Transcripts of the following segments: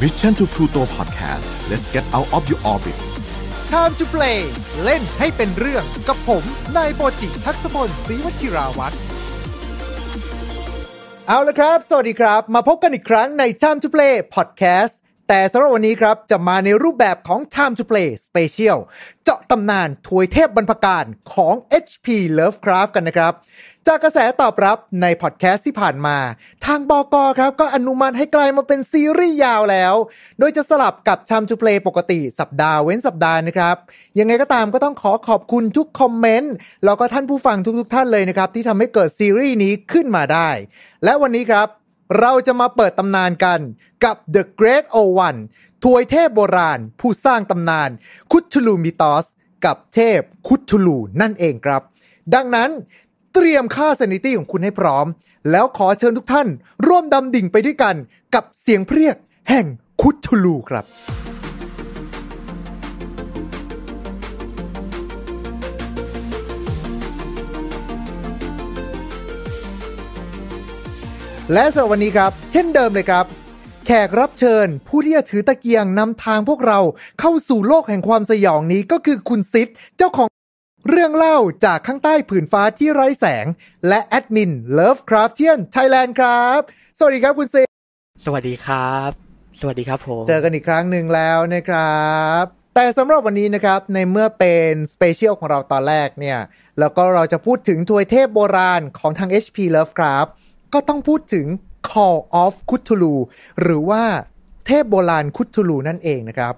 Mission to Pluto Podcast let's get out of your orbit Time to play เล่นให้เป็นเรื่องกับผมนายโบจิทักษพลศรีวชิราวัตรเอาละครับ สวัสดีครับ มาพบกันอีกครั้งใน Time to Play Podcast แต่สำหรับวันนี้ครับ จะมาในรูปแบบของ Time to Play Special เจาะตำนานถวยเทพบรรพการของ HP Lovecraft กันนะครับ จากกระแสตอบรับในพอดแคสต์ที่ผ่านมา ทางบกครับก็อนุมัติให้กลายมาเป็นซีรีส์ยาวแล้ว โดยจะสลับกับ Time to Play ปกติสัปดาห์เว้นสัปดาห์นะครับ ยังไงก็ตามก็ต้องขอขอบคุณทุกคอมเมนต์แล้วก็ท่านผู้ฟังทุกๆท่านเลยนะครับ ที่ทำให้เกิดซีรีส์นี้ขึ้นมาได้ และวันนี้ครับ เราจะมาเปิดตำนานกันกับ The Great O One ถวยเทพโบราณ ผู้สร้างตำนาน คุตทูลูมิตอส กับเทพคุตทูลูนั่นเองครับ ดังนั้น เตรียมค่าสนิตี้ของคุณให้พร้อม แล้วขอเชิญทุกท่าน ร่วมดำดิ่งไปด้วยกันกับเสียงเพรียกแห่งคุตทูลูครับและสำหรับวันนี้ครับ เช่นเดิมเลยครับ แขกรับเชิญ ผู้ที่จะถือตะเกียงนำทางพวกเราเข้าสู่โลกแห่งความสยองนี้ก็คือคุณซิดเจ้าของ เรื่องเล่าจากข้างใต้ผืนฟ้าที่ไร้แสง และแอดมิน Lovecraftian Thailand ครับ สวัสดีครับคุณซิดสวัสดีครับ สวัสดีครับผม เจอกันอีกครั้งหนึ่งแล้วนะครับ แต่สำหรับวันนี้นะครับ ในเมื่อเป็นสเปเชียลของเราตอนแรกเนี่ย แล้วก็เราจะพูดถึงทวยเทพโบราณของทาง HP Lovecraft ก็ต้องพูดถึง Call of Cthulhu หรือว่าเทพโบราณคุทูลูนั่นเองนะครับ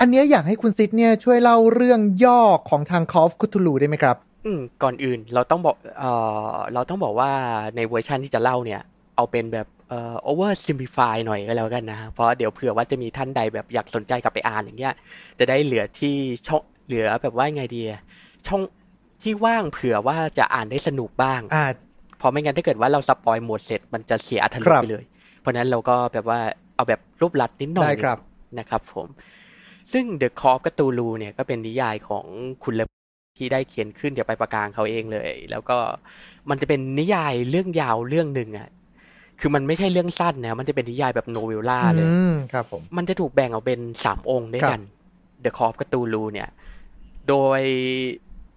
อันเนี้ยอยากให้คุณซิดเนี่ยช่วยเล่าเรื่องย่อของทาง Call of Cthulhu ได้ไหมครับ อืมก่อนอื่นเราต้องบอกเอ่อเราต้องบอกว่าในเวอร์ชันที่จะเล่าเนี่ย เอาเป็นแบบเอ่อ over simplify หน่อยก็แล้วกันนะเพราะเดี๋ยวเผื่อว่าจะมีท่านใดแบบอยากสนใจกลับไปอ่านอย่างเงี้ย จะได้เหลือที่ช่องเหลือแบบว่าไงดีอะช่องที่ว่างเผื่อว่าจะอ่านได้สนุกบ้างอ่าเพราะไม่งั้นถ้าเกิดว่าเราสปอยหมดเสร็จมันจะเสียอรรถรคสรับไปเลย เพราะฉะนั้นเราก็แบบว่าเอาแบบรูปลัดนิดหน่อยได้ครับนะครับผม ซึ่ง The Call of Cthulhu เนี่ยก็เป็นนิยายของคุณเลที่ได้เขียนขึ้นจากไปประกางเขาเองเลย แล้วก็มันจะเป็นนิยายเรื่องยาวเรื่องหนึ่งอะคือมันไม่ใช่เรื่องสั้นนะมันจะเป็นนิยายแบบโนเวลล่าเลยอืมครับผมมันจะถูกแบ่งออกเป็นสามองค์ด้วยกัน The Call of Cthulhu เนี่ย โดย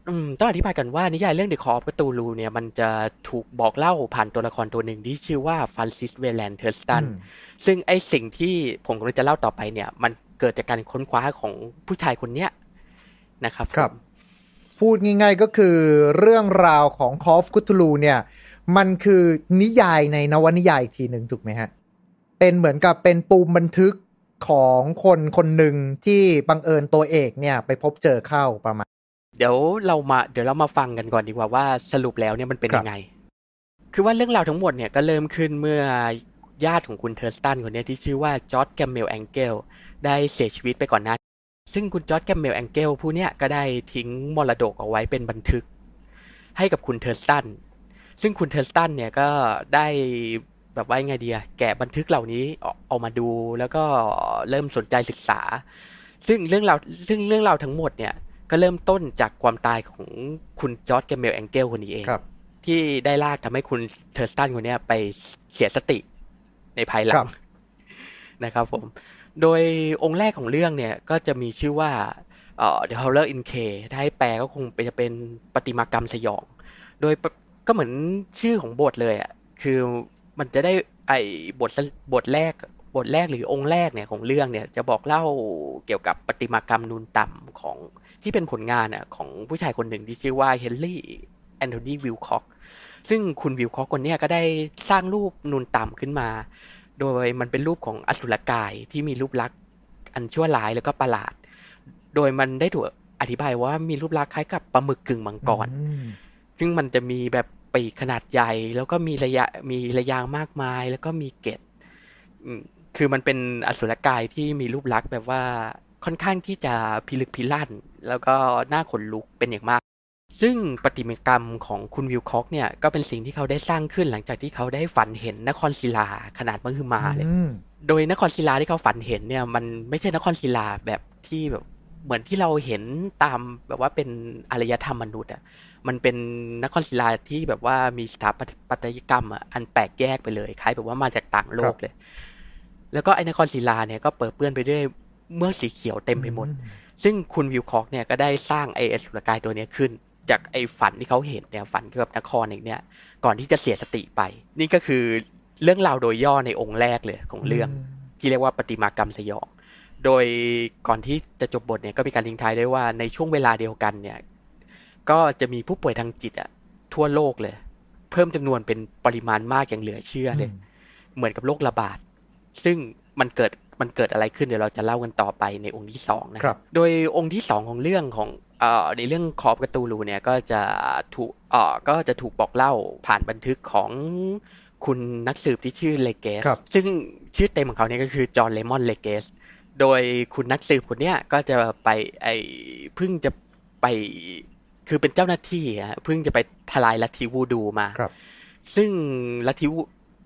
อืมต้องอธิบายกันว่านิยายเรื่อง The Call of Cthulhu เนี่ยมันจะถูกบอกเล่าผ่านตัวละครตัวหนึ่งที่ชื่อว่าฟ r นซิสเวแลนเทอร์สตันอืมซึ่งไอสิ่งที่ผมกำลังจะเล่าต่อไปเนี่ย มัน เกิดจากการค้นคว้าของผู้ชายคนเนี้ยนะครับครับผมพูดง่ายๆก็คือเรื่องราวของ Call of Cthulhu เนี่ย มันคือนิยายในนวนิยายอีกทีหนึ่งถูกไหมฮะ เป็นเหมือนกับเป็นปูมบันทึกของคนคนหนึ่งที่บังเอิญตัวเอกเนี่ย ไปพบเจอเข้าประมาณ เดี๋ยวเรามาเดี๋ยวเรามาฟังกันก่อนดีกว่าว่าสรุปแล้วเนี่ยมันเป็นครับยังไง คือว่าเรื่องราวทั้งหมดเนี่ยก็เริ่มขึ้นเมื่อญาติของคุณ Thurston คนเนี้ยที่ชื่อว่า George Gammell Angell ได้เสียชีวิตไปก่อนหน้า ซึ่งคุณ George Gammell Angell ผู้เนี้ยก็ได้ทิ้งมรดกเอาไว้เป็นบันทึก ให้กับคุณ Thurston ซึ่งคุณ Thurston เนี่ยก็ได้แบบว่ายังไงดีอะแกะบันทึกเหล่านี้ออกเอามาดูแล้วก็เริ่มสนใจศึกษา ซึ่งเรื่องราวซึ่งเรื่องราวทั้งหมดเนี่ยก็เริ่มต้นจากความตายของคุณ George Gammell Angell คนนี้เองครับที่ได้ลากทำให้คุณ Thurston คนเนี้ยไปเสียสติในภายหลังครับนะครับผม โดยองค์แรกของเรื่องเนี่ยก็จะมีชื่อว่าเอ่อ The Horror in Clay ถ้าให้แปลก็คงจะเป็นประติมากรรมสยอง โดยก็เหมือนชื่อของบทเลยอะคือมันจะได้ไอ้บทบทแรกบทแรกหรือองค์แรกเนี่ยของเรื่องเนี่ยจะบอกเล่าเกี่ยวกับปฏิมากรรมนูนต่ำของที่เป็นผลงานอะของผู้ชายคนหนึ่งที่ชื่อว่าเฮนรี่แอนโทนีวิลคอกซึ่งคุณวิลคอกคนนี้ก็ได้สร้างรูปนูนต่ำขึ้นมา โดยมันเป็นรูปของอสุรกายที่มีรูปลักษณ์อันชั่วร้ายแล้วก็ประหลาด โดยมันได้ถูกอธิบายว่ามีรูปลักษณ์คล้ายกับปลาหมึกกึ่งมังกรอืมซึ่งมันจะมีแบบปีกขนาดใหญ่ แล้วก็มีระยะมีระยางมากมาย แล้วก็มีเกล็ดอืมคือมันเป็นอสุรกายที่มีรูปลักษณ์แบบว่าค่อนข้างที่จะพิลึกพิลั่น แล้วก็น่าขนลุกเป็นอย่างมาก ซึ่งประติมากรรมของคุณวิลคอกเนี่ยก็เป็นสิ่งที่เขาได้สร้างขึ้นหลังจากที่เขาได้ฝันเห็นนครศิลาขนาดมหึมาเลยอืมโดยนครศิลาที่เขาฝันเห็นเนี่ย มันไม่ใช่นครศิลาแบบที่แบบเหมือนที่เราเห็นตามแบบว่าเป็นอารยธรรมมนุษย์อะมันเป็นนครศิลาที่แบบว่ามีสถาปัตยกรรมอะอันแปลกแยกไปเลยคล้ายแบบว่ามาจากต่างโลกเลย แล้วก็ไอ้นครศิลาเนี่ยก็เปิดเปื้อนไปด้วยเมือกสีเขียวเต็มไปหมด ซึ่งคุณวิวคอกเนี่ยก็ได้สร้างไอเอสุรกายตัวเนี้ยขึ้น จากไอฝันที่เขาเห็นเนี่ยฝันเกี่ยวกับนครอีกเนี่ย ก่อนที่จะเสียสติไป นี่ก็คือเรื่องราวโดยย่อในองค์แรกเลยของเรื่องที่เรียกว่าปฏิมากรรมสยอง โดยก่อนที่จะจบบทเนี่ยก็มีการทิ้งท้ายด้วยว่าในช่วงเวลาเดียวกันเนี่ย ก็จะมีผู้ป่วยทางจิตอะทั่วโลกเลย เพิ่มจำนวนเป็นปริมาณมากอย่างเหลือเชื่อเลย เหมือนกับโรคระบาด ซึ่งมันเกิดมันเกิดอะไรขึ้นเดี๋ยวเราจะเล่ากันต่อไปในองค์ที่สองนะครับ โดยองค์ที่สองของเรื่องของเอ่อ ในเรื่องคอปกระตูลูเนี่ยก็จะถูกเอ่อก็จะถูกบอกเล่าผ่านบันทึกของคุณนักสืบที่ชื่อ Legrasse ครับซึ่งชื่อเต็มของเขาเนี่ยก็คือ John Raymond Legrasse โดยคุณนักสืบคนเนี้ยก็จะไปไอเพิ่งจะไปคือเป็นเจ้าหน้าที่อะเพิ่งจะไปทลายลัทธิวูดูมาครับ ซึ่งลัทธิวู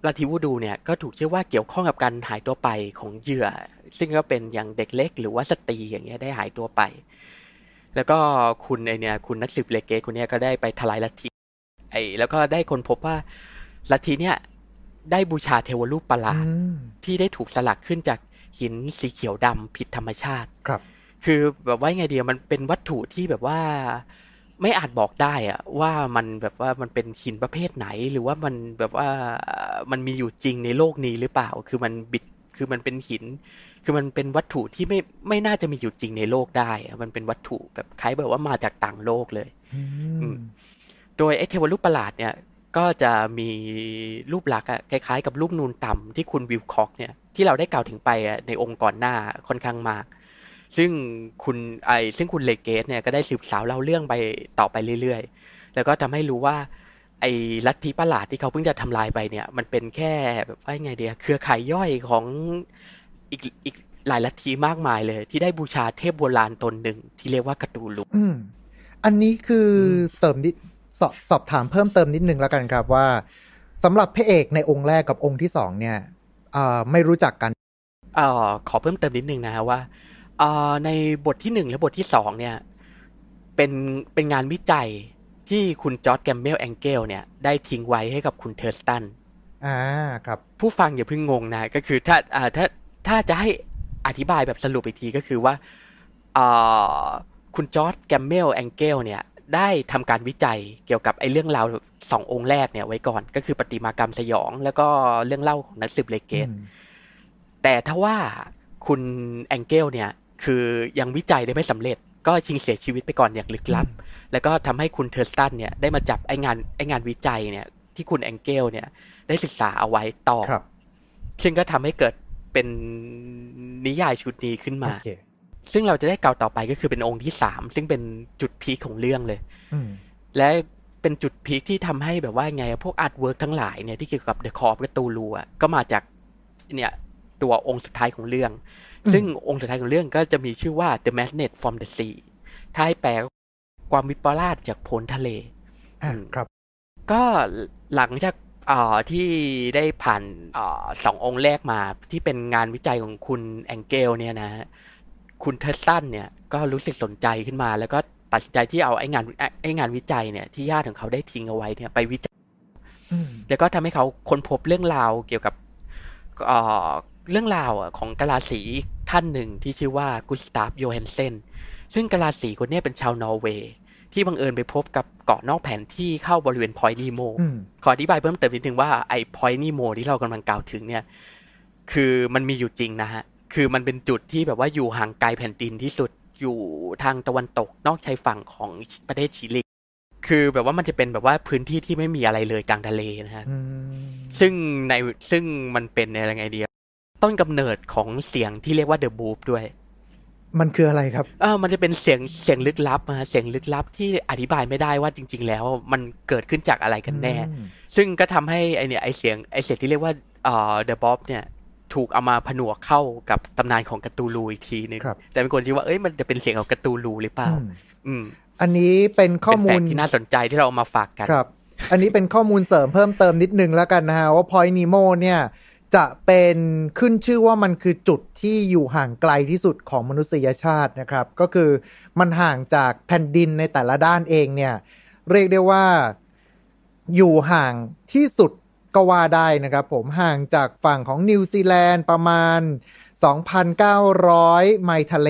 ลัทธิวูดูเนี่ยก็ถูกเชื่อว่าเกี่ยวข้องกับการหายตัวไปของเหยื่อ ซึ่งก็เป็นอย่างเด็กเล็กหรือว่าสตรีอย่างเงี้ยได้หายตัวไป แล้วก็คุณไอเนี่ยคุณนักสืบ Legrasse คนเนี้ยก็ได้ไปทลายลัทธิไอแล้วก็ได้คนพบว่าลัทธิเนี่ยได้บูชาเทวรูปประหลาดอืมที่ได้ถูกสลักขึ้นจากหินสีเขียวดำผิดธรรมชาติครับ คือแบบว่าไงเดียวมันเป็นวัตถุที่แบบว่าไม่อาจบอกได้อะว่ามันแบบว่ามันเป็นหินประเภทไหน หรือว่ามันแบบว่ามันมีอยู่จริงในโลกนี้หรือเปล่า คือมันบิด คือมันเป็นหิน คือมันเป็นวัตถุที่ไม่ไม่น่าจะมีอยู่จริงในโลกได้อะมันเป็นวัตถุแบบคล้ายแบบว่ามาจากต่างโลกเลยอือืมมโดยไอ้เทวรูปประหลาดเนี่ย ก็จะมีรูปลักษณ์อะคล้ายๆ กับรูปนูนต่ำที่คุณวิลคอกเนี่ยที่เราได้กล่าวถึงไปอะในองค์ก่อนหน้าค่อนข้างมากซึ่งคุณไอซึ่งคุณเลเกสเนี่ยก็ได้สืบสาวเล่าเรื่องไปต่อไปเรื่อยๆ แล้วก็ทำให้รู้ว่า ไอ้ลัทธิประหลาดที่เขาเพิ่งจะทำลายไปเนี่ย มันเป็นแค่แบบว่าไงเดียเครือข่ายย่อยของอีกอีกหลายลัทธิมากมายเลย ที่ได้บูชาเทพโบราณตนหนึ่งที่เรียกว่ากตูลูอืมอันนี้คือผมเสริมนิดสอบสอบถามเพิ่มเติมนิดนึงแล้วกันครับว่าสำหรับพระเอกในองค์แรกกับองค์ที่สองเนี่ยอ่าไม่รู้จักกันเอ่อขอเพิ่มเติมนิดนึงนะฮะว่าเอ่อในบทที่หนึ่งและบทที่สองเนี่ย เป็นเป็นงานวิจัย ที่คุณ George Gammell Angell เนี่ย ได้ทิ้งไว้ให้กับคุณ Thurston อ่าครับ ผู้ฟังอย่าเพิ่งงงนะ ก็คือถ้าอ่าถ้าถ้าจะให้อธิบายแบบสรุปอีกทีก็คือว่าเอ่อคุณ George Gammell Angell เนี่ย ได้ทำการวิจัยเกี่ยวกับไอ้เรื่องราวสององค์แรกเนี่ยไว้ก่อน ก็คือประติมากรรมสยอง แล้วก็เรื่องเล่าของนักสืบ Legrasse อืมแต่ถ้าว่าคุณ Angell เนี่ย คือยังวิจัยได้ไม่สำเร็จ ก็ชิงเสียชีวิตไปก่อนอย่างลึกลับ แล้วก็ทำให้คุณ Thurston เนี่ยได้มาจับไอ้งานไอ้งานวิจัยเนี่ยที่คุณ Angell เนี่ยได้ศึกษาเอาไว้ต่อครับซึ่งก็ทำให้เกิดเป็นนิยายชุดนี้ขึ้นโอมาเคซึ่งเราจะได้กล่าวต่อไปก็คือเป็นองค์ที่สามซึ่งเป็นจุด peak ของเรื่องเลยอืมและเป็นจุด peak ที่ทำให้แบบว่าไงอะพวก artwork ทั้งหลายเนี่ยที่เกี่ยวกับ The Call of Cthulhu อะก็มาจากเนี่ยตัวองค์สุดท้ายของเรื่องอืมซึ่งองค์สุดท้ายของเรื่องก็จะมีชื่อว่า The Madness from the Sea ถ้าให้แปลก็ ความวิปลาสจากโพ้นทะเลอ่าอืมครับ ก็หลังจากเอ่อที่ได้ผ่านเอ่อสององค์แรกมาที่เป็นงานวิจัยของคุณแองเกลเนี่ยนะฮะคุณเทสตันเนี่ยก็รู้สึกสนใจขึ้นมา แล้วก็ตัดสินใจที่เอาไอ้งานไอ้งานวิจัยเนี่ยที่ญาติของเขาได้ทิ้งเอาไว้เนี่ยไปวิจัยอืมแล้วก็ทำให้เขาค้นพบเรื่องราวเกี่ยวกับเอ่อเรื่องราวอะของกะลาสีท่านหนึ่งที่ชื่อว่ากุสตาฟโยเฮนเซนซึ่งกะลาสีคนเนี้ยเป็นชาวนอร์เวย์ ที่บังเอิญไปพบกับเกาะนอกแผนที่เข้าบริเวณพอยนีโมอืมขออธิบายเพิ่มเติมนิดนึงว่าไอ้ point นีโมที่เรากำลังกล่าวถึงเนี่ย คือมันมีอยู่จริงนะฮะ คือมันเป็นจุดที่แบบว่าอยู่ห่างไกลแผ่นดินที่สุดอยู่ทางตะวันตกนอกชายฝั่งของประเทศชิลีคือแบบว่ามันจะเป็นแบบว่าพื้นที่ที่ไม่มีอะไรเลยกลางทะเลนะฮะอืมซึ่งในซึ่งมันเป็นอะไรไงเดียต้นกำเนิดของเสียงที่เรียกว่าเดอะบูฟด้วย มันคืออะไรครับเออมันจะเป็นเสียงเสียงลึกลับนะฮะเสียงลึกลับที่อธิบายไม่ได้ว่าจริง ๆ แล้วมันเกิดขึ้นจากอะไรกันแน่อืมซึ่งก็ทำให้ไอเนี่ยไอเสียงไอเสียงที่เรียกว่าเอ่อ The Bob เนี่ยถูกเอามาผนวกเข้ากับตำนานของกาตูลูอีกทีนึงครับแต่เป็นคนที่ว่าเอ้ยมันจะเป็นเสียงของกาตูลูหรือเปล่า อืมอืมอันนี้เป็นข้อเป็นมูแฟลกต์ที่น่าสนใจที่เราเอามาฝากกันครับ อันนี้เป็นข้อมูลเสริมเพิ่มเติมนิดนึงแล้วกันนะฮะว่า Point Nemo เนี่ย จะเป็นขึ้นชื่อว่ามันคือจุดที่อยู่ห่างไกลที่สุดของมนุษยชาตินะครับ ก็คือมันห่างจากแผ่นดินในแต่ละด้านเองเนี่ยเรียกได้ว่าอยู่ห่างที่สุดก็ว่าได้นะครับผมห่างจากฝั่งของนิวซีแลนด์ประมาณ 2,900 ไมล์ทะเล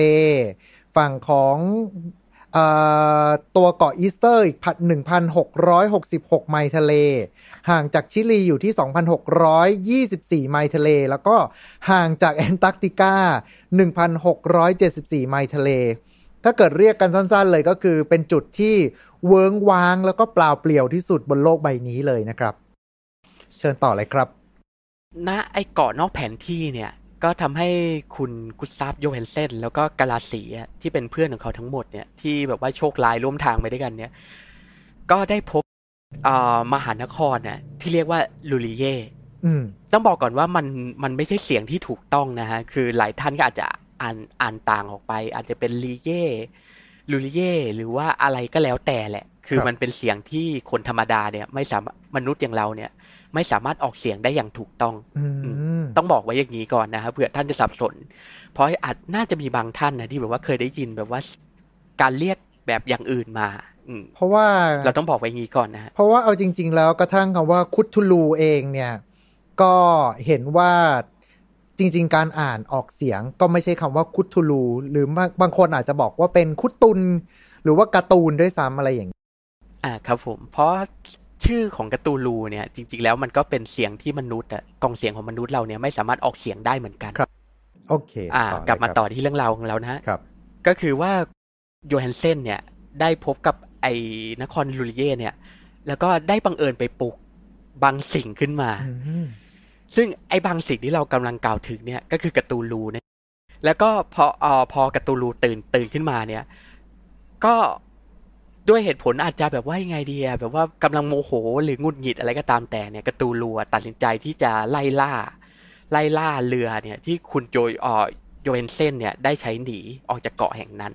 ฝั่งของ ตัวเกาะอีสเตอร์อีก1,666ไมล์ทะเล ห่างจากชิลีอยู่ที่2,624ไมล์ทะเล แล้วก็ห่างจากแอนตาร์กติกา1,674ไมล์ทะเล ถ้าเกิดเรียกกันสั้นๆเลยก็คือเป็นจุดที่เวิงว้างแล้วก็เปล่าเปลี่ยวที่สุดบนโลกใบนี้เลยนะครับ เชิญต่อเลยครับณไอเกาะนอกแผนที่เนี่ย ก็ทำให้คุณกุสตาฟโยเฮนเซนแล้วก็กาลาสีอะที่เป็นเพื่อนของเขาทั้งหมดเนี่ยที่แบบว่าโชคร้ายร่วมทางไปด้วยกันเนี่ย ก็ได้พบอ่ามหานครน่ะที่เรียกว่าลูริเย่อืมต้องบอกก่อนว่ามันมันไม่ใช่เสียงที่ถูกต้องนะฮะ คือหลายท่านก็อาจจะอ่านอ่านต่างออกไป อาจจะเป็นลีเย่ลูริเย่หรือว่าอะไรก็แล้วแต่แหละ คือครับมันเป็นเสียงที่คนธรรมดาเนี่ย ไม่สามารถมนุษย์อย่างเราเนี่ย ไม่สามารถออกเสียงได้อย่างถูกต้องอืมต้องบอกไว้อย่างนี้ก่อนนะครับเผื่อท่านจะสับสน เพราะอาจน่าจะมีบางท่านนะที่แบบว่าเคยได้ยินแบบว่าการเรียกแบบอย่างอื่นมาอืมเพราะว่าเราต้องบอกไว้อย่างนี้ก่อนนะฮะเพราะว่าเอาจริง ๆ แล้วกระทั่งคำว่าคุทูลูเองเนี่ย ก็เห็นว่าจริง ๆ การอ่านออกเสียงก็ไม่ใช่คำว่าคุทูลู หรือบางบางคนอาจจะบอกว่าเป็นคุตุน หรือว่าการ์ตูนด้วยซ้ำอะไรอย่างนี้อ่าครับผม เพราะ ชื่อของการ์ตูลูเนี่ยจริง ๆ แล้วมันก็เป็นเสียงที่มนุษย์อะกล่องเสียงของมนุษย์เราเนี่ยไม่สามารถออกเสียงได้เหมือนกันครับโอเค อ่าต่อเลยกลับมาครับต่อที่เรื่องราวของเรานะฮะครับ ก็คือว่าโยฮันเซนเนี่ยได้พบกับไอ้นครลูริเย่เนี่ย แล้วก็ได้บังเอิญไปปลุกบางสิ่งขึ้นมาอืมซึ่งไอ้บางสิ่งที่เรากำลังกล่าวถึงเนี่ยก็คือการ์ตูลูเนี่ยแล้วก็พอเออพอการ์ตูลูตื่นตื่นขึ้นมาเนี่ย ก็ ด้วยเหตุผลอาจจะแบบว่ายังไงดีอะแบบว่ากำลังโมโหหรือหงุดหงิดอะไรก็ตามแต่เนี่ยการ์ตูลูอะตัดสินใจที่จะไล่ล่า ไล่ล่าเรือเนี่ยที่คุณโจยเออโยเอนเซนเนี่ยได้ใช้หนีออกจากเกาะแห่งนั้น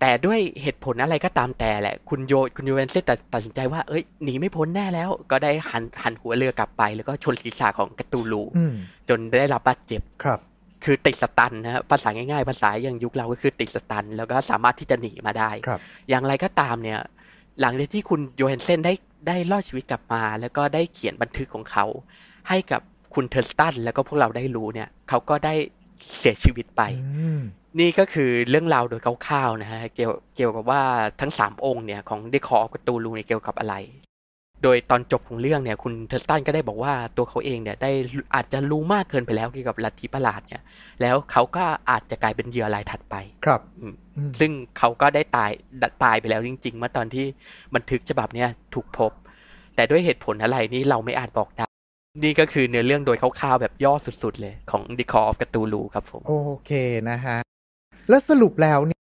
แต่ด้วยเหตุผลอะไรก็ตามแต่แหละคุณโยคุณโยเอนเซนตัดตัดสินใจว่าเอ้ยหนีไม่พ้นแน่แล้ว ก็ได้หันหันหัวเรือกลับไป แล้วก็ชนศีรษะของการ์ตูลูอืมจนได้รับบาดเจ็บครับ คือติดสตันนะฮะภาษาง่ายๆ ภาษาอย่างยุคเราก็คือติดสตัน แล้วก็สามารถที่จะหนีมาได้ครับอย่างไรก็ตามเนี่ย หลังจากที่คุณโยเฮนเซนได้ได้รอดชีวิตกลับมา แล้วก็ได้เขียนบันทึกของเขา ให้กับคุณเทอร์สตัน แล้วก็พวกเราได้รู้เนี่ย เขาก็ได้เสียชีวิตไปอืมนี่ก็คือเรื่องราวโดยคร่าวๆนะฮะเกี่ยวเกี่ยวกับว่าทั้งสามองค์เนี่ยของ The Call of Cthulhu เนี่ยเกี่ยวกับอะไร โดยตอนจบของเรื่องเนี่ยคุณเทอร์สตันก็ได้บอกว่าตัวเขาเองเนี่ยได้อาจจะรู้มากเกินไปแล้วเกี่ยวกับลัทธิประหลาดเนี่ย แล้วเขาก็อาจจะกลายเป็นเหยื่อรายถัดไปครับอืมอืมซึ่งเขาก็ได้ตายตายไปแล้วจริง ๆ เมื่อตอนที่บันทึกฉบับเนี้ยถูกพบ แต่ด้วยเหตุผลอะไรนี่เราไม่อาจบอกได้ นี่ก็คือเนื้อเรื่องโดยคร่าวๆแบบย่อสุด ๆ เลยของ The Call of Cthulhu ครับผม โอเคนะฮะ แล้วสรุปแล้วเนี่ย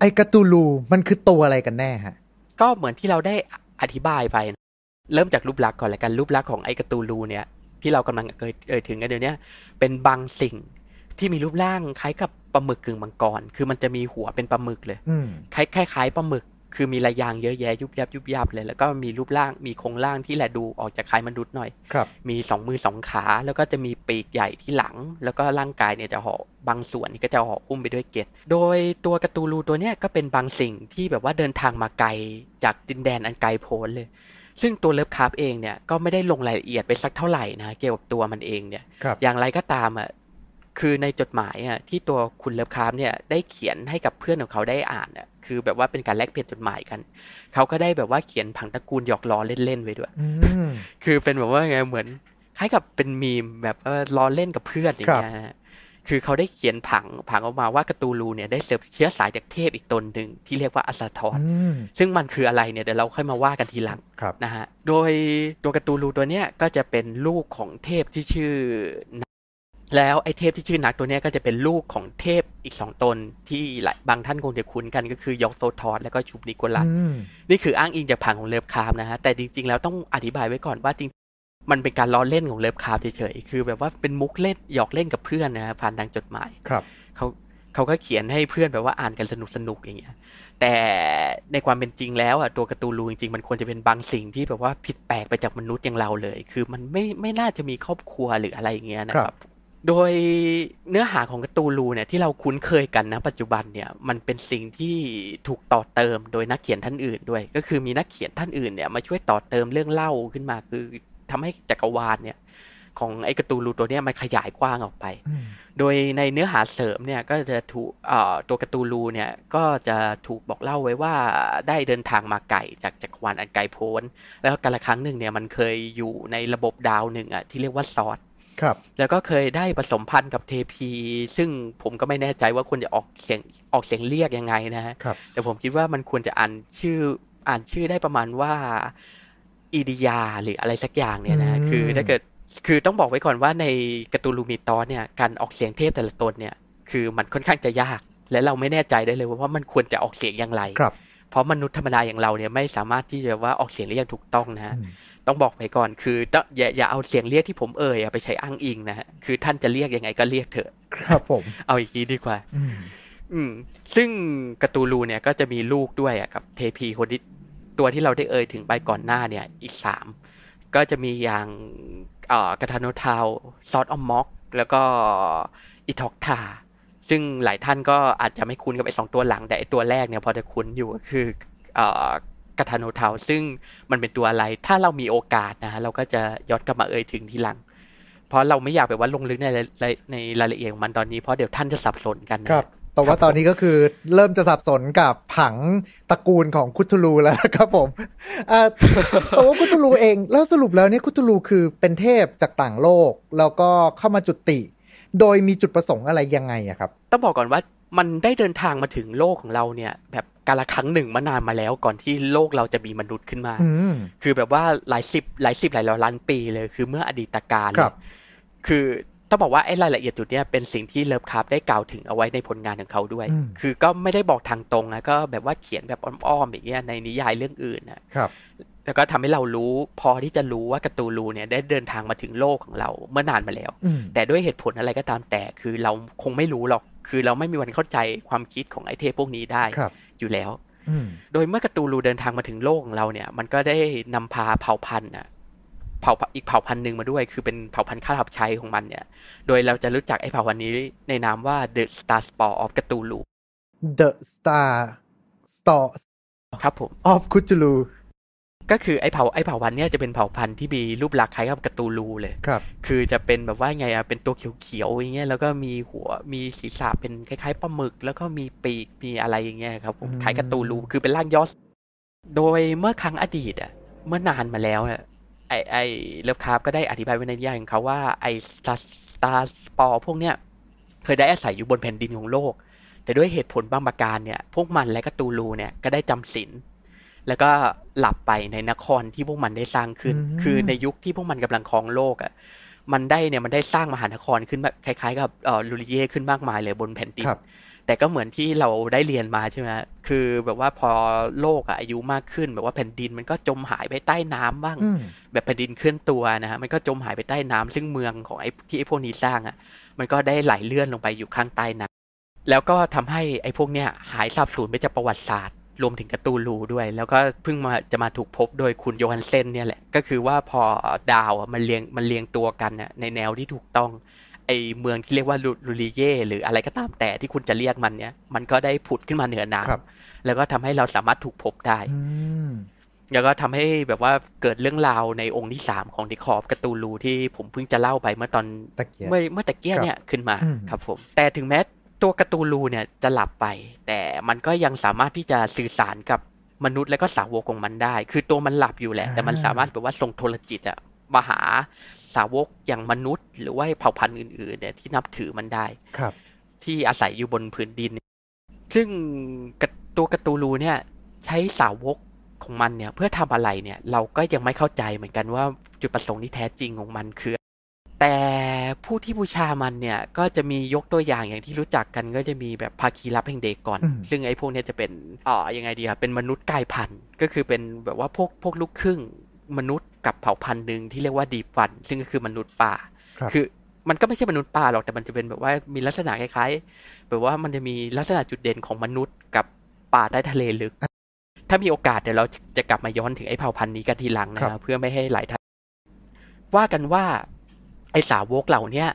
ไอ้การ์ตูลูมันคือตัวอะไรกันแน่ฮะก็เหมือนที่เราได้อธิบายไปนะ เริ่มจากรูปลักษณ์ก่อนละกันรูปลักษณ์ของไอ้การ์ตูลูเนี่ยที่เรากำลังเอ่ยเอ่ยถึงกันเดี๋ยวนี้เป็นบางสิ่งที่มีรูปร่างคล้ายกับปลาหมึกกึ่งมังกร คือมันจะมีหัวเป็นปลาหมึกเลยอืมคล้ายคล้ายๆปลาหมึก คือมีลายยางเยอะแยะยุบยับยุบยับเลย แล้วก็มีรูปร่าง มีโครงร่างที่แลดูออกจากคล้ายมนุษย์หน่อยครับมีสองมือสองขา แล้วก็จะมีปีกใหญ่ที่หลัง แล้วก็ร่างกายเนี่ยจะห่อบางส่วนนี่ก็จะห่อหุ้มไปด้วยเกล็ด โดยตัวการ์ตูลูตัวเนี้ยก็เป็นบางสิ่งที่แบบว่าเดินทางมาไกลจากดินแดนอันไกลโพ้นเลย ซึ่งตัวเลิฟคราฟเองเนี่ยก็ไม่ได้ลงรายละเอียดไปสักเท่าไหร่นะเกี่ยวกับตัวมันเองเนี่ยครับอย่างไรก็ตามอะคือในจดหมายอะที่ตัวคุณเลิฟคราฟเนี่ยได้เขียนให้กับเพื่อนของเขาได้อ่านอะคือแบบว่าเป็นการแลกเปลี่ยนจดหมายกัน เขาก็ได้แบบว่าเขียนผังตระกูลหยอกล้อเล่นๆไว้ด้วยอืมคือเป็นแบบว่าไงเหมือนคล้ายกับเป็นมีมแบบว่าล้อเล่นกับเพื่อนอย่างเงี้ยฮะ คือเขาได้เขียนผังผังออกมาว่าการ์ตูลูเนี่ยได้เสืบเชื้อสายจากเทพอีกตนหนึ่งที่เรียกว่าอัสสัทอนอืมซึ่งมันคืออะไรเนี่ยเดี๋ยวเราค่อยมาว่ากันทีหลังครับนะฮะโดยตัวการ์ตูลูตัวเนี้ยก็จะเป็นลูกของเทพที่ชื่อNug แล้วไอ้เทพที่ชื่อ Nug ตัวเนี้ยก็จะเป็นลูกของเทพอีกสองตนที่หลายบางท่านคงจะคุ้นกันก็คือ Yog-Sothoth แล้วก็ Shub-Niggurath อืมนี่คืออ้างอิงจากผังของ Lovecraft นะฮะแต่จริงๆแล้วต้องอธิบายไว้ก่อนว่าจริง มันเป็นการล้อเล่นของ Lovecraft เฉยๆคือ แบบว่าเป็นมุกเล่นหยอกเล่นกับเพื่อนนะฮะผ่านทางจดหมายครับเขาเขาก็เขียนให้เพื่อนแบบว่าอ่านกันสนุกสนุกๆอย่างเงี้ย แต่ในความเป็นจริงแล้วอะตัว Cthulhu จริงๆมันควรจะเป็นบางสิ่งที่แบบว่าผิดแปลกไปจากมนุษย์อย่างเราเลย คือมันไม่ไม่น่าจะมีครอบครัวหรืออะไรอย่างเงี้ยนะคครัรับบโดยเนื้อหาของการ์ตูนลูเนี่ยที่เราคุ้นเคยกันนะปัจจุบันเนี่ยมันเป็นสิ่งที่ถูกต่อเติมโดยนักเขียนท่านอื่นด้วย ก็คือมีนักเขียนท่านอื่นเนี่ยมาช่วยต่อเติมเรื่องเล่าขึ้นมาคือ ทำให้จักรวาลเนี่ย ของไอ้การ์ตูนรูตัวเนี้ยมันขยายกว้างออกไปอืมโดยในเนื้อหาเสริมเนี่ยก็จะถูกเอ่อตัวการ์ตูนรูเนี่ยก็จะถูกบอกเล่าไว้ว่าได้เดินทางมาไกลจากจักรวาลอันไกลโพ้น แล้วกาละครั้งหนึ่งเนี่ยมันเคยอยู่ในระบบดาวหนึ่งอะที่เรียกว่าซอสครับแล้วก็เคยได้ผสมพันธุ์กับเทพี ซึ่งผมก็ไม่แน่ใจว่าควรจะออกเสียงออกเสียงเรียกยังไงนะฮะครับแต่ผมคิดว่ามันควรจะอ่านชื่ออ่านชื่อได้ประมาณว่า อีดิยาหรืออะไรสักอย่างเนี่ยนะอืมคือถ้าเกิดคือต้องบอกไว้ก่อนว่าในการ์ตูนลูมิตอสเนี่ยการออกเสียงเทพแต่ละตนเนี่ยคือมันค่อนข้างจะยาก และเราไม่แน่ใจได้เลยว่ามันควรจะออกเสียงอย่างไรครับเพราะมนุษย์ธรรมดาอย่างเราเนี่ยไม่สามารถที่จะว่าออกเสียงเรียกถูกต้องนะฮะอืมต้องบอกไปก่อนคือต้องอย่าอย่าเอาเสียงเรียกที่ผมเอ่ยอะไปใช้อ้างอิงนะฮะคือท่านจะเรียกยังไงก็เรียกเถอะ ครับผม เอาอย่างนี้ดีกว่า อืมอืมซึ่ง Cthulhu เนี่ยก็จะมีลูกด้วยอะกับ เทพีคนที่ ตัวที่เราได้เอ่ยถึงไปก่อนหน้าเนี่ยอีกสามก็จะมีอย่างเอ่อ Ghatanothoa Zoth-Ommog แล้วก็ Ythogtha ซึ่งหลายท่านก็อาจจะไม่คุ้นกับไอ้สองตัวหลัง แต่ไอ้ตัวแรกเนี่ยพอจะคุ้นอยู่ก็คือเอ่อกาทาโนทาวซึ่งมันเป็นตัวอะไร ถ้าเรามีโอกาสนะฮะเราก็จะย้อนกลับมาเอ่ยถึงทีหลัง เพราะเราไม่อยากแบบว่าลงลึกในรายในรายละเอียดของมันตอนนี้เพราะเดี๋ยวท่านจะสับสนกันนะครับ แต่ว่าตอนนี้ก็คือเริ่มจะสับสนกับผังตระกูลของคุทูลูแล้วนะครับผมอ่าแต่ว่าคุทูลูเอง แล้วสรุปแล้วเนี่ยคุทูลูคือเป็นเทพจากต่างโลก แล้วก็เข้ามาจุติ โดยมีจุดประสงค์อะไรยังไงอะครับ ต้องบอกก่อนว่ามันได้เดินทางมาถึงโลกของเราเนี่ย แบบกาละครั้งหนึ่งมานานมาแล้วก่อนที่โลกเราจะมีมนุษย์ขึ้นมาอืมคือแบบว่าหลายสิบหลายสิบหลายร้อยล้านปีเลย คือเมื่ออดีตการครับคือ ต้องบอกว่าไอ้รายละเอียดจุดเนี้ยเป็นสิ่งที่เลิฟคราฟได้กล่าวถึงเอาไว้ในผลงานของเขาด้วยอืมคือก็ไม่ได้บอกทางตรงนะก็แบบว่าเขียนแบบอ้อมๆอย่างเงี้ยในนิยายเรื่องอื่นนะครับ แล้วก็ทำให้เรารู้พอที่จะรู้ว่าการ์ตูนรูเนี่ยได้เดินทางมาถึงโลกของเราเมื่อนานมาแล้วอืมแต่ด้วยเหตุผลอะไรก็ตามแต่คือเราคงไม่รู้หรอก คือเราไม่มีวันเข้าใจความคิดของไอ้เทพพวกนี้ได้ครับอยู่แล้วอืมโดยเมื่อการ์ตูนรูเดินทางมาถึงโลกของเราเนี่ย มันก็ได้นำพาเผ่าพันธุ์น่ะเผ่าอีกเผ่าพันธุ์หนึ่งมาด้วย คือเป็นเผ่าพันธุ์ข้าทับใช้ของมันเนี่ย โดยเราจะรู้จักไอ้เผ่าพันธุ์นี้ในนามว่า The Star Spore of Cthulhu The Star Store ครับผม of Cthulhu ก็คือไอ้เผ่าไอ้เผ่าพันธุ์เนี่ยจะเป็นเผ่าพันธุ์ที่มีรูปลักษณ์คล้ายกับการ์ตูนรูเลย ครับ คือจะเป็นแบบว่าไงอะเป็นตัวเขียวๆอย่างเงี้ย แล้วก็มีหัว มีศีรษะเป็นคล้ายๆปลาหมึก แล้วก็มีปีก มีอะไรอย่างเงี้ยครับผมอืมคล้าย Cthulhu คือเป็นร่างย่อโดยเมื่อครั้งอดีตอะเมื่อนานมาแล้วอะ ไอไอ Lovecraft ก็ได้อธิบายไว้ในนิยายของเขาว่าไอ star star spawn พวกเนี้ยเคยได้อาศัยอยู่บนแผ่นดินของโลก แต่ด้วยเหตุผลบางประการเนี่ย พวกมันและ Cthulhu เนี่ยก็ได้จำศีลแล้วก็หลับไปในนครที่พวกมันได้สร้างขึ้นอืมคือในยุคที่พวกมันกำลังครองโลกอะมันได้เนี่ยมันได้สร้างมหานครขึ้นมาคล้ายๆ กับเอ่อลูริเย่ขึ้นมากมายเลยบนแผ่นดินครับ แต่ก็เหมือนที่เราได้เรียนมาใช่ไหมคือแบบว่าพอโลกอะอายุมากขึ้น แบบว่าแผ่นดินมันก็จมหายไปใต้น้ำบ้างอืมแบบแผ่นดินเคลื่อนตัวนะฮะมันก็จมหายไปใต้น้ำซึ่งเมืองของไอ้ที่ไอ้พวกนี้สร้างอะมันก็ได้ไหลเลื่อนลงไปอยู่ข้างใต้น้ำแล้วก็ทำให้ไอ้พวกเนี้ยหายสาบสูญไปจากประวัติศาสตร์รวมถึงการ์ตูนรูด้วย แล้วก็เพิ่งมาจะมาถูกพบโดยคุณโยฮันเซนเนี่ยแหละ ก็คือว่าพอดาวอะมันเรียงมันเรียงตัวกันน่ะในแนวที่ถูกต้อง ไอเมืองที่เรียกว่าลูลูริเย่หรืออะไรก็ตามแต่ที่คุณจะเรียกมันเนี่ย มันก็ได้ผุดขึ้นมาเหนือน้ครับำแล้วก็ทำให้เราสามารถถูกพบได้อืมแล้วก็ทำให้แบบว่าเกิดเรื่องราวในองค์ที่สามของดิคอฟการ์ตูลูที่ผมเพิ่งจะเล่าไปเมื่อตอนตะเกียบเมื่อเมื่อตะเกียครับเนี่ยขึ้นมาอืมครับผม แต่ถึงแม้ตัวการ์ตูลูเนี่ยจะหลับไป แต่มันก็ยังสามารถที่จะสื่อสารกับมนุษย์และก็สาวกของมันได้ คือตัวมันหลับอยู่แหละ แต่มันสามารถแบบว่าส่งโทรจิตอะมาหา สาวกอย่างมนุษย์ หรือว่าเผ่าพันธุ์อื่นๆเนี่ยที่นับถือมันได้ครับ ที่อาศัยอยู่บนพื้นดิน ซึ่งกระตัวการ์ตูลูเนี่ยใช้สาวกของมันเนี่ยเพื่อทำอะไรเนี่ยเราก็ยังไม่เข้าใจเหมือนกันว่าจุดประสงค์ที่แท้จริงของมันคือ แต่ผู้ที่บูชามันเนี่ยก็จะมียกตัวอย่างอย่างที่รู้จักกันก็จะมีแบบภาคีรับแห่งเดกอนอืมซึ่งไอ้พวกเนี้ยจะเป็นอ่ายังไงดีครับเป็นมนุษย์กลายพันธุ์ก็คือเป็นแบบว่าพวกพวกลูกครึ่ง มนุษย์กับเผ่าพันธุ์หนึ่งที่เรียกว่าดีฟัน ซึ่งก็คือมนุษย์ป่าครับคือมันก็ไม่ใช่มนุษย์ป่าหรอกแต่มันจะเป็นแบบว่ามีลักษณะคล้ายๆ แบบว่ามันจะมีลักษณะจุดเด่นของมนุษย์กับป่าใต้ทะเลลึก ถ้ามีโอกาสเดี๋ยวเราจะกลับมาย้อนถึงไอ้เผ่าพันธุ์นี้กันทีหลังนะคครัรับบเพื่อไม่ให้หลายท่านว่ากันว่าไอ้สาวกเหล่าเนี้ย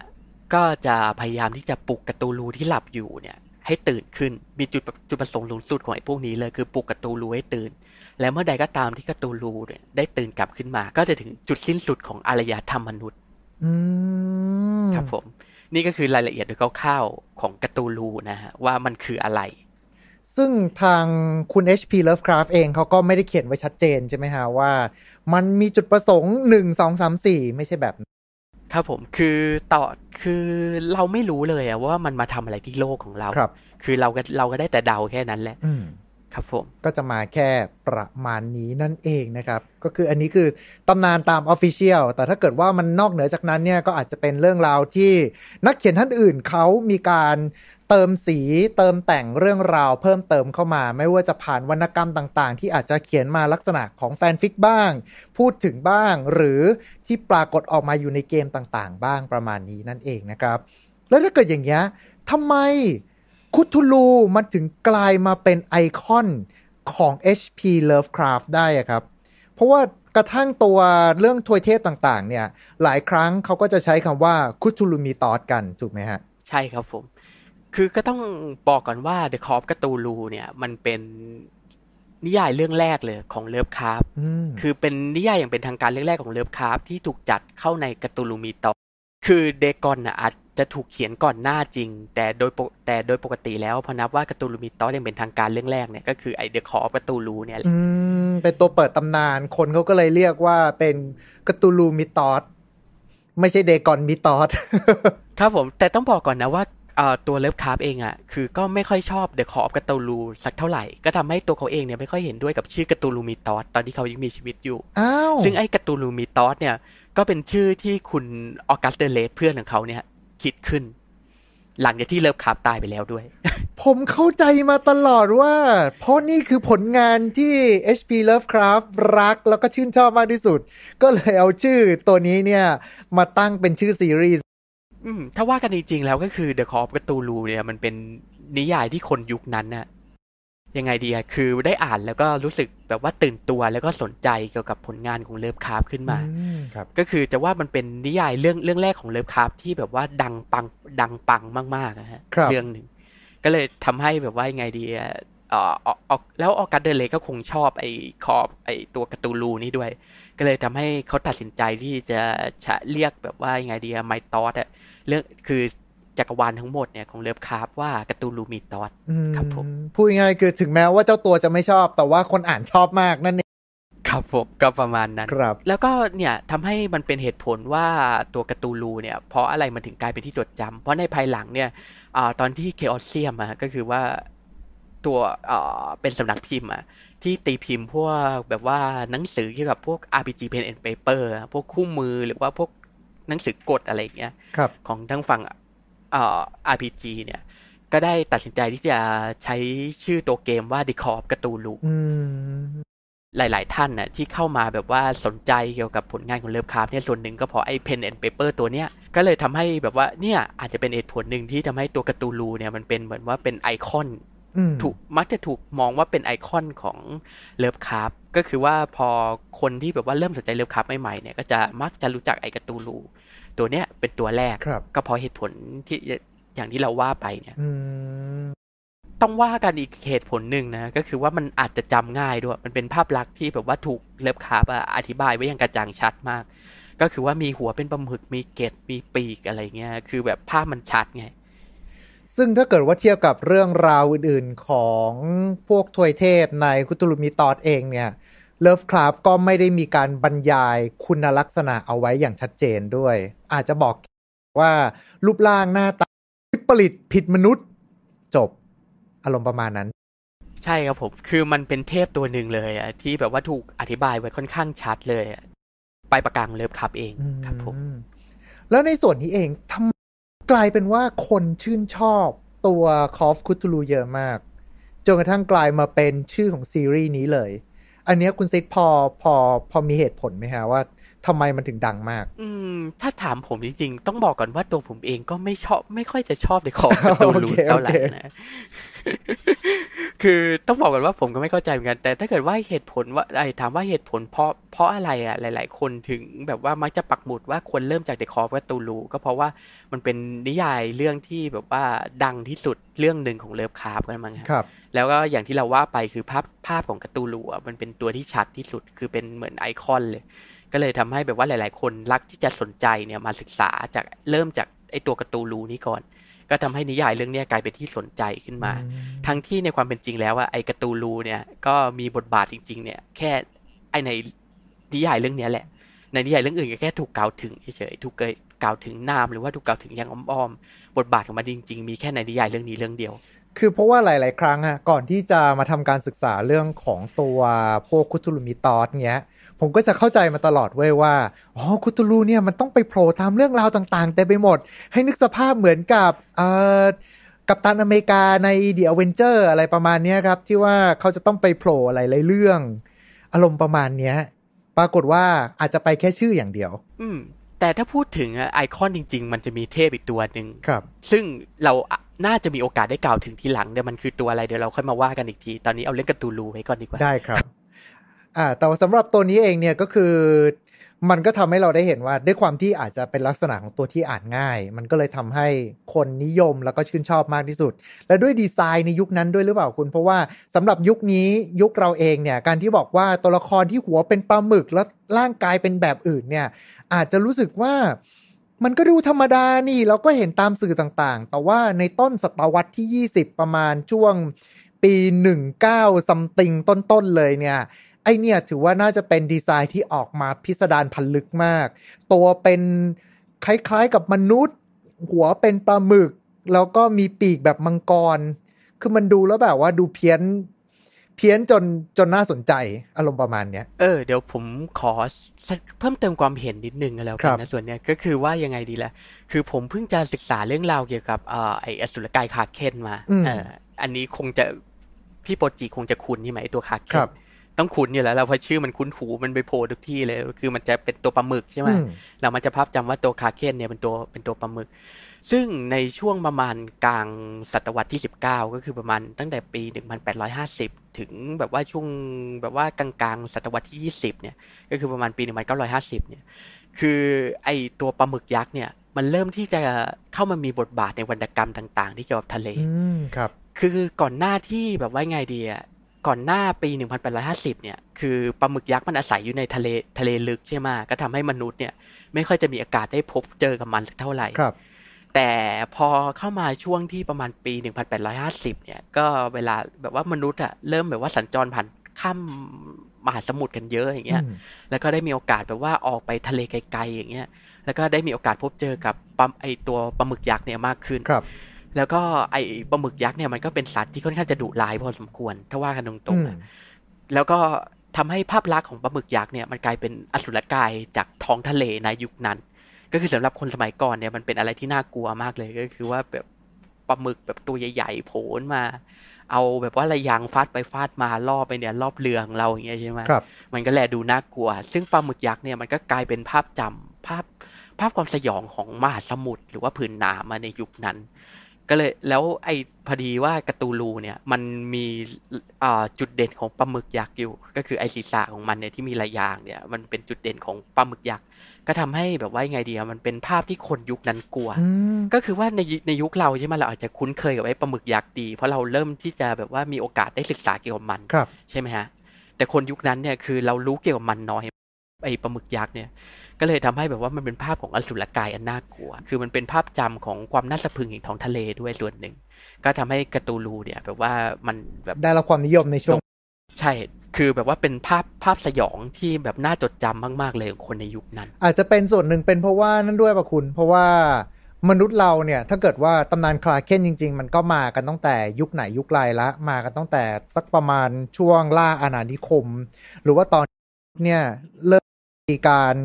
ก็จะพยายามที่จะปลุกกระตูลูที่หลับอยู่เนี่ย ให้ตื่นขึ้นมีจุดจุดประสงค์สูงสุดของไอ้พวกนี้เลยคือปลุกกระตูลูให้ตื่น และเมื่อใดก็ตามที่กระตูลูเนี่ยได้ตื่นกลับขึ้นมา ก็จะถึงจุดสิ้นสุดของอารยธรรมมนุษย์อืมครับผม นี่ก็คือรายละเอียดโดยคร่าวๆของกระตูลูนะฮะว่ามันคืออะไร ซึ่งทางคุณ HP Lovecraft เองเขาก็ไม่ได้เขียนไว้ชัดเจนใช่ไหมฮะว่า มันมีจุดประสงค์หนึ่งสองสามสี่ไม่ใช่แบบนั้นครับผมคือต่อคือเราไม่รู้เลยอะว่ามันมาทำอะไรที่โลกของเราครับ คือเราก็เราก็ได้แต่เดาแค่นั้นแหละอืม ครับผมก็จะมาแค่ประมาณนี้นั่นเองนะครับ ก็คืออันนี้คือตำนานตาม official แต่ถ้าเกิดว่ามันนอกเหนือจากนั้นเนี่ยก็อาจจะเป็นเรื่องราวที่นักเขียนท่านอื่นเขามีการเติมสีเติมแต่งเรื่องราวเพิ่มเติมเข้ามา ไม่ว่าจะผ่านวรรณกรรมต่างๆ ที่อาจจะเขียนมาลักษณะของแฟนฟิกบ้าง พูดถึงบ้าง หรือที่ปรากฏออกมาอยู่ในเกมต่างๆ บ้างประมาณนี้นั่นเองนะครับ แล้วถ้าเกิดอย่างเงี้ยทำไม คุทูลูมันถึงกลายมาเป็นไอคอนของ HP Lovecraft ได้อะครับ เพราะว่ากระทั่งตัวเรื่องทวยเทพต่างๆ เนี่ย หลายครั้งเขาก็จะใช้คำว่าคุทูลูมีตอสกัน ถูกไหมฮะ ใช่ครับผม คือก็ต้องบอกก่อนว่า The Call of Cthulhu เนี่ย มันเป็นนิยายเรื่องแรกเลยของ Lovecraft อืมคือเป็นนิยายอย่างเป็นทางการเรื่องแรกของ Lovecraft ที่ถูกจัดเข้าใน Cthulhu Mythos คือ Dagon น่ะอาจ จะถูกเขียนก่อนหน้าจริง แต่โดยปกแต่โดยปกติแล้วพอนับว่า Cthulhu Mythos อย่างเป็นทางการเรื่องแรกเนี่ยก็คือไอ The Call of Cthulhu เนี่ยแหละอืมเป็นตัวเปิดตำนานคนเขาก็เลยเรียกว่าเป็น Cthulhu Mythos ไม่ใช่ Dagon Mythosครับผมแต่ต้องบอกก่อนนะว่าเอ่อตัว Lovecraft เองอะคือก็ไม่ค่อยชอบ The Call of Cthulhu สักเท่าไหร่ ก็ทำให้ตัวเขาเองเนี่ยไม่ค่อยเห็นด้วยกับชื่อ Cthulhu Mythos ตอนที่เขายังมีชีวิตอยู่อ้าวซึ่งไอ้ Cthulhu Mythos เนี่ยก็เป็นชื่อที่คุณออกัสเดเลสเพื่อนของเขาเนี่ย คิดขึ้น หลังจากที่เลิฟคราฟตายไปแล้วด้วย ผมเข้าใจมาตลอดว่า เพราะนี่คือผลงานที่ HP Lovecraft รักแล้วก็ชื่นชอบมากที่สุด ก็เลยเอาชื่อตัวนี้เนี่ย มาตั้งเป็นชื่อซีรีส์อืมถ้าว่ากันจริงๆแล้วก็คือ The Call of Cthulhu เนี่ยมันเป็นนิยายที่คนยุคนั้นน่ะ ยังไงดีอะคือได้อ่านแล้วก็รู้สึกแบบว่าตื่นตัวแล้วก็สนใจเกี่ยวกับผลงานของเลิฟคราฟขึ้นมาอืมครับก็คือจะว่ามันเป็นนิยายเรื่องเรื่องแรกของเลิฟคราฟที่แบบว่าดังปังดังปังมากๆอะฮะครับเรื่องหนึ่งก็เลยทำให้แบบว่ายังไงดีอะเอ่อออกออกแล้วออกัสเดเลก็คงชอบไอ้คอบไอ้ตัวการ์ตูลูนี่ด้วย ก็เลยทำให้เขาตัดสินใจที่จะฉะเรียกแบบว่ายังไงดีอะไมตอสอะเรื่องคือ จักรวาลทั้งหมดเนี่ยของเลิฟคราฟว่าการ์ตูลูมีตอสอืมครับผมพูดง่ายๆคือถึงแม้ว่าเจ้าตัวจะไม่ชอบ แต่ว่าคนอ่านชอบมากนั่นเองครับผมก็ประมาณนั้นครับแล้วก็เนี่ยทำให้มันเป็นเหตุผลว่าตัวการ์ตูลูเนี่ยเพราะอะไรมันถึงกลายเป็นที่จดจำเพราะในภายหลังเนี่ยอาตอนที่เคออสเซียมอะก็คือว่าตัวเอ่อเป็นสำนักพิมพ์อะที่ตีพิมพ์พวกแบบว่าหนังสือเกี่ยวกับพวก RPG Pen and Paper อะพวกคู่มือหรือว่าพวกหนังสือกฎอะไรอย่างเงี้ยครับของทั้งฝั่ง เอ่อ RPG เนี่ย ก็ได้ตัดสินใจที่จะใช้ชื่อตัวเกมว่า The Call of Cthulhu อืมหลาย ๆ ท่านน่ะที่เข้ามาแบบว่าสนใจเกี่ยวกับผลงานของ Lovecraft เนี่ยส่วนหนึ่งก็เพราะไอ้ pen and paper ตัวเนี้ย ก็เลยทำให้แบบว่าเนี่ยอาจจะเป็นเหตุผลหนึ่งที่ทำให้ตัว Cthulhu เนี่ยมันเป็นเหมือนว่าเป็นไอคอนอืมถูกมักจะถูกมองว่าเป็นไอคอนของ Lovecraft ก็คือว่าพอคนที่แบบว่าเริ่มสนใจ Lovecraft ใหม่ ๆ เนี่ยก็จะมักจะรู้จักไอ Cthulhu ตัวเนี้ยเป็นตัวแรกครับก็เพราะเหตุผลที่อย่างที่เราว่าไปเนี่ยอืมต้องว่ากันอีกเหตุผลหนึ่งนะก็คือว่ามันอาจจะจำง่ายด้วย มันเป็นภาพลักษณ์ที่แบบว่าถูกเลิฟคาร์บอะอธิบายไว้อย่างกระจ่างชัดมาก ก็คือว่ามีหัวเป็นปลาหมึกมีเกล็ดมีปีกอะไรเงี้ย คือแบบภาพมันชัดไงซึ่งถ้าเกิดว่าเทียบกับเรื่องราวอื่นๆของพวกทวยเทพในคุตุลุมิตอดเองเนี่ย เลิฟคราฟก็ไม่ได้มีการบรรยายคุณลักษณะเอาไว้อย่างชัดเจนด้วย อาจจะบอกว่ารูปร่างหน้าตาวิปริตผิดมนุษย์ จบอารมณ์ประมาณนั้น ใช่ครับผม คือมันเป็นเทพตัวหนึ่งเลยอะที่แบบว่าถูกอธิบายไว้ค่อนข้างชัดเลยอะไปประกังเลิฟครับเองครับผมอืมแล้วในส่วนนี้เองทำกลายเป็นว่าคนชื่นชอบตัวคอฟคุตูลูเยอะมากจนกระทั่งกลายมาเป็นชื่อของซีรีส์นี้เลย อันเนี้ยคุณซิดพอพอพอมีเหตุผลไหมฮะว่าทำไมมันถึงดังมาก อืม ถ้าถามผมจริงๆ ต้องบอกก่อนว่าตัวผมเองก็ไม่ชอบ ไม่ค่อยจะชอบในของการ์ตูนลูโอเคเท่าไหร่โอเคนะ คือต้องบอกก่อนว่าผมก็ไม่เข้าใจเหมือนกัน แต่ถ้าเกิดว่าเหตุผลว่าไอ้ถามว่าเหตุผลเพราะเพราะอะไรอะ หลาย ๆ คนถึงแบบว่ามักจะปักหมุดว่าควรเริ่มจากเดคอฟการ์ตูนลูก็เพราะว่ามันเป็นนิยายเรื่องที่แบบว่าดังที่สุดเรื่องหนึ่งของเลิฟคราฟกันมั้งครับครับแล้วก็อย่างที่เราว่าไปคือภาพภาพของการ์ตูลูอะมันเป็นตัวที่ชัดที่สุดคือเป็นเหมือนไอคอนเลย ก็เลยทำให้แบบว่าหลาย ๆ คนรักที่จะสนใจเนี่ยมาศึกษาจากเริ่มจากไอตัวการ์ตูลูนี้ก่อน ก็ทำให้นิยายเรื่องเนี้ยกลายเป็นที่สนใจขึ้นมา ทั้งที่ในความเป็นจริงแล้วว่าไอการ์ตูลูเนี่ยก็มีบทบาทจริง ๆ เนี่ย แค่ไอในนิยายเรื่องเนี้ยแหละ ในนิยายเรื่องอื่นก็แค่ถูกกล่าวถึงเฉยๆถูกกล่าวถึงนามหรือว่าถูกกล่าวถึงอย่างอ้อมๆบทบาทของมันจริง ๆ มีแค่ในนิยายเรื่องนี้เรื่องเดียว คือเพราะว่าหลาย ๆ ครั้งอะก่อนที่จะมาทำการศึกษาเรื่องของตัวพวกคุตูลูมิตอสเงี้ย ผมก็จะเข้าใจมาตลอดเว้ยว่าอ๋อคุตูลูเนี่ยมันต้องไปโผล่ตามเรื่องราวต่างๆเต็มไปหมด ให้นึกสภาพเหมือนกับเอ่อกัปตันอเมริกาใน The Avenger อะไรประมาณเนี้ยครับ ที่ว่าเขาจะต้องไปโผล่อะไรหลายเรื่อง อารมณ์ประมาณเนี้ย ปรากฏว่าอาจจะไปแค่ชื่ออย่างเดียว อืมแต่ถ้าพูดถึงอะไอคอนจริง ๆ มันจะมีเทพอีกตัวหนึ่งครับ ซึ่งเราอะ น่าจะมีโอกาสได้กล่าวถึงทีหลังเดี๋ยวมันคือตัวอะไรเดี๋ยวเราค่อยมาว่ากันอีกที ตอนนี้เอาเรื่องกร์ตูลูไว้ก่อนดีกว่า ได้ครับ อ่า แต่ว่าสำหรับตัวนี้เองเนี่ยก็คือมันก็ทำให้เราได้เห็นว่าด้วยความที่อาจจะเป็นลักษณะของตัวที่อ่านง่าย มันก็เลยทำให้คนนิยมแล้วก็ชื่นชอบมากที่สุด และด้วยดีไซน์ในยุคนั้นด้วยหรือเปล่าคุณ เพราะว่าสำหรับยุคนี้ยุคเราเองเนี่ยการที่บอกว่าตัวละครที่หัวเป็นปลาหมึกแล้วร่างกายเป็นแบบอื่นเนี่ย อาจจะรู้สึกว่า มันก็ดูธรรมดานี่เราก็เห็นตามสื่อต่างๆ แต่ว่าในต้นศตวรรษที่ 20 ประมาณช่วงปี 19ซัมติงต้นๆเลยเนี่ยไอเนี่ยถือว่าน่าจะเป็นดีไซน์ที่ออกมาพิสดารพันลึกมาก ตัวเป็นคล้ายๆกับมนุษย์ หัวเป็นปลาหมึก แล้วก็มีปีกแบบมังกร คือมันดูแล้วแบบว่าดูเพี้ยน พี้ยนจนจนน่าสนใจอารมณ์ประมาณเนี้ยเออเดี๋ยวผมขอเพิ่มเติมความเห็นนิดนึงก็แล้วครักันบนะส่วนเนี้ยก็คือว่ายังไงดีล่ะคือผมเพิ่งจะศึกษาเรื่องราวเกี่ยวกับเอ่อไออสุรกายคาเคนมาเอออันนี้คงจะพี่โปรจิคงจะคุ้นใช่ไหมไอ้ตัวคาเคนครับต้องคุ้นอยู่แล้วเราเพราะชื่อมันคุ้นหูมันไปโผล่ทุกที่เลย คือมันจะเป็นตัวปลาหมึกใช่ไหมอืมเรามันจะภาพจำว่าตัวคาเคนเนี่ยเป็นตัวเป็นตัวปลาหมึก ซึ่งในช่วงประมาณกลางศตวรรษที่ 19 ก็คือประมาณตั้งแต่ปี 1850 ถึงแบบว่าช่วงแบบว่ากลางๆศตวรรษที่ 20 เนี่ย ก็คือประมาณปี 1950 เนี่ย คือไอตัวปลาหมึกยักษ์เนี่ย มันเริ่มที่จะเข้ามามีบทบาทในวรรณกรรมต่างๆ ที่เกี่ยวกับทะเลอืมครับ คือก่อนหน้าที่แบบว่าไงดีอะก่อนหน้าปี 1850 เนี่ย คือปลาหมึกยักษ์มันอาศัยอยู่ในทะเลทะเลลึกใช่ไหมก็ทำให้มนุษย์เนี่ย ไม่ค่อยจะมีโอกาสได้พบเจอกับมันสักเท่าไหร่ครับ แต่พอเข้ามาช่วงที่ประมาณปี 1850 เนี่ย ก็เวลาแบบว่ามนุษย์อะเริ่มแบบว่าสัญจรผ่านข้ามมหาสมุทรกันเยอะอย่างเงี้ยอืมแล้วก็ได้มีโอกาสแบบว่าออกไปทะเลไกลๆอย่างเงี้ย แล้วก็ได้มีโอกาสพบเจอกับปลาไอตัวปลาหมึกยักษ์เนี่ยมากขึ้นครับ แล้วก็ไอปลาหมึกยักษ์เนี่ยมันก็เป็นสัตว์ที่ค่อนข้างจะดุร้ายพอสมควร ถ้าว่ากันตรงๆอะแล้วก็ทำให้ภาพลักษณ์ของปลาหมึกยักษ์เนี่ยมันกลายเป็นอสุรกายจากท้องทะเลในยุคนั้น ก็คือสำหรับคนสมัยก่อนเนี่ยมันเป็นอะไรที่น่ากลัวมากเลยก็คือว่าแบบปลาหมึกแบบตัวใหญ่ๆโผล่มา เอาแบบว่าระยางฟาดไปฟาดมาล่อไปเนี่ยรอบเรือของเราอย่างเงี้ยใช่ไหมครับมันก็แลดูน่ากลัว ซึ่งปลาหมึกยักษ์เนี่ยมันก็กลายเป็นภาพจำภาพภาพความสยองของมหาสมุทรหรือว่าผืนน้ำมาในยุคนั้น ก็เลยแล้วไอ้พอดีว่าการ์ตูลูเนี่ยมันมีอ่าจุดเด่นของปลาหมึกยักษ์อยู่ ก็คือไอ้ศีรษะของมันเนี่ยที่มีระยางเนี่ยมันเป็นจุดเด่นของปลาหมึกยักษ์ ก็ทำให้แบบว่ายังไงดีอะมันเป็นภาพที่คนยุคนั้นกลัวอืมก็คือว่าในยุในยุคเราใช่ไหมเราอาจจะคุ้นเคยกับไอ้ปลาหมึกยักษ์ดี เพราะเราเริ่มที่จะแบบว่ามีโอกาสได้ศึกษาเกี่ยวกับมันครับใช่ไหมฮะแต่คนยุคนั้นเนี่ยคือเรารู้เกี่ยวกับมันน้อยไอ้ปลาหมึกยักษ์เนี่ย ก็เลยทำให้แบบว่ามันเป็นภาพของอสุรกายอันน่ากลัว คือมันเป็นภาพจำของความน่าสะพรึงแห่งท้องทะเลด้วยส่วนหนึ่ง ก็ทำให้การ์ตูลูเนี่ย แบบว่ามันแบบได้รับความนิยมในช่วง ใช่ คือแบบว่าเป็นภาพภาพสยองที่แบบน่าจดจำมากๆเลยของคนในยุคนั้น อาจจะเป็นส่วนหนึ่งเป็นเพราะว่านั่นด้วยป่ะคุณ เพราะว่ามนุษย์เราเนี่ยถ้าเกิดว่าตำนานคลาเคนจริง ๆ มันก็มากันตั้งแต่ยุคไหนยุคไรละ มากันตั้งแต่สักประมาณช่วงล่าอาณานิคม หรือว่าตอนเนี่ยเริ่มมีการ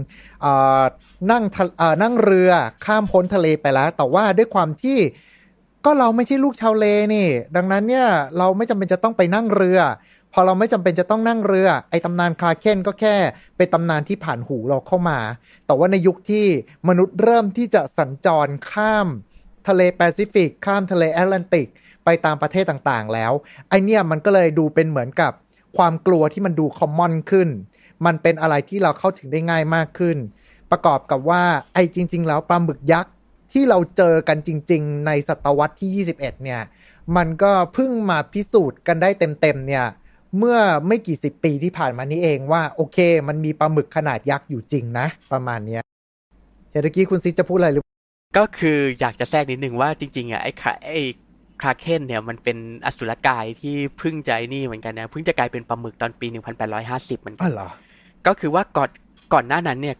อ่อนั่งเอ่อนั่งเรือข้ามพ้นทะเลไปแล้ว แต่ว่าด้วยความที่ก็เราไม่ใช่ลูกชาวเลนี่ ดังนั้นเนี่ยเราไม่จำเป็นจะต้องไปนั่งเรือ อเราไม่จำเป็นจะต้องนั่งเรือ ไอ้ตำนานคาเคนก็แค่ เป็นตำนานที่ผ่านหูเราเข้ามา แต่ว่าในยุคที่มนุษย์เริ่มที่จะสัญจรข้ามทะเลแปซิฟิก ข้ามทะเลแอตแลนติก ไปตามประเทศต่างๆ แล้ว ไอเนี่ยมันก็เลยดูเป็นเหมือนกับความกลัวที่มันดูคอมมอนขึ้น มันเป็นอะไรที่เราเข้าถึงได้ง่ายมากขึ้น ประกอบกับว่าไอจริง ๆ แล้วปลาหมึกยักษ์ที่เราเจอกันจริง ๆ ในศตวรรษที่ 21 เนี่ย มันก็เพิ่งมาพิสูจน์กันได้เต็มๆ เนี่ย เมื่อไม่กี่สิบปีที่ผ่านมานี้เองว่าโอเค มันมีปลาหมึกขนาดยักษ์อยู่จริงนะ ประมาณเนี้ยเดี๋ยวตะกี้คุณซิจะพูดอะไรหรือก็คืออยากจะแทรกนิดนึงว่าจริงๆอะไอ้คาไอ้คราเคนเนี่ยมันเป็นอสุรกายที่เพิ่งจะไอ้นี่เหมือนกันนะเพิ่งจะกลายเป็นปลาหมึกตอนปี 1850เหมือนกัอ๋อเหรอก็คือว่าก่อนก่อนหน้านั้นเนี่ย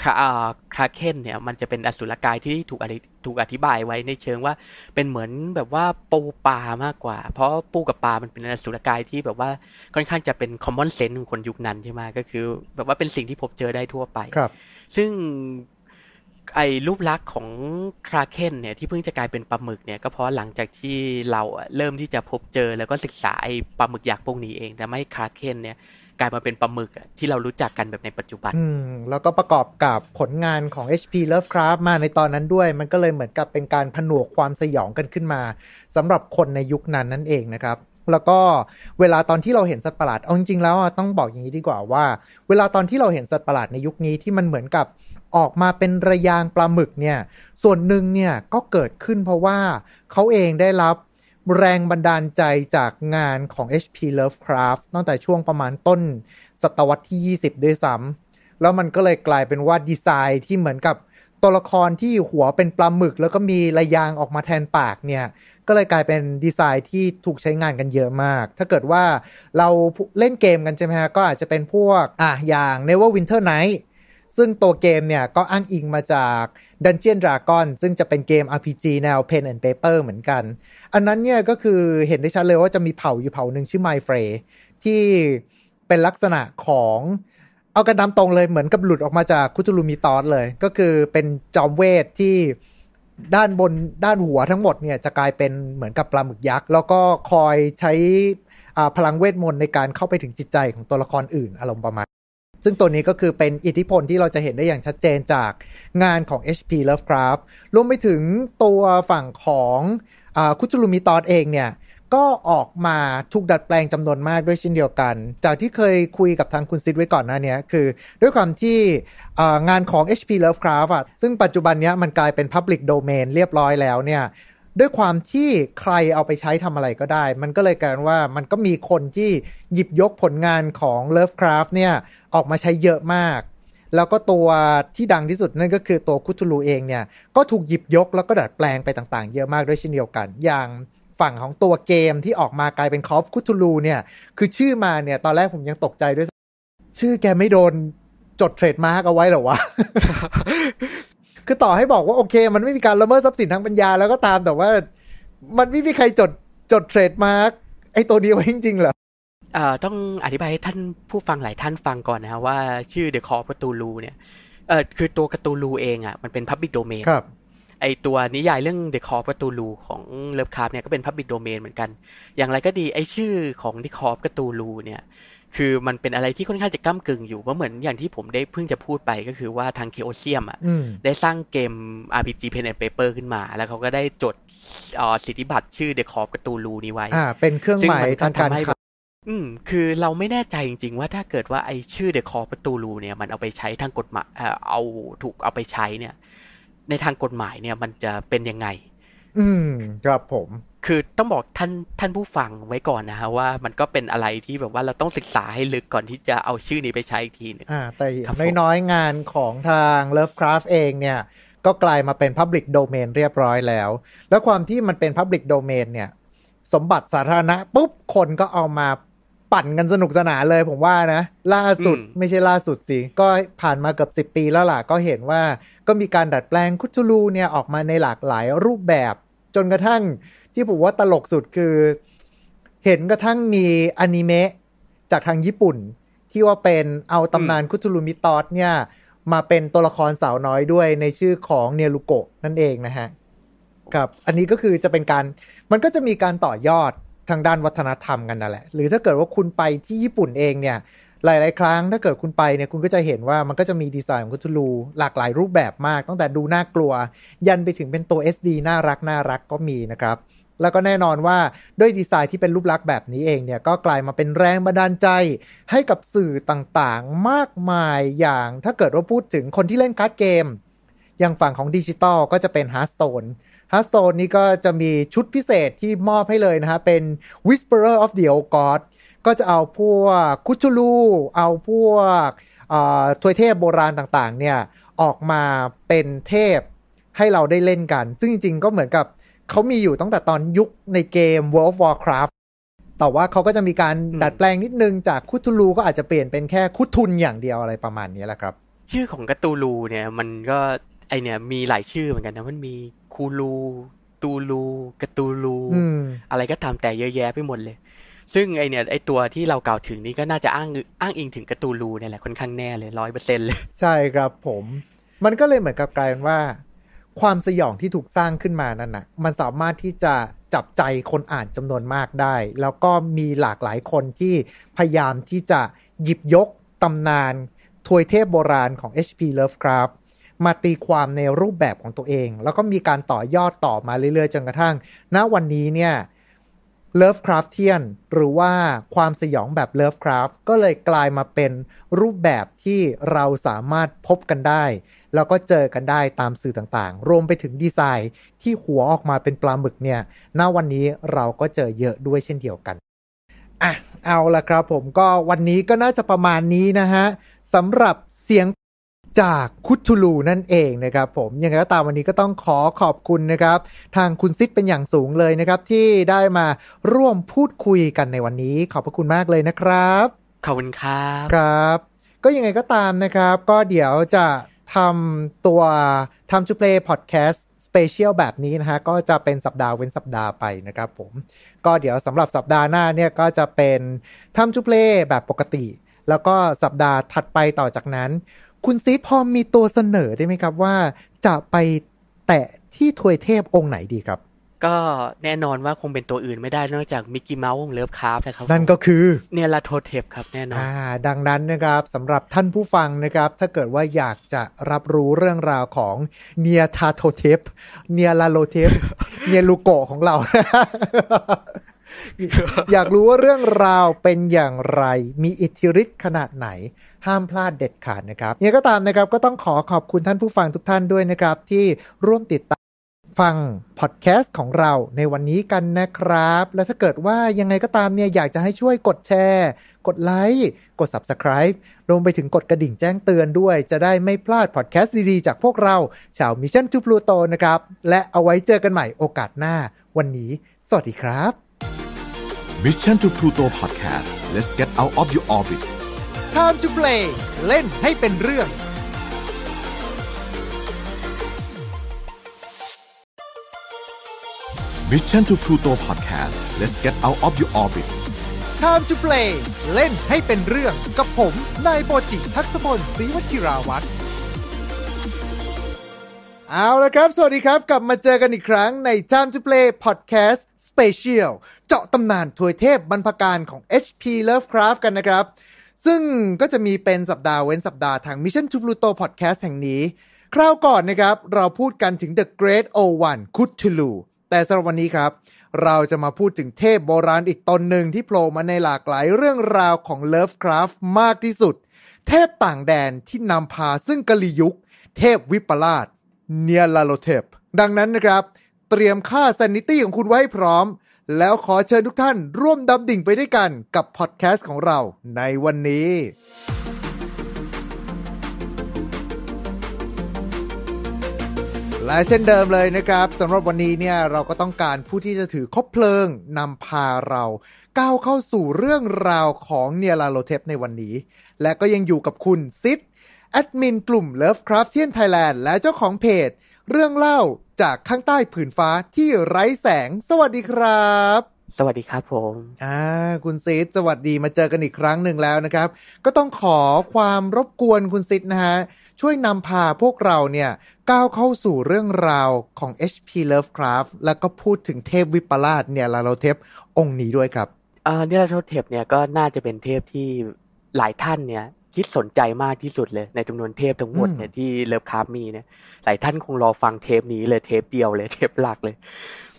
คราอ่าคราเคนเนี่ยมันจะเป็นอสุรกายที่ถูกอธิถูกอธิบายไว้ในเชิงว่าเป็นเหมือนแบบว่าปูปลามากกว่า เพราะปูกับปลามันเป็นอสุรกายที่แบบว่าค่อนข้างจะเป็น common sense ของคนยุคนั้นใช่ไหมก็คือ แบบว่าเป็นสิ่งที่พบเจอได้ทั่วไปครับ ซึ่งไอ้รูปลักษณ์ของคราเคนเนี่ยที่เพิ่งจะกลายเป็นปลาหมึกเนี่ยก็เพราะหลังจากที่เราอะเริ่มที่จะพบเจอแล้วก็ศึกษาไอ้ปลาหมึกยักษ์พวกนี้เองแต่ไม่คราเคนเนี่ย กลายมาเป็นปลาหมึกที่เรารู้จักกันแบบในปัจจุบัน อืมแล้วก็ประกอบกับผลงานของ HP Lovecraft มาในตอนนั้นด้วย มันก็เลยเหมือนกับเป็นการผนวกความสยองกันขึ้นมาสำหรับคนในยุคนั้นนั่นเองนะครับแล้วก็เวลาตอนที่เราเห็นสัตว์ประหลาด เอาจริงๆแล้วต้องบอกอย่างนี้ดีกว่าว่า เวลาตอนที่เราเห็นสัตว์ประหลาดในยุคนี้ที่มันเหมือนกับออกมาเป็นระยางปลาหมึกเนี่ย ส่วนหนึ่งเนี่ยก็เกิดขึ้นเพราะว่าเขาเองได้รับ แรงบันดาลใจจากงานของ HP Lovecraft ตั้งแต่ช่วงประมาณต้นศตวรรษที่ 20 ด้วยซ้ำแล้วมันก็เลยกลายเป็นว่าดีไซน์ที่เหมือนกับตัวละครที่หัวเป็นปลาหมึก แล้วก็มีระยางออกมาแทนปากเนี่ย ก็เลยกลายเป็นดีไซน์ที่ถูกใช้งานกันเยอะมาก ถ้าเกิดว่าเราเล่นเกมกันใช่ไหมฮะ ก็อาจจะเป็นพวกอะอย่าง Neverwinter Night ซึ่งตัวเกมเนี่ยก็อ้างอิงมาจาก Dungeon Dragon ซึ่งจะเป็นเกม RPG แนว Pen and Paper เหมือนกัน อันนั้นเนี่ยก็คือเห็นได้ชัดเลยว่าจะมีเผ่าอยู่เผ่าหนึ่งชื่อ My Frey ที่เป็นลักษณะของเอากันตามตรงเลยเหมือนกับหลุดออกมาจากคุตลูมิตอสเลย ก็คือเป็นจอมเวทที่ด้านบนด้านหัวทั้งหมดเนี่ยจะกลายเป็นเหมือนกับปลาหมึกยักษ์ แล้วก็คอยใช้อ่าพลังเวทมนต์ในการเข้าไปถึงจิตใจของตัวละครอื่นอารมณ์ประมาณ ซึ่งตัวนี้ก็คือเป็นอิทธิพลที่เราจะเห็นได้อย่างชัดเจนจากงานของ HP Lovecraft รวมไปถึงตัวฝั่งของคุจูลูมิตอสเองเนี่ย ก็ออกมาถูกดัดแปลงจำนวนมากด้วยเช่นเดียวกัน จากที่เคยคุยกับทางคุณซิดไว้ก่อนหน้านี้คือ ด้วยความที่งานของ HP Lovecraft อะซึ่งปัจจุบันนี้มันกลายเป็น Public Domain เรียบร้อยแล้วเนี่ยด้วยความที่ใครเอาไปใช้ทำอะไรก็ได้ มันก็เลยกลายว่ามันก็มีคนที่หยิบยกผลงานของ Lovecraft เนี่ย ออกมาใช้เยอะมาก แล้วก็ตัวที่ดังที่สุดนั่นก็คือตัว Cthulhu เองเนี่ย ก็ถูกหยิบยกแล้วก็ดัดแปลงไปต่างๆ เยอะมากด้วยเช่นเดียวกัน อย่างฝั่งของตัวเกมที่ออกมากลายเป็น Call of Cthulhu เนี่ย คือชื่อมาเนี่ย ตอนแรกผมยังตกใจด้วย ชื่อแกไม่โดนจด trademark เอาไว้หรอวะ คือต่อให้บอกว่าโอเค มันไม่มีการละเมิดทรัพย์สินทางปัญญาแล้วก็ตามแต่ว่า มันไม่มีใครจดจดเทรดมาร์กไอ้ตัวนี้ไว้จริงๆเหรอ ต้องอธิบายให้ท่านผู้ฟังหลายท่านฟังก่อนนะฮะว่าชื่อ The Call of Cthulhu เนี่ยเออคือตัวการ์ตูลูเองอะมันเป็น Public Domain ครับไอตัวนิยายเรื่อง The Call of Cthulhu ของเลิฟคราฟเนี่ยก็เป็น Public Domain เหมือนกัน อย่างไรก็ดีไอชื่อของ The Call of Cthulhu เนี่ยคือมันเป็นอะไรที่ค่อนข้างจะก้ากึ่งอยู่เพราะเหมือนอย่างที่ผมได้เพิ่งจะพูดไปก็คือว่าทางเคโอเซียมอะอืมได้สร้างเกม RPG Pen and Paper ขึ้นมา แล้วเขาก็ได้จดเอ่อสิทธิบัตรชื่อ The Call of Cthulhu นี้ไว้ อ่าเป็นเครื่องหมายทางการซึ่มันค้า อืม คือเราไม่แน่ใจจริง ๆ ว่าถ้าเกิดว่าไอชื่อ The Call of Cthulhu เนี่ย มันเอาไปใช้ทางกฎหมายเอ่อเอาถูกเอาไปใช้เนี่ย ในทางกฎหมายเนี่ยมันจะเป็นยังไง อืม ครับผม คือต้องบอกท่านท่านผู้ฟังไว้ก่อนนะฮะว่ามันก็เป็นอะไรที่แบบว่าเราต้องศึกษาให้ลึกก่อนที่จะเอาชื่อนี้ไปใช้อีกทีหนึงอ่า แต่อย่าครับงผมน้อยๆงานของทาง Lovecraft เองเนี่ย ก็กลายมาเป็น Public Domain เรียบร้อยแล้ว แล้วความที่มันเป็น Public Domain เนี่ย สมบัติสาธารณะปุ๊บคนก็เอามา ปั่นกันสนุกสนานเลยผมว่านะ ล่าสุดอืมไม่ใช่ล่าสุดสิ ก็ผ่านมาเกือบสิบ10 ปีแล้วล่ะ ก็เห็นว่าก็มีการดัดแปลงคุตูลูเนี่ยออกมาในหลากหลายรูปแบบ จนกระทั่งที่ผมว่าตลกสุดคือ เห็นกระทั่งมีอนิเมะจากทางญี่ปุ่น ที่ว่าเป็นเอาตำนานคุตูลูมิตอสเนี่ย มาเป็นตัวละครสาวน้อยด้วยในชื่อของเนรุโกะนั่นเองนะฮะครับ อันนี้ก็คือจะเป็นการมันก็จะมีการต่อยอด ทางด้านวัฒนธรรมกันนั่นแหละ หรือถ้าเกิดว่าคุณไปที่ญี่ปุ่นเองเนี่ย หลาย ๆ ครั้งถ้าเกิดคุณไปเนี่ยคุณก็จะเห็นว่ามันก็จะมีดีไซน์ของคุทูลูหลากหลายรูปแบบมาก ตั้งแต่ดูน่ากลัว ยันไปถึงเป็นตัว SD น่ารักน่ารักก็มีนะครับแล้วก็แน่นอนว่าด้วยดีไซน์ที่เป็นรูปลักษณ์แบบนี้เองเนี่ย ก็กลายมาเป็นแรงบันดาลใจ ให้กับสื่อต่างๆ มากมายอย่างถ้าเกิดว่าพูดถึงคนที่เล่นการ์ดเกม อย่างฝั่งของดิจิตอลก็จะเป็น Hearthstone Hearthstone นี่ก็จะมีชุดพิเศษที่มอบให้เลยนะฮะ เป็น Whispers of the Old Gods ก็จะเอาพวก Cthulhu เอาพวกทวยเทพโบราณต่างๆ เนี่ย ออกมาเป็นเทพให้เราได้เล่นกัน ซึ่งจริงๆ ก็เหมือนกับเขามีอยู่ตั้งแต่ตอนยุคในเกม World of Warcraft แต่ว่าเขาก็จะมีการดัดแปลงนิดนึงจากคุทูลูก็อาจจะเปลี่ยนเป็นแค่คุทุนอย่างเดียวอะไรประมาณนี้แหละครับ ชื่อของกัตูลูเนี่ยมันก็ ไอเนี่ยมีหลายชื่อเหมือนกันนะมันมีคูลูตูลูกตูลูอะไรก็ตามแต่เยอะแยะไปหมดเลย ซึ่งไอเนี่ยไอตัวที่เรากล่าวถึงนี้ก็น่าจะอ้างอ้างอิงถึงกตูลูเนี่ยแหละค่อนข้างแน่เลยร้อยเปอร์เซ็นเลย ใช่ครับผม มันก็เลยเหมือนกับกลายเป็นว่า ความสยองที่ถูกสร้างขึ้นมานั่นนะมันสามารถที่จะจับใจคนอ่านจำนวนมากได้ แล้วก็มีหลากหลายคนที่พยายามที่จะหยิบยกตำนาน ทวยเทพโบราณของ H.P. Lovecraft มาตีความในรูปแบบของตัวเอง แล้วก็มีการต่อยอดต่อมาเรื่อยๆ จนกระทั่ง ณวันนี้เนี่ย Lovecraftian หรือว่าความสยองแบบ Lovecraft ก็เลยกลายมาเป็นรูปแบบที่เราสามารถพบกันได้ แล้วก็เจอกันได้ตามสื่อต่างๆ รวมไปถึงดีไซน์ที่หัวออกมาเป็นปลาหมึกเนี่ยณวันนี้เราก็เจอเยอะด้วยเช่นเดียวกันอะเอาละครับผมก็วันนี้ก็น่าจะประมาณนี้นะฮะสำหรับเสียง จากคุทูลูนั่นเองนะครับผมยังไงก็ตามวันนี้ก็ต้องขอขอบคุณนะครับ ทางคุณซิดเป็นอย่างสูงเลยนะครับ ที่ได้มาร่วมพูดคุยกันในวันนี้ ขอบพระคุณมากเลยนะครับ ขอบคุณครับครับ ก็ยังไงก็ตามนะครับ ก็เดี๋ยวจะทำตัวทำ to play podcast สเปเชียลแบบนี้นะฮะ ก็จะเป็นสัปดาห์เว้นสัปดาห์ไปนะครับผม ก็เดี๋ยวสำหรับสัปดาห์หน้าเนี่ยก็จะเป็นทำ to play แบบปกติ แล้วก็สัปดาห์ถัดไปต่อจากนั้น คุณซีพอมีตัวเสนอได้ไหมครับว่าจะไปแตะที่ทวยเทพองค์ไหนดีครับ ก็แน่นอนว่าคงเป็นตัวอื่นไม่ได้นอกจากมิกกี้เมาส์ Lovecraft นะครับ นั่นก็คือ Nyarlathotep ครับแน่นอนอ่าดังนั้นนะครับสำหรับท่านผู้ฟังนะครับ ถ้าเกิดว่าอยากจะรับรู้เรื่องราวของ Nyarlathotep Nyarlathotep เนียลูโกของเราอยากรู้ว่าเรื่องราวเป็นอย่างไร มีอิทธิฤทธิ์ขนาดไหน ห้ามพลาดเด็ดขาดนะครับยังก็ตามนะครับก็ต้องขอขอบคุณท่านผู้ฟังทุกท่านด้วยนะครับ ที่ร่วมติดตามฟังพอดแคสต์ของเราในวันนี้กันนะครับ และถ้าเกิดว่ายังไงก็ตามเนี่ยอยากจะให้ช่วยกดแชร์ กดไลค์กด Subscribe รวมไปถึงกดกระดิ่งแจ้งเตือนด้วย จะได้ไม่พลาดพอดแคสต์ดีๆ จากพวกเรา ชาว Mission to Pluto นะครับ และเอาไว้เจอกันใหม่โอกาสหน้า วันนี้ สวัสดีครับ Mission to Pluto Podcast let's get out of your orbit Time to play เล่นให้เป็นเรื่อง Mission to Pluto Podcast let's get out of your orbit Time to play เล่นให้เป็นเรื่องกับผม นายโปจิทักษพลศรีวชิราวัตรเอาละครับ สวัสดีครับ กลับมาเจอกันอีกครั้งใน Time to Play Podcast Special เจาะตำนานถวยเทพบรรพการของ HP Lovecraft กันนะครับ ซึ่งก็จะมีเป็นสัปดาห์เว้นสัปดาห์ทาง Mission to Pluto Podcast แห่งนี้ คราวก่อนนะครับ เราพูดกันถึง The Great O1 Cthulhu แต่สำหรับวันนี้ครับ เราจะมาพูดถึงเทพโบราณอีกตนหนึ่งที่โผล่มาในหลากหลายเรื่องราวของ Lovecraft มากที่สุด เทพต่างแดนที่นำพาซึ่งกลียุค เทพวิปลาสNyarlathotep ดังนั้นนะครับ เตรียมค่า sanity ของคุณไว้พร้อม แล้วขอเชิญทุกท่านร่วมดำดิ่งไปด้วยกันกับพอดแคสต์ของเราในวันนี้และเช่นเดิมเลยนะครับสำหรับวันนี้เนี่ยเราก็ต้องการผู้ที่จะถือคบเพลิงนำพาเราก้าวเข้าสู่เรื่องราวของ Nyarlathotep ในวันนี้ และก็ยังอยู่กับคุณซิดแอดมินกลุ่ม Lovecraftian Thailand และเจ้าของเพจ เรื่องเล่าจากข้างใต้ผืนฟ้าที่ไร้แสง สวัสดีครับ สวัสดีครับผมอ่าคุณซิดสวัสดีมาเจอกันอีกครั้งหนึ่งแล้วนะครับ ก็ต้องขอความรบกวนคุณซิดนะฮะ ช่วยนำพาพวกเราเนี่ย ก้าวเข้าสู่เรื่องราวของ H.P. Lovecraft แล้วก็พูดถึงเทพวิปลาสเนี่ยลาโลเทปองค์นี้ด้วยครับเอ่อ Nyarlathotep เนี่ยก็น่าจะเป็นเทพที่หลายท่านเนี่ย คิดสนใจมากที่สุดเลย ในจำนวนเทพทั้งหมดเนี่ยที่ Lovecraft มีเนี่ยหลายท่านคงรอฟังเทปนี้เลยเทปเดียวเลยเทปหลักเลย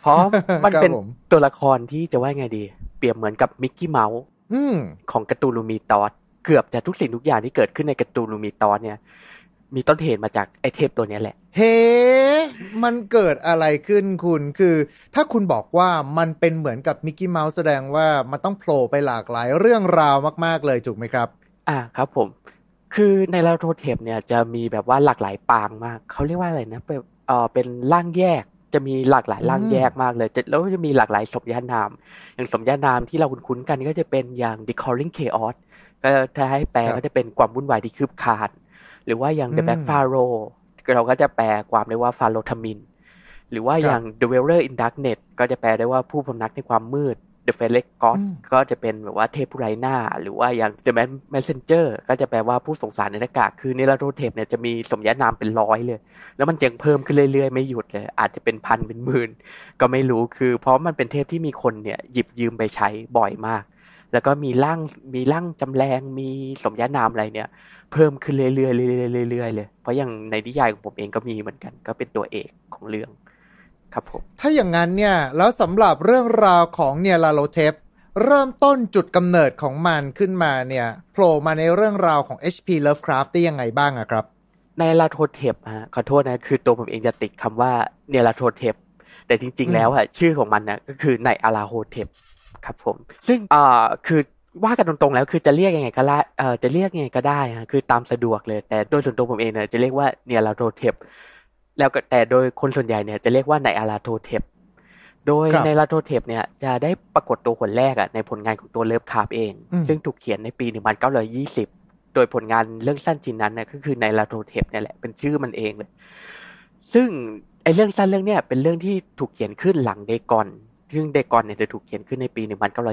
เพราะมันเป็นครับผมตัวละครที่จะว่าไงดี เปรียบเหมือนกับมิกกี้เมาส์อืมของ Cthulhu Mythos เกือบจะทุกสิ่งทุกอย่างที่เกิดขึ้นใน Cthulhu Mythos เนี่ยมีต้นเหตุมาจากไอเทพตัวเนี้ยแหละ เฮ้ มันเกิดอะไรขึ้นคุณ คือ ถ้าคุณบอกว่ามันเป็นเหมือนกับมิกกี้เมาส์แสดงว่ามันต้องโผล่ไปหลากหลายเรื่องราวมาก ๆ เลยถูกไหมครับ อ่าครับผม คือ Nyarlathotep เนี่ยจะมีแบบว่าหลากหลายปางมากเขาเรียกว่าอะไรนะเป็นเออเป็นร่างแยกจะมีหลากหลายร่างแยกมากเลยจะแล้วจะมีหลากหลายสมญานาม อย่างสมญานามที่เราคุ้นๆกันก็จะเป็นอย่าง The Crawling Chaos ก็ถ้าให้แปลครับก็จะเป็นความวุ่นวายที่คืบคลานหรือว่าอย่าง The อืม Black Pharaoh เราก็จะแปลความได้ว่าฟาโรทามิน หรือว่าอย่าง The Dweller in Darkness ก็จะแปลได้ว่าผู้พำนักในความมืด The f a i r y God อืมก็จะเป็นแบบว่าเทพผู้ไร้หน้า หรือว่าอย่าง The Man Messenger ก็จะแปลว่าผู้ส่งสารในหน้ากาก คือในลาโรเทปเนี่ยจะมีสมญานามเป็นร้อยเลย แล้วมันยังเพิ่มขึ้นเรื่อยๆ ไม่หยุดเลย อาจจะเป็นพันเป็นหมื่น ก็ไม่รู้คือ เพราะมันเป็นเทพที่มีคนเนี่ยหยิบยืมไปใช้บ่อยมาก แล้วก็มีร่างมีร่างจำแรงมีสมญานามอะไรเนี่ย เพิ่มขึ้นเรื่อยๆเรื่อยๆเรื่อยๆเลย เพราะอย่างในนิยายของผมเองก็มีเหมือนกัน ก็เป็นตัวเอกของเรื่อง ครับผมถ้าอย่างนั้นเนี่ยแล้วสำหรับเรื่องราวของเนี่ยลาโลเทปเริ่มต้นจุดกำเนิดของมันขึ้นมาเนี่ยโผล่มาในเรื่องราวของ H.P. Lovecraft ได้ยังไงบ้างอะครับในลาโทเทปฮะขอโทษนะ คือตัวผมเองจะติดคำว่าเนลาโทเทปแต่จริงอืมๆแล้วอะชื่อของมันนะก็คือไนอาราโทเทปครับผม ซึ่งอ่าคือว่ากันตรงๆแล้วคือจะเรียกยังไงก็ได้เอ่อจะเรียกยังไงก็ได้ฮะคือตามสะดวกเลย แต่โดยส่วนตัวผมเองเนี่ยจะเรียกว่าเนลาโทเทป แล้วก็แต่โดยคนส่วนใหญ่เนี่ยจะเรียกว่าไนอาราโทเทปโดยครับ Nyarlathotep เนี่ยจะได้ปรากฏตัวครั้งแรกอะในผลงานของตัว Lovecraft เองอืมซึ่งถูกเขียนในปี 1920 โดยผลงานเรื่องสั้นชิ้นนั้นเนี่ยก็คือ Nyarlathotep เนี่ยแหละเป็นชื่อมันเองเลย ซึ่งไอเรื่องสั้นเรื่องเนี้ยเป็นเรื่องที่ถูกเขียนขึ้นหลัง Dagon ซึ่ง Dagon เนี่ยจะถูกเขียนขึ้นในปี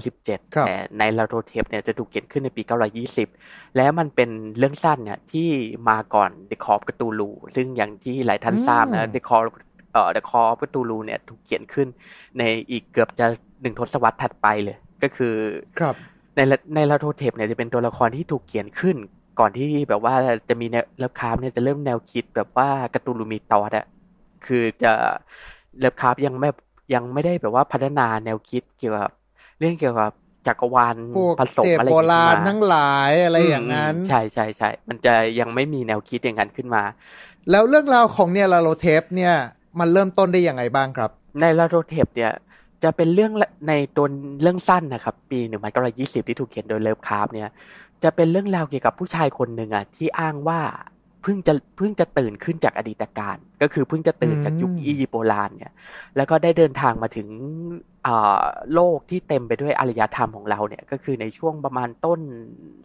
1917ครับแต่ Nyarlathotep เนี่ยจะถูกเขียนขึ้นในปี 920 และมันเป็นเรื่องสั้นเนี่ยที่มาก่อน The Call of Cthulhu ซึ่งอย่างที่หลายท่านทราบนะ The Call เอ่อ The Call of Cthulhu เนี่ยถูกเขียนขึ้นในอีกเกือบจะหนึ่งทศวรรษถัดไปเลย ก็คือครับในละ Nyarlathotep เนี่ยจะเป็นตัวละครที่ถูกเขียนขึ้น ก่อนที่แบบว่าจะมีแนว Lovecraft เนี่ยจะเริ่มแนวคิดแบบว่า Cthulhu Mythos อะคือจะ Lovecraft ยังไม่ ยังไม่ได้แบบว่าพัฒนาแนวคิดเกี่ยวกับเรื่องเกี่ยวกับจักรวาลพวกผสมเทพอะไรโบราณขึ้นมทั้งหลายอะไรอย่างนั้นมใช่ใช่ใช่มันจะยังไม่มีแนวคิดอย่างนั้นขึ้นมา แล้วเรื่องราวของเนี่ย Nyarlathotep เนี่ยมันเริ่มต้นได้ยังไงบ้างครับ Nyarlathotep เนี่ยจะเป็นเรื่องละในตัวเรื่องสั้นนะครับ ปีหนึ่งพันเก้าร้อยยี่สิบที่ถูกเขียนโดย Lovecraft เนี่ย จะเป็นเรื่องราวเกี่ยวกับผู้ชายคนหนึ่งอะที่อ้างว่า เพิ่งจะเพิ่งจะตื่นขึ้นจากอดีตกาล ก็คือเพิ่งจะตื่นจากยุคอืมอียิปต์โบราณเนี่ยแล้วก็ได้เดินทางมาถึงอ่าโลกที่เต็มไปด้วยอารยธรรมของเราเนี่ยก็คือในช่วงประมาณต้น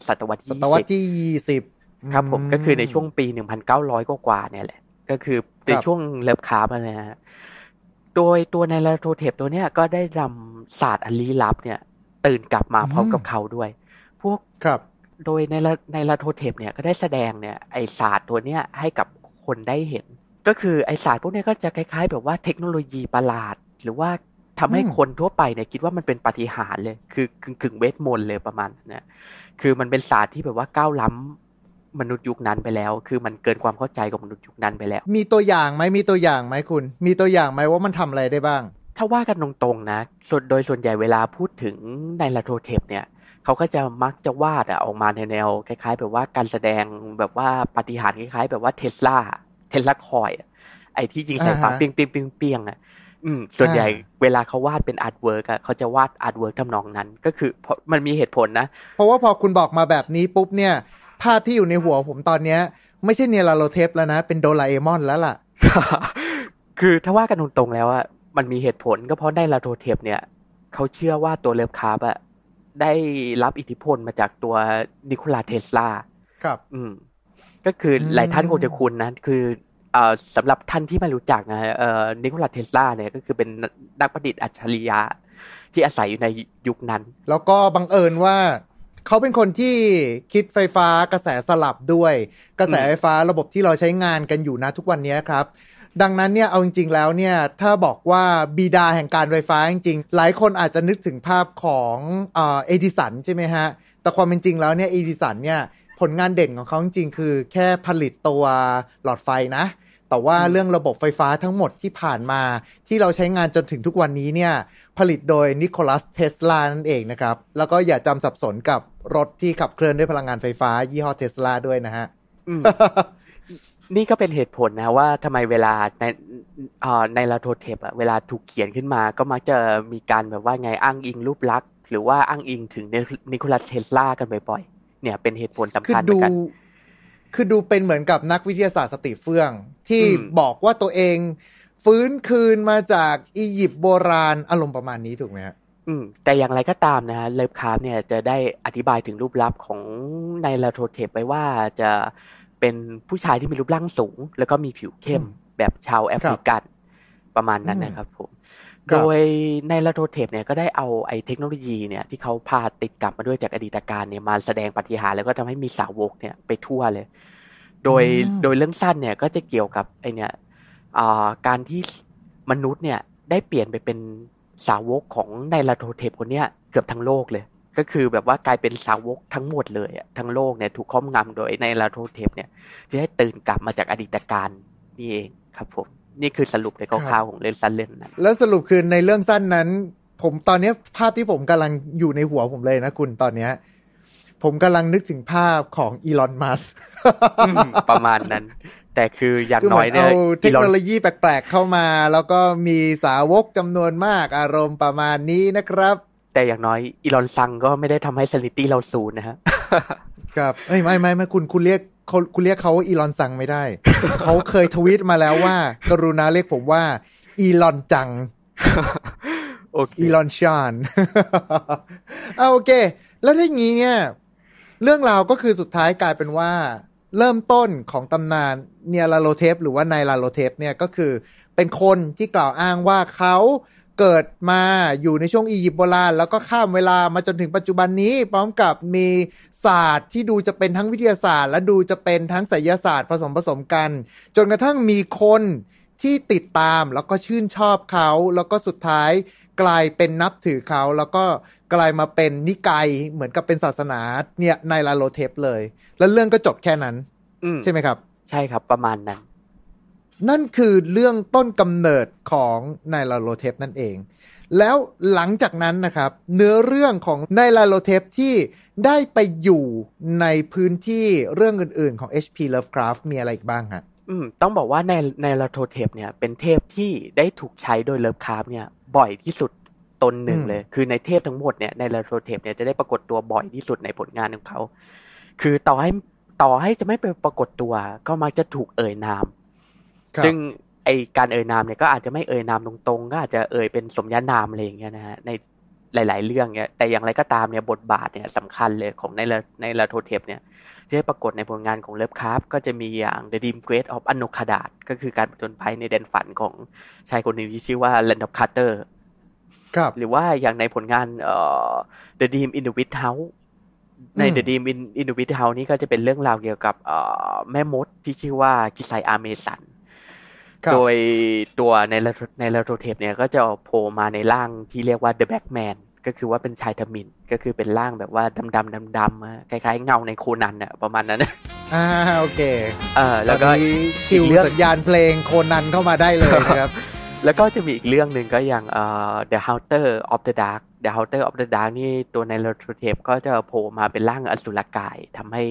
ศตวรรษศที่ตวรรษสิบที่ยี่สิบครับผมก็คือในช่วงปี1,900กว่าๆเนี่ยแหละ ก็คือในครับช่วง Lovecraft นะฮะโดยตัว Nyarlathotep ตัวเนี้ยก็ได้นำศาสตร์อันลี้ลับเนี่ย ตื่นกลับมาพร้อมกับเขาด้วย พวกครับ โดยในละ Nyarlathotep เนี่ยก็ได้แสดงเนี่ยไอศาสตร์ตัวเนี้ยให้กับคนได้เห็น ก็คือไอศาสตร์พวกเนี้ยก็จะคล้ายๆ แบบว่าเทคโนโลยีประหลาด หรือว่าทำให้อืมคนทั่วไปเนี่ยคิดว่ามันเป็นปาฏิหาริย์เลย คือกึ่งกึ่งๆเวทมนต์เลยประมาณนั้นนะคือมันเป็นศาสตร์ที่แบบว่าก้าวล้ำมนุษย์ยุคนั้นไปแล้ว คือมันเกินความเข้าใจของมนุษย์ยุคนั้นไปแล้ว มีตัวอย่างไหมมีตัวอย่างไหมคุณ มีตัวอย่างไหมว่ามันทำอะไรได้บ้าง ถ้าว่ากันตรงๆนะส่วนโดยส่วนใหญ่เวลาพูดถึง Nyarlathotep เนี่ย เขาก็จะมักจะวาดอะออกมาในแนวคล้ายๆ แบบว่าการแสดงแบบว่าปาฏิหาริย์คล้ายๆ แบบว่า Tesla Tesla coil อะไอที่ยิงสายฟ้าอ่าฮะเปียงเปียงเปียงเปียงอะอืมส่วนใหญ่อ่าเวลาเขาวาดเป็น artwork อะเขาจะวาด artwork ทำนองนั้น ก็คือเพราะมันมีเหตุผลนะ เพราะว่าพอคุณบอกมาแบบนี้ปุ๊บเนี่ย ภาพที่อยู่ในหัวผมตอนเนี้ย ไม่ใช่ Nyarlathotep แล้วนะ เป็นโดราเอมอนแล้วล่ะ คือถ้าว่ากันตรงๆแล้วอะมันมีเหตุผลก็เพราะ Nyarlathotep เนี่ยเขาเชื่อว่าตัว Lovecraft อะ ได้รับอิทธิพลมาจากตัวนิโคลาเทสลาครับ อืม ก็คืออมหลายท่านคงจะคุ้นนะ คือเอ่อสำหรับท่านที่ไม่รู้จักนะเอ่อนิโคลาเทสลาเนี่ยก็คือเป็นนักประดิษฐ์อัจฉริยะ ที่อาศัยอยู่ในยุคนั้น แล้วก็บังเอิญว่า เขาเป็นคนที่คิดไฟฟ้ากระแสสลับด้วย กระแสไฟฟ้าระบบที่เราใช้งานกันอยู่นะทุกวันนี้ครับ ดังนั้นเนี่ยเอาจริงๆแล้วเนี่ยถ้าบอกว่าบิดาแห่งการไฟฟ้าจริงๆ หลายคนอาจจะนึกถึงภาพของเอดิสันใช่ไหมฮะ แต่ความเป็นจริงแล้วเนี่ยเอดิสันเนี่ยผลงานเด่นของเขาจริงๆ คือแค่ผลิตตัวหลอดไฟนะ แต่ว่าเรื่องระบบไฟฟ้าทั้งหมดที่ผ่านมา ที่เราใช้งานจนถึงทุกวันนี้เนี่ยผลิตโดยนิโคลัสเทสลานั่นเองนะครับ แล้วก็อย่าจำสับสนกับรถที่ขับเคลื่อนด้วยพลังงานไฟฟ้ายี่ห้อเทสลาด้วยนะฮะอืม นี่ก็เป็นเหตุผลนะว่าทำไมเวลาในเอ่อ Nyarlathotep อะเวลาถูกเขียนขึ้นมา ก็มักจะมีการแบบว่าไงอ้างอิงรูปลักษณ์หรือว่าอ้างอิงถึงนิโคลัสเทสลากันบ่อยๆเนี่ยเป็นเหตุผลสำคือคัญเหมืดูอนกันคือดูเป็นเหมือนกับนักวิทยาศาสตร์สติเฟื่อง ที่อืมบอกว่าตัวเอง ฟื้นคืนมาจากอียิปต์โบราณอารมณ์ประมาณนี้ถูกไหมฮะอืมแต่อย่างไรก็ตามนะฮะ Lovecraft เนี่ยจะได้อธิบายถึงรูปลักษณ์ของ Nyarlathotep ไว้ว่าจะ เป็นผู้ชายที่มีรูปร่างสูง แล้วก็มีผิวเข้มอืมแบบชาวแอฟริกันประมาณนั้นอืมนะครับผมครัโดบย Nyarlathotep เนี่ยก็ได้เอาไอ้เทคโนโลยีเนี่ยที่เขาพาติดกลับมาด้วยจากอดีตกาลเนี่ยมาแสดงปาฏิหาริย์แล้วก็ทำให้มีสาวกเนี่ยไปทั่วเลย โดยอืมโดยเรื่องสั้นเนี่ยก็จะเกี่ยวกับไอเนี่ยอ่าการที่มนุษย์เนี่ยได้เปลี่ยนไปเป็นสาวกของ Nyarlathotep คนเนี้ยเกือบทั้งโลกเลย ก็คือแบบว่ากลายเป็นสาวกทั้งหมดเลยอะทั้งโลกเนี่ยถูกครอบงำโดย Nyarlathotep เนี่ยจะได้ตื่นกลับมาจากอดีตกาลนี่เองครับผม นี่คือสรุปในคร่าวๆของเรื่องสั้นเรื่องนั้นแล้วสรุปคือในเรื่องสั้นนั้น ผมตอนเนี้ยภาพที่ผมกำลังอยู่ในหัวผมเลยนะคุณตอนเนี้ยผมกำลังนึกถึงภาพของอีลอนมัสอืมประมาณนั้น แต่คืออย่างคือเหน้มืออยนเนี่ยเอาเทคอีลอโนนโลยีแปลกๆเข้ามา แล้วก็มีสาวกจำนวนมากอารมณ์ประมาณนี้นะครับ แต่อย่างน้อยอีลอนซังก็ไม่ได้ทำให้สถิติเราศูนย์นะฮะครับเอ้ยไม่ไม่ไม่คุณคุณเรียกเขาคุณเรียกเขาว่าอีลอนซังไม่ได้ เขาเคยทวีตมาแล้วว่า กรุณาเรียกผมว่า อีลอนจังโอเคอีลอนชานเอาโอเค แล้วถ้าอย่างนี้เนี่ย เรื่องราวก็คือสุดท้ายกลายเป็นว่า เริ่มต้นของตำนานเนียลาโลเทปหรือว่านายลาโลเทปเนี่ยก็คือเป็นคนที่กล่าวอ้างว่าเขา เกิดมาอยู่ในช่วงอียิปต์โบราณ แล้วก็ข้ามเวลามาจนถึงปัจจุบันนี้ พร้อมกับมีศาสตร์ที่ดูจะเป็นทั้งวิทยาศาสตร์ และดูจะเป็นทั้งไสยศาสตร์ผสมผสมกัน จนกระทั่งมีคนที่ติดตามแล้วก็ชื่นชอบเขา แล้วก็สุดท้ายกลายเป็นนับถือเขา แล้วก็กลายมาเป็นนิกายเหมือนกับเป็นศาสนาเนี่ยไนลาโลเทปเลย แล้วเรื่องก็จบแค่นั้นอืมใช่ไหมครับ ใช่ครับประมาณนั้น นั่นคือเรื่องต้นกำเนิดของไนลาโลเทปนั่นเอง แล้วหลังจากนั้นนะครับ เนื้อเรื่องของไนลาโลเทปที่ได้ไปอยู่ในพื้นที่เรื่องอื่นๆของ HP Lovecraft มีอะไรอีกบ้างฮะอืมต้องบอกว่าไนไนลาโทเทปเนี่ยเป็นเทพที่ได้ถูกใช้โดยเลิฟคราฟเนี่ยบ่อยที่สุดตนหนึ่งอืมเลย คือในเทพทั้งหมดเนี่ยไนลาโทเทปเนี่ยจะได้ปรากฏตัวบ่อยที่สุดในผลงานของเขา คือต่อให้ต่อให้จะไม่ไปปรากฏตัว ก็มักจะถูกเอ่ยนามครับ ซึ่งไอการเอ่ยนามเนี่ยก็อาจจะไม่เอ่ยนามตรงๆ ก็อาจจะเอ่ยเป็นสมญานามอะไรอย่างเงี้ยนะฮะในหลาย ๆ เรื่องเนี่ยแต่อย่างไรก็ตามเนี่ยบทบาทเนี่ยสำคัญเลยของไนละไนลาโทเทปเนี่ยที่ได้ปรากฏในผลงานของเลิฟคราฟก็จะมีอย่าง The Dream Quest of อโนคาดาดก็คือการผจญภัยในแดนฝันของชายคนหนึ่งที่ชื่อว่า Randolph Carter ครับหรือว่าอย่างในผลงานเอ่อ The Dreams in the Witch House ในอืม The Dreams in in the Witch House นี่ก็จะเป็นเรื่องราวเกี่ยวกับเอ่อแม่มดที่ชื่อว่าเคไซอาห์ เมสันครับ โดยตัวไนลาไนลาโทเทปเนี่ยก็จะโผล่มาในร่างที่เรียกว่า The Black Man ก็คือว่าเป็นชายทมินก็คือเป็นร่างแบบว่าดำดำดำดำๆอะคล้ายๆ เงาในโคนันอะประมาณนั้นอ่าโอเคเออแล้วก็ตอนนี้คิวอีกเรื่องสัญญาณเพลงโคนันเข้ามาได้เลยนะครับ แล้วก็จะมีอีกเรื่องหนึ่งก็อย่างเอ่อ The Hunter of the Dark The Hunter of the Dark นี่ตัวในลาโทเทปก็จะโผล่มาเป็นร่างอสุรกายทำให้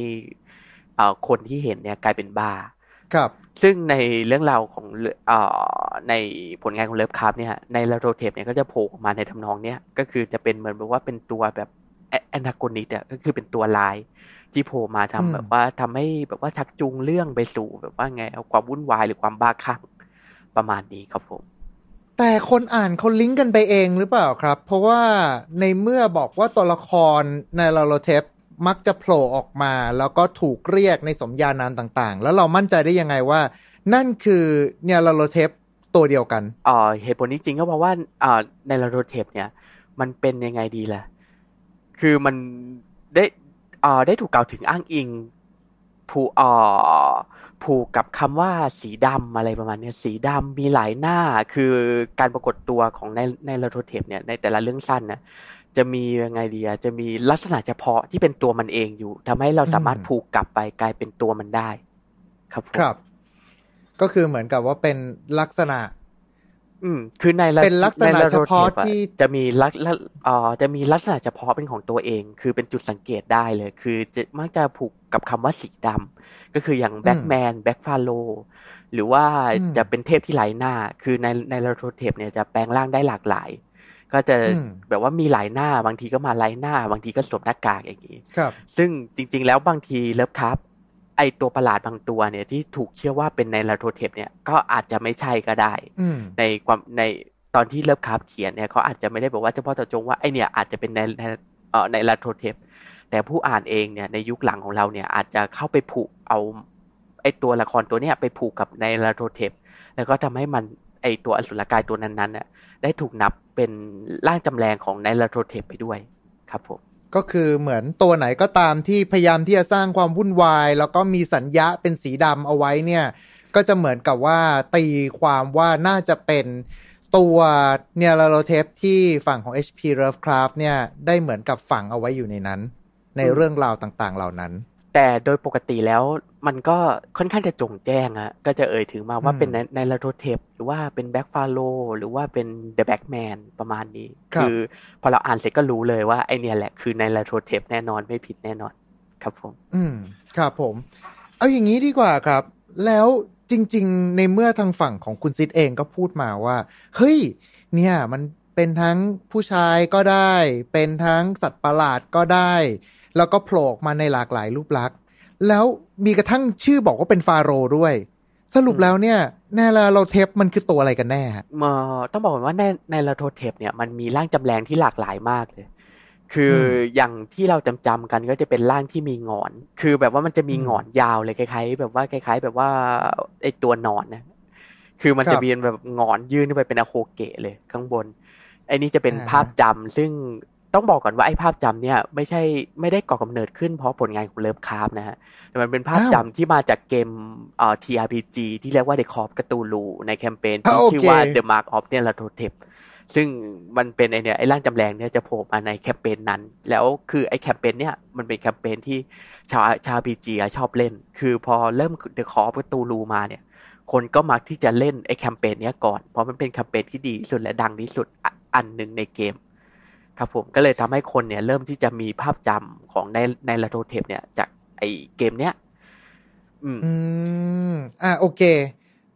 เอ่อคนที่เห็นเนี่ยกลายเป็นบ้าครับ ซึ่งในเรื่องราวของเอ่อในผลงานของเลิฟคราฟเนี่ยไนลาโรเทปเนี่ยก็จะโผล่ออกมาในทำนองเนี้ยก็คือจะเป็นเหมือนแบบว่าเป็นตัวแบบ antagonist อะก็คือเป็นตัวร้ายที่โผล่มาทำอืมแบบว่าทำให้แบบว่าชักจูงเรื่องไปสู่แบบว่าไงเอาความวุ่นวายหรือความบ้าคลั่งประมาณนี้ครับผม แต่คนอ่านเขาลิงก์กันไปเองหรือเปล่าครับ เพราะว่าในเมื่อบอกว่าตัวละครไนลาโลเทป มักจะโผล่ออกมา แล้วก็ถูกเรียกในสมญานามต่างๆ แล้วเรามั่นใจได้ยังไงว่า นั่นคือเนี่ยลาโลเทปตัวเดียวกันอ่อเหตุผลนี้จริงก็เพราะว่าอ่อในลาโรเทปเนี่ย มันเป็นยังไงดีล่ะ คือมันได้อ่อได้ถูกกล่าวถึงอ้างอิงผูกอ่อผูกกับคำว่าสีดำอะไรประมาณเนี้ยสีดำมีหลายหน้าคือการปรากฏตัวของในในลาโทเทปเนี่ยในแต่ละเรื่องสั้นนะ จะมียังไงดีอะจะมีลักษณะเฉพาะที่เป็นตัวมันเองอยู่ทำให้เราสามารถอืมผูกกลับไปกลายเป็นตัวมันได้ ครับผมครับ ก็คือเหมือนกับว่าเป็นลักษณะ อืม คือไนละเป็นลักษณะในเฉพาะ ไนลาโรเทป อที่จะมีลักษณะเอ่อจะมีลักษณะเฉพาะเป็นของตัวเอง คือเป็นจุดสังเกตได้เลย คือจะมักจะผูกกับคำว่าสีดำก็คืออย่าง Black Man Black Pharaoh หรือว่าอืมจะเป็นเทพที่ไร้หน้า คือไนไนลาโรเทปเนี่ยจะแปลงร่างได้หลากหลาย ก็จะอืมแบบว่ามีหลายหน้าบางทีก็มาไร้หน้า บางทีก็สวมหน้ากากอย่างนี้ครับ ซึ่งจริง ๆ แล้วบางทีเลิฟคราฟไอตัวประหลาดบางตัวเนี่ยที่ถูกเชื่อว่าเป็นไนลาโรเทปเนี่ยก็อาจจะไม่ใช่ก็ได้อืมในความในตอนที่เลิฟคราฟเขียนเนี่ยเขาอาจจะไม่ได้บอกว่าเฉพาะเจาะจงว่าไอเนี่ยอาจจะเป็นไนไนเอ่อไนลาโทเทปแต่ผู้อ่านเองเนี่ยในยุคหลังของเราเนี่ยอาจจะเข้าไปผูกเอาไอตัวละครตัวเนี้ยไปผูกกับไนลาโทเทปแล้วก็ทำให้มันไอตัวอสุรกายตัวนั้นๆน่ะได้ถูกนับเป็นร่างจำแรงของไนลาโทเทปไปด้วยครับผมก็คือเหมือนตัวไหนก็ตามที่พยายามที่จะสร้างความวุ่นวาย แล้วก็มีสัญญะเป็นสีดำเอาไว้เนี่ย ก็จะเหมือนกับว่าตีความว่าน่าจะเป็นตัวไนลาโรเทปที่ฝั่งของ HP Lovecraft เนี่ยได้เหมือนกับฝังเอาไว้อยู่ในนั้น ในเรื่องราวต่างๆเหล่านั้น แต่โดยปกติแล้ว มันก็ค่อนข้างจะโจ่งแจ้งอะก็จะเอ่ยถึงมาว่าอืมเป็นไนไนลาโทเทปหรือว่าเป็น Black Pharaohหรือว่าเป็น The Black Man ประมาณนี้ครับอพอเราอ่านเสร็จก็รู้เลยว่าไอเนี่ยแหละคือไนลาโทเทปแน่นอนไม่ผิดแน่นอน ครับผม อืม ครับผม เอาอย่างนี้ดีกว่าครับ แล้วจริง ๆ ในเมื่อทางฝั่งของคุณซิดเองก็พูดมาว่า เฮ้ย เนี่ยมันเป็นทั้งผู้ชายก็ได้ เป็นทั้งสัตว์ประหลาดก็ได้ แล้วก็โผล่ออกมาในหลากหลายรูปลักษณ์ แล้วมีกระทั่งชื่อบอกว่าเป็นฟาโรห์ด้วย สรุปแล้วเนี่ยแน่ละเราเทปมันคือตัวอะไรกันแน่ฮะเอ่อต้องบอกก่อนว่าในในลาโทเทปเนี่ยมันมีร่างจำแรงที่หลากหลายมากเลย คืออมอย่างที่เราจำจำๆกันก็จะเป็นร่างที่มีหงอน คือแบบว่ามันจะมีอืมหงอนยาวเลยคล้ายๆ แบบว่าคล้าย ๆ แบบว่าไอตัวหนอนนะคือมันครับจะมีแบบหงอนยื่นขึ้นไปเป็นอะโคเกะเลยข้างบนไอ้นี่จะเป็นอ่าภาพจำซึ่ง ต้องบอกก่อนว่าไอ้ภาพจำเนี่ยไม่ใช่ไม่ได้ก่อกำเนิดขึ้นเพราะผลงานของเลิฟคราฟนะฮะแต่มันเป็นภาพจำที่มาจากเกมเอ่อ TRPG ที่เรียกว่า The Call of Cthulhu ในแคมเปญที่อ่าโอเคชื่อว่า The Mark of the l a t o t e p ซึ่งมันเป็นไอเนี่ยไอ้ร่างจำแรงเนี่ยจะโผล่มาในแคมเปญนั้น แล้วคือไอ้แคมเปญเนี่ยมันเป็นแคมเปญที่ชาวชาวพีจีชอบเล่น คือพอเริ่มเดอะคอร์ประตูรูมาเนี่ย คนก็มักที่จะเล่นไอ้แคมเปญเนี้ยก่อน เพราะมันเป็นแคมเปญที่ดีที่สุดและดังที่สุดอะอันหนึ่งในเกม ครับผมก็เลยทำให้คนเนี่ยเริ่มที่จะมีภาพจำของในไนลาโทเทปเนี่ย จากไอ้เกมเนี้ย อืมอืมอะโอเค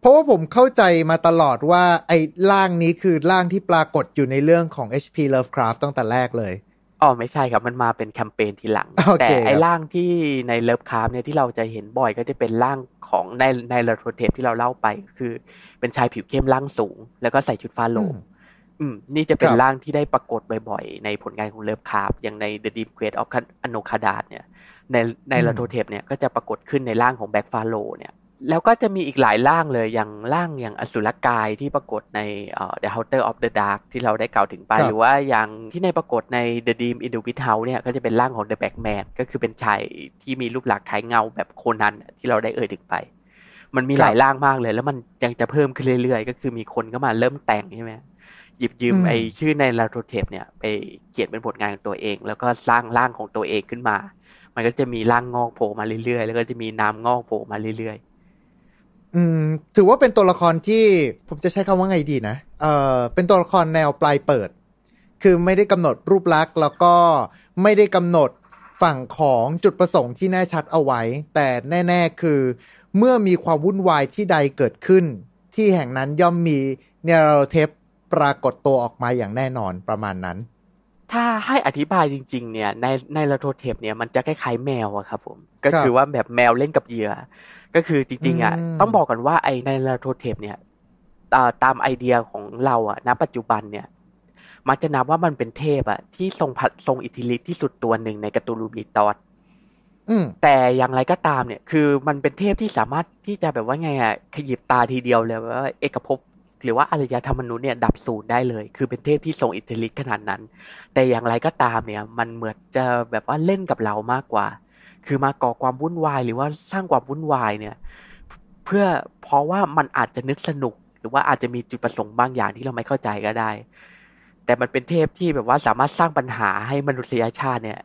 เพราะว่าผมเข้าใจมาตลอดว่า ไอ้ร่างนี้คือร่างที่ปรากฏอยู่ในเรื่องของ HP Lovecraft ตั้งแต่แรกเลยอ๋อไม่ใช่ครับ มันมาเป็นแคมเปญทีหลังโอเคแต่ไอ้ครับร่างที่ในเลิฟคราฟเนี่ยที่เราจะเห็นบ่อยก็จะเป็นร่างของไนไนลาโทเทปที่เราเล่าไป คือ เป็นชายผิวเข้มร่างสูง แล้วก็ใส่ชุดฟาโรห์อืม อืมนี่จะเป็นครับร่างที่ได้ปรากฏบ่อยๆ ในผลงานของเลิฟคราฟอย่างใน The Deep Quest of a n o k a d a เนี่ย ไนไนอืมลาโทเทปเนี่ยก็จะปรากฏขึ้นในร่างของ Black Pharaoh เนี่ยแล้วก็จะมีอีกหลายร่างเลยอย่างร่างอย่างอสุรกายที่ปรากฏในเอ่อ The Haunter of the Dark ที่เราได้กล่าวถึงไปครับหรือว่าอย่างที่ในปรากฏใน The Dreams in the Witch House เนี่ยก็จะเป็นร่างของ The Black Man ก็คือเป็นชายที่มีรูปลักษณ์คล้ายเงาแบบโคนันที่เราได้เอ่ยถึงไป มันมีหลายร่างมากเลย แล้วมันยังจะเพิ่มขึ้นเรื่อยๆ ก็คือมีคนก็มาเริ่มแต่งใช่ไหม หยิบยืมอืมไอชื่อในลาโทเทปเนี่ยไปเขียนเป็นผลงานของตัวเอง แล้วก็สร้างร่างของตัวเองขึ้นมา มันก็จะมีร่างงอกโผล่มาเรื่อยๆ แล้วก็จะมีน้ำงอกโผล่มาเรื่อยอืม ถือว่าเป็นตัวละครที่ผมจะใช้คำว่าไงดีนะ เอ่อเป็นตัวละครแนวปลายเปิด คือไม่ได้กำหนดรูปลักษณ์ แล้วก็ไม่ได้กำหนดฝั่งของจุดประสงค์ที่แน่ชัดเอาไว้ แต่แน่ ๆ คือเมื่อมีความวุ่นวายที่ใดเกิดขึ้น ที่แห่งนั้นย่อมมีไนลาโรเทป ปรากฏตัวออกมาอย่างแน่นอนประมาณนั้นๆถ้าให้อธิบายจริง ๆ เนี่ยไนไนลาโทเทปเนี่ยมันจะคล้ายๆแมวอะครับผมก็ครับคือว่าแบบแมวเล่นกับเหยื่อ ก็คือจริงๆอะอืมต้องบอกก่อนว่าไอไนลาโทเทปเนี่ยอ่าตามไอเดียของเราอะณปัจจุบันเนี่ยมักจะนับว่ามันเป็นเทพอะที่ทรงพลังทรงอิทธิฤทธิ์ที่สุดตัวหนึ่งใน Cthulhu Mythos อืมแต่อย่างไรก็ตามเนี่ย คือมันเป็นเทพที่สามารถที่จะแบบว่าไงอะขยิบตาทีเดียวเลยว่า เอกภพ หรือว่าอารยธรรมมนุษย์เนี่ยดับศูนย์ได้เลย คือเป็นเทพที่ทรงอิทธิฤทธิ์ขนาดนั้น แต่อย่างไรก็ตามเนี่ย มันเหมือนจะแบบว่าเล่นกับเรามากกว่า คือมาก่อความวุ่นวายหรือว่าสร้างความวุ่นวายเนี่ย เพื่อเพราะว่ามันอาจจะนึกสนุก หรือว่าอาจจะมีจุดประสงค์บางอย่างที่เราไม่เข้าใจก็ได้ แต่มันเป็นเทพที่แบบว่าสามารถสร้างปัญหาให้มนุษยชาติเนี่ย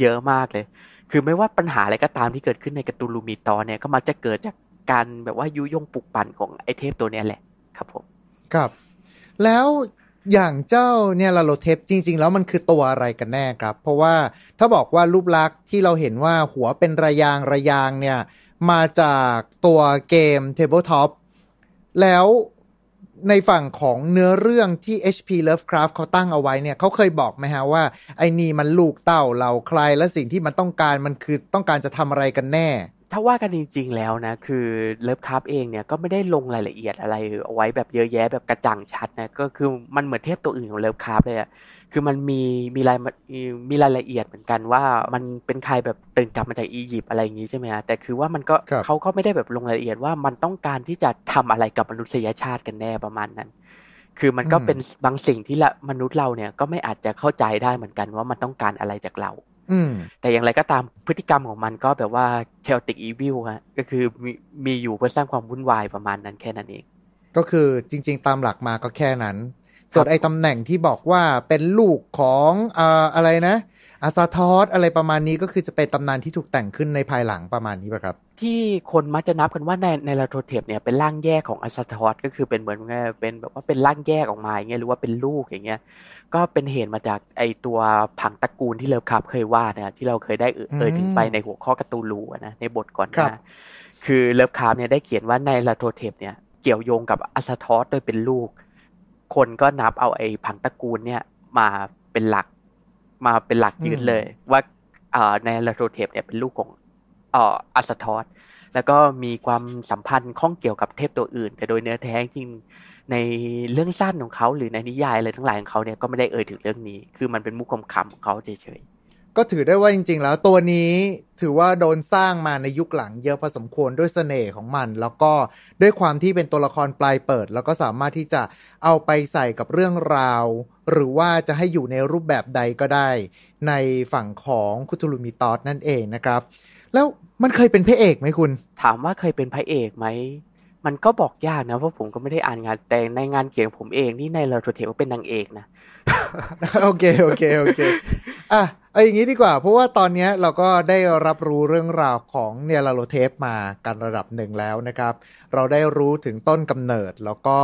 เยอะมากเลย คือไม่ว่าปัญหาอะไรก็ตามที่เกิดขึ้นในกระตูลูมีตอเนี่ยก็มักจะเกิดจากการแบบว่ายุยงปลุกปั่นของไอเทพตัวเนี้ยแหละ ครับผม ครับ แล้วอย่างเจ้าเนี่ยลาโลเทปจริง ๆ แล้วมันคือตัวอะไรกันแน่ครับ เพราะว่าถ้าบอกว่ารูปลักษณ์ที่เราเห็นว่าหัวเป็นระยางระยางเนี่ย มาจากตัวเกม Tabletop แล้วในฝั่งของเนื้อเรื่องที่ HP Lovecraft เขาตั้งเอาไว้เนี่ยเขาเคยบอกไหมฮะว่า ไอ้นี่มันลูกเต้าเราใครและสิ่งที่มันต้องการมันคือต้องการจะทำอะไรกันแน่ ถ้าว่ากันจริง ๆ แล้วนะ คือเลิฟคราฟเองเนี่ยก็ไม่ได้ลงรายละเอียดอะไรเอาไว้แบบเยอะแยะแบบกระจ่างชัดนะก็คือมันเหมือนเทพตัวอื่นของเลิฟคราฟเลยอะคือมันมีมีรายมีรายละเอียดเหมือนกันว่ามันเป็นใครแบบตื่นกลับมาจากอียิปต์อะไรอย่างนี้ใช่ไหมฮะแต่คือว่ามันก็ครับเขาก็ไม่ได้แบบลงรายละเอียดว่ามันต้องการที่จะทำอะไรกับมนุษยชาติกันแน่ประมาณนั้น คือมันก็อืมเป็นบางสิ่งที่ละมนุษย์เราเนี่ยก็ไม่อาจจะเข้าใจได้เหมือนกันว่ามันต้องการอะไรจากเราอืม แต่อย่างไรก็ตามพฤติกรรมของมันก็แบบว่า chaotic evil ฮะก็คือมีมีอยู่เพื่อสร้างความวุ่นวายประมาณนั้นแค่นั้นเอง ก็คือจริง ๆ ตามหลักมาก็แค่นั้นส่วนไอ้ตำแหน่งที่บอกว่าเป็นลูกของอ่าอะไรนะอาซาทอสอะไรประมาณนี้ก็คือจะเป็นตำนานที่ถูกแต่งขึ้นในภายหลังประมาณนี้ป่ะครับ ที่คนมักจะนับกันว่าในในลาโทเทปเนี่ยเป็นร่างแยกของอัสทอสก็คือเป็นเหมือนไงเป็นแบบว่าเป็นร่างแยกออกมาอย่างเงี้ยหรือว่าเป็นลูกอย่างเงี้ย ก็เป็นเหตุมาจากไอตัวผังตระกูลที่ Lovecraft เคยว่านะที่เราเคยได้เอ่ยอืมเอ่ยถึงไปในหัวข้อ Cthulhu อะนะในบทก่อนหน้าครับคือ Lovecraft เนี่ยได้เขียนว่า Nyarlathotep เนี่ยเกี่ยวโยงกับ Azathoth โดยเป็นลูก คนก็นับเอาไอ้ผังตระกูลเนี่ยมาเป็นหลักมาเป็นหลักยืนเลยว่าเอ่อ Nyarlathotep เนี่ยเป็นลูกของเอ่อ Azathoth แล้วก็มีความสัมพันธ์ข้องเกี่ยวกับเทพตัวอื่น แต่โดยเนื้อแท้จริงในเรื่องสั้นของเขาหรือในนิยายอะไรทั้งหลายของเขาเนี่ยก็ไม่ได้เอ่ยถึงเรื่องนี้ คือมันเป็นมุกคำคำของเขาเฉยๆก็ถือได้ว่าจริง ๆ แล้วตัวนี้ถือว่าโดนสร้างมาในยุคหลังเยอะพอสมควรด้วยเสน่ห์ของมัน แล้วก็ด้วยความที่เป็นตัวละครปลายเปิด แล้วก็สามารถที่จะเอาไปใส่กับเรื่องราว หรือว่าจะให้อยู่ในรูปแบบใดก็ได้ ในฝั่งของคุทูลูมิตอสนั่นเองนะครับ แล้วมันเคยเป็นพระเอกไหมคุณๆถามว่าเคยเป็นพระเอกไหมมันก็บอกยากนะเพราะผมก็ไม่ได้อ่านงานแต่ในงานเขียนของผมเองนี่ในลาโทเทปว่าเป็นนางเอกนะโอเคโอเคโอเคอะเอาอย่างนี้ดีกว่า เพราะว่าตอนเนี้ยเราก็ได้รับรู้เรื่องราวของเนลาโลเทปมากันระดับหนึ่งแล้วนะครับ เราได้รู้ถึงต้นกำเนิดแล้วก็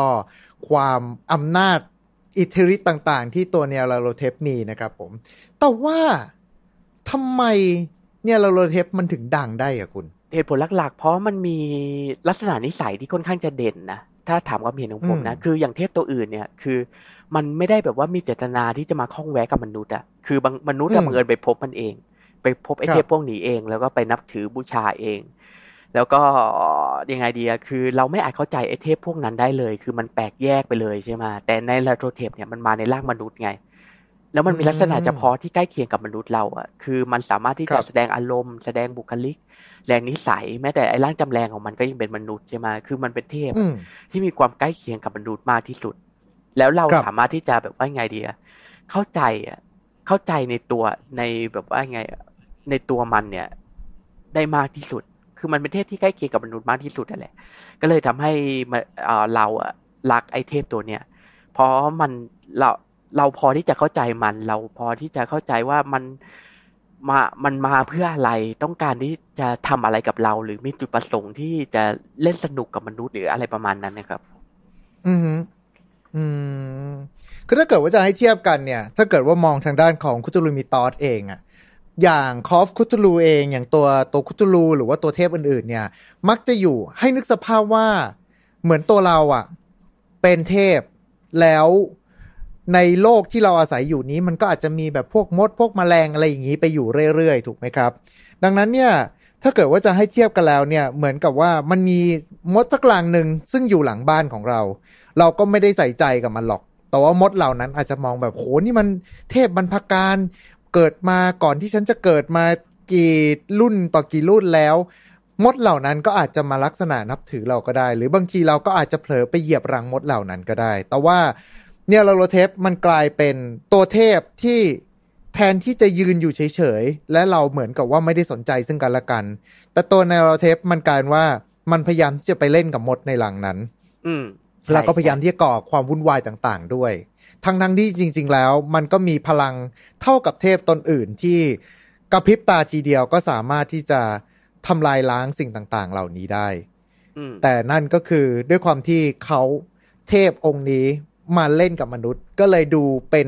ความอำนาจอิทธิฤทธิ์ต่าง ๆ ที่ตัวเนลาโลเทปมีนะครับผม แต่ว่าทำไม เนลาโลเทปมันถึงดังได้อะคุณเหตุผลหลักๆ เพราะมันมีลักษณะนิสัยที่ค่อนข้างจะเด่นนะถ้าถามความเห็นของผมนะอืมคืออย่างเทพตัวอื่นเนี่ย คือ มันไม่ได้แบบว่ามีเจตนาที่จะมาข้องแวะกับมนุษย์อะคือบางมนุษย์อะบังเอิญไปพบมันเอง ไปพบไอ้เทพพวกนี้เอง แล้วก็ไปนับถือบูชาเอง แล้วก็ยังไงดีอะคือ เราไม่อาจเข้าใจไอ้เทพพวกนั้นได้เลย คือมันแปลกแยกไปเลยใช่ไหมแต่ในลาโทเทปเนี่ยมันมาในร่างมนุษย์ไง แล้วมันมีลักษณะเฉพาะที่ใกล้เคียงกับมนุษย์เราอะคือมันสามารถที่ครัจะบแสดงอารมณ์ แสดงบุคลิก แรงนิสัย แม้แต่ไอ้ร่างจำแรงของมันก็ยังเป็นมนุษย์ใช่ไหมคือมันเป็นเทพอืมที่มีความใกล้เคียงกับมนุษย์มากที่สุด แล้วเราครับสามารถที่จะแบบว่าไงดีอะเข้าใจอะเข้าใจในตัวในแบบว่าไงอะในตัวมันเนี่ย ได้มากที่สุด คือมันเป็นเทพที่ใกล้เคียงกับมนุษย์มากที่สุดนั่นแหละ ก็เลยทำให้มาเอ่อเราอะรักไอ้เทพตัวเนี้ย เพราะมันเรา เราพอที่จะเข้าใจมัน เราพอที่จะเข้าใจว่ามันมามันมาเพื่ออะไรต้องการที่จะทำอะไรกับเรา หรือมีจุดประสงค์ที่จะเล่นสนุกกับมนุษย์หรืออะไรประมาณนั้นนะครับ อืมอืมคือถ้าเกิดว่าจะให้เทียบกันเนี่ย ถ้าเกิดว่ามองทางด้านของคุตลูมิตอสเองอะอย่างคอฟคุตลูเองอย่างตัวตัวคุตลูหรือว่าตัวเทพอื่นๆ เนี่ย มักจะอยู่ให้นึกสภาพว่าเหมือนตัวเราอะเป็นเทพแล้ว ในโลกที่เราอาศัยอยู่นี้ มันก็อาจจะมีแบบพวกมดพวกแมลงอะไรอย่างนี้ไปอยู่เรื่อยๆ ถูกไหมครับ ดังนั้นเนี่ยถ้าเกิดว่าจะให้เทียบกันแล้วเนี่ยเหมือนกับว่ามันมีมดสักกลางหนึ่งซึ่งอยู่หลังบ้านของเรา เราก็ไม่ได้ใส่ใจกับมันหรอก แต่ว่ามดเหล่านั้นอาจจะมองแบบโหนี่มันเทพบรรพการเกิดมาก่อนที่ฉันจะเกิดมากี่รุ่นต่อกี่รุ่นแล้ว มดเหล่านั้นก็อาจจะมาลักษณะนับถือเราก็ได้ หรือบางทีเราก็อาจจะเผลอไปเหยียบรังมดเหล่านั้นก็ได้ แต่ว่า เนี่ยลาโรเทปมันกลายเป็นตัวเทพที่แทนที่จะยืนอยู่เฉยๆ และเราเหมือนกับว่าไม่ได้สนใจซึ่งกันและกัน แต่ตัวในลาโรเทปมันกลายว่ามันพยายามที่จะไปเล่นกับมดในหลังนั้น อืมแล้วก็พยายามที่จะก่อความวุ่นวายต่างๆ ด้วย ทั้งทั้งๆที่จริง ๆ แล้ว มันก็มีพลังเท่ากับเทพตนอื่นที่กระพริบตาทีเดียวก็สามารถที่จะทำลายล้างสิ่งต่างๆ เหล่านี้ได้อืมแต่นั่นก็คือด้วยความที่เขาเทพองค์นี้ มาเล่นกับมนุษย์ ก็เลยดูเป็น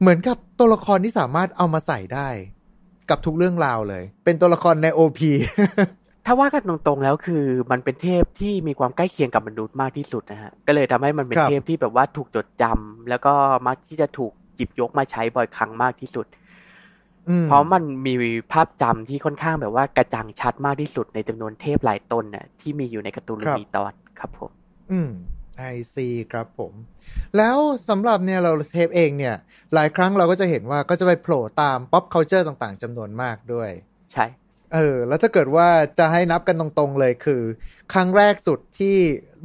เหมือนกับตัวละครที่สามารถเอามาใส่ได้ กับทุกเรื่องราวเลย เป็นตัวละครใน OP ถ้าว่ากันตรงๆแล้วคือ มันเป็นเทพที่มีความใกล้เคียงกับมนุษย์มากที่สุดนะฮะก็เลยทำให้มันเป็นครับเทพที่แบบว่าถูกจดจำแล้วก็มักที่จะถูกหยิบยกมาใช้บ่อยครั้งมากที่สุดอืมเพราะมันมีภาพจำที่ค่อนข้างแบบว่ากระจ่างชัดมากที่สุดในจำนวนเทพหลายตนน่ะที่มีอยู่ในการ์ตูนลูมีตอนครับผม อืม ไอซีครับผม แล้วสำหรับเนี่ยเราเทปเองเนี่ย หลายครั้งเราก็จะเห็นว่าก็จะไปโผล่ตาม pop culture ต่างๆจำนวนมากด้วย ใช่ เออ แล้วถ้าเกิดว่าจะให้นับกันตรงๆเลยคือ ครั้งแรกสุดที่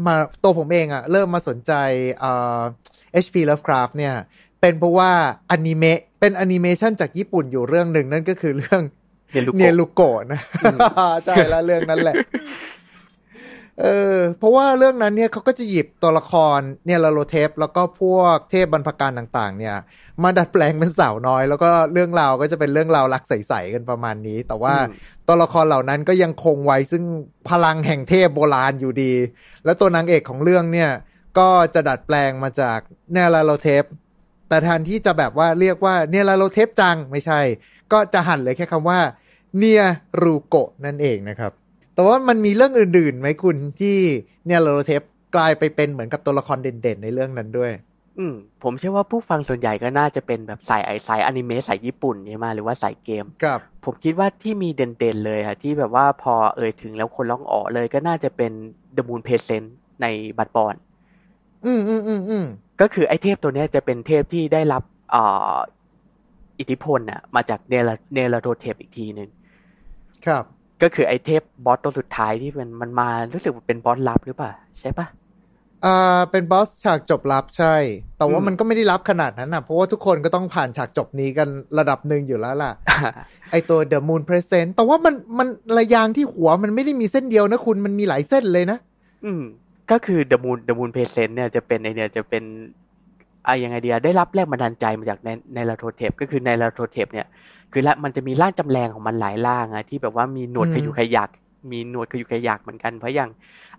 มาตัวผมเองอะเริ่มมาสนใจเอ่อ HP Lovecraft เนี่ย เป็นเพราะว่าอนิเมะเป็นแอนิเมชันจากญี่ปุ่นอยู่เรื่องหนึ่งนั่นก็คือเรื่องเนียรุโกะเนียรุโกะนะใช่แล้วเรื่องนั้นแหละ เออเพราะว่าเรื่องนั้นเนี่ยเขาก็จะหยิบตัวละคร Nyarlathotep แล้วก็พวกเทพบรรพกาลต่าง ๆ เนี่ย มาดัดแปลงเป็นสาวน้อย แล้วก็เรื่องราวก็จะเป็นเรื่องราวรักใสๆกันประมาณนี้ แต่ว่าอืมตัวละครเหล่านั้นก็ยังคงไว้ซึ่งพลังแห่งเทพโบราณอยู่ดี แล้วตัวนางเอกของเรื่องเนี่ยก็จะดัดแปลงมาจาก Nyarlathotep แต่แทนที่จะแบบว่าเรียกว่า Nyarlathotep จังไม่ใช่ ก็จะหั่นเหลือแค่คำว่าเนียรุโกะนั่นเองนะครับ แต่ว่ามันมีเรื่องอื่นๆไหมคุณที่ Nyarlathotep กลายไปเป็นเหมือนกับตัวละครเด่นๆในเรื่องนั้นด้วย อืมผมเชื่อว่าผู้ฟังส่วนใหญ่ก็น่าจะเป็นแบบสายไอสายอนิเมะสายญี่ปุ่นใช่ไหมหรือว่าสายเกมครับ ผมคิดว่าที่มีเด่นๆเลยค่ะที่แบบว่าพอเอ่ยถึงแล้วคนร้องอ๋อเลยก็น่าจะเป็น The Moon Presence ใน Bloodborneอืมอืมอืมอืมก็คือไอเทพตัวเนี้ยจะเป็นเทพที่ได้รับเอ่ออิทธิพลน่ะ มาจาก Nyarlathotep อีกทีหนึ่งครับ ก็คือไอเทพบอสตัวสุดท้ายที่มันมันมารู้สึกว่าเป็นบอสลับหรือเปล่าใช่ปะอ่าเป็นบอสฉากจบลับใช่ แต่ว่าอืมมันก็ไม่ได้ลับขนาดนั้นนะเพราะว่าทุกคนก็ต้องผ่านฉากจบนี้กันระดับหนึ่งอยู่แล้วล่ะ ไอตัว The Moon Present แต่ว่ามันมันระยางที่หัวมันไม่ได้มีเส้นเดียวนะคุณมันมีหลายเส้นเลยนะ อืมก็คือ The Moon The Moon Present เนี่ยจะเป็นในเนี่ยจะเป็น อะยังไงเดียได้รับแรงบันดาลใจมาจากในในลาโทเทปก็คือในลาโทเทปเนี่ย คือละมันจะมีร่างจำแรงของมันหลายร่างอะที่แบบว่ามีหนวดอืมขยุกขยักมีหนวดขยุกขยักเหมือนกันเพราะอย่าง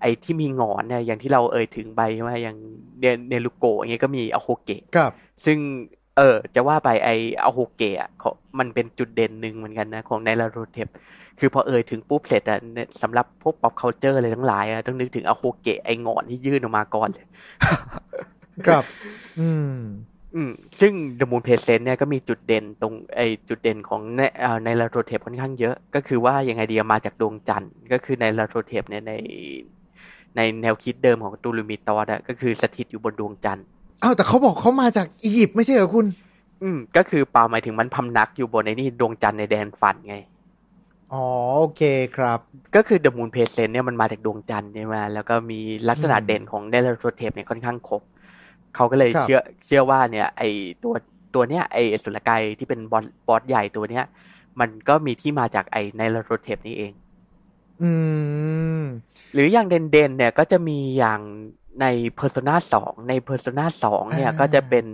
ไอ้ที่มีหงอนเนี่ยอย่างที่เราเอ่ยถึงไปใช่ไหมอย่างเนเนียรุโกะอย่างเงี้ยก็มีอโฮเกะครับ ซึ่งเออจะว่าไปไออโฮเกะอะเขามันเป็นจุดเด่นหนึ่งเหมือนกันนะ ของ Nyarlathotep คือพอเอ่ยถึงปุ๊บเสร็จอะเนี่ยสำหรับพวก pop culture อะไรทั้งหลายอะต้องนึกถึงอโฮเกะไอหงอนที่ยื่นออกมาก่อนเลย ครับ อืม อืม ซึ่ง The Moon Presence เนี่ยก็มีจุดเด่นตรงไอจุดเด่นของในเอ่อ Nyarlathotep ค่อนข้างเยอะ ก็คือว่ายังไงดีอะมาจากดวงจันทร์ก็คือ Nyarlathotep เนี่ยใน ในแนวคิดเดิมของ Cthulhu Mythos อะก็คือสถิตอยู่บนดวงจันทร์อ้าวแต่เขาบอกเขามาจากอียิปต์ไม่ใช่เหรอคุณ อืม ก็คือเปล่าหมายถึงมันพำนักอยู่บนในนี่ดวงจันทร์ในแดนฝันไงอ๋อโอเคครับ ก็คือ The Moon Presence เนี่ยมันมาจากดวงจันทร์ใช่ไหมแล้วก็มีลักษณะอืมเด่นของ Nyarlathotep เนี่ยค่อนข้างครบ เขาก็เลยครับเชื่อเชื่อว่าเนี่ย ไอตัวตัวเนี้ยไอสุรกายที่เป็นบอสบอสใหญ่ตัวเนี้ย มันก็มีที่มาจากไอ Nyarlathotep นี้เอง อืม หรืออย่างเด่นๆเนี่ยก็จะมีอย่างใน Persona 2 ใน Persona 2 เนี่ยอ่าก็จะเป็น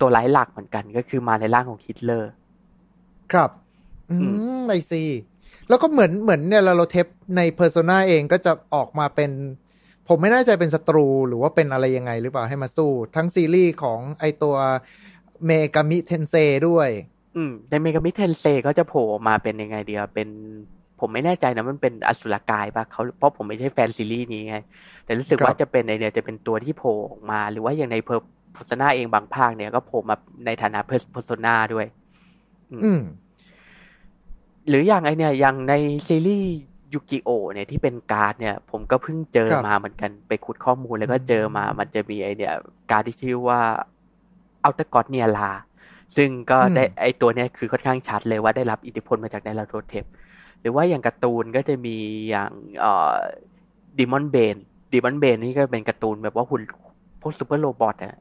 ตัวร้ายหลักเหมือนกัน ก็คือมาในร่างของฮิตเลอร์ ครับ อือืม I see แล้วก็เหมือนเหมือน Nyarlathotep ใน Persona เองก็จะออกมาเป็น ผมไม่แน่ใจเป็นศัตรูหรือว่าเป็นอะไรยังไงหรือเปล่าให้มาสู้ ทั้งซีรีส์ของไอตัวเมกามิเทนเซด้วย อืมในเมกามิเทนเซย์ก็จะโผล่ออกมาเป็นยังไงดีอะเป็นผมไม่แน่ใจนะมันเป็นอสุรกายปะเขาเพราะผมไม่ใช่แฟนซีรีส์นี้ไง แต่รู้สึกครับว่าจะเป็นในเนี่ยจะเป็นตัวที่โผล่ออกมา หรือว่าอย่างใน Persona เองบางภาคเนี่ยก็โผล่มาในฐานะ Persona ด้วย อืม หรืออย่างไอเนี่ยอย่างในซีรีส์ ยูกิโอเนี่ยที่เป็นการ์ดเนี่ย ผมก็เพิ่งเจอครับมาเหมือนกันไปขุดข้อมูลแล้วก็เจอมามันจะมีไอเนี่ยการ์ดที่ชื่อว่า Outer God Nyarla ซึ่งก็ได้อืมไอตัวเนี้ยคือค่อนข้างชัดเลยว่าได้รับอิทธิพลมาจาก Nyarlathotep หรือว่าอย่างการ์ตูนก็จะมีอย่างเอ่อ Demonbane Demonbane นี่ก็เป็นการ์ตูนแบบว่าหุ่นพวก super robot อะ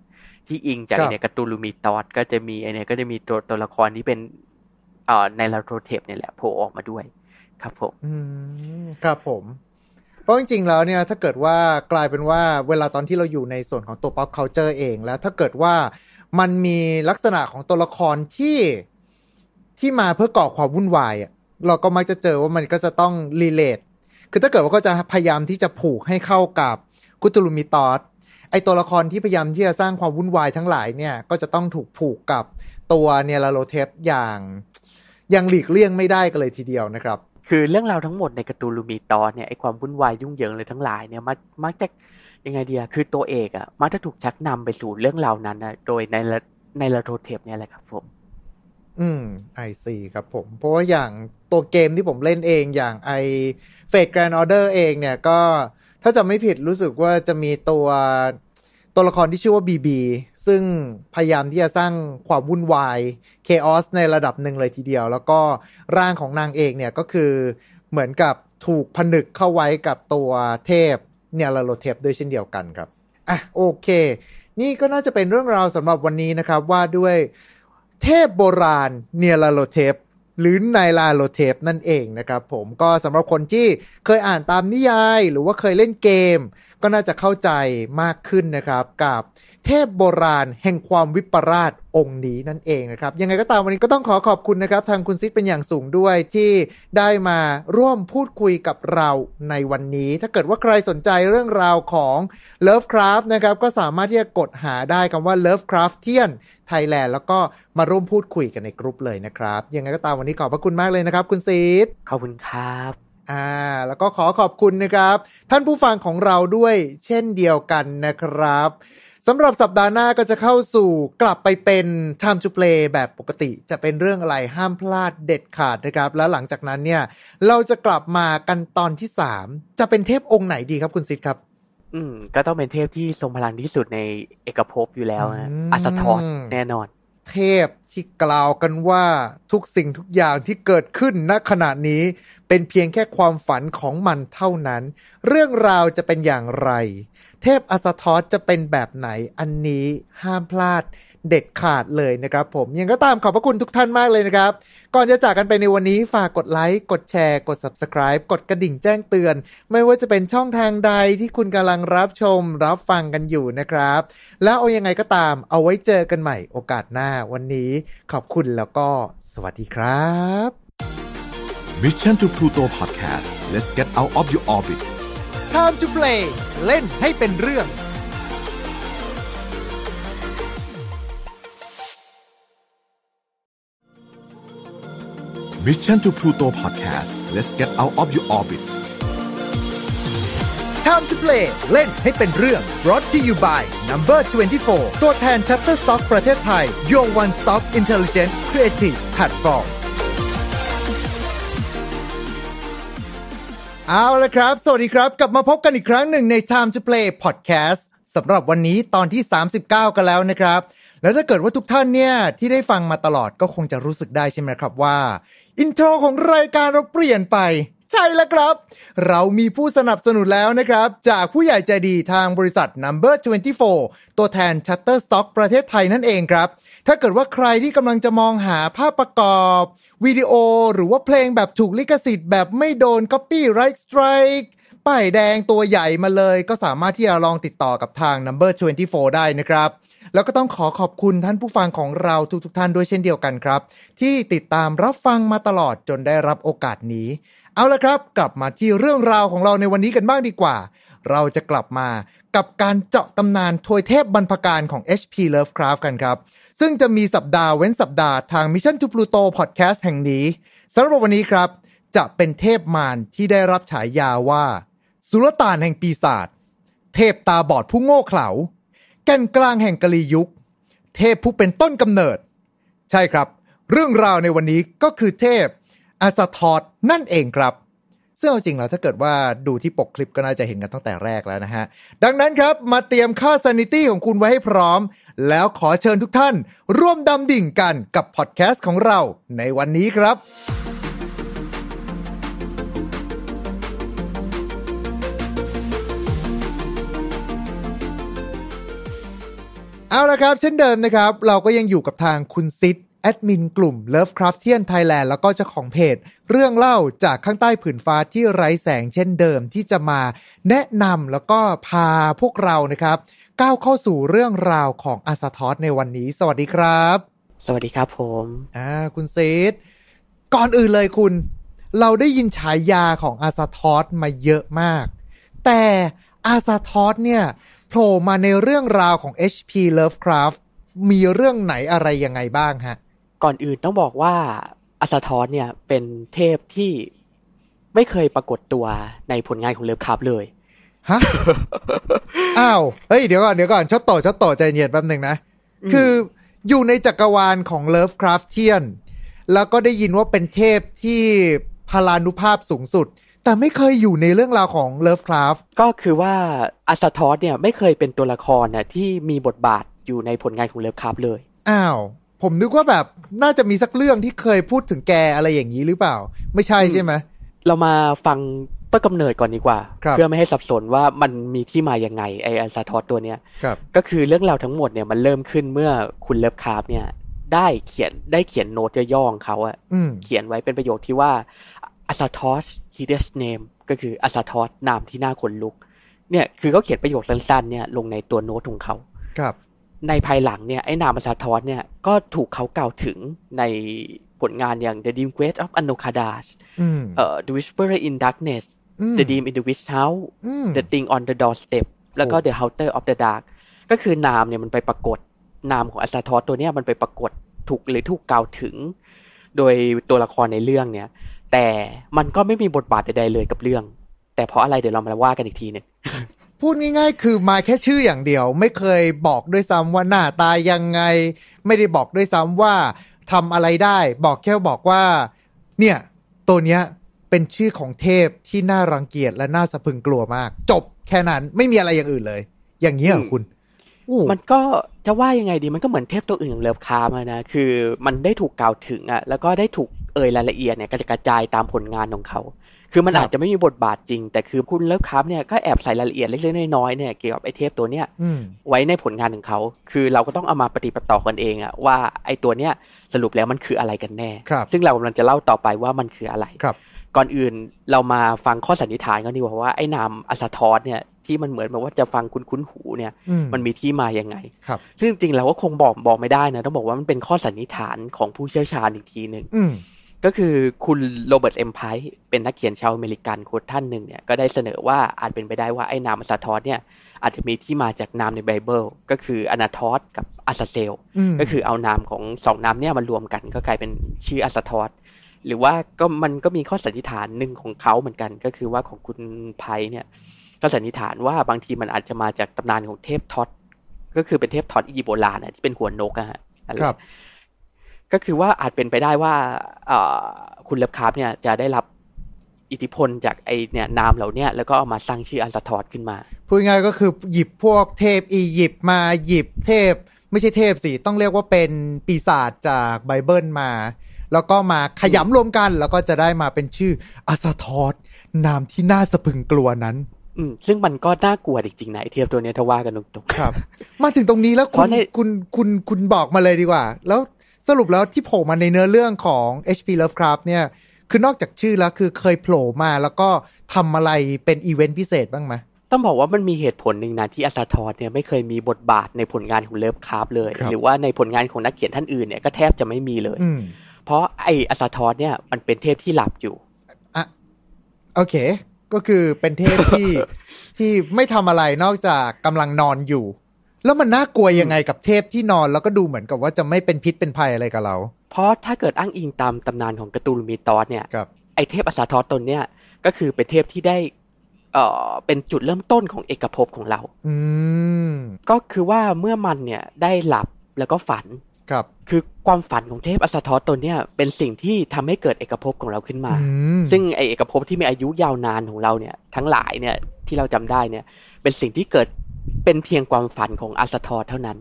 ที่อิงจากครับไอเนี่ย Cthulhu Mythos ก็จะมีไอเนี่ยก็จะมีตัวตัวละครที่เป็นเอ่อ Nyarlathotep เนี่ยแหละโผล่ออกมาด้วย ครับผมอืมครับผม เพราะจริงๆแล้วเนี่ยถ้าเกิดว่ากลายเป็นว่าเวลาตอนที่เราอยู่ในส่วนของตัว pop culture เอง แล้วถ้าเกิดว่ามันมีลักษณะของตัวละครที่ที่มาเพื่อก่อความวุ่นวายอะเราก็มักจะเจอว่ามันก็จะต้อง relate คือถ้าเกิดว่าก็จะพยายามที่จะผูกให้เข้ากับ Cthulhu Mythos ไอตัวละครที่พยายามที่จะสร้างความวุ่นวายทั้งหลายเนี่ย ก็จะต้องถูกผูกกับตัว Nyarlathotep อย่างยังหลีกเลี่ยงไม่ได้กันเลยทีเดียวนะครับ คือเรื่องราวทั้งหมดใน Cthulhu Mythos เนี่ยไอความวุ่นวายยุ่งเหยิงเลยทั้งหลายเนี่ยมักมักจะยังไงดีอะคือตัวเอกอะมักจะถูกชักนำไปสู่เรื่องราวนั้นนะโดยใน Nyarlathotep เนี่ยแหละครับผม อืม I see ครับผม เพราะว่าอย่างตัวเกมที่ผมเล่นเองอย่างไอ Fate Grand Order เองเนี่ยก็ถ้าจะไม่ผิดรู้สึกว่าจะมีตัวตัวละครที่ชื่อว่า BB ซึ่งพยายามที่จะสร้างความวุ่นวาย chaos ในระดับหนึ่งเลยทีเดียว แล้วก็ร่างของนางเอกเนี่ยก็คือเหมือนกับถูกผนึกเข้าไว้กับตัวเทพ Nyarlathotep ด้วยเช่นเดียวกันครับอะโอเค นี่ก็น่าจะเป็นเรื่องราวสำหรับวันนี้นะครับว่าด้วยเทพโบราณเนียลาโธเทปหรือไนอาลาโธเทปนั่นเองนะครับผมก็สำหรับคนที่เคยอ่านตามนิยาย หรือว่าเคยเล่นเกม ก็น่าจะเข้าใจมากขึ้นนะครับกับ เทพโบราณแห่งความวิปราชองค์นี้นั่นเองนะครับ ยังไงก็ตามวันนี้ก็ต้องขอขอบคุณนะครับ ทางคุณซิดเป็นอย่างสูงด้วยที่ได้มาร่วมพูดคุยกับเราในวันนี้ ถ้าเกิดว่าใครสนใจเรื่องราวของ Lovecraft นะครับ ก็สามารถที่จะกดหาได้คำว่า Lovecraftian Thailand แล้วก็มาร่วมพูดคุยกันในกลุ่มเลยนะครับ ยังไงก็ตามวันนี้ขอบพระคุณมากเลยนะครับ คุณซีดขอบคุณครับอ่าแล้วก็ขอขอบคุณนะครับ ท่านผู้ฟังของเราด้วยเช่นเดียวกันนะครับ สำหรับสัปดาห์หน้าก็จะเข้าสู่กลับไปเป็น Time to Play แบบปกติจะเป็นเรื่องอะไรห้ามพลาดเด็ดขาดนะครับ แล้วหลังจากนั้นเนี่ย เราจะกลับมากันตอนที่ 3 จะเป็นเทพองค์ไหนดีครับคุณซิดครับ อืม ก็ต้องเป็นเทพที่ทรงพลังที่สุดในเอกภพอยู่แล้วฮะอืมอัสทอสแน่นอน เทพที่กล่าวกันว่าทุกสิ่งทุกอย่างที่เกิดขึ้นณขณะนี้ เป็นเพียงแค่ความฝันของมันเท่านั้น เรื่องราวจะเป็นอย่างไร เทพอสทอสจะเป็นแบบไหนอันนี้ห้ามพลาดเด็ดขาดเลยนะครับผมยังก็ตามขอบพระคุณทุกท่านมากเลยนะครับ ก่อนจะจากกันไปในวันนี้ฝากกดไลค์ กดแชร์ กด Subscribe กดกระดิ่งแจ้งเตือน ไม่ว่าจะเป็นช่องทางใดที่คุณกำลังรับชมรับฟังกันอยู่นะครับ แล้วเอายังไงก็ตามเอาไว้เจอกันใหม่โอกาสหน้าวันนี้ขอบคุณแล้วก็สวัสดีครับ Mission to Pluto Podcast let's get out of your orbit Time to play เล่นให้เป็นเรื่อง Mission to Pluto Podcast let's get out of your orbit Time to play เล่นให้เป็นเรื่อง brought to you by Number 24 ตัวแทน Shutterstock ประเทศไทย Your One Stop Intelligent Creative Platform เอาละครับ สวัสดีครับ กลับมาพบกันอีกครั้งหนึ่งใน Time to Play Podcast สำหรับวันนี้ตอนที่ 39 กันแล้วนะครับ แล้วถ้าเกิดว่าทุกท่านเนี่ย ที่ได้ฟังมาตลอดก็คงจะรู้สึกได้ใช่ไหมครับว่า อินโทรของรายการเราเปลี่ยนไป ใช่แล้วครับ เรามีผู้สนับสนุนแล้วนะครับ จากผู้ใหญ่ใจดีทางบริษัท Number 24 ตัวแทน Shutterstock ประเทศไทยนั่นเองครับ ถ้าเกิดว่าใครที่กำลังจะมองหาภาพประกอบวิดีโอหรือว่าเพลงแบบถูกลิขสิทธิ์แบบไม่โดน Copyright Strike ป้ายแดงตัวใหญ่มาเลย ก็สามารถที่จะลองติดต่อกับทาง Number 24 ได้นะครับแล้วก็ต้องขอขอบคุณท่านผู้ฟังของเราทุกๆท่านด้วยเช่นเดียวกันครับ ที่ติดตามรับฟังมาตลอดจนได้รับโอกาสนี้ เอาละครับ กลับมาที่เรื่องราวของเราในวันนี้กันบ้างดีกว่า เราจะกลับมากับการเจาะตำนานทวยเทพบรรพการของ HP Lovecraft กันครับ ซึ่งจะมีสัปดาห์เว้นสัปดาห์ทาง Mission to Pluto Podcast แห่งนี้สำหรับวันนี้ครับ จะเป็นเทพมารที่ได้รับฉายาว่า สุลต่านแห่งปีศาจเทพตาบอดผู้โง่เขลาแก่นกลางแห่งกะลียุค เทพผู้เป็นต้นกำเนิด ใช่ครับ เรื่องราวในวันนี้ก็คือเทพอาสทอดนั่นเองครับ ซึ่งอจริงแล้วถ้าเกิดว่าดูที่ปกคลิปก็น่าจะเห็นกันตั้งแต่แรกแล้วนะฮะ ดังนั้นครับมาเตรียมค่า sanity ของคุณไว้ให้พร้อม แล้วขอเชิญทุกท่าน ร่วมดำดิ่งกันกับพอดแคสต์ของเราในวันนี้ครับเอาละครับ เช่นเดิมนะครับ เราก็ยังอยู่กับทางคุณซิด แอดมินกลุ่ม Lovecraftian Thailand แล้วก็เจ้าของเพจ เรื่องเล่าจากข้างใต้ผืนฟ้าที่ไร้แสงเช่นเดิมที่จะมาแนะนำแล้วก็พาพวกเรานะครับ ก้าวเข้าสู่เรื่องราวของอาซาทอสในวันนี้ สวัสดีครับ สวัสดีครับผมอ่าคุณซีดก่อนอื่นเลยคุณ เราได้ยินฉายาของอาซาทอสมาเยอะมาก แต่อาซาทอสเนี่ยโผล่มาในเรื่องราวของ H.P. Lovecraft มีเรื่องไหนอะไรยังไงบ้างฮะ ก่อนอื่นต้องบอกว่าอัสทอสเนี่ยเป็นเทพที่ไม่เคยปรากฏตัวในผลงานของเลิฟคราฟเลยฮะอ้าวเฮ้ยเดี๋ยวก่อนเดี๋ยวก่อนชดโตชดโตใจเย็นแป๊บหนึ่งนะ คืออยู่ในจักรวาลของ Lovecraftian แล้วก็ได้ยินว่าเป็นเทพที่พลานุภาพสูงสุด แต่ไม่เคยอยู่ในเรื่องราวของ Lovecraft ก็คือว่าอัสทอสเนี่ยไม่เคยเป็นตัวละครน่ะที่มีบทบาทอยู่ในผลงานของ Lovecraft เลย อ้าว ผมนึกว่าแบบน่าจะมีสักเรื่องที่เคยพูดถึงแกอะไรอย่างนี้หรือเปล่า ไม่ใช่ใช่ไหมเรามาฟังต้นกำเนิดก่อนดีกว่าครับเพื่อไม่ให้สับสนว่ามันมีที่มายังไงไออัสทอสตัวเนี้ยครับก็คือเรื่องราวทั้งหมดเนี่ยมันเริ่มขึ้นเมื่อคุณ Lovecraft เนี่ย ได้เขียนได้เขียนโน้ตย่อๆของเขาอะอืมเขียนไว้เป็นประโยคที่ว่าอัสทอส his name ก็คืออัสทอสนามที่น่าขนลุก เนี่ยคือเขาเขียนประโยคสั้นๆเนี่ยลงในตัวโน้ตของเขาครับ ในภายหลังเนี่ยไอ้นามอัสทอสเนี่ยก็ถูกเขากล่าวถึงในผลงานอย่าง The Dream Quest of Anokadas อืมเอ่อ The Whisperer in Darkness อืม The Dream in the Witch House อืม The Thing on the Doorstep แล้วก็โอ้ The Hunter of the Dark ก็คือนามเนี่ยมันไปปรากฏนามของอัสทอสตัวเนี้ยมันไปปรากฏถูกหรือถูกกล่าวถึง โดยตัวละครในเรื่องเนี่ย แต่มันก็ไม่มีบทบาทใดๆเลยกับเรื่อง แต่เพราะอะไรเดี๋ยวเรามาว่ากันอีกทีหนึง พูดง่ายๆ คือมาแค่ชื่ออย่างเดียว ไม่เคยบอกด้วยซ้ำว่าหน้าตายังไง ไม่ได้บอกด้วยซ้ำว่าทำอะไรได้ บอกแค่บอกว่า เนี่ย ตัวเนี้ยเป็นชื่อของเทพที่น่ารังเกียจและน่าสะพรึงกลัวมาก จบแค่นั้นไม่มีอะไรอย่างอื่นเลย อย่างนี้ยเหรอคุณอู้มันก็จะว่ายังไงดีมันก็เหมือนเทพตัวอื่นอย่าง Lovecraft น่ะนะคือมันได้ถูกกล่าวถึงอะแล้วก็ได้ถูกเอ่ยรายละเอียดเนี่ยกระจายตามผลงานของเขา คือมันอาจจะไม่มีบทบาทจริง แต่คือคุณ Lovecraft เนี่ยก็แอบใส่รายละเอียดเล็กๆน้อยๆเนี่ยเกี่ยวกับไอ้เทพตัวเนี้ยอืมไว้ในผลงานของเขาคือเราก็ต้องเอามาปะติดปะต่อกันเองอะว่าไอ้ตัวเนี้ยสรุปแล้วมันคืออะไรกันแน่ครับซึ่งเรากำลังจะเล่าต่อไปว่ามันคืออะไรครับ ก่อนอื่นเรามาฟังข้อสันนิษฐานกันดีกว่าว่าไอ้นามอัสทอสเนี่ยที่มันเหมือนแบบว่าจะฟังคุ้นๆหูเนี่ยอืมมันมีที่มายังไงครับซึ่งจริงๆเราก็คงบอกบอกไม่ได้นะต้องบอกว่ามันเป็นข้อสันนิษฐานของผู้เชี่ยวชาญอีกทีหนึ่งอืม ก็คือคุณ Robert M. Price เป็นนักเขียนชาวอเมริกันคนท่านหนึ่งเนี่ยก็ได้เสนอว่าอาจเป็นไปได้ว่าไอ้นามอัสทอสเนี่ยอาจจะมีที่มาจากนามในไบเบิลก็คือ Anathoth กับ Azazel อืมก็คือเอานามของสองนามเนี่ยมารวมกันก็กลายเป็นชื่ออัสทอสหรือว่าก็มันก็มีข้อสันนิษฐานหนึ่งของเขาเหมือนกัน ก็คือว่าของคุณ Price เนี่ยก็สันนิษฐานว่าบางทีมันอาจจะมาจากตำนานของเทพท็อตก็คือเป็นเทพท็อตอียิปต์โบราณนะที่เป็นหัวนกอะฮะนั่นแหละครับ ก็คือว่าอาจเป็นไปได้ว่าเอ่อคุณ Lovecraft เนี่ยจะได้รับอิทธิพลจากไอเนี่ยนามเหล่าเนี้ยแล้วก็เอามาสร้างชื่ออัสทอสขึ้นมา พูดง่ายๆก็คือหยิบพวกเทพอียิปต์มาหยิบเทพ ไม่ใช่เทพสิ ต้องเรียกว่าเป็นปีศาจจากไบเบิลมา แล้วก็มาขยำรวมกันแล้วก็จะได้มาเป็นชื่ออัสทอสนามที่น่าสะพรึงกลัวนั้น อืมซึ่งมันก็น่ากลัวจริงๆนะไอ้เทพตัวเนี้ยถ้าว่ากันตรงๆครับ มาถึงตรงนี้แล้วเพคุณราะในคุณคุณคุณบอกมาเลยดีกว่า แล้ว สรุปแล้วที่โผล่มาในเนื้อเรื่องของ H.P. Lovecraft เนี่ย คือนอกจากชื่อแล้วคือเคยโผล่มาแล้วก็ทำอะไรเป็นอีเวนต์พิเศษบ้างไหมต้องบอกว่ามันมีเหตุผลหนึ่งนะที่อัสทอดเนี่ยไม่เคยมีบทบาทในผลงานของเลิฟคราฟเลยครับหรือว่าในผลงานของนักเขียนท่านอื่นเนี่ยก็แทบจะไม่มีเลยอืมเพราะไออัสทอดเนี่ยมันเป็นเทพที่หลับอยู่อะโอเค ก็คือเป็นเทพที่ที่ไม่ทำอะไรนอกจากกำลังนอนอยู่ แล้วมันน่ากลัวยังไงกับเทพที่นอนแล้วก็ดูเหมือนกับว่าจะไม่เป็นพิษเป็นภัยอะไรกับเรา เพราะถ้าเกิดอ้างอิงตามตำนานของการ์ตูนมีตอสเนี่ยครับไอเทพอัสทอสตนเนี่ยก็คือเป็นเทพที่ได้เอ่อเป็นจุดเริ่มต้นของเอกภพของเราอืมก็คือว่าเมื่อมันเนี่ยได้หลับแล้วก็ฝันครับ คือความฝันของเทพอัสทอสตนเนี่ยเป็นสิ่งที่ทำให้เกิดเอกภพของเราขึ้นมาอืมซึ่งไอเอกภพที่มีอายุยาวนานของเราเนี่ยทั้งหลายเนี่ยที่เราจำได้เนี่ยเป็นสิ่งที่เกิด เป็นเพียงความฝันของอัสทอสเท่านั้น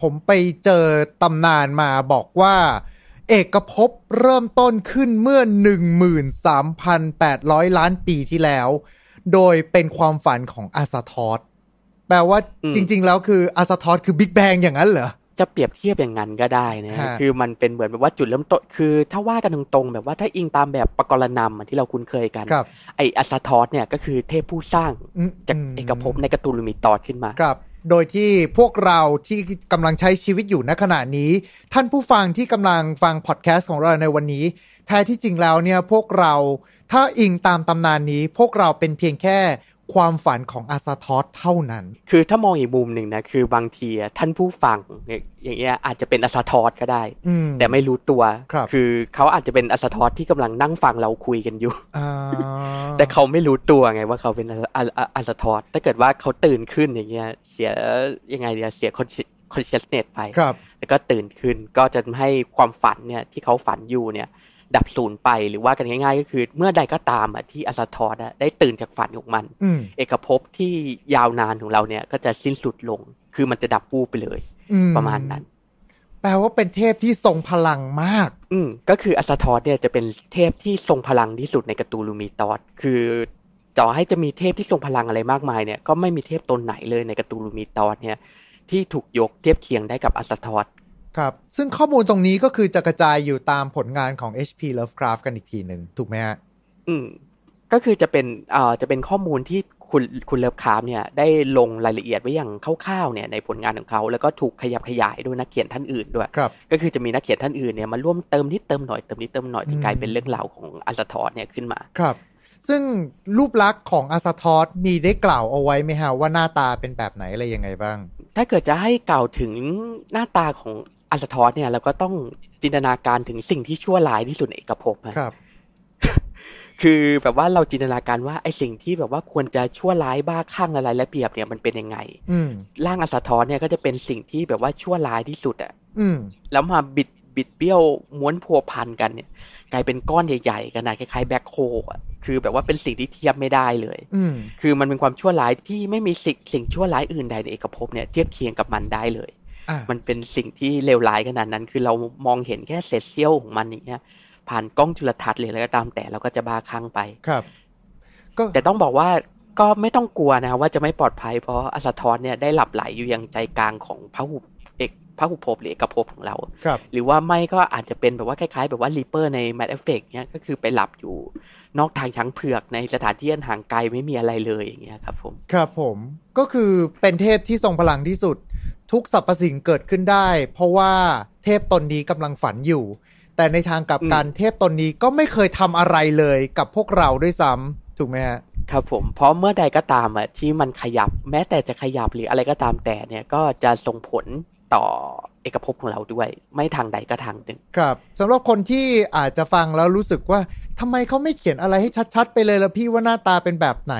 ผมไปเจอตำนานมาบอกว่า เอกภพเริ่มต้นขึ้นเมื่อ 13,800 ล้านปีที่แล้ว โดยเป็นความฝันของอาซาทอสแปลว่าอืมจริง ๆ แล้วคืออาสทอสคือ Big Bang อย่างนั้นเหรอ จะเปรียบเทียบอย่างนั้นก็ได้นะฮะคือมันเป็นเหมือนแบบว่าจุดเริ่มต้น คือถ้าว่ากันตรงๆ แบบว่าถ้าอิงตามแบบปกรณัมอะที่เราคุ้นเคยกันครับไออัสทอสเนี่ยก็คือเทพผู้สร้างอืมจากมเอกภพใน Cthulhu Mythos ขึ้นมาครับ โดยที่พวกเราที่กำลังใช้ชีวิตอยู่ณขณะนี้ ท่านผู้ฟังที่กำลังฟังพอดแคสต์ของเราในวันนี้ แท้ที่จริงแล้วเนี่ยพวกเราถ้าอิงตามตำนานนี้ พวกเราเป็นเพียงแค่ ความฝันของอาซาทอสเท่านั้น คือถ้ามองอีกมุมหนึ่งนะ คือบางทีอะท่านผู้ฟังเนี่ยอย่างเงี้ยอาจจะเป็นอัสทอสก็ได้อืมแต่ไม่รู้ตัวครับอเขาอาจจะเป็นอัสทอสที่กำลังนั่งฟังเราคุยกันอยู่อ่าแต่เขาไม่รู้ตัวไงว่าเขาเป็นอัสอัสอัสทอสถ้าเกิดว่าเขาตื่นขึ้นอย่างเงี้ยเสียยังไงเดียเสียคอนคอนเชสเนตไปครับแล้วก็ตื่นขึ้นก็จะทำให้ความฝันเนี่ยที่เขาฝันอยู่เนี่ย ดับสูญไปหรือว่ากันง่ายๆ ก็คือ เมื่อใดก็ตามอะที่อัสทอสอะได้ตื่นจากฝันของมันอืมเอกภพที่ยาวนานของเราเนี่ยก็จะสิ้นสุดลง คือมันจะดับวูบไปเลยอืประมาณนั้น แปลว่าเป็นเทพที่ทรงพลังมาก อืมก็คืออัสทอสเนี่ยจะเป็นเทพที่ทรงพลังที่สุดใน Cthulhu Mythos คือต่อให้จะมีเทพที่ทรงพลังอะไรมากมายเนี่ยก็ไม่มีเทพตนไหนเลยใน Cthulhu Mythos เนี่ยที่ถูกยกเทียบเคียงได้กับอัสทอส ครับ ซึ่งข้อมูลตรงนี้ก็คือจะกระจายอยู่ตามผลงานของ HP Lovecraft กันอีกทีหนึ่งถูกไหมฮะอืม ก็คือจะเป็นเอ่อจะเป็นข้อมูลที่คุณคุณ Lovecraft เนี่ยได้ลงรายละเอียดไว้อย่างคร่าวๆเนี่ยในผลงานของเขา แล้วก็ถูกขยับขยายด้วยนักเขียนท่านอื่นด้วยครับก็คือจะมีนักเขียนท่านอื่นเนี่ยมาร่วมเติมนิดเติมหน่อยเติมนิดเติมหน่อยจอืนมกลายเป็นเรื่องราวของอัสทอสเนี่ยขึ้นมาครับ ซึ่งรูปลักษณ์ของอาซาทอสมีได้กล่าวเอาไว้ไหมฮะว่าหน้าตาเป็นแบบไหนอะไรยังไงบ้าง ถ้าเกิดจะให้กล่าวถึงหน้าตาของ อัสทอสเนี่ยเราก็ต้องจินตนาการถึงสิ่งที่ชั่วร้ายที่สุดในเอกภพอะครับ คือแบบว่าเราจินตนาการว่าไอ้สิ่งที่แบบว่าควรจะชั่วร้ายบ้าคลั่งอะไรและเปรียบเนี่ยมันเป็นยังไง อืมร่างอัสทอนเนี่ยก็จะเป็นสิ่งที่แบบว่าชั่วร้ายที่สุดอะอืมแล้วมาบิดบิดเบี้ยวม้วนพัวพันกันเนี่ย กลายเป็นก้อนใหญ่ๆขนาดคล้ายๆแบ็คโฮอะคือแบบว่าเป็นสิ่งที่เทียบไม่ได้เลย อืมคือมันเป็นความชั่วร้ายที่ไม่มีสิ่งสิ่งชั่วร้ายอื่นใดในเอกภพเนี่ยเทียบเคียงกับมันได้เลยอะ มันเป็นสิ่งที่เลวร้ายขนาดนั้น คือเรามองเห็นแค่เศษเสี้ยวของมันอย่างเงี้ย ผ่านกล้องจุลทรรศน์หรืออะไรก็ตามแต่เราก็จะบ้าคลั่งไปครับ ก็แต่ต้องบอกว่าก็ไม่ต้องกลัวนะครับว่าจะไม่ปลอดภัยเพราะอัสทอนเนี่ยได้หลับไหลอยู่ยังใจกลางของพระหุเอกพระหุภพหรือเอกภพของเราครับหรือว่าไม่ก็อาจจะเป็นแบบว่าคล้ายๆ แบบว่ารีเปอร์ใน Mad Effect เนี่ยก็คือไปหลับอยู่ นอกทางช้างเผือกในสถานที่อันห่างไกลไม่มีอะไรเลยอย่างเงี้ยครับผม ครับผมก็คือเป็นเทพที่ทรงพลังที่สุด ทุกสรรพสิ่งเกิดขึ้นได้ เพราะว่าเทพตนนี้กำลังฝันอยู่ แต่ในทางกลับกันเทพตนนี้ก็ไม่เคยทำอะไรเลยกับพวกเราด้วยซ้ำถูกไหมฮะครับผมเพราะเมื่อใดก็ตามอะที่มันขยับแม้แต่จะขยับหรืออะไรก็ตามแต่เนี่ยก็จะส่งผลต่อเอกภพของเราด้วย ไม่ทางใดก็ทางหนึ่งครับสำหรับคนที่อาจจะฟังแล้วรู้สึกว่าทำไมเขาไม่เขียนอะไรให้ชัด ๆ ไปเลยละพี่ว่าหน้าตาเป็นแบบไหน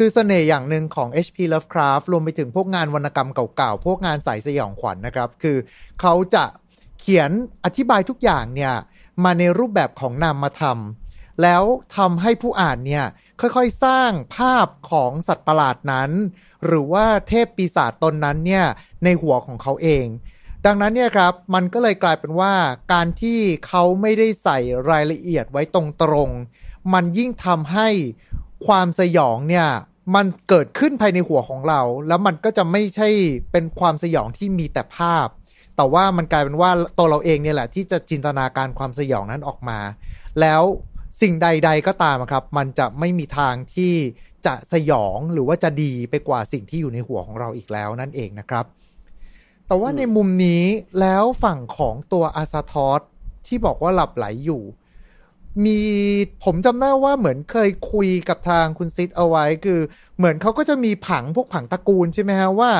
คือเสน่ห์อย่างหนึ่งของ HP Lovecraft รวมไปถึงพวกงานวรรณกรรมเก่าๆ พวกงานสายสยองขวัญนะครับ คือเขาจะเขียนอธิบายทุกอย่างเนี่ย มาในรูปแบบของนามธรรมแล้วทำให้ผู้อ่านเนี่ย ค่อยๆสร้างภาพของสัตว์ประหลาดนั้น หรือว่าเทพปีศาจตนนั้นเนี่ย ในหัวของเขาเอง ดังนั้นเนี่ยครับ มันก็เลยกลายเป็นว่าการที่เขาไม่ได้ใส่รายละเอียดไว้ตรงๆ มันยิ่งทำให้ความสยองเนี่ย มันเกิดขึ้นภายในหัวของเรา แล้วมันก็จะไม่ใช่เป็นความสยองที่มีแต่ภาพ แต่ว่ามันกลายเป็นว่าตัวเราเองเนี่ยแหละ ที่จะจินตนาการความสยองนั้นออกมา แล้วสิ่งใด ๆก็ตามครับ มันจะไม่มีทางที่จะสยองหรือว่าจะดีไปกว่าสิ่งที่อยู่ในหัวของเราอีกแล้วนั่นเองนะครับ แต่ว่าในมุมนี้แล้วฝั่งของตัวอาซาทอสที่บอกว่าหลับไหลอยู่ มีผมจำได้ว่าเหมือนเคยคุยกับทางคุณซิดเอาไว้คือ เหมือนเขาก็จะมีผังพวกผังตระกูลใช่ไหมฮะว่า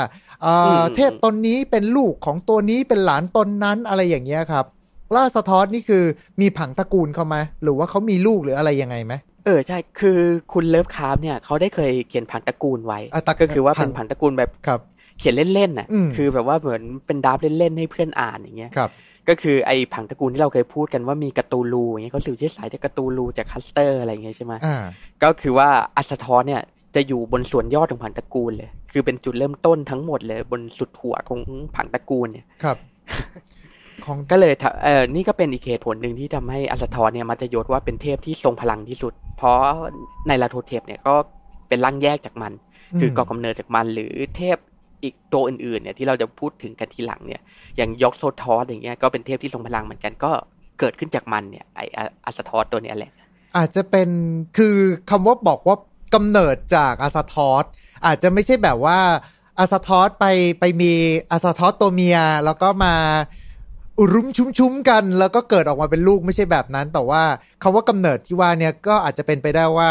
เอ่ออเทพตนนี้เป็นลูกของตัวนี้เป็นหลานตนนั้นอะไรอย่างเงี้ยครับล่าสะท้อนนี่คือมีผังตระกูลเขาไหมหรือว่าเขามีลูกหรืออะไรยังไงไหมเออใช่คือคุณ Lovecraft เนี่ยเขาได้เคยเขียนผังตระกูลไว้อะตระก็คือว่าเป็นผังผังตระกูลแบบครับเขียนเล่นๆน่ะอืมคือแบบว่าเหมือนเป็น draft เล่นๆให้เพื่อนอ่านอย่างเงี้ยครับ ก็คือไอ้ผังตระกูลที่เราเคยพูดกันว่ามี Cthulhu อย่างเงี้ยเขาสืบเชื้อสายจาก Cthulhu จากคัสเตอร์อะไรอย่างเงี้ยใช่ไหมอ่าก็คือว่าอัสทอสเนี่ยจะอยู่บนส่วนยอดของผังตระกูลเลย คือเป็นจุดเริ่มต้นทั้งหมดเลย บนสุดหัวของผังตระกูลเนี่ยครับของก็เลยทำเออนี่ก็เป็นอีกเหตุผลหนึ่งที่ทำให้อัสทอนเนี่ยมาจะยศว่าเป็นเทพที่ทรงพลังที่สุด เพราะในลาโทเทปเนี่ยก็เป็นร่างแยกจากมัน คือก่อกำเนิดจากมันหรือเทพ อีกตัวอื่นๆเนี่ยที่เราจะพูดถึงกันทีหลังเนี่ยอย่างยอกโซทอสอย่างเงี้ยก็เป็นเทพที่ทรงพลังเหมือนกันก็เกิดขึ้นจากมันเนี่ยไออัสทอสตัวเนี้ยแหละ อาจจะเป็นคือคำว่าบอกว่ากำเนิดจากอาซาทอสอาจจะไม่ใช่แบบว่าอาซาทอสไปไปมีอาซาทอสตัวเมียแล้วก็มาอุรุมชุ้มๆกัน แล้วก็เกิดออกมาเป็นลูกไม่ใช่แบบนั้น แต่ว่าคำว่ากำเนิดที่ว่าเนี่ยก็อาจจะเป็นไปได้ว่า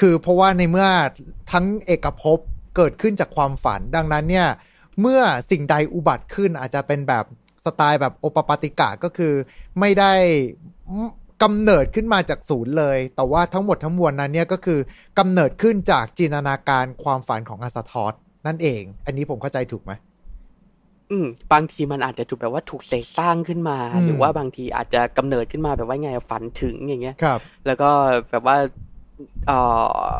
คือเพราะว่าในเมื่อทั้งเอกภพ เกิดขึ้นจากความฝัน ดังนั้นเนี่ยเมื่อสิ่งใดอุบัติขึ้นอาจจะเป็นแบบสไตล์แบบโอปปาติกะก็คือไม่ได้กำเนิดขึ้นมาจากศูนย์เลย แต่ว่าทั้งหมดทั้งมวลนั้นเนี่ยก็คือกำเนิดขึ้นจากจินตนาการความฝันของอาซาทอสนั่นเอง อันนี้ผมเข้าใจถูกไหมอืม บางทีมันอาจจะถูกแบบว่าถูกเสกสร้างขึ้นมาอืมหรือว่าบางทีอาจจะกำเนิดขึ้นมาแบบว่าไงฝันถึงอย่างเงี้ย ครับ แล้วก็แบบว่าเออ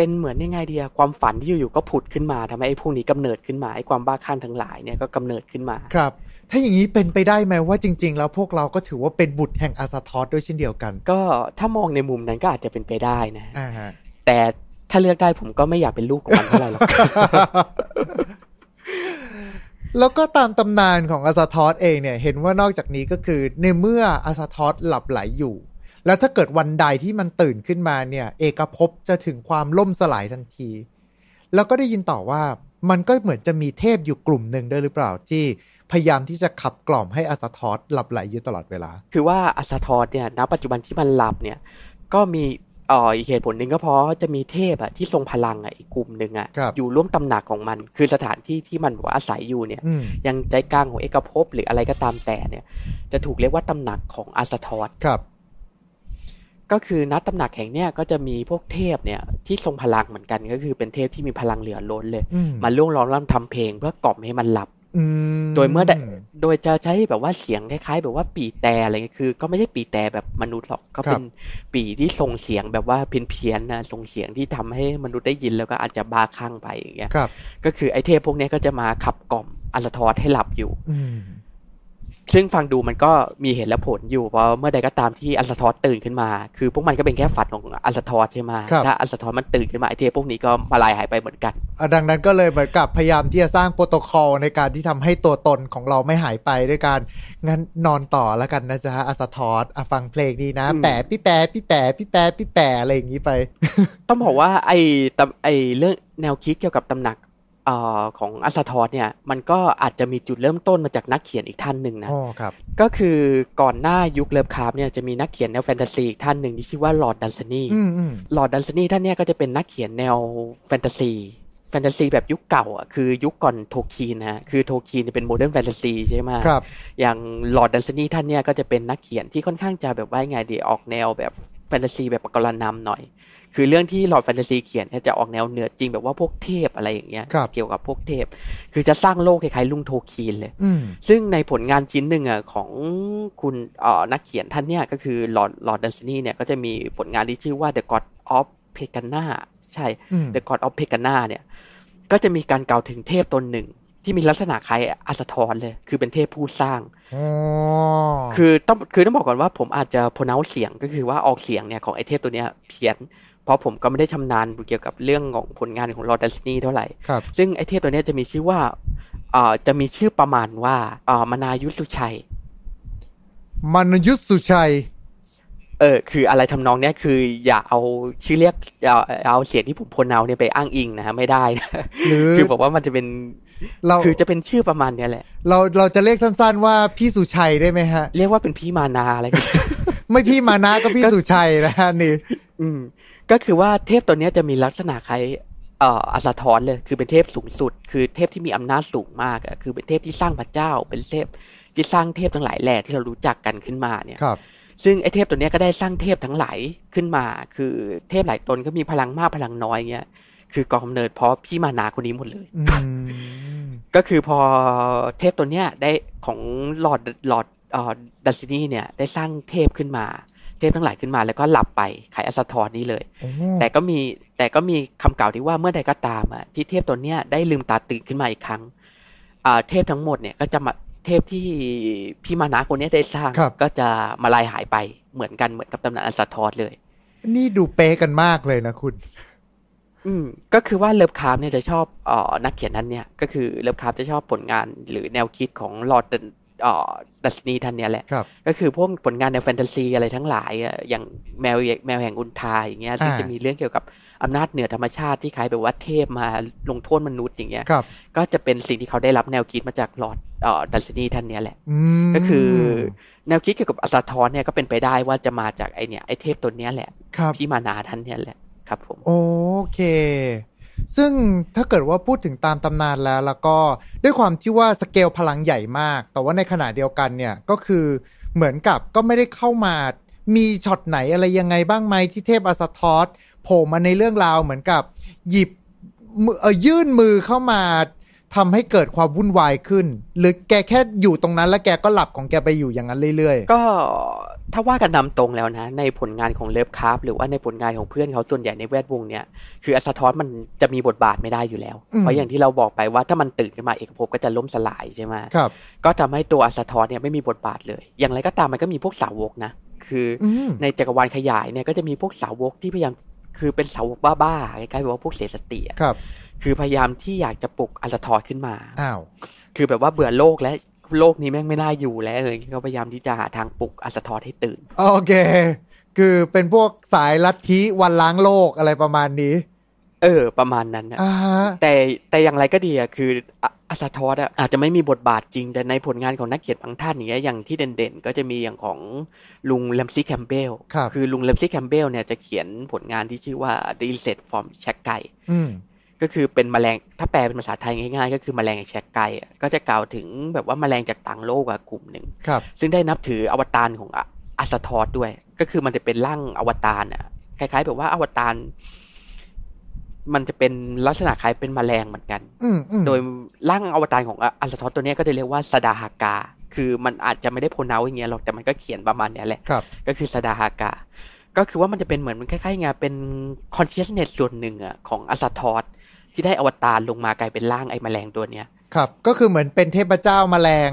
เป็นเหมือนยังไงเดียความฝันที่อยู่ๆก็ผุดขึ้นมาทำให้ไอ้พวกนี้กำเนิดขึ้นมาไอ้ความบ้าคลั่งทั้งหลายเนี่ยก็กำเนิดขึ้นมาครับ ถ้าอย่างนี้เป็นไปได้ไหมว่าจริง ๆ แล้วพวกเราก็ถือว่าเป็นบุตรแห่งอาซาทอสด้วยเช่นเดียวกัน ก็ถ้ามองในมุมนั้นก็อาจจะเป็นไปได้นะอ่าฮะแต่ถ้าเลือกได้ผมก็ไม่อยากเป็นลูกของมันเท่าไหร่หรอกแล้วก็ตามตำนานของอาซาทอสเองเนี่ย เห็นว่านอกจากนี้ก็คือในเมื่ออาซาทอสหลับไหลอยู่ แล้วถ้าเกิดวันใดที่มันตื่นขึ้นมาเนี่ย เอกภพจะถึงความล่มสลายทันที แล้วก็ได้ยินต่อว่ามันก็เหมือนจะมีเทพอยู่กลุ่มหนึ่งด้วยหรือเปล่าที่พยายามที่จะขับกล่อมให้อาซาทอสหลับไหลอยู่ตลอดเวลา คือว่าอัสทอสเนี่ยณปัจจุบันที่มันหลับเนี่ย ก็มีเอ่ออีกเหตุผลหนึ่งก็เพราะจะมีเทพอะที่ทรงพลังอะอีกกลุ่มหนึ่งอะครับอยู่ร่วมตำหนักของมัน คือสถานที่ที่มันแบบว่าอาศัยอยู่เนี่ยอืมยังใจกลางของเอกภพหรืออะไรก็ตามแต่เนี่ย จะถูกเรียกว่าตำหนักของอัสทอสครับ ก็คือณตำหนักแห่งเนี้ยก็จะมีพวกเทพเนี่ยที่ทรงพลังเหมือนกันก็คือเป็นเทพที่มีพลังเหลือล้นเลยอืมมาล่วงล้อมร่ำทำเพลงเพื่อกล่อมให้มันหลับอืมโดยเมื่อใดโดยจะใช้แบบว่าเสียงคล้ายๆ แบบว่าปี่แต่อะไรเงี้ยคือ ก็ไม่ใช่ปี่แต่แบบมนุษย์หรอกก็เป็นปี่ที่ส่งเสียงแบบว่าเพี้ยนๆนะส่งเสียงที่ทำให้มนุษย์ได้ยินแล้วก็อาจจะบ้าคลั่งไปอย่างเงี้ยครับก็คือไอ้เทพพวกเนี้ยก็จะมาขับกล่อมอัสทอสให้หลับอยู่อืม ซึ่งฟังดูมันก็มีเหตุและผลอยู่เพราะเมื่อใดก็ตามที่อัสทอสตื่นขึ้นมา คือพวกมันก็เป็นแค่ฝันของอัสทอสใช่ไหมครับถ้าอัสทอสมันตื่นขึ้นมาไอ้เทพพวกนี้ก็มลายหายไปเหมือนกันอะดังนั้นก็เลยเหมือนกับพยายามที่จะสร้างโปรโตคอลในการที่ทำให้ตัวตนของเราไม่หายไปด้วยการงั้นนอนต่อแล้วกันนะจ๊ะอาสาทอสอะฟังเพลงดีนะอืมแปะพี่แปะพี่แปะพี่แปะพี่แปะอะไรอย่างนี้ไป ต้องบอกว่าไอ้ตำไอ้เรื่องแนวคิดเกี่ยวกับตำหนักเอ่อของอัสทอสเนี่ยมันก็อาจจะมีจุดเริ่มต้นมาจากนักเขียนอีกท่านหนึ่งนะอ๋อครับก็คือก่อนหน้ายุค Lovecraft เนี่ยจะมีนักเขียนแนวแฟนตาซีอีกท่านหนึ่งที่ชื่อว่า Lord Dunsany อืมอืม Lord Dunsany ท่านเนี่ยก็จะเป็นนักเขียนแนวแฟนตาซีแฟนตาซีแบบยุคเก่าอะคือยุคก่อนโทคีนนะฮะคือโทคีนเนี่ยเป็น modern fantasy ใช่ไหมครับอย่างลอร์ดดันเซนีท่านเนี่ยก็จะเป็นนักเขียนที่ค่อนข้างจะแบบว่าไงดีออกแนวแบบแฟนตาซีแบบปกรณัมหน่อย คือเรื่องที่ลอร์ดดันเซนีเขียนเนี่ยจะออกแนวเหนือจริงแบบว่าพวกเทพอะไรอย่างเงี้ยครับเกี่ยวกับพวกเทพ คือจะสร้างโลกคล้ายๆลุงโทคีนเลยอืมซึ่งในผลงานชิ้นหนึ่งอะของคุณเอ่อนักเขียนท่านเนี่ยก็คือลอร์ดลอร์ดดันเซนีเนี่ยก็จะมีผลงานที่ชื่อว่า The God of Pegana ใช่อืม The God of Pegana เนี่ย ก็จะมีการกล่าวถึงเทพตนหนึ่งที่มีลักษณะคล้ายอัสทรเลย คือเป็นเทพผู้สร้างอ๋อคือต้อง คือต้องบอกก่อนว่าผมอาจจะพนาเสียงก็คือว่าออกเสียงเนี่ยของไอเทพตัวเนี้ยเพี้ยนเพ ราะผมก็ไม่ได้ชำนาญเกี่ยวกับเรื่องของผลงานของลอร์ดันซนีเท่าไหร่ครับซึ่งไอเทพตัวเนี้ยจะมีชื่อว่าเอ่อจะมีชื่อประมาณว่าเอ่อมนายุทธสุชัยมันยุทธสุชัย เออ คืออะไรทำนองเนี้ยคือ อย่าเอาชื่อเรียกอย่าเอาเสียงที่ผมพนเอาเนี่ยไปอ้างอิงนะฮะไม่ได้นะหรือคือบอกว่ามันจะเป็นเราคือจะเป็นชื่อประมาณเนี้ยแหละ เราเราจะเรียกสั้นๆว่าพี่สุชัยได้ไหมฮะ เรียกว่าเป็นพี่มานาอะไรกันไม่พี่มานะก็พี่สุชัยนะฮะนี่ อืม ก็คือว่าเทพตัวเนี้ยจะมีลักษณะคล้ายเอ่ออาสาทรเลย คือเป็นเทพสูงสุด คือเทพที่มีอำนาจสูงมากอะคือเป็นเทพที่สร้างพระเจ้า เป็นเทพที่สร้างเทพทั้งหลายแหล่ที่เรารู้จักกันขึ้นมาเนี่ยครับ ซึ่งไอเทพตัวเนี้ยก็ได้สร้างเทพทั้งหลายขึ้นมา คือเทพหลายตนก็มีพลังมากพลังน้อยเงี้ย คือกองกำเนิดเพราะพี่มานาคนนี้หมดเลยอืมก็คือพอเทพตัวเนี้ยได้ของหลอดหลอดเอ่อดัซซินีเนี่ยได้สร้างเทพขึ้นมา เทพทั้งหลายขึ้นมาแล้วก็หลับไปขายอัสทรนี้เลยโอ้แต่ก็มีแต่ก็มีคำกล่าวที่ว่าเมื่อใดก็ตามอะที่เทพตัวเนี้ยได้ลืมตาตื่นขึ้นมาอีกครั้งอ่าเทพทั้งหมดเนี่ยก็จะมาเทพที่พี่มานาคนเนี้ยได้สร้างครับก็จะมลายหายไปเหมือนกันเหมือนกับตำนานอาซาทอสเลย นี่ดูเป๊ะกันมากเลยนะคุณ อืมก็คือว่าเลิฟคราฟเนี่ยจะชอบเอ่อนักเขียนท่านเนี่ย ก็คือเลิฟคราฟจะชอบผลงานหรือแนวคิดของลอร์ดเอ่อ ดันเซนีท่านเนี่ยแหละครับก็คือพวกผลงานในแฟนตาซีอะไรทั้งหลายอะอย่างแมวแมวแห่งอุลธาร์อย่างเงี้ยซึ่งอ่าจะมีเรื่องเกี่ยวกับอำนาจเหนือธรรมชาติที่คล้ายแบบว่าเทพมาลงโทษมนุษย์อย่างเงี้ยครับก็จะเป็นสิ่งที่เขาได้รับแนวคิดมาจากลอร์ดเอ่อดันเซนีท่านเนี้ยแหละอืมก็คือแนวคิดเกี่ยวกับอาซาทอสเนี่ยก็เป็นไปได้ว่าจะมาจากไอเนี่ยไอเทพตัวเนี้ยแหละครับพี่มานาท่านเนี่ยแหละครับผมโอเค ซึ่งถ้าเกิดว่าพูดถึงตามตำนานแล้ว แล้วก็ด้วยความที่ว่าสเกลพลังใหญ่มาก แต่ว่าในขณะเดียวกันเนี่ยก็คือเหมือนกับก็ไม่ได้เข้ามามีช็อตไหนอะไรยังไงบ้างไหมที่เทพอาซาทอสโผล่มาในเรื่องราวเหมือนกับหยิบมือเออยื่นมือเข้ามา ทำให้เกิดความวุ่นวายขึ้น หรือแกแค่อยู่ตรงนั้น แล้วแกก็หลับของแกไปอยู่อย่างนั้นเรื่อยก็ถ้าว่ากันนำตรงแล้วนะ ในผลงานของเลิฟคราฟหรือว่าในผลงานของเพื่อนเขาส่วนใหญ่ในแวดวงเนี่ยคืออัสทอสมันจะมีบทบาทไม่ได้อยู่แล้ว เพราะอย่างที่เราบอกไปว่าถ้ามันตื่นขึ้นมาเอกภพก็จะล้มสลายใช่ไหมๆครับก็ทำให้ตัวอัสทอสเนี่ยไม่มีบทบาทเลย อย่างไรก็ตามมันก็มีพวกสาวกนะ คือออืมในจักรวาลขยายเนี่ยก็จะมีพวกสาวกที่พยายามคือเป็นสาวกบ้าๆคล้ายๆแบบว่าพวกเสียสติอะครับ คือพยายามที่อยากจะปลุกอัสทอสขึ้นมาอ้าวคือแบบว่าเบื่อโลกและโลกนี้แม่งไม่น่าอยู่แล้วเลยก็พยายามที่จะหาทางปลุกอัสทอสให้ตื่น โอเค คือเป็นพวกสายลัทธิวันล้างโลกอะไรประมาณนี้ เออ ประมาณนั้นนะอ่าฮะแต่แต่อย่างไรก็ดีอะคืออะอัสทอสอะอาจจะไม่มีบทบาทจริง แต่ในผลงานของนักเขียนบางท่านอย่างเงี้ยอย่างที่เด่นๆ ก็จะมีอย่างของลุงแรมซีย์แคมป์เบลครับคือลุงแรมซีย์แคมป์เบลเนี่ยจะเขียนผลงานที่ชื่อว่า The Insect from แชกไก่อืม ก็คือเป็นแมลงถ้าแปลเป็นภาษาไทยง่ายๆ ก็คือแมลง Shaggai อะก็จะกล่าวถึงแบบว่าแมลงจากต่างโลกอะกลุ่มหนึ่งครับซึ่งได้นับถืออวตารของอาซาทอสด้วย ก็คือมันจะเป็นร่างอวตารอะคล้ายๆ แบบว่าอวตารมันจะเป็นลักษณะคล้ายเป็นแมลงเหมือนกันอืมอืมโดยร่างอวตารของอาซาทอสตัวเนี้ยก็จะเรียกว่าสดาฮากา คือมันอาจจะไม่ได้ pronounce อย่างเงี้ยหรอกแต่มันก็เขียนประมาณเนี้ยแหละครับก็คือสดาฮากา ก็คือว่ามันจะเป็นเหมือนมันคล้ายๆไงเป็น consciousness ส่วนหนึ่งอะของอาซาทอส ที่ได้อวตารลงมากลายเป็นร่างไอ้แมลงตัวเนี้ยครับ ก็คือเหมือนเป็นเทพเจ้าแมลง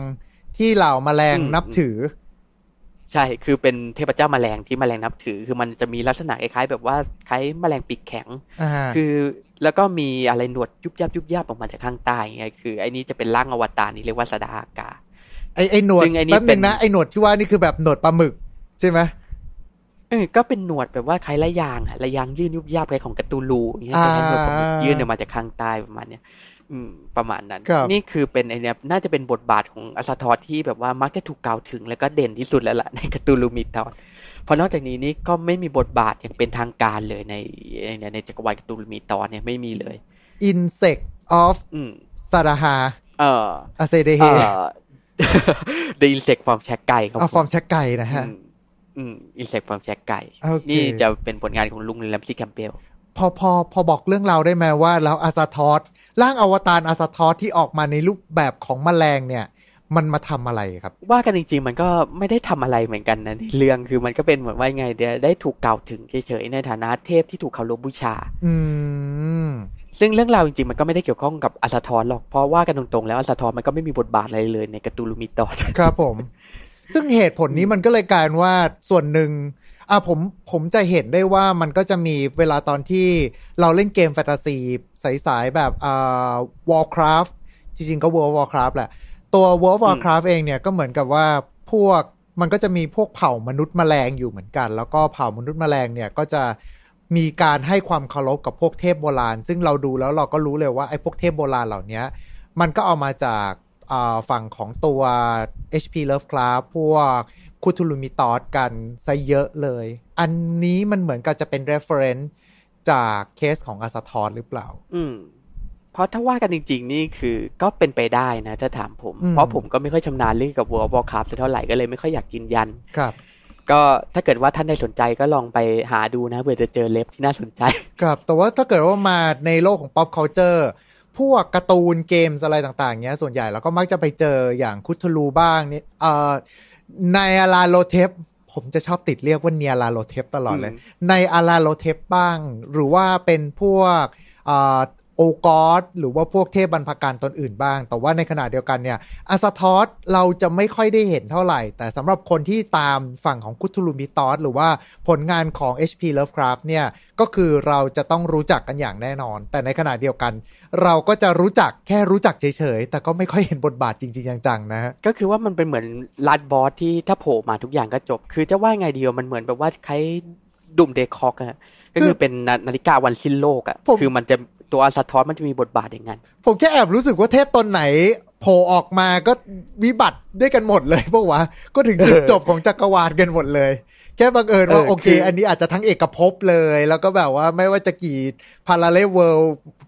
ที่เหล่าแมลงอืมนับถือ ใช่คือเป็นเทพเจ้าแมลงที่แมลงนับถือ คือมันจะมีลักษณะคล้ายๆแบบว่าคล้ายแมลงปีกแข็งอ่าคือแล้วก็มีอะไรหนวดยุบยับยุบยับออกมาจากข้างใต้ไงคือไอ้นี่จะเป็นร่างอวตารนี่เรียกว่าสดาฮากาไอไอหนวดซึ่งไอ้นี่แป๊บนึเป็งนนะไอหนวดที่ว่านี่คือแบบหนวดปลาหมึกใช่ไหม เออก็เป็นหนวดแบบว่าคล้ายระยางอะระยางยื่นยุบยับคล้ายของการ์ตูนลูอย่างเงี้ยอ่าคล้ายๆหนวดปลาหมึกยื่นออกมาจากข้างใต้ประมาณเนี้ยอืมประมาณนั้นครับนี่คือเป็นไอเนี้ยน่าจะเป็นบทบาทของอัสทอสที่แบบว่ามักจะถูกกล่าวถึงแล้วก็เด่นที่สุดแล้วล่ะในการ์ตูนลูมิตอนเพราะนอกจากนี้นี่ก็ไม่มีบทบาทอย่างเป็นทางการเลยในในในจักรวาลการ์ตูนลูมิตอนเนี่ยไม่มีเลย insect of อืมซาดาฮาเอออาเซเดเฮเอ่อ The Insect from แชกไก่ครับเอาฟอร์มชักไก่นะฮะ อืมอืม Insect from แชกไก่โอเคนี่จะเป็นผลงานของลุงแลมซี่แคมเบลพอพอพอบอกเรื่องราวได้ไหมว่าแล้วอาซาทอสร่างอวตารอาซาทอสที่ออกมาในรูปแบบของแมลงเนี่ย มันมาทำอะไรครับ ว่ากันจริงๆ มันก็ไม่ได้ทำอะไรเหมือนกันนะในเรื่องคือมันก็เป็นเหมือนว่าไงเดียวได้ถูกกล่าวถึงเฉยๆในฐานะเทพที่ถูกเคารพบูชา อืมซึ่งเรื่องราวจริงๆ มันก็ไม่ได้เกี่ยวข้องกับอัสทอนหรอก เพราะว่ากันตรงๆ แล้วอัสทอนมันก็ไม่มีบทบาทอะไรเลยในการ์ตูนลูมิตอนครับผม ซึ่งเหตุผลนี้มันก็เลยกลายเป็นว่าส่วนหนึ่งอะผมผมจะเห็นได้ว่ามันก็จะมีเวลาตอนที่เราเล่นเกมแฟนตาซีใสๆแบบอ่า Warcraft จริงๆ ก็ World of Warcraft แหละ ตัว World of Warcraft เองเนี่ยก็เหมือนกับว่าพวกมันก็จะมีพวกเผ่ามนุษย์แมลงอยู่เหมือนกัน แล้วก็เผ่ามนุษย์แมลงเนี่ยก็จะมีการให้ความเคารพกับพวกเทพโบราณ ซึ่งเราดูแล้วเราก็รู้เลยว่าไอ้พวกเทพโบราณเหล่านี้มันก็เอามาจากอ่าฝั่งของตัว HP Lovecraft พวกคูทูลูมิตอสกันซะเยอะเลย อันนี้มันเหมือนกับจะเป็น reference จากเคสของอาซาทอนหรือเปล่า อืม เพราะถ้าว่ากันจริง ๆ นี่คือก็เป็นไปได้นะถ้าถามผมอืมเพราะผมก็ไม่ค่อยชำนาญเรื่องกับ World of Warcraft สักเท่าไหร่ก็เลยไม่ค่อยอยากยืนยัน ครับ ก็ถ้าเกิดว่าท่านใดสนใจก็ลองไปหาดูนะเผื่อจะเจอเล็บที่น่าสนใจ ครับ แต่ว่าถ้าเกิดว่ามาในโลกของ pop culture พวกการ์ตูนเกมส์อะไรต่างๆเนี้ยส่วนใหญ่เราก็มักจะไปเจออย่างคุทลูบ้างนี่เอ่อในอาราโลเทปผมจะชอบติดเรียกว่าเนียราโลเทปตลอดเลยอืมในอาราโลเทปบ้าง หรือว่าเป็นพวกเอ่อ โอกอสหรือว่าพวกเทพบรรพการตนอื่นบ้าง แต่ว่าในขณะเดียวกันเนี่ยอาซาทอสเราจะไม่ค่อยได้เห็นเท่าไหร่ แต่สำหรับคนที่ตามฝั่งของคุทูลูมิตอสหรือว่าผลงานของ H.P. Lovecraft เนี่ย ก็คือเราจะต้องรู้จักกันอย่างแน่นอน แต่ในขณะเดียวกัน เราก็จะรู้จักแค่รู้จักเฉยๆ แต่ก็ไม่ค่อยเห็นบทบาทจริง ๆ จังๆนะฮะก็คือว่ามันเป็นเหมือนลัดบอสที่ถ้าโผล่มาทุกอย่างก็จบ คือจะว่าไงดีวะมันเหมือนแบบว่าคล้ายดุมเดคอกอะก็คือเป็นนานาฬิกาวันสิ้นโลกอะผมคือมันจะ ตัวอาซาทอสมันจะมีบทบาทอย่างนั้น ผมแค่แอบรู้สึกว่าเทพตนไหนโผล่ออกมาก็วิบัติด้วยกันหมดเลยเพราะว่าก็ถึงจุดจบของจักรวาลกันหมดเลย แค่บังเอิญว่าเออโอเคคืออัอันนี้อาจจะทั้งเอกภพเลย แล้วก็แบบว่าไม่ว่าจะกี่ parallel world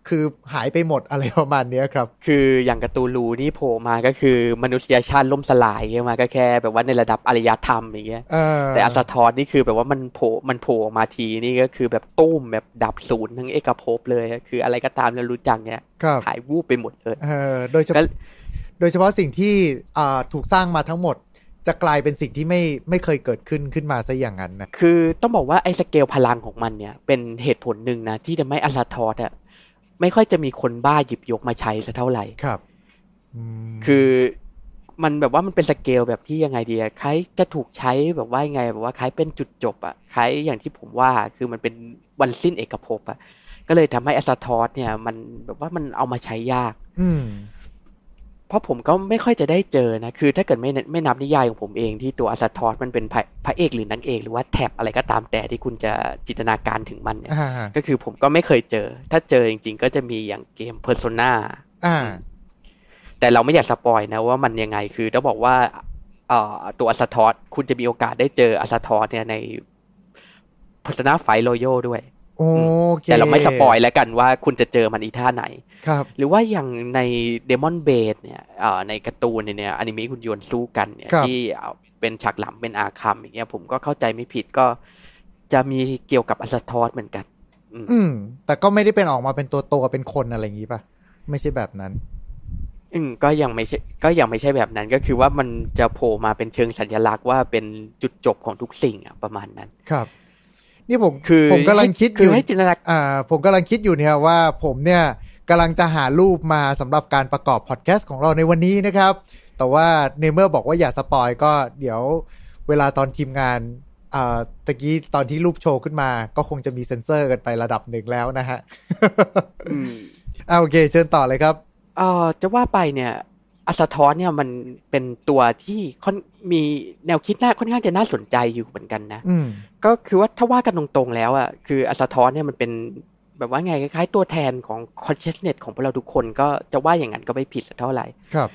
คือหายไปหมดอะไรประมาณเนี้ยครับ คืออย่างการ์ตูนรูนี่โผล่มาก็คือมนุษยชาติล่มสลายใช่ไหมก็แค่แบบว่าในระดับอารยธรรมอย่างเงี้ยเออแต่อาซาทอสนี่คือแบบว่ามันโผล่มันโผล่ออกมาทีนี่ก็คือแบบตุ้มแบบดับศูนย์ทั้งเอกภพเลย คืออะไรก็ตามเรารู้จักเนี่ยครับหายวูบไปหมดเลยเออโดยเฉก็พาะโดยเฉพาะสิ่งที่อ่าถูกสร้างมาทั้งหมดจะกลายเป็นสิ่งที่ไม่ไม่เคยเกิดขึ้นขึ้นมาซะอย่างนั้นนะคือต้องบอกว่าไอ้สเกลพลังของมันเนี่ยเป็นเหตุผลหนึ่งนะที่จะไม่อาซาทอสอะ ไม่ค่อยจะมีคนบ้าหยิบยกมาใช้สักเท่าไหร่ครับอืมคือมันแบบว่ามันเป็นสเกลแบบที่ยังไงดีอะคล้ายจะถูกใช้แบบว่ายังไงแบบว่าคล้ายเป็นจุดจบอะคล้ายอย่างที่ผมว่าคือมันเป็นวันสิ้นเอกภพอะก็เลยทำให้อาซาทอสเนี่ย มันแบบว่ามันเอามาใช้ยาก อืม เพราะผมก็ไม่ค่อยจะได้เจอนะ คือถ้าเกิดไม่ไม่นับนิยายของผมเองที่ตัวอาซาทอสมันเป็นพระพระเอกหรือนางเอกหรือว่าแท็บอะไรก็ตามแต่ที่คุณจะจินตนาการถึงมันเนี่ยอ่าก็คือผมก็ไม่เคยเจอ ถ้าเจอจริงๆ ก็จะมีอย่างเกม Persona อ่า แต่เราไม่อยาก spoil นะว่ามันยังไง คือต้องบอกว่าเอ่อตัวอาซาทอสคุณจะมีโอกาสได้เจออาซาทอสเนี่ยใน Persona 5 Royal ด้วยโอเค แต่เราไม่สปอยแล้วกันว่าคุณจะเจอมันอีท่าไหนครับ หรือว่าอย่างใน Demon b a s เนี่ยเอ่อในการ์ตูนเนี่ยอนิเมะคุณโยนต์สู้กันเนี่ยครับที่เอาเป็นฉากหลังเป็นอาคัมอย่างเงี้ยผมก็เข้าใจไม่ผิดก็จะมีเกี่ยวกับอาซาทอสเหมือนกันอืมอืม แต่ก็ไม่ได้เป็นออกมาเป็นตัวตัวเป็นคนอะไรอย่างนี้ป่ะ ไม่ใช่แบบนั้น อืม ก็ยังไม่ใช่ ก็ยังไม่ใช่แบบนั้น ก็คือว่ามันจะโผล่มาเป็นเชิงสัญลักษณ์ว่าเป็นจุดจบของทุกสิ่งอะประมาณนั้น ครับ นี่ผมคือผมกำลังคิดอคือยู่ให้จินตนาอ่าผมกำลังคิดอยู่เนี่ยว่าผมเนี่ยกำลังจะหารูปมาสำหรับการประกอบพอดแคสต์ของเราในวันนี้นะครับ แต่ว่าเนเมอร์บอกว่าอย่า spoil ก็เดี๋ยวเวลาตอนทีมงานอ่าตะกี้ตอนที่รูปโชว์ขึ้นมา ก็คงจะมีเซ็นเซอร์กันไประดับหนึ่งแล้วนะฮะอืมอ่าโอเค เชิญต่อเลยครับเอ่อจะว่าไปเนี่ย อาซาทอสเนี่ยมันเป็นตัวที่ค่อนมีแนวคิดน่าค่อนข้างจะน่าสนใจอยู่เหมือนกันนะอืมก็คือว่าถ้าว่ากันตรงๆแล้วอะคืออาซาทอสเนี่ยมันเป็นแบบว่าไงคล้ายๆตัวแทนของ consciousness ของพวกเราทุกคนก็จะว่าอย่างนั้นก็ไม่ผิดสักเท่าไหร่ครับ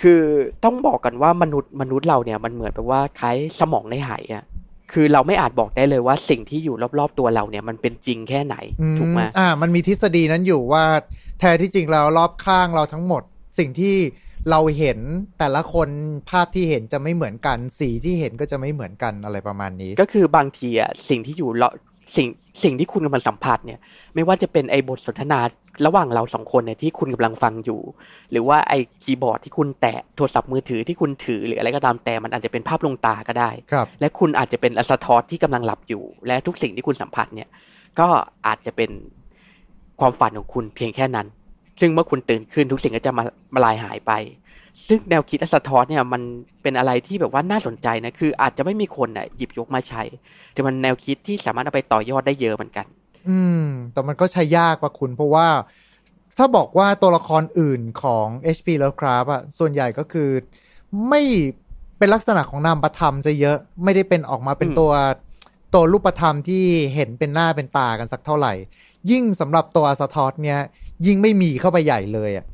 คือต้องบอกกันว่ามนุษย์มนุษย์เราเนี่ยมันเหมือนแบบว่าคล้ายสมองในหายอะคือเราไม่อาจบอกได้เลยว่าสิ่งที่อยู่รอบๆตัวเราเนี่ยมันเป็นจริงแค่ไหนอืมถูกไหมอ่า มันมีทฤษฎีนั้นอยู่ว่า แท้ที่จริงแล้วรอบข้างเราทั้งหมด สิ่งที่เราเห็นแต่ละคนภาพที่เห็นจะไม่เหมือนกัน สีที่เห็นก็จะไม่เหมือนกันอะไรประมาณนี้ ก็คือบางทีอะสิ่งที่อยู่รอบสิ่งสิ่งที่คุณกำลังสัมผัสเนี่ย ไม่ว่าจะเป็นไอ้บทสนทนาระหว่างเราสองคนเนี่ยที่คุณกำลังฟังอยู่ หรือว่าไอ้คีย์บอร์ดที่คุณแตะโทรศัพท์มือถือที่คุณถือหรืออะไรก็ตามแต่มันอาจจะเป็นภาพลวงตาก็ได้ครับและคุณอาจจะเป็นอัสทอสที่กำลังหลับอยู่ และทุกสิ่งที่คุณสัมผัสเนี่ย ก็อาจจะเป็นความฝันของคุณเพียงแค่นั้น ซึ่งเมื่อคุณตื่นขึ้นทุกสิ่งก็จะมามาลายหายไป ซึ่งแนวคิดอัสทอสเนี่ยมันเป็นอะไรที่แบบว่าน่าสนใจนะคืออาจจะไม่มีคนอะหยิบยกมาใช้ แต่มันแนวคิดที่สามารถเอาไปต่อยอดได้เยอะเหมือนกัน อืม แต่มันก็ใช้ยากกว่าคุณเพราะว่าถ้าบอกว่าตัวละครอื่นของ HP Lovecraft อะส่วนใหญ่ก็คือไม่เป็นลักษณะของนามประธรรมจะเยอะไม่ได้เป็นออกมาเป็นอืมตัวตัวรูปธรรมที่เห็นเป็นหน้าเป็นตากันสักเท่าไหร่ ยิ่งสำหรับตัวอาซาทอสเนี่ย ยิ่งไม่มีเข้าไปใหญ่เลยอะ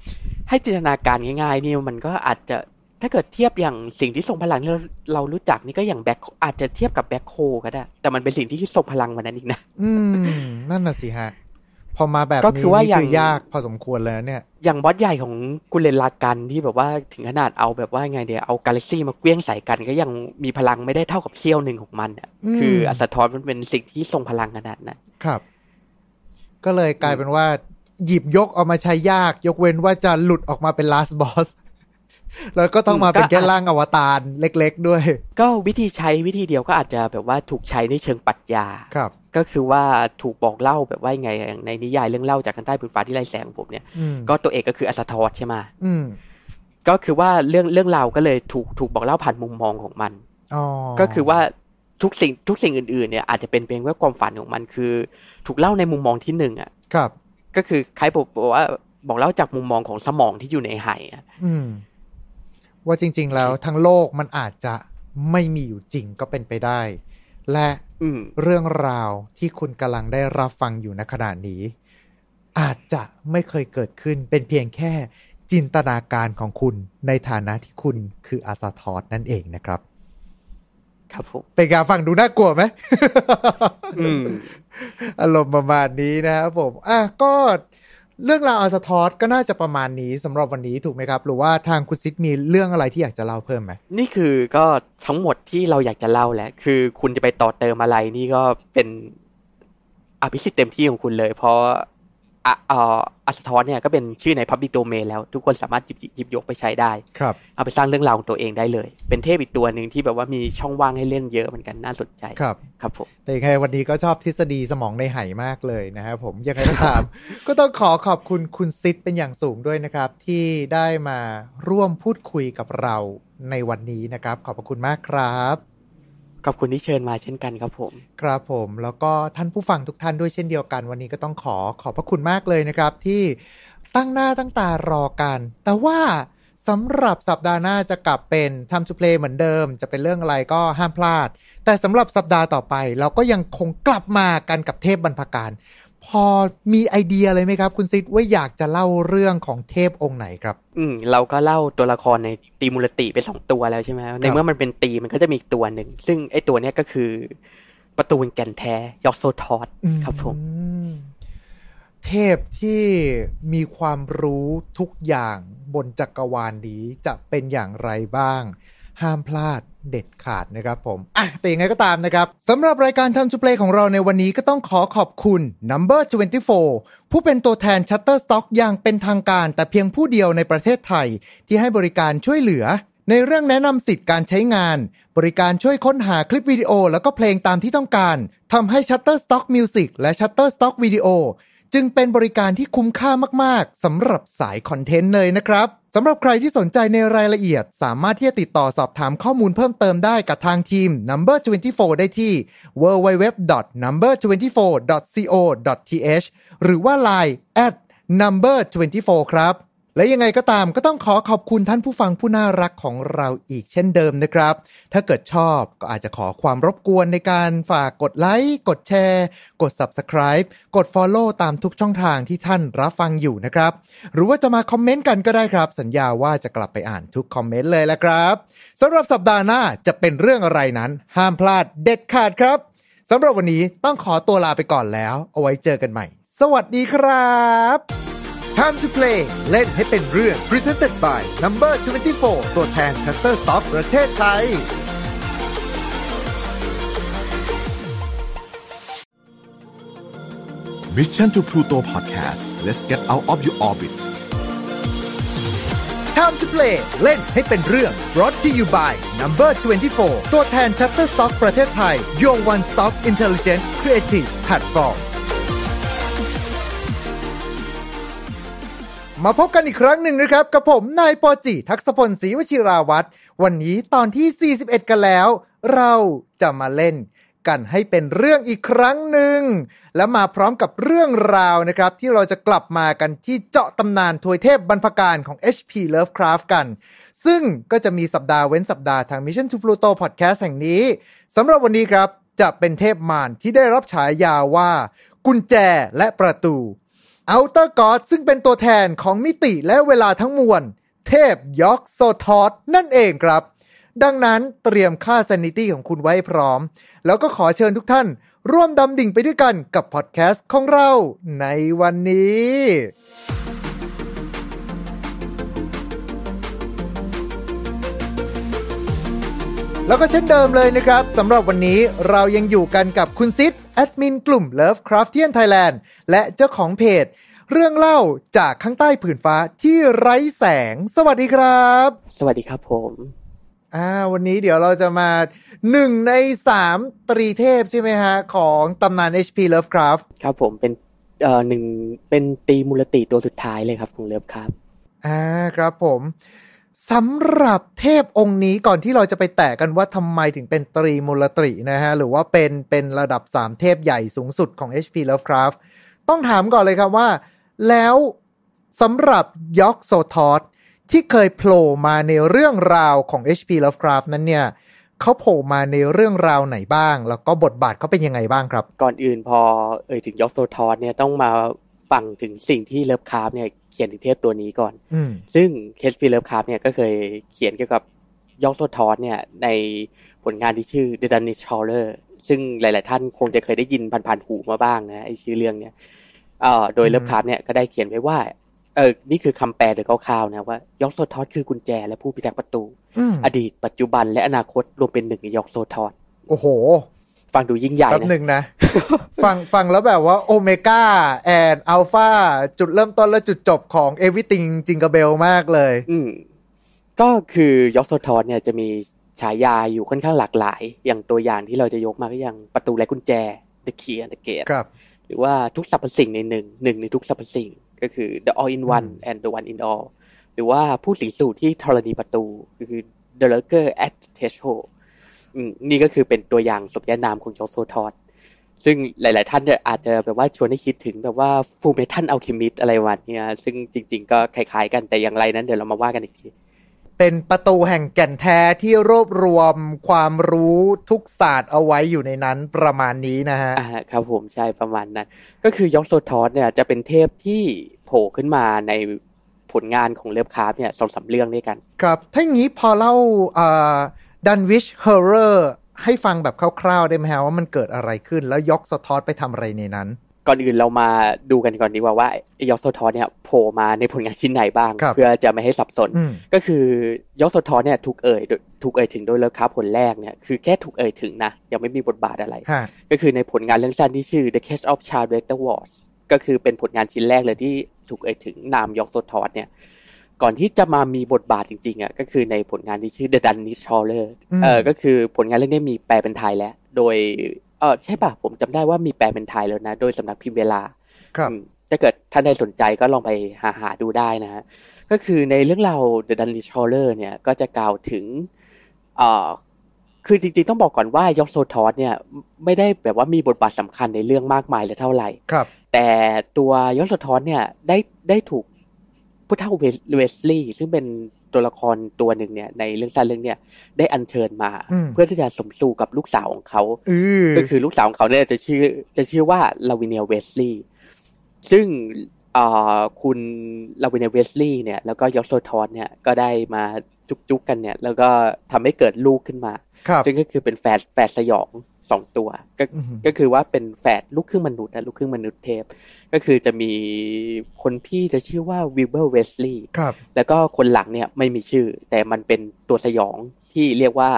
ให้จินตนาการง่ายๆนี่มันก็อาจจะถ้าเกิดเทียบอย่างสิ่งที่ทรงพลังที่เราเรารู้จักนี่ก็อย่าง black อาจจะเทียบกับ black hole ก็ได้ แต่มันเป็นสิ่งที่ทรงพลังกว่านั้นอีกนะ อืม นั่นน่ะสิฮะ พอมาแบบก็นี้คือว่านี่อย่างคือยากพอสมควรเลยนะเนี่ย อย่างบอสใหญ่ของกุเรนลากันที่แบบว่าถึงขนาดเอาแบบว่าไงเดียเอากาแล็กซี่มาเขวี้ยงใส่กัน ก็ยังมีพลังไม่ได้เท่ากับเซี่ยวหนึ่งของมันอะอืมคืออัสทอนมันเป็นสิ่งที่ทรงพลังขนาดนั้นครับ ก็เลยกลายเป็นว่า หยิบยกออกมาใช้ยาก ยกเว้นว่าจะหลุดออกมาเป็น last boss แล้วก็ต้องมาเป็นแค่ร่างอวตารเล็กๆด้วย ก็วิธีใช้วิธีเดียวก็อาจจะแบบว่าถูกใช้ในเชิงปรัชญาครับ ก็คือว่าถูกบอกเล่าแบบว่าไงอย่างในนิยายเรื่องเล่าจากข้างใต้ผืนฟ้าที่ไร้แสงของผมเนี่ยอืมก็ตัวเอกก็คืออัสทอสใช่ไหมอืมก็คือว่าเรื่องเรื่องราวก็เลยถูกถูกบอกเล่าผ่านมุมมองของมันอ๋อก็คือว่าทุกสิ่งทุกสิ่งอื่นๆเนี่ยอาจจะเป็นเพียงแค่ความฝันของมันคือ ถูกเล่าในมุมมองที่หนึ่งอะครับ ก็คือคล้ายบอกว่าบอกเล่าจากมุมมองของสมองที่อยู่ในไหอะอืมว่าจริง ๆ แล้วทั้งโลกมันอาจจะไม่มีอยู่จริงก็เป็นไปได้ และอืมเรื่องราวที่คุณกำลังได้รับฟังอยู่ในขณะนี้ อาจจะไม่เคยเกิดขึ้นเป็นเพียงแค่จินตนาการของคุณในฐานะที่คุณคืออาซาทอสนั่นเองนะครับ ครับผมเป็นการฟังดูน่ากลัวไหมอืมอารมณ์ประมาณนี้นะครับผม อะก็เรื่องราวอาซาทอสก็น่าจะประมาณนี้สำหรับวันนี้ถูกไหมครับ หรือว่าทางคุณซิดมีเรื่องอะไรที่อยากจะเล่าเพิ่มไหมนี่คือก็ทั้งหมดที่เราอยากจะเล่าแหละ คือคุณจะไปต่อเติมอะไรนี่ก็เป็นอภิสิทธิ์เต็มที่ของคุณเลย เพราะอะเอ่อ อัสทอนเนี่ยก็เป็นชื่อใน Public Domain แล้วทุกคนสามารถหยิบหยิบยกไปใช้ได้ ครับ เอาไปสร้างเรื่องราวของตัวเองได้เลย เป็นเทพอีกตัวหนึ่งที่แบบว่ามีช่องว่างให้เล่นเยอะเหมือนกันน่าสนใจ ครับ ครับผม แต่ยังไงวันนี้ก็ชอบทฤษฎีสมองในไหมากเลยนะครับผม ยังไงก็ตาม ก็ต้องขอขอบคุณคุณซิดเป็นอย่างสูงด้วยนะครับ ที่ได้มาร่วมพูดคุยกับเราในวันนี้นะครับ ขอบพระคุณมากครับ ขอบคุณที่เชิญมาเช่นกันครับผม ครับผมแล้วก็ท่านผู้ฟังทุกท่านด้วยเช่นเดียวกัน วันนี้ก็ต้องขอขอบพระคุณมากเลยนะครับ ที่ตั้งหน้าตั้งตารอกัน แต่ว่าสำหรับสัปดาห์หน้าจะกลับเป็น Time to Play เหมือนเดิม จะเป็นเรื่องอะไรก็ห้ามพลาด แต่สำหรับสัปดาห์ต่อไป เราก็ยังคงกลับมากันกับเทพบรรพการ พอมีไอเดียเลยไหมครับ คุณซิดว่าอยากจะเล่าเรื่องของเทพองค์ไหนครับ อืมเราก็เล่าตัวละครในตีมูลติไปสองตัวแล้วใช่ไหมในเมื่อมันเป็นตีมันก็จะมีอีกตัวหนึ่ง ซึ่งไอ้ตัวเนี้ยก็คือประตูนแก่นแท้ยอกโซทอสครับผมอืมเทพที่มีความรู้ทุกอย่างบนจักรวาลนี้จะเป็นอย่างไรบ้าง ห้ามพลาดเด็ดขาดนะครับผม อะ แต่ยังไงก็ตามนะครับสำหรับรายการทำ to play ของเราในวันนี้ก็ต้องขอขอบคุณ Number 24 ผู้เป็นตัวแทน Shutterstock อย่างเป็นทางการแต่เพียงผู้เดียวในประเทศไทย ที่ให้บริการช่วยเหลือ ในเรื่องแนะนำสิทธิ์การใช้งาน บริการช่วยค้นหาคลิปวิดีโอ แล้วก็เพลงตามที่ต้องการทำให้ Shutterstock Music และ Shutterstock Video จึงเป็นบริการที่คุ้มค่ามาก ๆสำหรับสายคอนเทนต์เลยนะครับสำหรับใครที่สนใจในรายละเอียด สามารถที่จะติดต่อสอบถามข้อมูลเพิ่มเติมได้กับทางทีม Number 24 ได้ที่ www.number24.co.th หรือว่า Line at number 24ครับ และยังไงก็ตามก็ต้องขอขอบคุณท่านผู้ฟังผู้น่ารักของเราอีกเช่นเดิมนะครับ ถ้าเกิดชอบก็อาจจะขอความรบกวนในการฝากกดไลค์ กดแชร์ กด Subscribe กด Follow ตามทุกช่องทางที่ท่านรับฟังอยู่นะครับ หรือว่าจะมาคอมเมนต์กันก็ได้ครับ สัญญาว่าจะกลับไปอ่านทุกคอมเมนต์เลยละครับสำหรับสัปดาห์หน้าจะเป็นเรื่องอะไรนั้น ห้ามพลาดเด็ดขาดครับสำหรับวันนี้ต้องขอตัวลาไปก่อนแล้ว เอาไว้เจอกันใหม่ สวัสดีครับ Time to play เล่นให้เป็นเรื่อง Presented by Number 24 ตัวแทน Shutterstock ประเทศไทย Mission to Pluto Podcast let's get out of your orbit Time to play เล่นให้เป็นเรื่อง brought to you by Number 24 ตัวแทน Shutterstock ประเทศไทย Your One Stop Intelligent Creative Platform มาพบกันอีกครั้งหนึ่งนะครับ กับผมนายปอจิ ทักษพลศรีวชิราวัตรวันนี้ตอนที่ 41 กันแล้ว เราจะมาเล่นกันให้เป็นเรื่องอีกครั้งหนึ่ง และมาพร้อมกับเรื่องราวนะครับ ที่เราจะกลับมากันที่เจาะตำนานทวยเทพบรรพการของ HP Lovecraft กัน ซึ่งก็จะมีสัปดาห์เว้นสัปดาห์ทาง Mission to Pluto Podcast แห่งนี้สำหรับวันนี้ครับจะเป็นเทพมารที่ได้รับฉายาว่า กุญแจและประตู Outer God ซึ่งเป็นตัวแทนของมิติและเวลาทั้งมวล เทพยอกโซทอสนั่นเองครับ ดังนั้นเตรียมค่า sanity ของคุณไว้พร้อม แล้วก็ขอเชิญทุกท่านร่วมดำดิ่งไปด้วยกันกับพอดแคสต์ของเราในวันนี้ แล้วก็เช่นเดิมเลยนะครับสำหรับวันนี้เรายังอยู่กันกับคุณซิดแอดมินกลุ่ม Lovecraftian Thailand และเจ้าของเพจ เรื่องเล่าจากข้างใต้ผืนฟ้าที่ไร้แสง สวัสดีครับ สวัสดีครับผมอ่าวันนี้เดี๋ยวเราจะมาหนึ่งในสามตรีเทพใช่ไหมฮะ ของตำนาน HP Lovecraft ครับผมเป็นเอ่อหนึ่งเป็นตีมูลติตัวสุดท้ายเลยครับของเลิฟครับอ่าครับผม สำหรับเทพองค์นี้ก่อนที่เราจะไปแตะกันว่าทำไมถึงเป็นตรีมูลตรีนะฮะ หรือว่าเป็นเป็นระดับ 3 เทพใหญ่สูงสุดของ HP Lovecraft ต้องถามก่อนเลยครับว่า แล้วสำหรับยอกโซทอสที่เคยโผล่มาในเรื่องราวของ HP Lovecraft นั้นเนี่ยเขาโผล่มาในเรื่องราวไหนบ้าง แล้วก็บทบาทเขาเป็นยังไงบ้างครับ ก่อนอื่นพอเอ่ยถึงยอกโซทอสเนี่ยต้องมาฟังถึงสิ่งที่เลิฟคราฟเนี่ย เขียนถึงเทพตัวนี้ก่อนอืมซึ่งเอชพีเลิฟคราฟเนี่ยก็เคยเขียนเกี่ยวกับยอกโซทอสเนี่ยในผลงานที่ชื่อ The Dunwich Horror ซึ่งหลาย ๆ ท่านคงจะเคยได้ยินผ่านๆหูมาบ้างนะไอชื่อเรื่องเนี่ยเอ่อโดยอืมเลิฟคราฟเนี่ยก็ได้เขียนไว้ว่าเออนี่คือคำแปลโดยคร่าวๆนะว่ายอกโซทอสคือกุญแจและผู้พิทักษ์ประตูอืมอดีตปัจจุบันและอนาคตรวมเป็นหนึ่งในยอกโซทอสโอ้โห ฟังดูยิ่งใหญ่แป๊บหนะนึ่งนะ ฟังฟังแล้วแบบว่าโอเมก้าแอนอัลฟาจุดเริ่มต้นและจุดจบของ Everything จิงก e เบลมากเลย อืมก็คือยอกโซทอสเนี่ยจะมีฉายาอยู่ค่อนข้างหลากหลาย อย่างตัวอย่างที่เราจะยกมาก็อย่างประตูและกุญแจ The Key and the Gate ครับ หรือว่าทุกสรรพสิ่งในหนึ่งหนึ่งในทุกสรรพสิ่ง ก็คือ the all in one อืม and the one in all หรือว่าผู้สิงสู่ที่ธรณีประตูก็คือ the lurker at the threshold อืม นี่ก็คือเป็นตัวอย่างสมญานามของยอกโซทอสซึ่งหลาย ๆ ท่านเนี่ยอาจจะแบบว่าชวนให้คิดถึงแบบว่า Fullmetal Alchemist อะไรพวกเนี้ยซึ่งจริง ๆ ก็คล้าย ๆ กันแต่อย่างไรนั้นเดี๋ยวเรามาว่ากันอีกที เป็นประตูแห่งแก่นแท้ที่รวบรวมความรู้ทุกศาสตร์เอาไว้อยู่ในนั้นประมาณนี้นะฮะอ่าครับผมใช่ประมาณนั้นก็คือยอกโซทอสเนี่ยจะเป็นเทพที่โผล่ขึ้นมาในผลงานของเลิฟคราฟเนี่ยสองสามเรื่องด้วยกัน ครับถ้าอย่างนี้พอเล่า Dunwich Horror ให้ฟังแบบคร่าวๆได้ไหมฮะว่ามันเกิดอะไรขึ้น แล้วยอกโซทอสไปทำอะไรในนั้น ก่อนอื่นเรามาดูกันก่อนดีกว่าว่าไอ้ยอกโซทอสเนี่ยโผล่มาในผลงานชิ้นไหนบ้างครับเพื่อจะไม่ให้สับสนอืมก็คือยอกโซทอสเนี่ยถูกเอ่ยโดยถูกเอ่ยถึงโดยเลิฟคราฟหนแรกเนี่ยคือแค่ถูกเอ่ยถึงนะ ยังไม่มีบทบาทอะไรฮะก็คือในผลงานเรื่องสั้นที่ชื่อ The Case of Child Rector Wars ก็คือเป็นผลงานชิ้นแรกเลยที่ถูกเอ่ยถึงนามยอกโซทอสเนี่ย ก่อนที่จะมามีบทบาทจริงๆอะก็คือในผลงานที่ชื่อ The Danish Scholar อืมเออก็คือผลงานเรื่องนี้มีแปลเป็นไทยแล้ว โดยเออใช่ป่ะผมจำได้ว่ามีแปลเป็นไทยแล้วนะ โดยสำนักพิมพ์เวลา ครับอืมถ้าเกิดท่านใดสนใจก็ลองไปหาหาดูได้นะฮะก็คือในเรื่องราว The Danish Scholar เนี่ยก็จะกล่าวถึงเอ่อคือจริงๆต้องบอกก่อนว่ายอกโซทอสเนี่ยไม่ได้แบบว่ามีบทบาทสำคัญในเรื่องมากมายเลยเท่าไหร่ครับ แต่ตัวยอกโซทอสเนี่ยได้ได้ถูก ผู้เฒ่าเวสเวสลีย์ซึ่งเป็นตัวละครตัวหนึ่งเนี่ย ในเรื่องสั้นเรื่องเนี่ยได้อัญเชิญมาอืมเพื่อที่จะสมสู่กับลูกสาวของเขาอือก็คือลูกสาวของเขาเนี่ยจะชื่อจะชื่อว่าลาวิเนียเวสลีย์ซึ่งเอ่อคุณลาวิเนียเวสลีย์เนี่ยแล้วก็ยอกโซทอสเนี่ยก็ได้มาจุกๆกันเนี่ย แล้วก็ทำให้เกิดลูกขึ้นมาครับซึ่งก็คือเป็นแฝดแฝดสยอง สองตัวก็อือหือก็คือว่าเป็นแฝดลูกครึ่งมนุษย์นะลูกครึ่งมนุษย์เทพ ก็คือจะมีคนพี่จะชื่อว่าวิลเบอร์เวสลีย์ครับแล้วก็คนหลังเนี่ยไม่มีชื่อ แต่มันเป็นตัวสยองที่เรียกว่า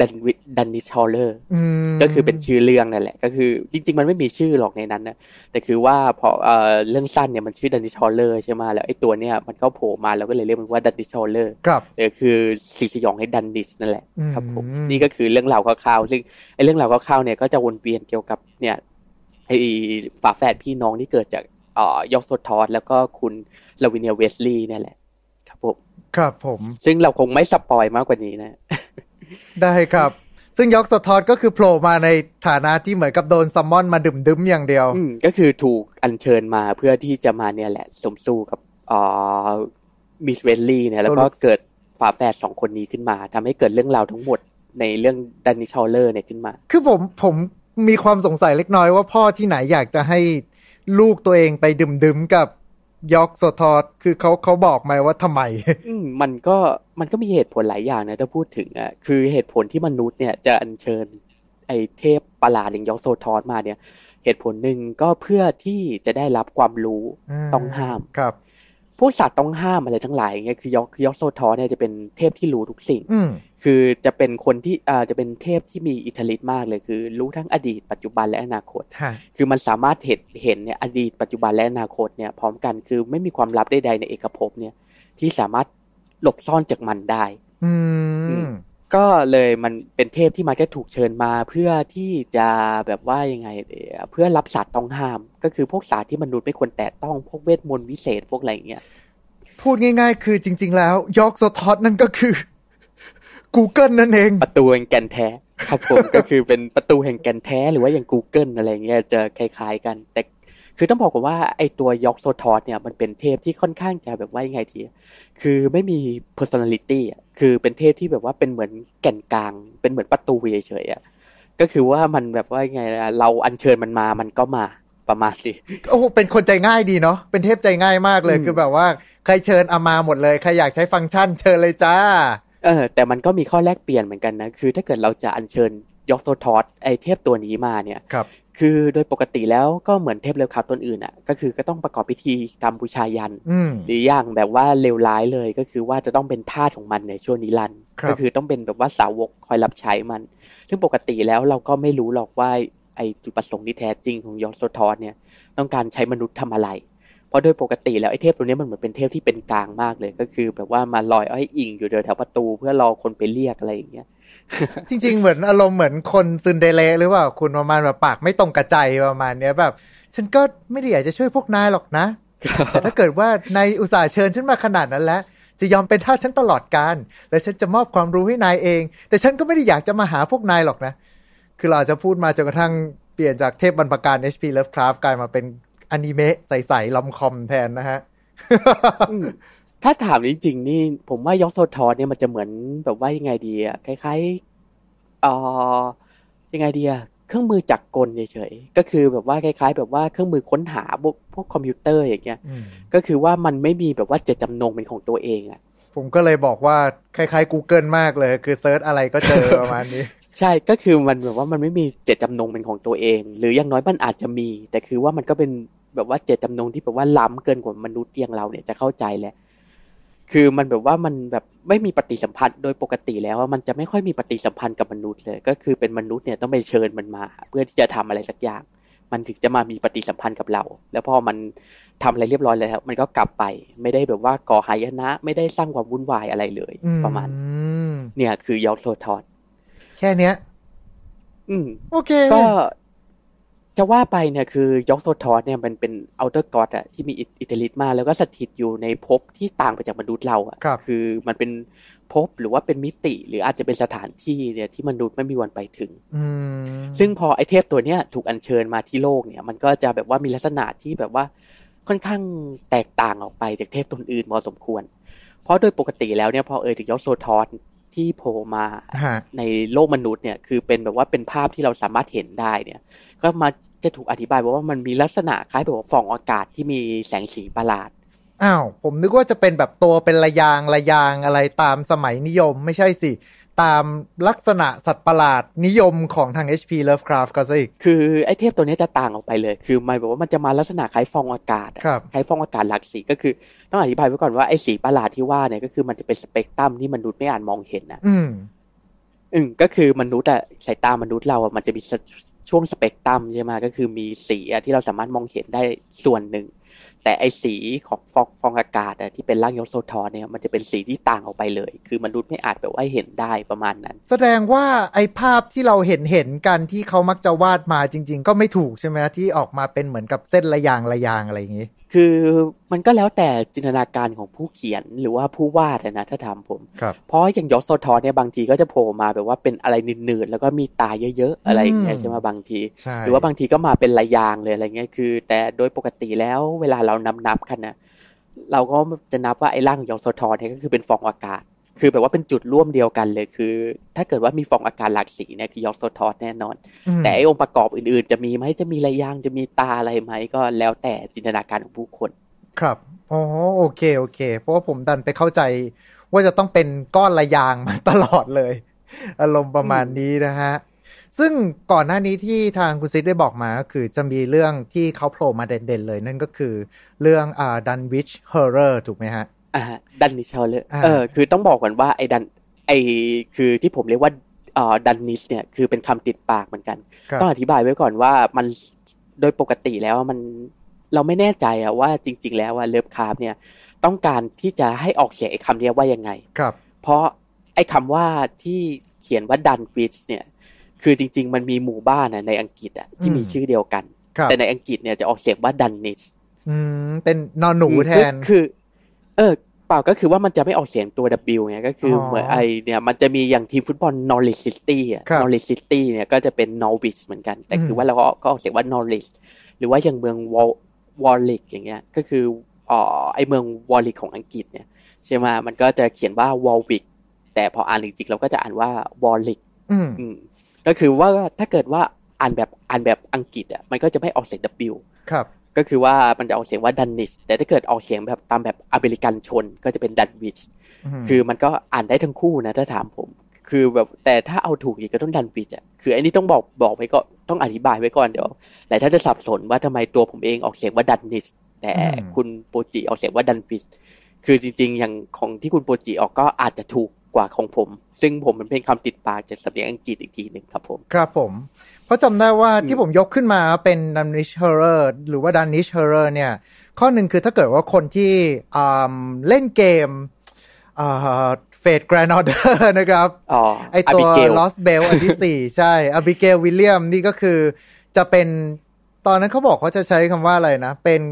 ดันวิ Dunwich Horror อืมก็คือเป็นชื่อเรื่องนั่นแหละ ก็คือจริง ๆ มันไม่มีชื่อหรอกในนั้นนะแต่คือว่าพอเอ่อเรื่องสั้นเนี่ยมันชื่อ Dunwich Horror ใช่ไหมแล้วไอ้ตัวเนี่ยมันก็โผล่มาแล้วก็เลยเรียกมันว่า Dunwich Horror ครับเออคือสิ่งสยองแห่งดันนิชนั่นแหละอืมครับผมนี่ก็คือเรื่องราวคร่าวๆซึ่งไอ้เรื่องราวคร่าวๆเนี่ยก็จะวนเวียนเกี่ยวกับเนี่ยไอ้ฝาแฝดพี่น้องที่เกิดจากเอ่อยอกโซทอสแล้วก็คุณลาวิเนียเวสลีย์เนี่ยแหละ ครับผมครับผม ซึ่งเราคงไม่ spoil มากกว่านี้นะ ได้ครับ ซึ่งยอกโซทอสก็คือโผล่มาในฐานะที่เหมือนกับโดน summon มาดื่มดึมอย่างเดียวอืมก็คือถูกอัญเชิญมาเพื่อที่จะมาเนี่ยแหละสมสู่กับเอ่อ Miss เวสลีย์เนี่ยแล้วก็ตัวลูกเกิดฝาแฝดสองคนนี้ขึ้นมาทำให้เกิดเรื่องราวทั้งหมดในเรื่อง Dunwich Horror เนี่ยขึ้นมา คือผมผมมีความสงสัยเล็กน้อยว่าพ่อที่ไหนอยากจะให้ลูกตัวเองไปดื่มดึมกับ ยอกโซทอสคือเขาเขาบอกไหมว่าทำไม อืมมันก็มันก็มีเหตุผลหลายอย่างนะถ้าพูดถึงอะคือเหตุผลที่มนุษย์เนี่ยจะอัญเชิญ ไอ้เทพประหลาดอย่างยอกโซทอสมาเนี่ย เหตุผลหนึ่งก็เพื่อที่จะได้รับความรู้ต้องห้ามครับพ วกสัตว์ต้องห้ามอะไรทั้งหลายอย่างเงี้ยคือยอกคือยอกโซทอสเนี่ยจะเป็นเทพที่รู้ทุกสิ่งอืมคือจะเป็นคนที่อ่าจะเป็นเทพที่มีอิทธิฤทธิ์มากเลยคือ รู้ทั้งอดีตปัจจุบันและอนาคตฮะคือมันสามารถเห็นเห็นเนี่ยอดีตปัจจุบันและอนาคตเนี่ยพร้อมกันคือไม่มีความลับใดๆในเอกภพเนี่ย ที่สามารถหลบซ่อนจากมันได้ อือืมม ก็เลยมันเป็นเทพที่มาแค่ถูกเชิญมาเพื่อที่จะแบบว่ายังไงเดียเพื่อรับสัตว์ต้องห้าม ก็คือพวกสัตว์ที่มนุษย์ไม่ควรแตะต้องพวกเวทมนต์วิเศษพวกอะไรอย่างเงี้ยพูดง่ายๆ คือจริง ๆ แล้วยอกโซทอสนั่นก็คือ Google นั่นเอง ประตูแห่งแก่นแท้ ครับผมก็คือเป็นประตูแห่งแก่นแท้หรือว่าอย่าง Google อะไรเงี้ยจะคล้ายๆกัน แต่ คือต้องบอกก่อนว่าไอตัวยอกโซทอสเนี่ยมันเป็นเทพที่ค่อนข้างจะแบบว่ายังไงทีคือไม่มี personality อะคือเป็นเทพที่แบบว่าเป็นเหมือนแก่นกลาง เป็นเหมือนประตูเฉยๆอะก็คือว่ามันแบบว่ายังไงล่ะเราอัญเชิญมันมามันก็มาประมาณนี้โอ้โหเป็นคนใจง่ายดีเนาะเป็นเทพใจง่ายมากเลยอืมคือแบบว่าใครเชิญเอามาหมดเลยใครอยากใช้ฟังก์ชันเชิญเลยจ้าเออแต่มันก็มีข้อแลกเปลี่ยนเหมือนกันนะ คือถ้าเกิดเราจะอัญเชิญยอกโซทอสไอเทพตัวนี้มาเนี่ยครับ คือโดยปกติแล้วก็เหมือนเทพเลิฟคราฟตนอื่นอะ ก็คือก็ต้องประกอบพิธีกรรมบูชายัญอืมหรืออย่างแบบว่าเลวร้ายเลยก็คือว่าจะต้องเป็นทาสของมันในชั่วนิรันดร์ครับก็คือต้องเป็นแบบว่าสาวกคอยรับใช้มัน ซึ่งปกติแล้วเราก็ไม่รู้หรอกว่าไอจุดประสงค์ที่แท้จริงของยอกโซทอสเนี่ย ต้องการใช้มนุษย์ทำอะไร เพราะโดยปกติแล้วไอเทพตัวนี้มันเหมือนเป็นเทพที่เป็นกลางมากเลย ก็คือแบบว่ามาลอยอ้อยอิงอยู่แถวๆประตูเพื่อรอคนไปเรียกอะไรอย่างเงี้ย จริง ๆ เหมือนอารมณ์เหมือนคน tsundere หรือเปล่าคุณประมาณแบบปากไม่ตรงกะใจประมาณเนี้ยแบบ ฉันก็ไม่ได้อยากจะช่วยพวกนายหรอกนะแต่ถ้าเกิดว่านายอุตส่าห์เชิญฉันมาขนาดนั้นแล้วจะยอมเป็นทาสฉันตลอดกาล และฉันจะมอบความรู้ให้นายเอง แต่ฉันก็ไม่ได้อยากจะมาหาพวกนายหรอกนะ คือเราอาจจะพูดมาจนกระทั่งเปลี่ยนจากเทพบรรพกาล HP Lovecraft กลายมาเป็นอนิเมะใสๆ romcom แทนนะฮะอืม ถ้าถามจริงๆนี่ ผมว่ายอกโซทอสเนี่ยมันจะเหมือนแบบว่ายังไงดีอะคล้ายๆเอ่อยังไงดีอะเครื่องมือจักรกลเฉยๆก็คือแบบว่าคล้าย ๆ แบบว่าเครื่องมือค้นหาพวกพวกคอมพิวเตอร์อย่างเงี้ยอืมก็คือว่ามันไม่มีแบบว่าเจตจำนงเป็นของตัวเองอะผมก็เลยบอกว่าคล้ายๆ Google มากเลย คือเซิร์ชอะไรก็เจอประมาณนี้ ใช่ก็คือมันแบบว่ามันไม่มีเจตจำนงเป็นของตัวเอง หรืออย่างน้อยมันอาจจะมี แต่คือว่ามันก็เป็นแบบว่าเจตจำนงที่แบบว่าล้ำเกินกว่ามนุษย์อย่างเราเนี่ยจะเข้าใจแหละ คือมันแบบว่ามันแบบไม่มีปฏิสัมพันธ์โดยปกติแล้วว่ามันจะไม่ค่อยมีปฏิสัมพันธ์กับมนุษย์เลย ก็คือเป็นมนุษย์เนี่ยต้องไปเชิญมันมา เพื่อที่จะทำอะไรสักอย่าง มันถึงจะมามีปฏิสัมพันธ์กับเรา แล้วพอมันทำอะไรเรียบร้อยแล้วมันก็กลับไป ไม่ได้แบบว่าก่อหายนะ ไม่ได้สร้างความวุ่นวายอะไรเลยอืประมาณมเนี่ยคือยอกโซทอสแค่เนี้ย อืมโอเคก็ จะว่าไปเนี่ยคือยอกโซทอสเนี่ยมันเป็น Outer God อะที่มีอิทธิฤทธิ์มากแล้วก็สถิตอยู่ในภพที่ต่างไปจากมนุษย์เราอะครับคือมันเป็นภพหรือว่าเป็นมิติ หรืออาจจะเป็นสถานที่เนี่ยที่มนุษย์ไม่มีวันไปถึงอืมซึ่งพอไอเทพตัวเนี้ยถูกอัญเชิญมาที่โลกเนี่ย มันก็จะแบบว่ามีลักษณะที่แบบว่าค่อนข้างแตกต่างออกไปจากเทพตนอื่นพอสมควร เพราะโดยปกติแล้วเนี่ยพอเอ่ยถึงยอกโซทอส ที่โผล่มาฮะในโลกมนุษย์เนี่ยคือเป็นแบบว่าเป็นภาพที่เราสามารถเห็นได้เนี่ย ก็มาจะถูกอธิบายว่ามันมีลักษณะคล้ายแบบว่าฟองอากาศที่มีแสงสีประหลาดอ้าวผมนึกว่าจะเป็นแบบตัวเป็นระยางระยางอะไรตามสมัยนิยมไม่ใช่สิ ตามลักษณะสัตว์ประหลาดนิยมของทาง HP Lovecraft ก็ซะอีก คือไอ้เทพตัวนี้จะต่างออกไปเลย คือมันแบบว่ามันจะมาลักษณะคล้ายฟองอากาศอะครับคล้ายฟองอากาศหลากสีก็คือต้องอธิบายไว้ก่อนว่าไอ้สีประหลาดที่ว่าเนี่ยก็คือมันจะเป็นสเปกตรัมที่มนุษย์ไม่อาจมองเห็นนะอืมอืมก็คือมนุษย์อะสายตามนุษย์เราอะมันจะมีสช่วงสเปกตรัมใช่ไหมก็คือมีสีอะที่เราสามารถมองเห็นได้ส่วนหนึ่ง แต่ไอสีของฟองฟองอากาศอะที่เป็นร่างยกโซทอร์เนี่ยมันจะเป็นสีที่ต่างออกไปเลย คือมนุษย์ไม่อาจแบบว่าเห็นได้ประมาณนั้น แสดงว่าไอ้ภาพที่เราเห็นเห็นกันที่เขามักจะวาดมาจริง ๆ ก็ไม่ถูกใช่ไหมที่ออกมาเป็นเหมือนกับเส้นระยางระยางอะไรอย่างนี้ คือมันก็แล้วแต่จินตนาการของผู้เขียนหรือว่าผู้วาดอะนะถ้าถามผมครับเพราะอย่างยอสโซทอร์เนี่ยบางทีก็จะโผล่มาแบบว่าเป็นอะไรหนืดๆแล้วก็มีตาเยอะๆอะไรอย่างเงี้ยอืมใช่ไหมบางทีใช่หรือว่าบางทีก็มาเป็นระยางเลยอะไรเงี้ยคือ แต่โดยปกติแล้วเวลาเรานับนับๆกันนะเราก็จะนับว่าไอ้ร่างของยอสโซทอร์เนี่ยก็คือเป็นฟองอากาศ คือแบบว่าเป็นจุดร่วมเดียวกันเลยคือ ถ้าเกิดว่ามีฟองอากาศหลากสีเนี่ยคือยอสโซทอร์แน่นอนอืมแต่ไอ้องค์ประกอบอื่นๆ จะมีไหมจะมีระยางจะมีตาอะไรไหมก็แล้วแต่จินตนาการของผู้คน ครับอ๋อโอเคโอเค เพราะว่าผมดันไปเข้าใจว่าจะต้องเป็นก้อนระยางมาตลอดเลย อารมณ์ประมาณนี้นะฮะ ซึ่งก่อนหน้านี้ที่ทางคุณซิดได้บอกมาก็คือจะมีเรื่องที่เขาโผล่มาเด่นๆเลย นั่นก็คือเรื่องอ่า Dunwich Horror ถูกไหมฮะอ่าดันนิชเลยอ่าเออคือต้องบอกก่อนว่าไอ้ดันไอ้คือที่ผมเรียกว่าเอ่อดันนิชเนี่ยคือเป็นคำติดปากเหมือนกันครับต้องอธิบายไว้ก่อนว่ามันโดยปกติแล้วมันเราไม่แน่ใจอะว่าจริง ๆ แล้วว่าเลิฟคราฟเนี่ยต้องการที่จะให้ออกเสียงไอ้คำเนี้ยว่ายังไง ครับ เพราะไอ้คำว่าที่เขียนว่าดันวิชเนี่ย คือจริง ๆ มันมีหมู่บ้านนะในอังกฤษอะที่มีชื่อเดียวกันครับแต่ในอังกฤษเนี่ยจะออกเสียงว่าดันนิชอืมเป็นนอนหนูแทนคือ เออเปล่าก็คือว่ามันจะไม่ออกเสียงตัว W ไงก็คือออเหมือนไอเนี่ยมันจะมีอย่างทีมฟุตบอล Norwich City อะครับ Norwich City เนี่ยก็จะเป็น Norwich เหมือนกัน แต่คือมว่าเราก็ก็ออกเสียงว่า Norwich หรือว่าอย่างเมือง Wal Warwick อย่างเงี้ยก็คืออ๋อไอเมือง Warwick ของอังกฤษเนี่ยใช่ไหมมันก็จะเขียนว่า Warwick แต่พออ่านจริงๆเราก็จะอ่านว่า Warwick อืมอืม ก็คือว่าถ้าเกิดว่าอ่านแบบอ่านแบบอังกฤษอะมันก็จะไม่ออกเสียง W ครับ ก็คือว่ามันจะออกเสียงว่าดันนิชแต่ถ้าเกิดออกเสียงแบบตามแบบอเมริกันชนก็จะเป็นดันวิชมคือมันก็อ่านได้ทั้งคู่นะถ้าถามผม คือแบบแต่ถ้าเอาถูกอีกก็ต้องดันวิชอะคืออันนี้ต้องบอกบอกไว้ก็ต้องอธิบายไว้ก่อนเดี๋ยวหลายท่านจะสับสนว่าทำไมตัวผมเองออกเสียงว่าดันนิชแต่คุณโปจิออกเสียงว่าดันวิชคือจริง ๆ อย่างของที่คุณโปจิออกก็อาจจะถูก กว่าของผม ซึ่งผมมันเป็นคำติดปากจากสำเนียงอังกฤษอีกทีหนึ่งครับผมครับผมเพราะจำได้ว่าอืมที่ผมยกขึ้นมาเป็น Danish Horror หรือว่า Danish Horror เนี่ย ข้อหนึ่งคือถ้าเกิดว่าคนที่อ่าเล่นเกมเฟดแกรนด์ออเดอร์นะครับอ๋อไอตัว Abigail Lost Bell อันที่สี่ใช่ Abigail William นี่ก็คือจะเป็นตอนนั้นเขาบอกเขาจะใช้คำว่าอะไรนะ เป็น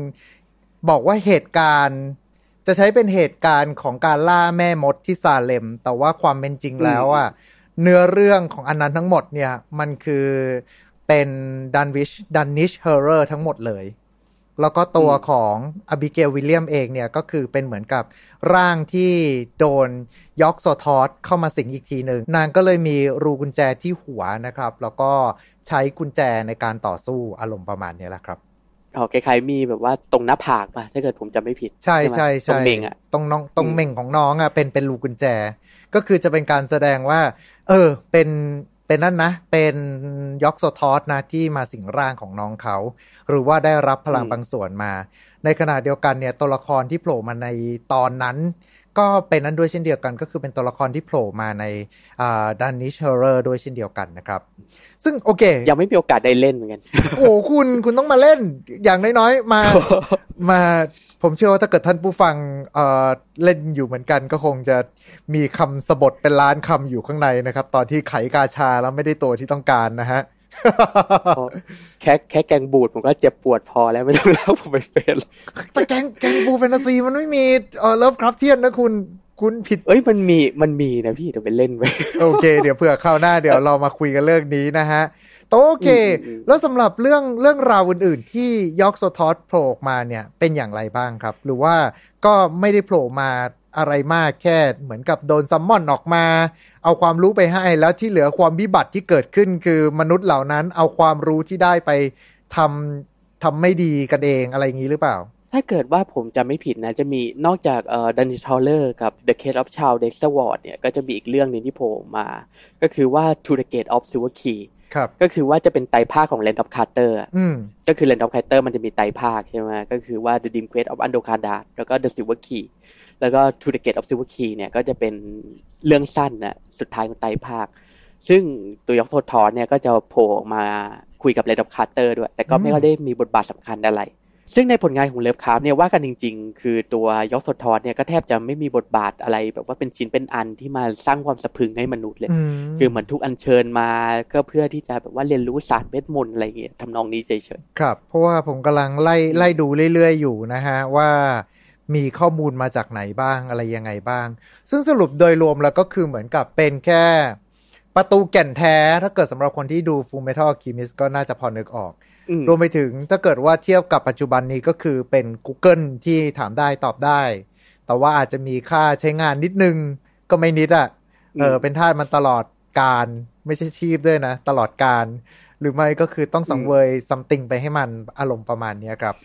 บอกว่าเหตุการณ์ จะใช้เป็นเหตุการณ์ของการล่าแม่มดที่ซาเลม แต่ว่าความเป็นจริงแล้วอะเนื้อเรื่องของอันนั้นทั้งหมดเนี่ยมันคือเป็นดันวิช Dunwich Horror ทั้งหมดเลย แล้วก็ตัวอืมของอบิเกลวิลเลียมเองเนี่ยก็คือเป็นเหมือนกับร่างที่โดนยอกโซทอสเข้ามาสิงอีกทีหนึ่งนางก็เลยมีรูกุญแจที่หัวนะครับ แล้วก็ใช้กุญแจในการต่อสู้อารมณ์ประมาณเนี้ยแหละครับ อ๋อคล้ายๆมีแบบว่าตรงหน้าผากป่ะ ถ้าเกิดผมจำไม่ผิด ใช่ไหมใช่ตรใช่งเมงอะตรงน้องตรงอืมเม่งของน้องอะเป็นเป็นรูกุญแจ ก็คือจะเป็นการแสดงว่า เออ เป็นเป็นนั่นนะ เป็นยอกโซทอสนะที่มาสิงร่างของน้องเขา หรือว่าได้รับพลังบางส่วนมา ในขณะเดียวกันเนี่ยตัวละครที่โผล่มาในตอนนั้น ก็เป็นนั้นด้วยเช่นเดียวกันก็คือเป็นตัวละครที่โผล่มาในดันนิชเฮอร์ด้วยเช่นเดียวกันนะครับ ซึ่งโอเค ยังไม่มีโอกาสได้เล่นเหมือนกันโอ้คุณคุณต้องมาเล่น อย่างน้อยๆมามาผมเชื่อว่าถ้าเกิดท่านผู้ฟังเอ่อเล่นอยู่เหมือนกันก็คงจะมีคำสบทเป็นล้านคำอยู่ข้างในนะครับ ตอนที่ไขกาชาแล้วไม่ได้ตัวที่ต้องการนะฮะ แค่แค่แกงบูดผมก็เจ็บปวดพอแล้วไม่ต้องเล่าผมไปเป็นหรอกแต่แกงแกงบูแฟนตาซีมันไม่มีเอ่อ Lovecraftian นะคุณคุณผิด เอ้ยมันมีมันมีนะพี่เดี๋ยวไปเล่นไว้โอเค เดี๋ยวเผื่อคราวหน้าเดี๋ยวเรามาคุยกันเรื่องนี้นะฮะโอเคอืมอืมอืมแล้วสำหรับเรื่องเรื่องราวอื่น ๆ ที่ Yog-Sothoth โผล่ออกมาเนี่ยเป็นอย่างไรบ้างครับ หรือว่าก็ไม่ได้โผล่มาอะไรมากแค่เหมือนกับโดน summon ออกมา เอาความรู้ไปให้ แล้วที่เหลือความวิบัติที่เกิดขึ้นคือมนุษย์เหล่านั้น เอาความรู้ที่ได้ไปทำทำไม่ดีกันเองอะไรอย่างนี้หรือเปล่า ถ้าเกิดว่าผมจำไม่ผิดนะ จะมีนอกจากเอ่อ Dunwich Horror กับ The Case of Charles Dexter Ward เนี่ยก็จะมีอีกเรื่องหนึ่งที่โผล่มา ก็คือว่า Through the Gate of Silver Key ครับก็คือว่าจะเป็นไตรภาคของ Randolph Carter อะอืมก็คือ Randolph Carter มันจะมีไตรภาคใช่ไหมก็คือว่า The Dream Quest of Unknown Kadath แล้วก็ The Silver Key แล้วก็ Through the Gate of Silver Key เนี่ยก็จะเป็นเรื่องสั้นนะ สุดท้ายของไตรภาค ซึ่งตัวยอกโซทอนเนี่ยก็จะโผล่ออกมาคุยกับ Land of Carter ด้วย แต่ก็ไม่อืมค่อยได้มีบทบาทสำคัญอะไร ซึ่งในผลงานของเลิฟคราฟเนี่ยว่ากันจริง ๆ คือตัวยอกโซทอนเนี่ยก็แทบจะไม่มีบทบาทอะไร แบบว่าเป็นชิ้นเป็นอันที่มาสร้างความสะพรึงให้มนุษย์เลยอืมคือเหมือนทุกอัญเชิญมาก็เพื่อที่จะแบบว่าเรียนรู้ศาสตร์เวทมนต์อะไรอย่างเงี้ยทำนองนี้เฉยครับ เพราะว่าผมกำลังไล่ไล่ดูเรื่อยๆอยู่นะฮะว่า มีข้อมูลมาจากไหนบ้างอะไรยังไงบ้าง ซึ่งสรุปโดยรวมแล้วก็คือเหมือนกับเป็นแค่ประตูแก่นแท้ ถ้าเกิดสำหรับคนที่ดู Full Metal Alchemist ก็น่าจะพอนึกออกๆอืมรวมไปถึงถ้าเกิดว่าเทียบกับปัจจุบันนี้ก็คือเป็น Google ที่ถามได้ตอบได้ แต่ว่าอาจจะมีค่าใช้งานนิดนึงก็ไม่นิดอะ่ะเอออืมเป็นท่าสมันตลอดการไม่ใช่ชีพด้วยนะ ตลอดการ หรือไม่ก็คือต้องสังเวยซัมติงไปให้มันอารมณ์ประมาณเนี้ยครับ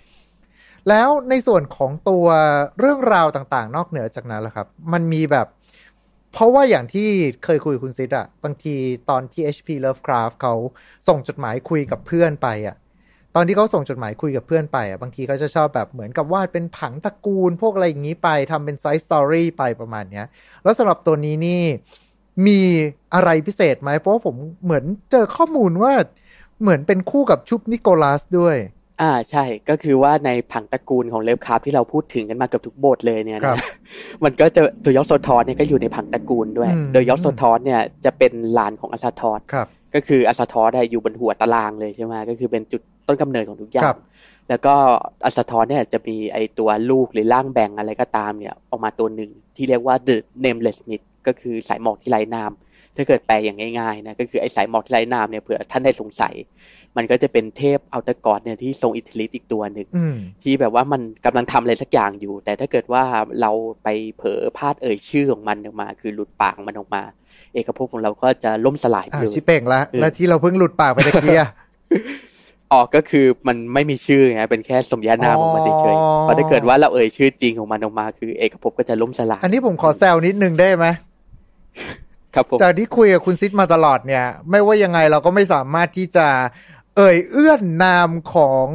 แล้วในส่วนของตัวเรื่องราวต่างๆ นอกเหนือจากนั้นล่ะครับ มันมีแบบ เพราะว่าอย่างที่เคยคุยกับคุณซิดอะบางทีตอนที่ HP Lovecraft เขาส่งจดหมายคุยกับเพื่อนไปอะตอนที่เขาส่งจดหมายคุยกับเพื่อนไปอะบางทีเขาจะชอบแบบเหมือนกับวาดเป็นผังตระกูล พวกอะไรอย่างนี้ไปทำเป็น side story ไปประมาณเนี้ย แล้วสำหรับตัวนี้นี่มีอะไรพิเศษไหมเพราะผมเหมือนเจอข้อมูลว่าเหมือนเป็นคู่กับ Shub-Niggurath ด้วย อ่าใช่ก็คือว่าในผังตระกูลของ Lovecraft ที่เราพูดถึงกันมาเกือบทุกบทเลยเนี่ยครันะบมันก็จะตัวยอสโซทอสเนี่ยก็อยู่ในผังตระกูลด้วยอืมโดยยอสโซทอสเนี่ยจะเป็นหลานของ Azathoth ครับก็คือ Azathoth อะอยู่บนหัวตารางเลยใช่ไหมก็คือเป็นจุดต้นกำเนิดของทุกอย่างครับแล้วก็ Azathoth เนี่ยจะมีไอตัวลูกหรือร่างแบ่งอะไรก็ตามเนี่ยออกมาตัวหนึ่งที่เรียกว่า the nameless mist ก็คือสายหมอกที่ไร้นาม ถ้าเกิดแปลอย่างง่ายๆนะก็คือไอ้สายหมอกที่ไร้นามเนี่ยเผื่อท่านได้สงสัย มันก็จะเป็นเทพ Outer God เนี่ยที่ทรงอิทธิฤทธิ์อีกตัวหนึ่งอืมที่แบบว่ามันกำลังทำอะไรสักอย่างอยู่ แต่ถ้าเกิดว่าเราไปเผลอพลาดเอ่ยชื่อของมันออกมา คือหลุดปากมันออกมา เอกภพของเราก็จะล่มสลายไปอ่าเลยชิเป่งละเออแล้วที่เราเพิ่งหลุดปากไปตะเกียออกก็คือมันไม่มีชื่อไงเป็นแค่สมญานามของมันเฉยอ๋อๆเพราะถ้าเกิดว่าเราเอ่ยชื่อจริงของมันออกมา คือเอกภพก็จะล่มสลายอันนี้ผมขอแซวนิดนึงได้ไหม ครับผมจากที่คุยกับคุณซิดมาตลอดเนี่ย ไม่ว่ายังไงเราก็ไม่สามารถที่จะเอ่ยเอื้อนนามของ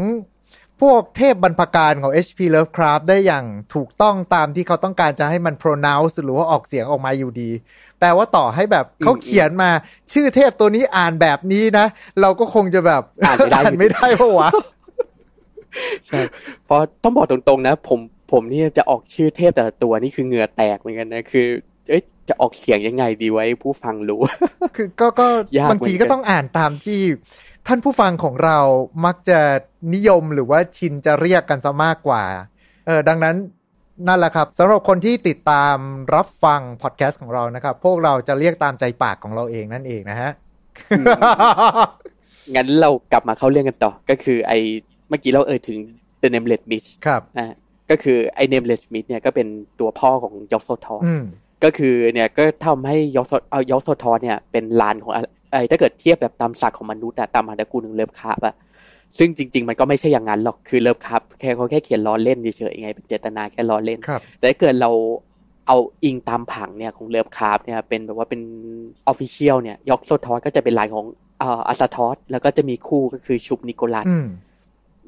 พวกเทพบรรพการของ HP Lovecraft ได้อย่างถูกต้องตามที่เขาต้องการจะให้มัน pronounce หรือว่าออกเสียงออกมาอยู่ดี แปลว่าต่อให้แบบเขาเขียนมา ชื่อเทพตัวนี้อ่านแบบนี้นะ เราก็คงจะแบบอ่านไม่ได้อ่านไม่ได้เพราะวะใช่เพราะต้องบอกตรงๆนะ ผมผมเนี่ยจะออกชื่อเทพแต่ละตัวนี่คือเหงื่อแตกเหมือนกันนะคือ เอ้ย จะออกเสียงยังไงดีไว้ผู้ฟังรู้ คือก็ก็ยากบางทีเหมือนกันก็ต้องอ่านตามที่ท่านผู้ฟังของเรามักจะนิยมหรือว่าชินจะเรียกกันซะมากกว่า เออดังนั้นนั่นแหละครับสำหรับคนที่ติดตามรับฟังพอดแคสต์ของเรานะครับ พวกเราจะเรียกตามใจปากของเราเองนั่นเองนะฮะ งั้นเรากลับมาเข้าเรื่องกันต่อ ก็คือไอเมื่อกี้เราเอ่ยถึง The Nameless Mist ครับนะก็คือไอ Nameless Mist เนี่ยก็เป็นตัวพ่อของ Yog-Sothoth อืม ก็คือเนี่ยก็ทำให้ Yog-So เอา Yog-Sothoth เนี่ยเป็นหลานของอะไอถ้าเกิดเทียบแบบตามศักดิ์ของมนุษย์อะตามผังตระกูลของ Lovecraft อะซึ่งจริง ๆ มันก็ไม่ใช่อย่างนั้นหรอกคือ Lovecraft แค่เขาแค่เขียนล้อเล่นเฉยๆไงเป็นเจตนาแค่ล้อเล่นครับแต่ถ้าเกิดเราเอาอิงตามผังเนี่ยของ Lovecraft เนี่ยเป็นแบบว่าเป็นofficial เนี่ย Yog-Sothoth ก็จะเป็นหลานของเอ่อ Azathoth แล้วก็จะมีคู่ก็คือ Shub-Niggurath อืม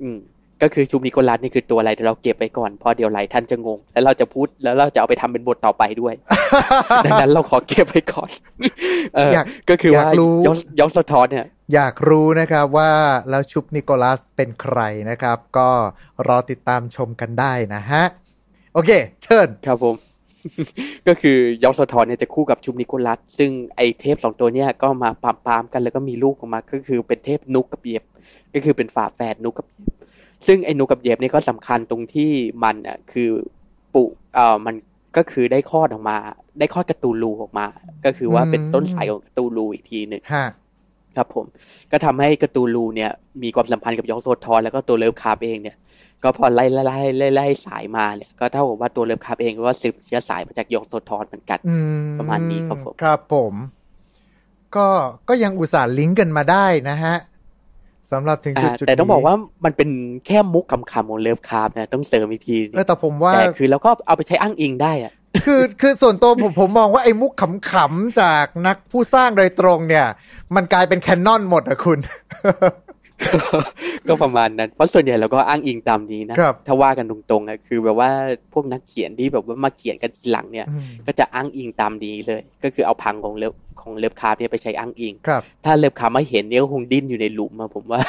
อืม ก็คือ Shub-Niggurath นี่คือตัวอะไรเดี๋ยวเราเก็บไว้ก่อนเพราะเดี๋ยวหลายท่านจะงง แล้วเราจะพูดแล้วเราจะเอาไปทำเป็นบทต่อไปด้วย ดังนั้นเราขอเก็บไว้ก่อนเอออยากก็คือว่าอยากรู้ Yog Yog-Sothoth เนี่ยอยากรู้นะครับว่าแล้ว Shub-Niggurath เป็นใครนะครับ ก็รอติดตามชมกันได้นะฮะ โอเค เชิญครับผมก็คือยอกโซทอนเนี่ยจะคู่กับชุมนิโคลัส ซึ่งไอเทพสองตัวเนี่ยก็มาปามปามๆกันแล้วก็มีลูกออกมา ก็คือเป็นเทพนุกกับเย็บก็คือเป็นฝาแฝดนุกกับเย็บ ซึ่งไอ้นุกกับเย็บเนี่ยก็สำคัญตรงที่มันอะคือปุเอ่อมันก็คือได้คลอดออกมา ได้คลอดกระตูลูออกมา ก็คือว่าเป็นต้นสายของกระตูลูอีกทีหนึ่งฮะครับผมก็ทำให้กระตูลูเนี่ยมีความสัมพันธ์กับยองโซทอนแล้วก็ตัวเลิฟคาร์บเองเนี่ย ก็พอไล่ไล่ไล่ไล่ไล่สายมาเนี่ยก็เท่ากับว่าตัว Lovecraft เองก็สืบเชื้อสายมาจาก Yog-Sothoth เหมือนกันอืประมาณนี้ครับผมครับผม ก็ก็ยังอุตส่าห์ลิงก์กันมาได้นะฮะ สำหรับถึงจุดอ่าจุดแต่ต้องนี้บอกว่ามันเป็นแค่มุกขำๆของ Lovecraft นะต้องเสริมอีกทีเออแต่ผมว่าแต่คือเราก็เอาไปใช้อ้างอิงได้อะคือคือส่วนตัวผมผมมองว่าไอ้มุกขำๆจากนักผู้สร้างโดยตรงเนี่ย มันกลายเป็น canon หมดอะคุณ ก็ประมาณนั้น เพราะส่วนใหญ่เราก็อ้างอิงตามนี้นะครับถ้าว่ากันตรงๆอะคือแบบว่าพวกนักเขียนที่แบบว่ามาเขียนกันทีหลังเนี่ยอืมก็จะอ้างอิงตามนี้เลย ก็คือเอาผังของ Love ของ Lovecraft เนี่ยไปใช้อ้างอิงครับถ้า Lovecraft มาเห็นเนี่ยก็คงดิ้นอยู่ในหลุมมาผมว่า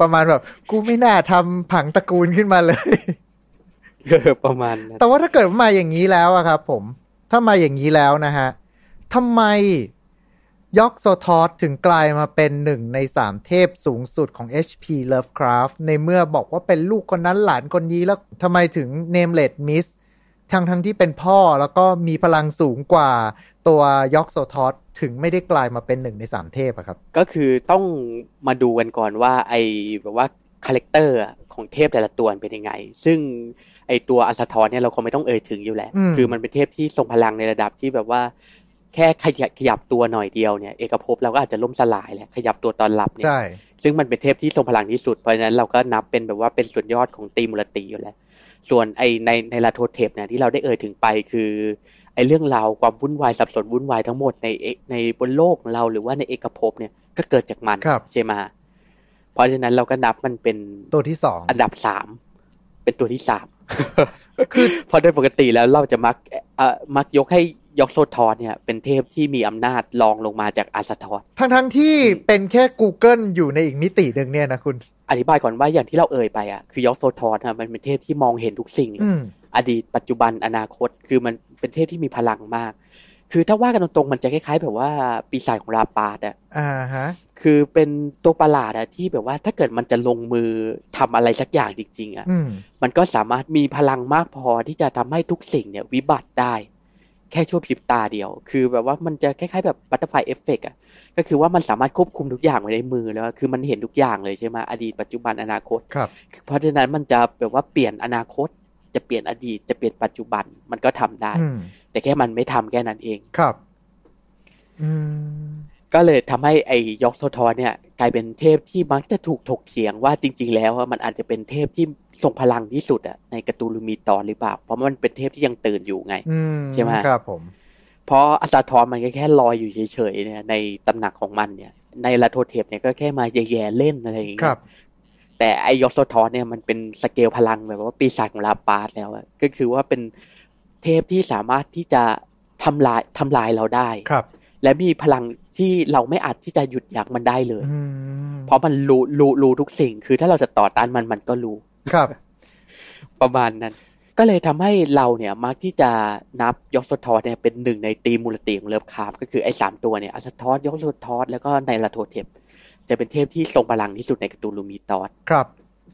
ประมาณแบบกูไม่น่าทำผังตระกูลขึ้นมาเลยเออประมาณนั้นแต่ว่าถ้าเกิดมาอย่างนี้แล้วอะครับผม ถ้ามาอย่างนี้แล้วนะฮะทำไม Yog-Sothoth ถึงกลายมาเป็นหนึ่งในสามเทพสูงสุดของ HP Lovecraft ในเมื่อบอกว่าเป็นลูกคนนั้นหลานคนนี้แล้วทำไมถึง Nameless Mist ทั้งทั้งที่เป็นพ่อแล้วก็มีพลังสูงกว่าตัว Yog-Sothoth ถึงไม่ได้กลายมาเป็นหนึ่งในสามเทพอะครับ ก็คือต้องมาดูกันก่อนว่าไอแบบว่า character ของเทพแต่ละตัวเป็นยังไง ซึ่งไอตัว Azathoth เนี่ยเราคงไม่ต้องเอ่ยถึงอยู่แล้วอืมคือมันเป็นเทพที่ทรงพลังในระดับที่แบบว่า แค่ขยับขยับตัวหน่อยเดียวเนี่ยเอกภพเราก็อาจจะล่มสลายแหละขยับตัวตอนหลับเนี่ยใช่ซึ่งมันเป็นเทพที่ทรงพลังที่สุดเพราะฉะนั้นเราก็นับเป็นแบบว่าเป็นส่วนยอดของตีมูลตีอยู่แล้ว ส่วนไอในในลาโทเทปเนี่ยที่เราได้เอ่ยถึงไปคือไอเรื่องราวความวุ่นวายสับสนวุ่นวายทั้งหมดในเอในบนโลกของเราหรือว่าในเอกภพเนี่ยก็เกิดจากมันครับใช่ไหมเพราะฉะนั้นเราก็นับมันเป็นตัวที่สองอันดับสามเป็นตัวที่สามคือพอโดยปกติแล้วเราจะมักเอ่อมักยกให้ ยอกโซทอนเนี่ยเป็นเทพที่มีอำนาจรองลงมาจากอาสทอนทั้งทั้งๆที่เป็นแค่ Google อยู่ในอีกมิติหนึ่งเนี่ยนะคุณ อธิบายก่อนว่าอย่างที่เราเอ่ยไปอะคือยอสโซทอนมันเป็นเทพที่มองเห็นทุกสิ่งเลยอืมอดีตปัจจุบันอนาคตคือมันเป็นเทพที่มีพลังมาก คือถ้าว่ากันตรงๆมันจะคล้ายๆ แบบว่าปีศาจของราปาดอะอ่าฮะคือเป็นตัวประหลาดอะที่แบบว่าถ้าเกิดมันจะลงมือทำอะไรสักอย่างจริง ๆอะอืมมันก็สามารถมีพลังมากพอที่จะทำให้ทุกสิ่งเนี่ยวิบัติได้ แค่ชั่วพริบตาเดียว คือแบบว่ามันจะคล้ายๆแบบ butterfly effect อะก็คือว่ามันสามารถควบคุมทุกอย่างไว้ในมือแล้วคือมันเห็นทุกอย่างเลยใช่ไหมอดีตปัจจุบันอนาคตครับเพราะฉะนั้นมันจะแบบว่าเปลี่ยนอนาคต จะเปลี่ยนอดีตจะเปลี่ยนปัจจุบันมันก็ทำได้อืมแต่แค่มันไม่ทำแค่นั้นเองครับ อืม ก็เลยทำให้ไอ้ Yog-Sothoth เนี่ยกลายเป็นเทพที่มักจะถูกถกเถียงว่าจริง ๆ แล้วอะมันอาจจะเป็นเทพที่ทรงพลังที่สุดอะใน Cthulhu Mythos หรือเปล่า เพราะมันเป็นเทพที่ยังตื่นอยู่ไงอืมใช่ไหมครับผม เพราะ Azathoth มันก็แค่ลอยอยู่เฉยๆเนี่ยในตำหนักของมันเนี่ย Nyarlathotep เนี่ยก็แค่มาแหย่ๆเล่นอะไรอย่างคเงี้ยครับแต่ไอ Yog-Sothoth เนี่ยมันเป็นสเกลพลังแบบว่าปีศาจของลาปาสแล้วอะก็คือว่าเป็นเทพที่สามารถที่จะทำลายทำลายเราได้ครับ และมีพลัง ที่เราไม่อาจที่จะหยุดยั้งมันได้เลยอืมเพราะมันรู้รู้รู้ทุกสิ่ง คือถ้าเราจะต่อต้านมันมันก็รู้ครับ ประมาณนั้น ก็เลยทำให้เราเนี่ยมักที่จะนับ Yog-Sothoth เนี่ยเป็นหนึ่งในตรีมูรติของ Lovecraft ก็คือไอ้สามตัวเนี่ย Azathoth Yog-Sothoth แล้วก็ Nyarlathotep จะเป็นเทพที่ทรงพลังที่สุดใน Cthulhu Mythosครับ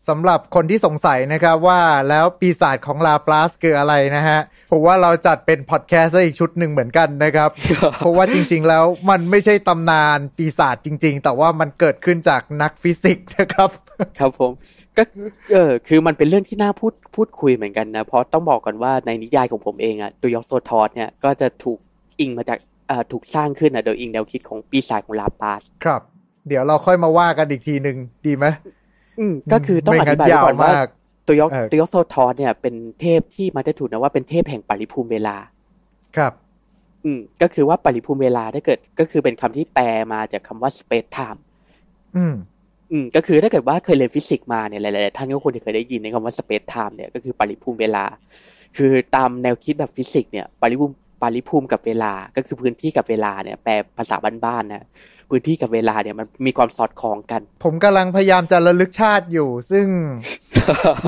สำหรับคนที่สงสัยนะครับว่าแล้วปีศาจของลาปลาซคืออะไรนะฮะผมว่าเราจัดเป็นพอดแคสต์อีกชุดหนึ่งเหมือนกันนะครับ เพราะว่าจริง ๆ แล้วมันไม่ใช่ตำนานปีศาจจริง ๆ แต่ว่ามันเกิดขึ้นจากนักฟิสิกส์นะครับ ครับผมก็เออคือมันเป็นเรื่องที่น่าพูดพูดคุยเหมือนกันนะ เพราะต้องบอกก่อนว่าในนิยายของผมเองอะตัว Yog-Sothoth เนี่ยก็จะถูกอิงมาจากเอ่อถูกสร้างขึ้นอะโดยอิงแนวคิดของปีศาจของลาปลาซครับ เดี๋ยวเราค่อยมาว่ากันอีกทีหนึ่งดีไหม อืมก็คือต้องไม่งั้นอธิบายยาวก่อนว่ามากตัวยกเออตัว Yog-Sothoth เนี่ยเป็นเทพที่มาจะถูกนะว่าเป็นเทพแห่งปริภูมิเวลา ครับ อืมก็คือว่าปริภูมิเวลาถ้าเกิด ก็คือเป็นคำที่แปลมาจากคำว่า space time อืมอืมก็คือถ้าเกิดว่าเคยเรียนฟิสิกส์มาเนี่ยหลายๆท่านก็คงจะเคยได้ยินในคำว่า space time เนี่ยก็คือปริภูมิเวลา คือตามแนวคิดแบบฟิสิกส์เนี่ยปริภูมิปริภูมิกับเวลา ก็คือพื้นที่กับเวลาเนี่ยแปลภาษาบ้านๆนะ พื้นที่กับเวลาเนี่ยมันมีความสอดคล้องกัน ผมกำลังพยายามจะระลึกชาติอยู่ ซึ่ง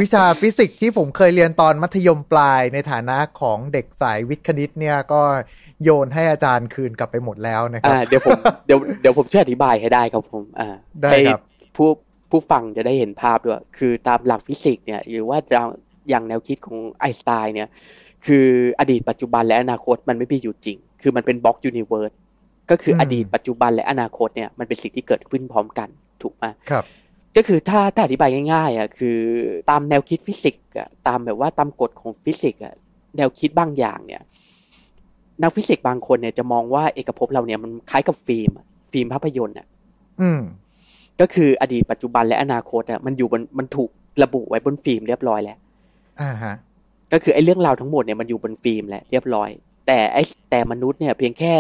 วิชาฟิสิกส์ที่ผมเคยเรียนตอนมัธยมปลายในฐานะของเด็กสายวิทย์คณิตเนี่ยก็โยนให้อาจารย์คืนกลับไปหมดแล้วนะครับอ่าบเดี๋ยวผมเดี๋ยวเดี๋ยวผมช่วยอธิบายให้ได้ครับผมอ่าได้ให้ครับผู้ผู้ฟังจะได้เห็นภาพด้วย คือตามหลักฟิสิกส์เนี่ยหรือว่าอย่างแนวคิดของไอน์สไตน์เนี่ยคืออดีตปัจจุบันและอนาคตมันไม่มีอยู่จริง คือมันเป็น block universe ก็คืออืมอดีตปัจจุบันและอนาคตเนี่ยมันเป็นสิ่งที่เกิดขึ้นพร้อมกันถูกไหมครับ ก็คือถ้าถ้าอธิบายง่ายๆอะคือตามแนวคิดฟิสิกส์อะตามแบบว่าตามกฎของฟิสิกส์อะแนวคิดบางอย่างเนี่ยนักฟิสิกส์บางคนเนี่ยจะมองว่าเอกภพเราเนี่ยมันคล้ายกับฟิล์มอะฟิล์มภาพยนตร์อะอืมก็คืออดีตปัจจุบันและอนาคตอะมันอยู่บนมันถูกระบุไว้บนฟิล์มเรียบร้อยแล้วอ่าฮะก็คือไอ้เรื่องราวทั้งหมดเนี่ยมันอยู่บนฟิล์มแหละเรียบร้อย แต่ไอ้แต่มนุษย์เนี่ยเพียงแค่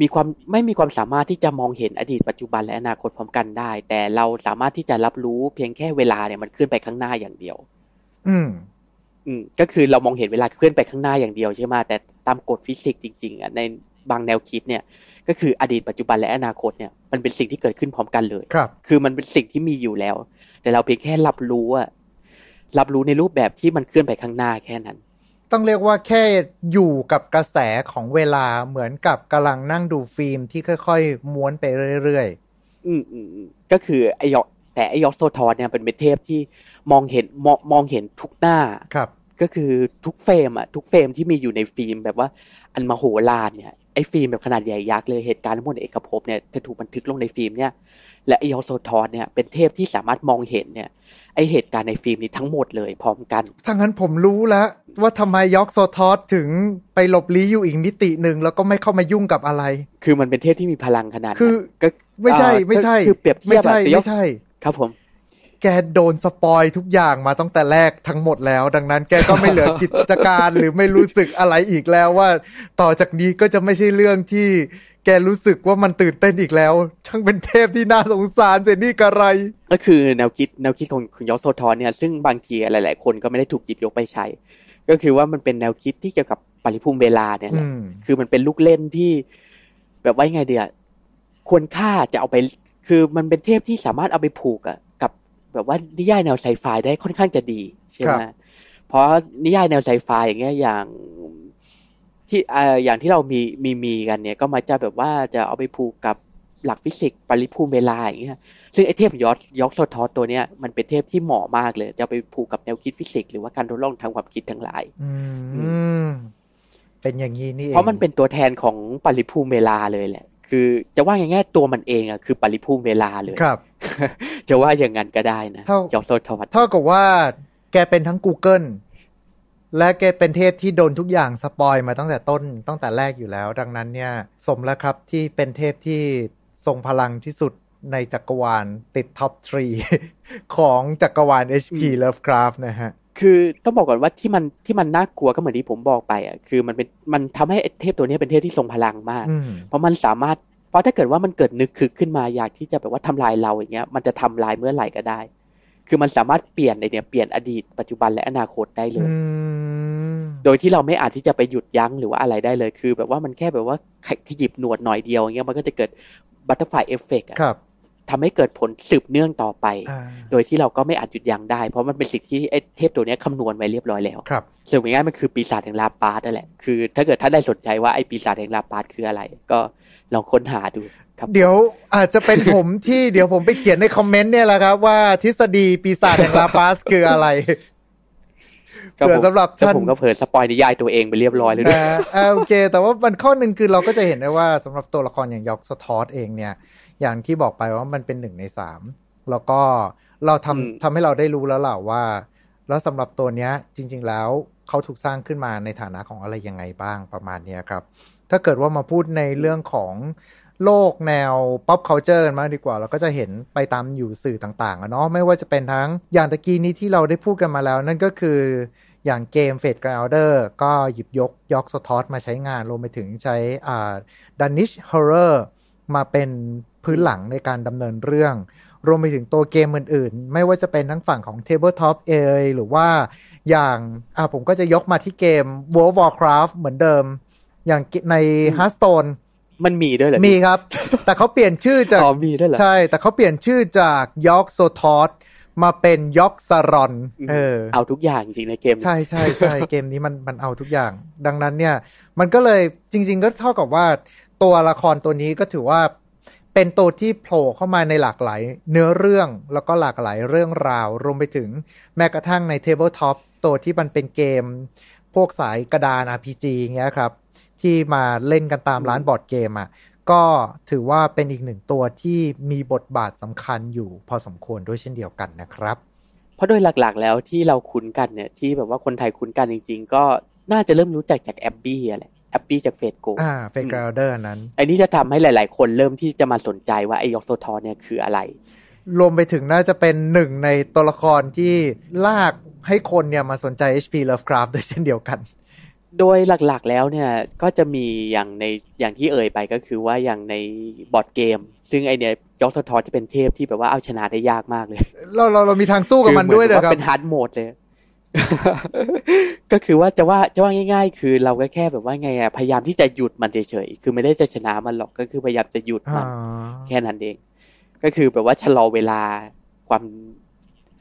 มีความไม่มีความสามารถที่จะมองเห็นอดีตปัจจุบันและอนาคตพร้อมกันได้ แต่เราสามารถที่จะรับรู้เพียงแค่เวลาเนี่ยมันเคลื่อนไปข้างหน้าอย่างเดียว อืม อืม ก็คือเรามองเห็นเวลาเคลื่อนไปข้างหน้าอย่างเดียวใช่ไหมแต่ตามกฎฟิสิกส์จริงๆอะในบางแนวคิดเนี่ย ก็คืออดีตปัจจุบันและอนาคตเนี่ยมันเป็นสิ่งที่เกิดขึ้นพร้อมกันเลยครับ คือมันเป็นสิ่งที่มีอยู่แล้ว แต่เราเพียงแค่รับรู้อะรับรู้ในรูปแบบที่มันเคลื่อนไปข้างหน้าแค่นั้น ต้องเรียกว่าแค่อยู่กับกระแสของเวลาเหมือนกับกำลังนั่งดูฟิล์มที่ค่อยๆ ม้วนไปเรื่อยอืมอืมอืมก็คือไอยอกแต่ไอ Yog-Sothoth เนี่ยเป็นเทพที่มองเห็นมองมองเห็นทุกหน้าๆครับ ก็คือทุกเฟรมอะทุกเฟรมที่มีอยู่ในฟิล์มแบบว่าอันมโหฬารเนี่ย ไอ้ฟิล์มแบบขนาดใหญ่ยักษ์เลยเหตุการณ์ทั้งหมดในเอกภพเนี่ยจะถูกบันทึกลงในฟิล์มเนี่ยและไอยอกโซทอนเนี่ยเป็นเทพที่สามารถมองเห็นเนี่ยไอเหตุการณ์ในฟิล์มนี้ทั้งหมดเลยพร้อมกันถ้างั้นผมรู้แล้วว่าทำไมยอกโซทอสถึงไปหลบลี้อยู่อีกมิติหนึ่งแล้วก็ไม่เข้ามายุ่งกับอะไร คือมันเป็นเทพที่มีพลังขนาดนั้นคือก็ไม่ใช่เอ่อไม่ใช่ก็คือเปรียบเทีไม่ยบอะใช่แต่ยกไม่ใช่ ครับผม แกโดนสปอยทุกอย่างมาตั้งแต่แรกทั้งหมดแล้ว ดังนั้นแกก็ไม่เหลือกิจการหรือไม่รู้สึกอะไรอีกแล้วว่า ต่อจากนี้ก็จะไม่ใช่เรื่องที่แกรู้สึกว่ามันตื่นเต้นอีกแล้ว ช่างเป็นเทพที่น่าสงสารเจนี่กระไร ก็คือแนวคิดแนวคิดของคุณยอสโซทอนเนี่ยซึ่งบางทีหลาย ๆ คนก็ไม่ได้ถูกหยิบยกไปใช้ ก็คือว่ามันเป็นแนวคิดที่เกี่ยวกับปริภูมิเวลาเนี่ยแหละอืมคือมันเป็นลูกเล่นที่ แบบว่ายังไงเดียควรค่าจะเอาไป คือมันเป็นเทพที่สามารถเอาไปผูกอะกับ แบบว่านิยายแนวไซไฟได้ค่อนข้างจะดี ใช่ไหมครับเพราะนิยายแนวไซไฟอย่างเงี้ยอย่างที่เอ่ออย่างที่เรามีมีมีกันเนี่ย ก็มักจะแบบว่าจะเอาไปผูกกับหลักฟิสิกส์ปริภูมิเวลาอย่างเงี้ย ซึ่งไอเทพยอด Yog-Sothoth ตัวเนี้ยมันเป็นเทพที่เหมาะมากเลย จะเอาไปผูกกับแนวคิดฟิสิกส์หรือว่าการทดลองทางความคิดทั้งหลาย อืมเป็นอย่างนี้นี่เองเพราะมันเป็นตัวแทนของปริภูมิเวลาเลยแหละ คือจะว่าง่ายๆตัวมันเองอะคือปริภูมิเวลาเลยครับ จะว่าอย่างนั้นก็ได้นะเท่า Yog-Sothoth เท่ากับว่า แกเป็นทั้ง Google และแกเป็นเทพที่โดนทุกอย่าง spoil มาตั้งแต่ต้นตั้งแต่แรกอยู่แล้ว ดังนั้นเนี่ย สมแล้วครับที่เป็นเทพที่ทรงพลังที่สุดในจักรวาลติด top three ของจักรวาล HP Lovecraft นะฮะ คือต้องบอกก่อนว่าที่มันที่มันน่ากลัวก็เหมือนที่ผมบอกไปอะคือมันเป็นมันทำให้ไอ้เทพตัวเนี้ยเป็นเทพที่ทรงพลังมากอืมเพราะมันสามารถ เพราะถ้าเกิดว่ามันเกิดนึกคึกขึ้นมาอยากที่จะแบบว่าทำลายเราอย่างเงี้ย มันจะทำลายเมื่อไหร่ก็ได้ คือมันสามารถเปลี่ยนไอเนี่ยเปลี่ยนอดีตปัจจุบันและอนาคตได้เลยอืมโดยที่เราไม่อาจที่จะไปหยุดยั้งหรือว่าอะไรได้เลย คือ แบบว่ามันแค่แบบว่าขยับหนวดหน่อยเดียวอย่างเงี้ยมันก็จะเกิด butterfly effect ครับ ทำให้เกิดผลสืบเนื่องต่อไปอ่าโดยที่เราก็ไม่อาจหยุดยั้งได้ เพราะมันเป็นสิ่งที่ไอ้เทพตัวเนี้ยคำนวณไว้เรียบร้อยแล้วครับสรุปง่ายๆมันคือปีศาจแห่งลาปลาซนั่นแหละ คือ ถ้าเกิดท่านได้สนใจว่าไอ้ปีศาจแห่งลาปลาซคืออะไร ก็ลองค้นหาดูครับ เดี๋ยวอาจจะเป็นผมที่เดี๋ยวผมไปเขียนในคอมเมนต์เนี่ยแหละครับว่าทฤษฎีปีศาจแห่งลาปาสคืออะไรก็เผื่อผมสำหรับก็ท่านผมก็เผยสปอยนิยายตัวเองไปเรียบร้อยเลยด้วยนะอ่าโอเค แต่ว่ามันข้อหนึ่งคือเราก็จะเห็นได้ว่าสำหรับตัวละครอย่างยอกสทอสเองเนี่ยอย่างที่บอกไปว่ามันเป็นหนึ่งในสามแล้วก็เราทำอืมทำให้เราได้รู้แล้วแหละว่า แล้วสำหรับตัวเนี้ยจริง ๆ แล้วเขาถูกสร้างขึ้นมาในฐานะของอะไรยังไงบ้างประมาณเนี้ยครับ ถ้าเกิดว่ามาพูดในเรื่องของโลกแนว pop culture กันมากดีกว่า เราก็จะเห็นไปตามอยู่สื่อต่างๆอะเนาะไม่ว่าจะเป็นทั้งอย่างตะกี้นี้ที่เราได้พูดกันมาแล้ว นั่นก็คืออย่างเกม Fate Grounder ก็หยิบยกยอกสทอสมาใช้งานรวมไปถึงใช้อ่า Danish Horror มาเป็น พื้นหลังในการดำเนินเรื่อง รวมไปถึงตัวเกมอื่นๆ ไม่ว่าจะเป็นทั้งฝั่งของ Tabletop เอยหรือว่าอย่างอ่าผมก็จะยกมาที่เกม World of Warcraft เหมือนเดิม อย่างใน Hearthstone มันมีด้วยเหรอ มีครับ แต่เขาเปลี่ยนชื่อจาก อ๋อ มีด้วยเหรอ ใช่ แต่เขาเปลี่ยนชื่อจากยอกโซทอสมาเป็นยอกซารอน เออ เอาทุกอย่างจริงๆในเกม ใช่ใช่ใช่เกมนี้มันมันเอาทุกอย่าง ดังนั้นเนี่ย มันก็เลยจริง ๆ ก็เท่ากับว่าตัวละครตัวนี้ก็ถือว่า เป็นตัวที่โผล่เข้ามาในหลากหลาย เนื้อเรื่องแล้วก็หลากหลายเรื่องราว รวมไปถึงแม้กระทั่งใน Tabletop ตัวที่มันเป็นเกม พวกสายกระดาน RPG เงี้ยครับ ที่มาเล่นกันตามร้านบอร์ดเกมอะก็ถือว่าเป็นอีกหนึ่งตัวที่มีบทบาทสำคัญอยู่พอสมควรด้วยเช่นเดียวกันนะครับ เพราะโดยหลักๆแล้วที่เราคุ้นกันเนี่ยที่แบบว่าคนไทยคุ้นกันจริง ๆ ก็น่าจะเริ่มรู้จักจากแอบบี้แหละ แอบบี้จาก Fate/GO อ่า Fate/Grand Order นั้น อันนี้จะทำให้หลาย ๆ คนเริ่มที่จะมาสนใจว่าไอ้ Yog-Sothoth เนี่ยคืออะไร รวมไปถึงน่าจะเป็นหนึ่งในตัวละครที่ลากให้คนเนี่ยมาสนใจ HP Lovecraft ด้วยเช่นเดียวกัน โดยหลักๆแล้วเนี่ยก็จะมีอย่างในอย่างที่เอ่ยไปก็คือว่าอย่างในบอร์ดเกม ซึ่งไอเนี่ย Yog-Sothoth จะเป็นเทพที่แบบว่าเอาชนะได้ยากมากเลย เราเราเรามีทางสู้กับมันด้วยคือเลยหมือครับเป็น hard modeเลย ก็คือว่าจะว่าจะว่าง่าย ๆ คือเราก็แค่แบบว่าไงอะพยายามที่จะหยุดมันเฉยๆคือไม่ได้จะชนะมันหรอกก็คือพยายามจะหยุดอ่ามันแค่นั้นเอง ก็คือแบบว่าชะลอเวลาความ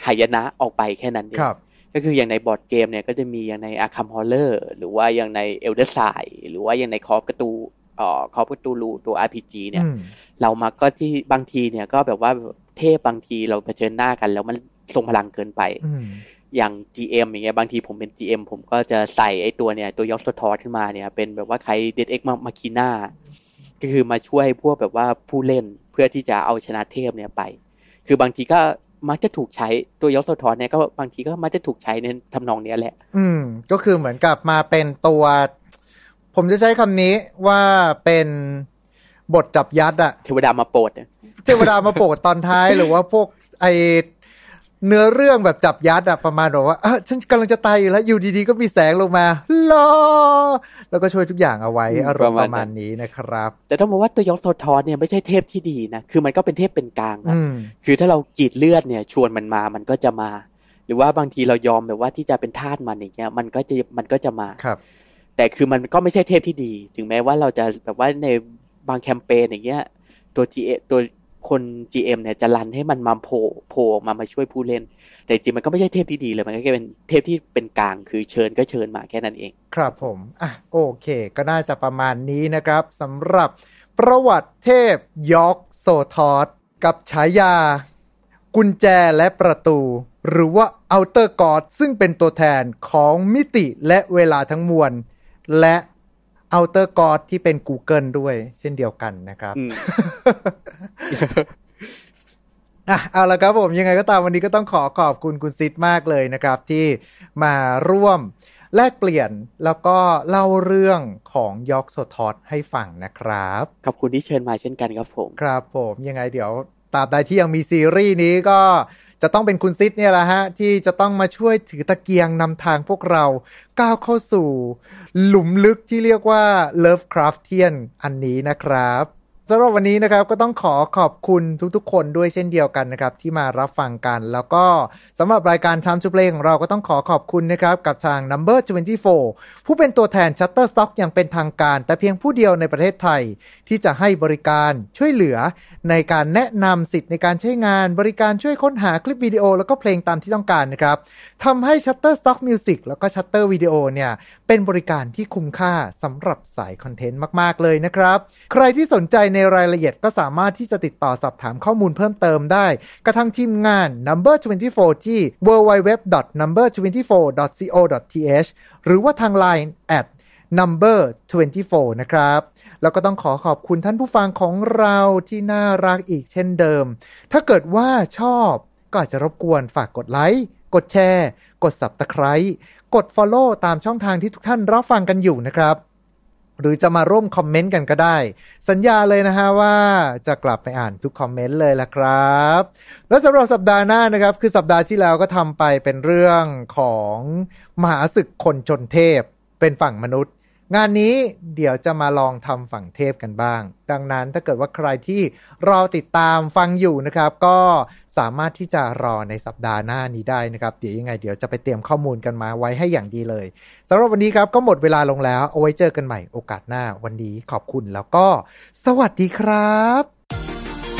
หายนะออกไปแค่นั้นเองครับก็คืออย่างในบอร์ดเกมเนี่ยก็จะมีอย่างใน Arkham Horror หรือว่าอย่างใน Elder Sign หรือว่าอย่างใน Call of Cthulhu เอ่อ Call of Cthulhu ตัว RPG เนี่ยอืมเรามาก็ที่บางทีเนี่ยก็แบบว่าเทพบางทีเราเผชิญหน้ากัน แล้วมันทรงพลังเกินไป อืมอย่าง GM อย่างเงี้ยบางทีผมเป็น GM ผมก็จะใส่ไอ้ตัวเนี่ยตัวยอกสทอร์ขึ้นมาเนี่ย เป็นแบบว่าคล้าย deus ex machinaก็คือมาช่วยพวกแบบว่าผู้เล่นเพื่อที่จะเอาชนะเทพเนี่ยไป คือบางทีก็มักจะถูกใช้ตัวยอกสทอร์เนี่ยก็บางทีก็มักจะถูกใช้ในทำนองเนี้ยแหละ อืม ก็คือเหมือนกับมาเป็นตัว ผมจะใช้คำนี้ว่าเป็นบทจับยัดอะเทวดามาโปรดเนี่ยเทวดามาโปรดตอนท้ายหรือว่าพวกไอ เนื้อเรื่องแบบจับยัดอะประมาณแบบว่าอะฉันกำลังจะตายอยู่แล้วอยู่ดีๆ ก็มีแสงลงมาลอแล้วก็ช่วยทุกอย่างเอาไว้อารมณ์ประมาณนี้นะครับ แต่ต้องบอกว่าตัวยอกสทอร์เนี่ยไม่ใช่เทพที่ดีนะ คือมันก็เป็นเทพเป็นกลางนะอืมคือถ้าเรากรีดเลือดเนี่ย ชวนมันมามันก็จะมา หรือว่าบางทีเรายอมแบบว่าที่จะเป็นทาสมันอย่างเงี้ยมันก็จะมันก็จะมาครับ แต่คือมันก็ไม่ใช่เทพที่ดี ถึงแม้ว่าเราจะแบบว่าในบางแคมเปญอย่างเงี้ยตัว G ตัว คน GM เนี่ยจะรันให้มันมาโผล่โผล่ออกมามาช่วยผู้เล่น แต่จริงมันก็ไม่ใช่เทพที่ดีเลยมันก็แค่เป็นเทพที่เป็นกลางคือเชิญก็เชิญมาแค่นั้นเอง ครับผมอะโอเค ก็น่าจะประมาณนี้นะครับสำหรับประวัติเทพยอกโซทอสกับฉายา กุญแจและประตู หรือว่า Outer God ซึ่งเป็นตัวแทนของมิติและเวลาทั้งมวล และ Outer God ที่เป็น Google ด้วยเช่นเดียวกันนะครับอืมอะเอาละครับผมยังไงก็ตามวันนี้ก็ต้องขอขอบคุณคุณซิดมากเลยนะครับ ที่มาร่วมแลกเปลี่ยนแล้วก็เล่าเรื่องของยอกโซทอสให้ฟังนะครับขอบคุณที่เชิญมาเช่นกันครับผม ครับผมยังไงเดี๋ยวตราบใดที่ยังมีซีรีส์นี้ก็ จะต้องเป็นคุณซิดเนี่ยแหละฮะ ที่จะต้องมาช่วยถือตะเกียงนำทางพวกเราก้าวเข้าสู่ หลุมลึกที่เรียกว่า Lovecraftian อันนี้นะครับ สำหรับวันนี้นะครับก็ต้องขอขอบคุณทุกๆ คนด้วยเช่นเดียวกันนะครับที่มารับฟังกัน แล้วก็สำหรับรายการ Time to Play ของเราก็ต้องขอขอบคุณนะครับกับทาง Number 24 ผู้เป็นตัวแทน Shutterstock อย่างเป็นทางการ แต่เพียงผู้เดียวในประเทศไทย ที่จะให้บริการช่วยเหลือ ในการแนะนำสิทธิ์ในการใช้งาน บริการช่วยค้นหาคลิปวิดีโอ แล้วก็เพลงตามที่ต้องการนะครับทำให้ Shutterstock Music แล้วก็ Shutter Video เนี่ยเป็นบริการที่คุ้มค่าสำหรับสายคอนเทนต์มาก ๆเลยนะครับ ใครที่สนใจในในรายละเอียดก็สามารถที่จะติดต่อสอบถามข้อมูลเพิ่มเติมได้ กระทั่งทีมงาน Number 24 ที่ www.number24.co.th หรือว่าทาง Line at number 24 นะครับ แล้วก็ต้องขอขอบคุณท่านผู้ฟังของเราที่น่ารักอีกเช่นเดิม ถ้าเกิดว่าชอบก็อาจจะรบกวนฝากกดไลค์กดแชร์ กด Subscribe กด Follow ตามช่องทางที่ทุกท่านรับฟังกันอยู่นะครับ หรือจะมาร่วมคอมเมนต์กันก็ได้ สัญญาเลยนะฮะว่าจะกลับไปอ่านทุกคอมเมนต์เลยละครับ แล้วสำหรับสัปดาห์หน้านะครับ คือสัปดาห์ที่แล้วก็ทำไปเป็นเรื่องของมหาศึกคนชนเทพเป็นฝั่งมนุษย์ งานนี้เดี๋ยวจะมาลองทำฝั่งเทพกันบ้าง ดังนั้นถ้าเกิดว่าใครที่รอติดตามฟังอยู่นะครับ ก็สามารถที่จะรอในสัปดาห์หน้านี้ได้นะครับเดี๋ยวยังไงเดี๋ยวจะไปเตรียมข้อมูลกันมาไว้ให้อย่างดีเลยสำหรับวันนี้ครับก็หมดเวลาลงแล้วเอาไว้เจอกันใหม่โอกาสหน้าวันนี้ขอบคุณแล้วก็ สวัสดีครับ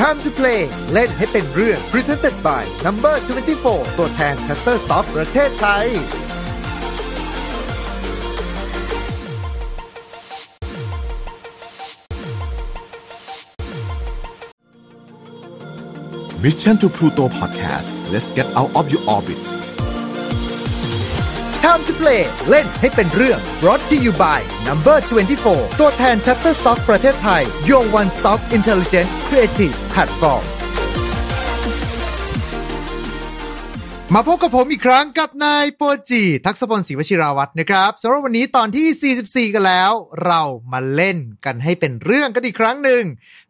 Time to play เล่นให้เป็นเรื่อง Presented by Number 24 ตัวแทน Shutterstock ประเทศไทย Mission to Pluto Podcast let's get out of your orbit Time to play เล่นให้เป็นเรื่อง brought to you by Number 24 ตัวแทน Shutterstock ประเทศไทย Your One Stop Intelligent Creative Platform มาพบกับผมอีกครั้งกับนายโปจีทักษพลศรีวชิราวัตรนะครับสำหรับวันนี้ตอนที่ 44 กันแล้ว เรามาเล่นกันให้เป็นเรื่องกันอีกครั้งหนึ่ง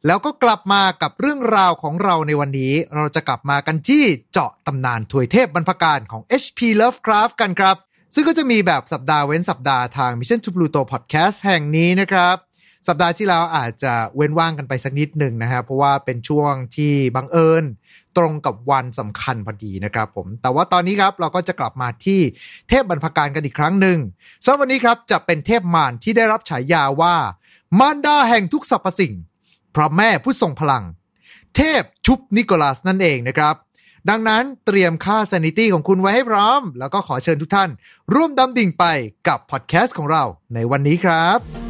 แล้วก็กลับมากับเรื่องราวของเราในวันนี้ เราจะกลับมากันที่เจาะตำนานถวยเทพบรรพการของ HP Lovecraft กันครับ ซึ่งก็จะมีแบบสัปดาห์เว้นสัปดาห์ทาง Mission to Pluto Podcast แห่งนี้นะครับสัปดาห์ที่แล้วอาจจะเว้นว่างกันไปสักนิดหนึ่งนะฮะเพราะว่าเป็นช่วงที่บังเอิญ ตรงกับวันสำคัญพอดีนะครับผม แต่ว่าตอนนี้ครับเราก็จะกลับมาที่เทพบรรพการกันอีกครั้งหนึ่งสำหรับวันนี้ครับจะเป็นเทพมารที่ได้รับฉายาว่ามารดาแห่งทุกสรรพสิ่ง พระแม่ผู้ทรงพลัง เทพชุบนิโคลัสนั่นเองนะครับดังนั้นเตรียมค่า sanity ของคุณไว้ให้พร้อม แล้วก็ขอเชิญทุกท่าน ร่วมดำดิ่งไปกับพอดแคสต์ของเราในวันนี้ครับ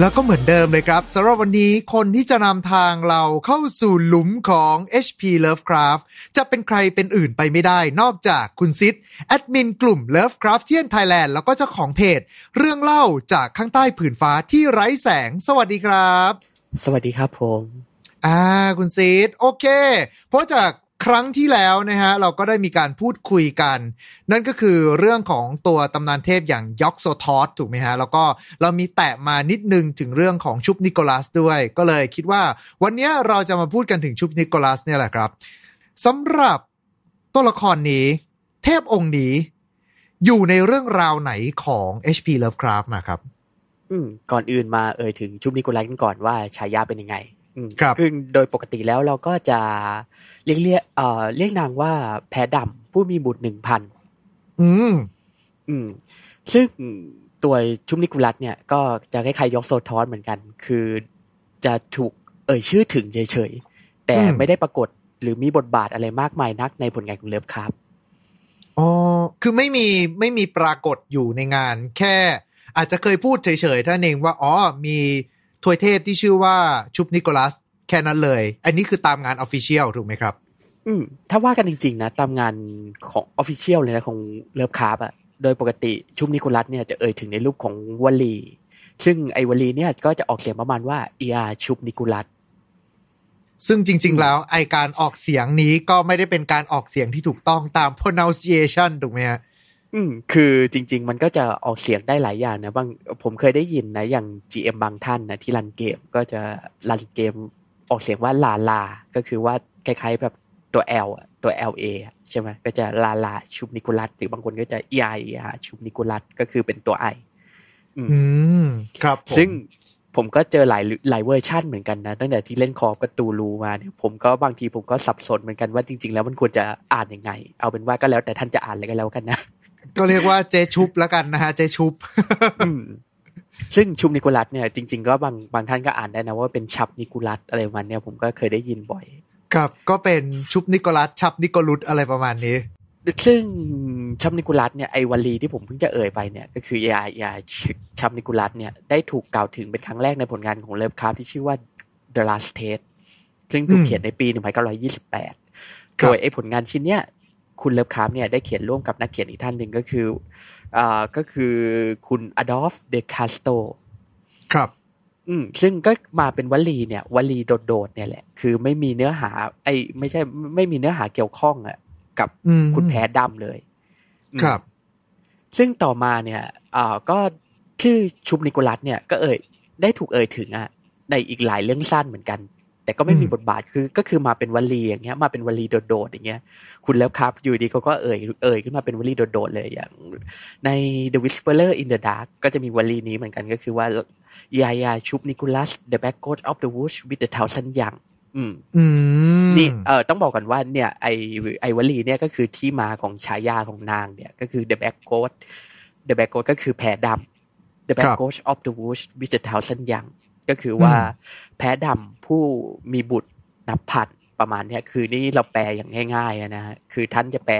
แล้วก็เหมือนเดิมเลยครับสำหรับวันนี้คนที่จะนำทางเราเข้าสู่หลุมของ HP Lovecraft จะเป็นใครเป็นอื่นไปไม่ได้นอกจากคุณซิดแอดมินกลุ่ม Lovecraftian Thailand แล้วก็เจ้าของเพจ เรื่องเล่าจากข้างใต้ผืนฟ้าที่ไร้แสง สวัสดีครับ สวัสดีครับผม อ่าคุณซีดโอเค เพราะจาก ครั้งที่แล้วนะฮะเราก็ได้มีการพูดคุยกัน นั่นก็คือเรื่องของตัวตำนานเทพอย่างยอกโซทอสถูกไหมฮะ แล้วก็เรามีแตะมานิดนึงถึงเรื่องของชุบนิโคลัสด้วย ก็เลยคิดว่า วันนี้เราจะมาพูดกันถึงชุบนิโคลัสเนี่ยแหละครับสำหรับตัวละครนี้ เทพองค์นี้ อยู่ในเรื่องราวไหนของ HP Lovecraft นะครับ อืมก่อนอื่นมาเอ่ยถึงชุบนิโคลัสกันก่อนว่าฉายาเป็นยังไง ครับคือโดยปกติแล้วเราก็จะเรียกเรียกเอ่อเรียกนางว่าแพะดำผู้มีบุตรหนึ่งพันอืม อืม ซึ่งตัวชุมนิกุลัสเนี่ยก็จะคล้ายๆยกโซทอสเหมือนกัน คือจะถูกเอ่ยชื่อถึงเฉยๆ แต่อืมไม่ได้ปรากฏหรือมีบทบาทอะไรมากมายนักในผลงานของเลิฟครับอ๋อ คือไม่มีไม่มีปรากฏอยู่ในงาน แค่อาจจะเคยพูดเฉยๆท่านเองว่า อ๋อ มี ทวยเทพที่ชื่อว่าชุบนิโคลัส แค่นั้นเลย อันนี้คือตามงานออฟฟิเชียลถูกไหมครับ อืมถ้าว่ากันจริง ๆ นะ ตามงานของ official เลยนะของเลิฟคราฟต์อะโดยปกติชุบนิกกูรัธเนี่ยจะเอ่ยถึงในรูปของวลี ซึ่งไอ้วลีเนี่ยก็จะออกเสียงประมาณว่าเอียชุบนิกกูรัธซึ่งจริง ๆ แล้วไอการออกเสียงนี้ก็ไม่ได้เป็นการออกเสียงที่ถูกต้องตาม pronunciation ถูกไหมฮะ อืมคือจริง ๆ มันก็จะออกเสียงได้หลายอย่างนะบางผมเคยได้ยินนะ อย่าง GM บางท่านนะที่ run เกมก็จะrun เกมออกเสียงว่าลาลา ก็คือว่าคล้ายๆแบบตัว L อะตัว LA อะใช่ไหมก็จะลาลาชุบนิกกูรัธหรือบางคนก็จะ e i e ชุบนิกกูรัธก็คือเป็นตัว I อืมอืมครับผมซึ่งผมก็เจอหลายหลายเวอร์ชันเหมือนกันนะตั้งแต่ที่เล่น Call of Cthulhu มาเนี่ยผมก็บางทีผมก็สับสนเหมือนกันว่าจริง ๆ แล้วมันควรจะอ่านยังไง เอาเป็นว่าก็แล้วแต่ท่านจะอ่านเลยก็แล้วกันนะ ก็เรียกว่าเจชุบแล้วกันนะฮะเจชุบอืมซึ่งชุบนิกกูรัธเนี่ยจริง ๆ ก็บางบางท่านก็อ่านได้นะว่าเป็นชับนิกกูรัธอะไรประมาณเนี่ยผมก็เคยได้ยินบ่อย ครับก็เป็นชุบนิกกูรัธชับนิกกูรัธอะไรประมาณนี้ ซึ่งชับนิกกูรัธเนี่ยไอวลีที่ผมเพิ่งจะเอ่ยไปเนี่ยก็คือยายาชับนิกกูรัธเนี่ยได้ถูกกล่าวถึงเป็นครั้งแรกในผลงานของเลิฟคราฟต์ที่ชื่อว่า The Last Test ซึ่งถูกอืมเขียนในปี 1928ครัโดยไอผลงานชิ้นเนี้ย คุณเลิฟคราฟต์เนี่ยได้เขียนร่วมกับนักเขียนอีกท่านหนึ่งก็คืออ่าก็คือคุณอดอล์ฟเดคาสโตครับ อืมซึ่งก็มาเป็นวลีเนี่ยวลีโดดๆเนี่ยแหละ คือไม่มีเนื้อหา ไอ้ไม่ใช่ไม่มีเนื้อหาเกี่ยวข้องอะกับอืมคุณแพ้ดำเลยอืมครับ ซึ่งต่อมาเนี่ยอ่าก็ชื่อชุบนิโคลัสเนี่ยก็เอ่ยได้ถูกเอ่ยถึงอะในอีกหลายเรื่องสั้นเหมือนกัน แต่ก็ไม่มีอืมบทบาทคือก็คือมาเป็นวลีอย่างเงี้ยมาเป็นวลีโดดๆอย่างเงี้ยคุณแล้วครับ อยู่ดีเขาก็เอ่ยเอ่ยขึ้นมาเป็นวลีโดดๆเลยอย่าง ใน The Whisperer in the Dark ก็จะมีวลีนี้เหมือนกันก็คือว่ายายาชุบนิโคลัส the back coat of the woods with the thousand young อืมอืมนี่เออต้องบอกก่อนว่าเนี่ยไอไอวลีเนี่ยก็คือที่มาของฉายาของนางเนี่ยก็คือ the back coat the back coat ก็คือแผลดำ the ครั back บ coat of the woods with the thousand young ก็คือว่าอืมแพ้ดำ ผู้มีบุตรนับพันประมาณเนี้ยคือนี่เราแปลอย่างง่ายๆอะนะฮะคือท่านจะแปล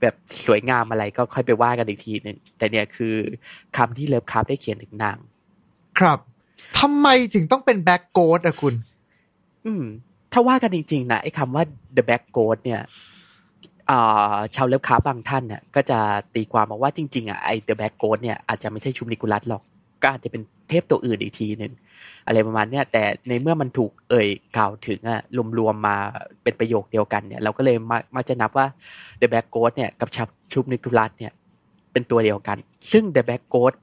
แบบสวยงามอะไรก็ค่อยไปว่ากันอีกทีหนึ่งแต่เนี่ยคือคำที่เลิฟคราฟต์ได้เขียนถึงนาง ครับทำไมถึงต้องเป็น Black Goat อะคุณ อืม ถ้าว่ากันจริงๆนะไอ้คำว่า the Black Goat เนี่ยอ่าชาวเลิฟคราฟต์บางท่านเนี่ยก็จะตีความมาว่าจริงๆอะไอ้ the Black Goat เนี่ยอาจจะไม่ใช่ชุบนิกกูรัธหรอกก็อาจจะเป็น เทพตัวอื่นอีกทีหนึ่งอะไรประมาณเนี้ยแต่ในเมื่อมันถูกเอ่ยกล่าวถึงอะรวมๆมาเป็นประโยคเดียวกันเนี่ย เราก็เลยมามาจะนับว่า the back ghost เนี่ยกับชับชุมนิกุลัสเนี่ยเป็นตัวเดียวกัน ซึ่ง the back ghost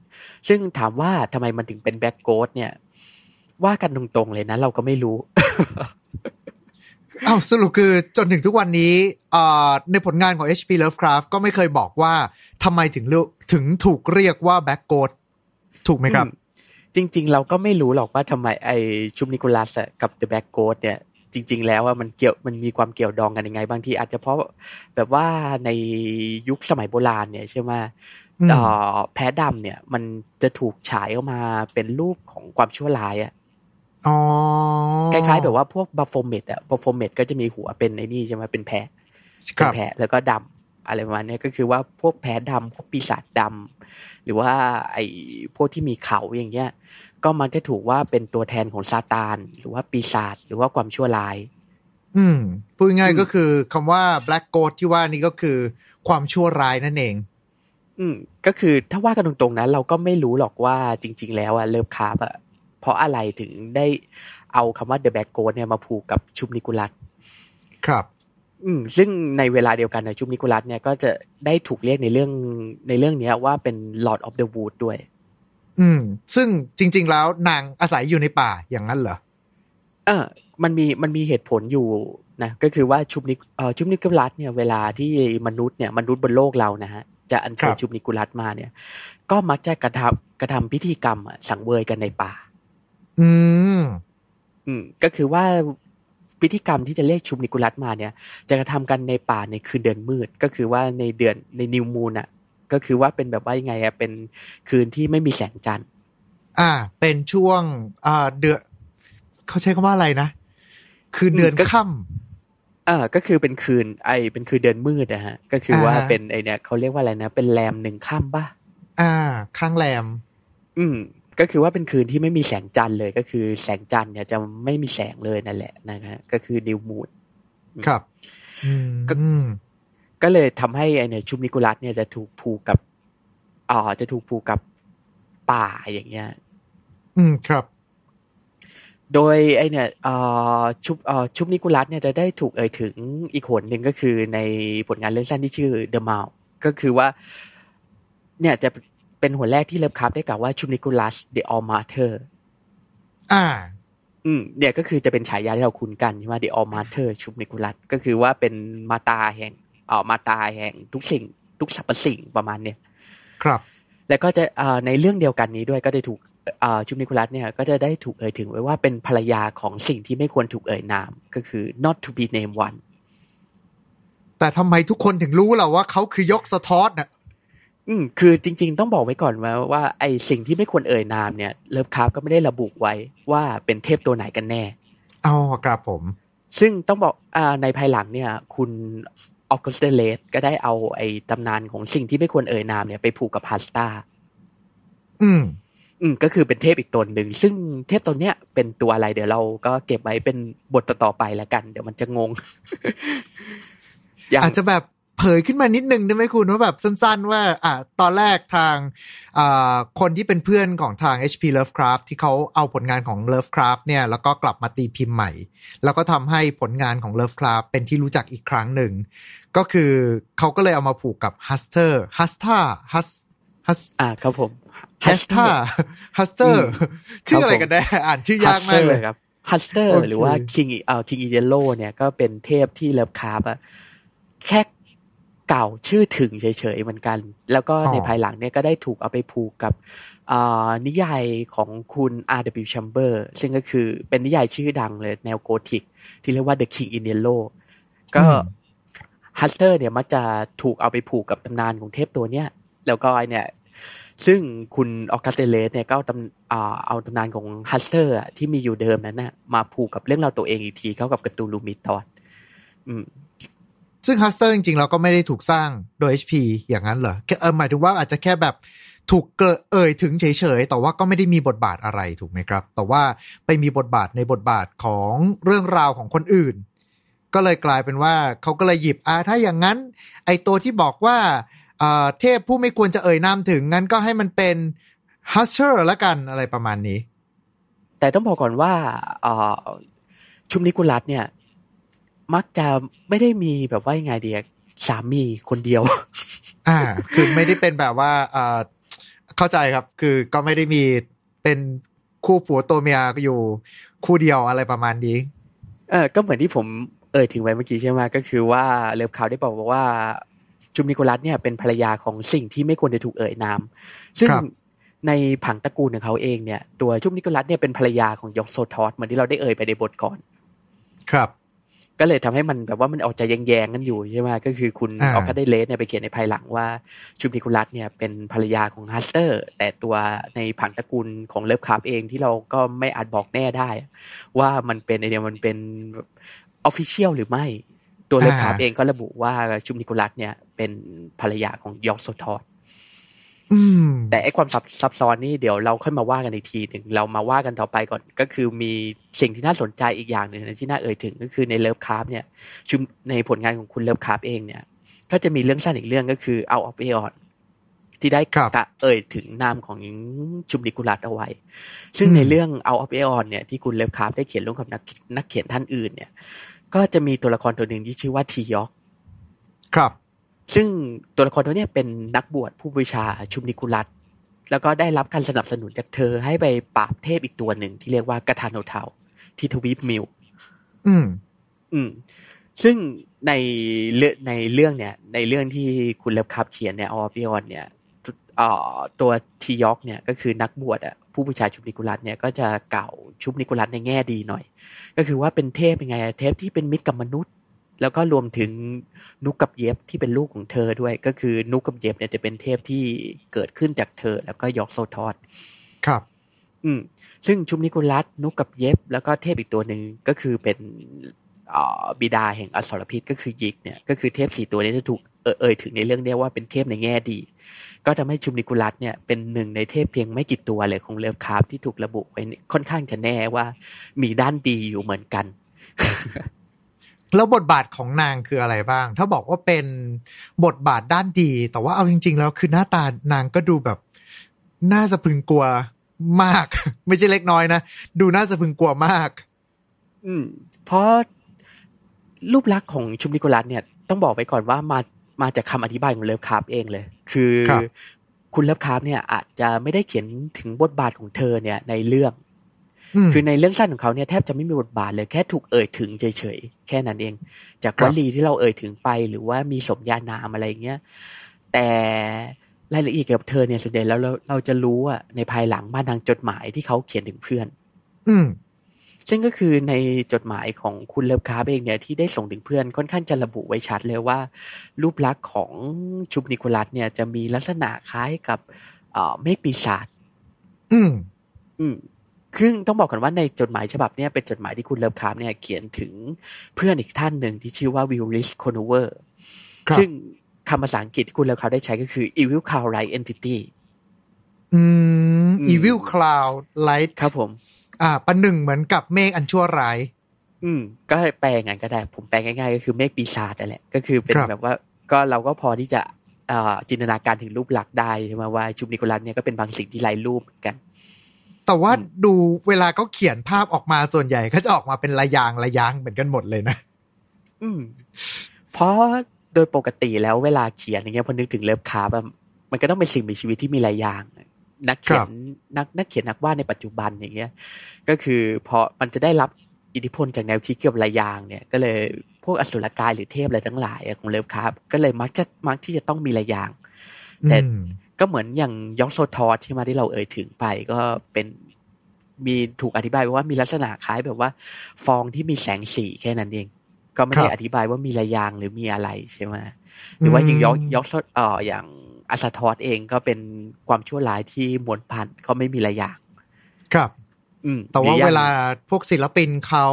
ซึ่งถามว่าทำไมมันถึงเป็น back ghost เนี่ย ว่ากันตรงๆเลยนะ เราก็ไม่รู้อ้าวสรุปคือจนถึงทุกวันนี้อ่าในผลงานของ HP Lovecraft ก็ไม่เคยบอกว่าทำไมถึงเรียกถึงถูกเรียกว่า Black Goat ถูกไหมครับอืม จริง ๆ เราก็ไม่รู้หรอกว่าทำไมไอชุบนิกกูรัธอะกับ The Black Goat เนี่ยจริง ๆ แล้วว่ามันเกี่ยวมันมีความเกี่ยวดองกันยังไง บางทีอาจจะเพราะแบบว่าในยุคสมัยโบราณเนี่ยใช่ไหมอืมเอ่อแพะดำเนี่ย มันจะถูกฉายออกมาเป็นรูปของความชั่วร้ายอะอ๋อคล้ายๆแบบว่าพวกบัฟโฟเมตอะบัฟโฟเมตก็จะมีหัวเป็นไอ้นี่ใช่ไหมเป็นแพะคเป็นรับแผลแล้วก็ดำ อะไรประมาณเนี้ยก็คือว่าพวกแผลดำพวกปีศาจดำหรือว่าไอ้พวกที่มีเขาอย่างเงี้ยก็มันจะถูกว่าเป็นตัวแทนของซาตาน หรือว่าปีศาจหรือว่าความชั่วร้าย อืมพูดง่ายอืมๆก็คือคำว่าแบล็กโกดที่ว่านี้ก็คือความชั่วร้ายนั่นเอง อืม ก็คือถ้าว่ากันตรงๆนะเราก็ไม่รู้หรอกว่าจริง ๆ แล้วอะเลิฟคาร์บอะเพราะอะไรถึงได้เอาคำว่า The Black Ghost เนี่ยมาผูกกับชุมนิกุลัสครับ อืมซึ่งในเวลาเดียวกันนะชุมนิกุลัสเนี่ยก็จะได้ถูกเรียกในเรื่องในเรื่องเนี้ยว่าเป็น Lord of the Wood ด้วย อืม ซึ่งจริง ๆ แล้วนางอาศัยอยู่ในป่าอย่างนั้นเหรอเออมันมีมันมีเหตุผลอยู่นะก็คือว่าชุบนิกเอ่อชุบนิกุลัสเนี่ยเวลาที่มนุษย์เนี่ยมนุษย์บนโลกเรานะฮะจะอัญเชิญครับชุบนิกุลัสมาเนี่ย ก็มักจะกระทำกระทำพิธีกรรมอะสังเวยกันในป่า อืมอืมก็คือว่า พิธีกรรมที่จะเรียกชุบนิกุลัสมาเนี่ย จะกระทำกันในป่าในคืนเดือนมืด ก็คือว่าในเดือนในนิวมูนอะก็คือว่าเป็นแบบว่ายังไงอะเป็นคืนที่ไม่มีแสงจันทร์ อ่า เป็นช่วงอ่าเดือนเขาใช้คำว่าอะไรนะ คือเดือนค่ำเออก็คือเป็นคืน ไอเป็นคืนเดือนมืดนะฮะ ก็คือว่าอ่าฮะเป็นไอเนี่ยเขาเรียกว่าอะไรนะ เป็นแรมหนึ่งค่ำป่ะ อ่า ข้างแรม อืม ก็คือว่าเป็นคืนที่ไม่มีแสงจันทร์เลย ก็คือแสงจันทร์เนี่ยจะไม่มีแสงเลยนั่นแหละนะฮะก็คือนิวมูนครับอืมก็ก็เลยทำให้ไอเนี่ยชุมนิกุลัสเนี่ยจะถูกผูกกับอ่าจะถูกผูกกับป่าอย่างเงี้ย อืมครับ โดยไอเนี่ยเอ่อชุบเอ่อชุบนิกุลัสเนี่ยจะได้ถูกเอ่ยถึงอีกหนหนึ่งก็คือในผลงานเรื่องสั้นที่ชื่อ The Mouth ก็คือว่า เนี่ยจะ เป็นหัวแรกที่เลิฟคับได้กล่าวว่าชุบนิกุลัส The All Mater อ่า อืมเนี่ยก็คือจะเป็นฉายาที่เราคุ้นกันใช่ไหม The All Mater ชุบนิกุลัสก็คือว่าเป็นมาตาแห่งเอ่อมาตาแห่งทุกสิ่ง ทุกสรรพสิ่งประมาณเนี่ยครับ แล้วก็จะเอ่อในเรื่องเดียวกันนี้ด้วยก็ได้ถูกเอ่อชุมนิคุลัสเนี่ยก็จะได้ถูกเอ่ยถึงไว้ว่าเป็นภรรยาของสิ่งที่ไม่ควรถูกเอ่ยนาม ก็คือ not to be named one แต่ทำไมทุกคนถึงรู้ล่ะว่าเขาคือยกสะท้อนน่ะ อืมคือจริง ๆ ต้องบอกไว้ก่อนว่าว่าไอสิ่งที่ไม่ควรเอ่ยนามเนี่ยเลิฟคราฟก็ไม่ได้ระบุไว้ว่าเป็นเทพตัวไหนกันแน่อ๋อครับผม ซึ่งต้องบอกอ่าในภายหลังเนี่ย คุณออ g ก s สเตเลสก็ได้เอาไอ้ตำนานของสิ่งที่ไม่ควรเอ่ยนามเนี่ยไปผูกกับพาสตาอืมอืมก็คือเป็นเทพอีกตนหนึ่ง ซึ่งเทพตนเนี้ยเป็นตัวอะไรเดี๋ยวเราก็เก็บไว้เป็นบทต่อๆไปแล้วกัน เดี๋ยวมันจะงงอย่างอาจจะแบบ เผยขึ้นมานิดนึงได้ไหมคุณว่าแบบสั้นๆ ว่าอ่าตอนแรกทางอ่าคนที่เป็นเพื่อนของทาง HP Lovecraft ที่เขาเอาผลงานของ Lovecraft เนี่ยแล้วก็กลับมาตีพิมพ์ใหม่ แล้วก็ทำให้ผลงานของ Lovecraft เป็นที่รู้จักอีกครั้งหนึ่ง ก็คือเขาก็เลยเอามาผูกกับ Huster Huster Hus Hus อ่าครับผม Hastur Hastur ชื่ออะไรกันแน่อ่านชื่อยากมากเลยครับฮัสเตอร์โอเคหรือว่า King เอ่อ King in Yellow เนี่ยก็เป็นเทพที่เลิฟคราฟต์อะแค่ กล่าวชื่อถึงเฉยๆเหมือนกัน แล้วก็ในภายหลังเนี่ยก็ได้ถูกเอาไปผูกกับอ่านิยายของคุณ R.W. Chambers ซึ่งก็คือเป็นนิยายชื่อดังเลยแนวโกธิก ที่เรียกว่า The King in Yellow ก็อืมฮัสเตอร์เนี่ยมักจะถูกเอาไปผูกกับตำนานของเทพตัวเนี้ยแล้วก็ไอเนี่ยซึ่งคุณออกัสต์เดอเลธเนี่ยก็เอาตำอ่าเอาตำนานของฮัสเตอร์ที่มีอยู่เดิมนั้นนะมาผูกกับเรื่องราวตัวเองอีกทีเข้ากับ Cthulhu Mythos ซึ่ง Hastur จริงๆเราก็ไม่ได้ถูกสร้างโดย HP อย่างนั้นเหรอแค่เออหมายถึงว่าอาจจะแค่แบบถูกเกิดเอ่ยถึงเฉยๆ แต่ว่าก็ไม่ได้มีบทบาทอะไรถูกไหมครับ แต่ว่าไปมีบทบาทในบทบาทของเรื่องราวของคนอื่น ก็เลยกลายเป็นว่าเขาก็เลยหยิบอ่าถ้าอย่างนั้น ไอตัวที่บอกว่าเทพผู้ไม่ควรจะเอ่ยนามถึงงั้นก็ให้มันเป็น Huster ละกันอะไรประมาณนี้ แต่ต้องบอกก่อนว่าชุมนิกุลัสเนี่ย มักจะไม่ได้มีแบบว่ายังไงเดียสามีคนเดียว อ่า คือไม่ได้เป็นแบบว่าอ่าเข้าใจครับ คือก็ไม่ได้มีเป็นคู่ผัวตัวเมียอยู่คู่เดียวอะไรประมาณนี้ เออก็เหมือนที่ผมเอ่ยถึงไว้เมื่อกี้ใช่ไหมก็คือว่าเลิฟคราฟต์ได้บอกว่าชุบนิกกูรัธเนี่ยเป็นภรรยาของสิ่งที่ไม่ควรจะถูกเอ่ยนาม ซึ่งครับในผังตระกูลของเขาเองเนี่ย ตัวชุบนิกกูรัธเนี่ยเป็นภรรยาของยอกโซทอสเหมือนที่เราได้เอ่ยไปในบทก่อน ครับ ก็เลยทำให้มันแบบว่ามันออกจะแยงๆกันอยู่ใช่ไหมก็คือคุณอ่าออกัสต์เดอเลธเนี่ยไปเขียนในภายหลังว่าชุบนิกกูรัธเนี่ยเป็นภรรยาของฮัสเตอร์ แต่ตัวในผังตระกูลของเลิฟคราฟต์เองที่เราก็ไม่อาจบอกแน่ได้ ว่ามันเป็นไอเดียมันเป็น official หรือไม่ ตัวเลิฟคราฟต์เองก็ระบุว่าชุบนิกกูรัธเนี่ยเป็นภรรยาของยอกโซทอสอืม แต่ไอ้ความซับซับซ้อนนี่เดี๋ยวเราค่อยมาว่ากันอีกทีหนึ่งเรามาว่ากันต่อไปก่อนก็คือมีสิ่งที่น่าสนใจอีกอย่างหนึ่งนะที่น่าเอ่ยถึงก็คือในเลิฟคราฟต์เนี่ยชุมในผลงานของคุณเลิฟคราฟต์เองเนี่ย ก็จะมีเรื่องสั้นอีกเรื่องก็คือ Out of Aeonsที่ได้ครับกะเอ่ยถึงนามของชุบนิกกูรัธเอาไว้ ซึ่งอืมในเรื่อง Out of Aeons เนี่ยที่คุณเลิฟคราฟต์ได้เขียนร่วมกับนักนักเขียนท่านอื่นเนี่ย ก็จะมีตัวละครตัวหนึ่งที่ชื่อว่าทียอกครับ ซึ่งตัวละครตัวเนี้ยเป็นนักบวชผู้บูชาชุบนิกกูรัธแล้วก็ได้รับการสนับสนุนจากเธอให้ไปปราบเทพอีกตัวหนึ่งที่เรียกว่ากาทาโนธัวที่ทวีปมูอืม อืม ซึ่งในเรื่องในเรื่องเนี่ย ในเรื่องที่คุณเลิฟคับเขียนเนี่ยออปิออนเนี่ยเอ่อตัวทียอกเนี่ยก็คือนักบวชอะผู้บูชาชุบนิกุลัสเนี่ยก็จะกล่าวชุบนิกุลัสในแง่ดีหน่อย ก็คือว่าเป็นเทพเป็นไงอะเทพที่เป็นมิตรกับมนุษย์ แล้วก็รวมถึงนุกกับเย็บที่เป็นลูกของเธอด้วย ก็คือนุกกับเย็บเนี่ยจะเป็นเทพที่เกิดขึ้นจากเธอ แล้วก็ยอกโซทอดครับ อืม ซึ่งชุมนิโคลัสนุกกับเย็บ แล้วก็เทพอีกตัวหนึ่งก็คือเป็นบิดาแห่งอสรพิษก็คือยิกเนี่ยก็คือเทพสี่ตัวนี้จะถูกเอ่ยถึงในเรื่องเนี้ยว่าเป็นเทพในแง่ดี ก็ทำให้ชุบนิกกูรัธเนี่ยเป็นหนึ่งในเทพเพียงไม่กี่ตัวเลยของเลิฟคราฟต์ที่ถูกระบุไว้ค่อนข้างจะแน่ว่า มีด้านดีอยู่เหมือนกัน แล้วบทบาทของนางคืออะไรบ้าง ถ้าบอกว่าเป็นบทบาทด้านดี แต่ว่าเอาจริง ๆ แล้วคือหน้าตานางก็ดูแบบ น่าสะพึงกลัวมาก ไม่ใช่เล็กน้อยนะ ดูน่าสะพึงกลัวมาก อืม เพราะรูปลักษณ์ของ Shub-Niggurath เนี่ย ต้องบอกไว้ก่อนว่ามามาจากคำอธิบายของ Lovecraft เองเลย คือคคุณ Lovecraft เนี่ยอาจจะไม่ได้เขียนถึงบทบาทของเธอเนี่ยในเรื่อง คือในเรื่องสั้นของเขาเนี่ยแทบจะไม่มีบทบาทเลยแค่ถูกเอ่ยถึงเฉยๆแค่นั้นเอง จากวลีที่เราเอ่ยถึงไป หรือว่ามีสมญานามอะไรเงี้ยแต่รายละเอียดเกี่ยวกับเธอเนี่ยส่วนใหญ่แล้วเราเราจะรู้อะในภายหลังมาทางจดหมายที่เขาเขียนถึงเพื่อน อืมซึ่งก็คือในจดหมายของคุณ Lovecraft เองเนี่ยที่ได้ส่งถึงเพื่อนค่อนข้างจะระบุไว้ชัดเลยว่า รูปลักษณ์ของ Shub-Niggurath เนี่ยจะมีลักษณะคล้ายกับเมฆปีศาจอืม อืม ซึ่งต้องบอกกันว่าในจดหมายฉบับนี้เป็นจดหมายที่คุณ Lovecraft เนี่ยเขียนถึงเพื่อนอีกท่านหนึ่งที่ชื่อว่า Willis Conover ซึ่งคำภาษาอังกฤษที่คุณ Lovecraft ได้ใช้ก็คือ evil cloud like entity อืม evil cloud like ครับผม อ่าประหนึ่งเหมือนกับเมฆอันชั่วร้าย อืม ก็แปลง่ายก็ได้ ผมแปลง่ายๆ ก็คือเมฆปีศาจนั่นแหละ ก็คือเป็นแบบว่าก็เราก็พอที่จะจินตนาการถึงรูปลักษณ์ได้ใช่ไหมว่า Shub-Niggurath เนี่ยก็เป็นบางสิ่งที่ไร้รูปเหมือนกัน แต่ว่าดูเวลาเขาเขียนภาพออกมาส่วนใหญ่ก็จะออกมาเป็นระยางระยางเหมือนกันหมดเลยนะอืมเพราะโดยปกติแล้วเวลาเขียนอย่างเงี้ยพอนึกถึง Lovecraft แบบมันก็ต้องเป็นสิ่งมีชีวิตที่มีระยางนักเขียนนักนักเขียนนักวาดในปัจจุบันอย่างเงี้ย ก็คือพอมันจะได้รับอิทธิพลจากแนวคิดเกี่ยวกับระยางเนี่ย ก็เลยพวกอสุรกายหรือเทพอะไรทั้งหลายของ Lovecraft ก็เลยมักจะมักที่จะต้องมีระยาง แต่ ก็เหมือนอย่างยองโซทอสที่มาที่เราเอ่ยถึงไปก็เป็นมีถูกอธิบายว่ามีลักษณะคล้ายแบบว่า ฟองที่มีแสงสีแค่นั้นเอง ก็ไม่ได้อธิบายว่ามีระยางหรือมีอะไรใช่ไหมหรือว่าอย่างยอกยอกเอ่ออย่างอัสทอสเองก็เป็นความชั่วร้ายที่มวลพันธ์ก็ไม่มีระยางครับแต่ว่าเวลาพวกศิลปินเขา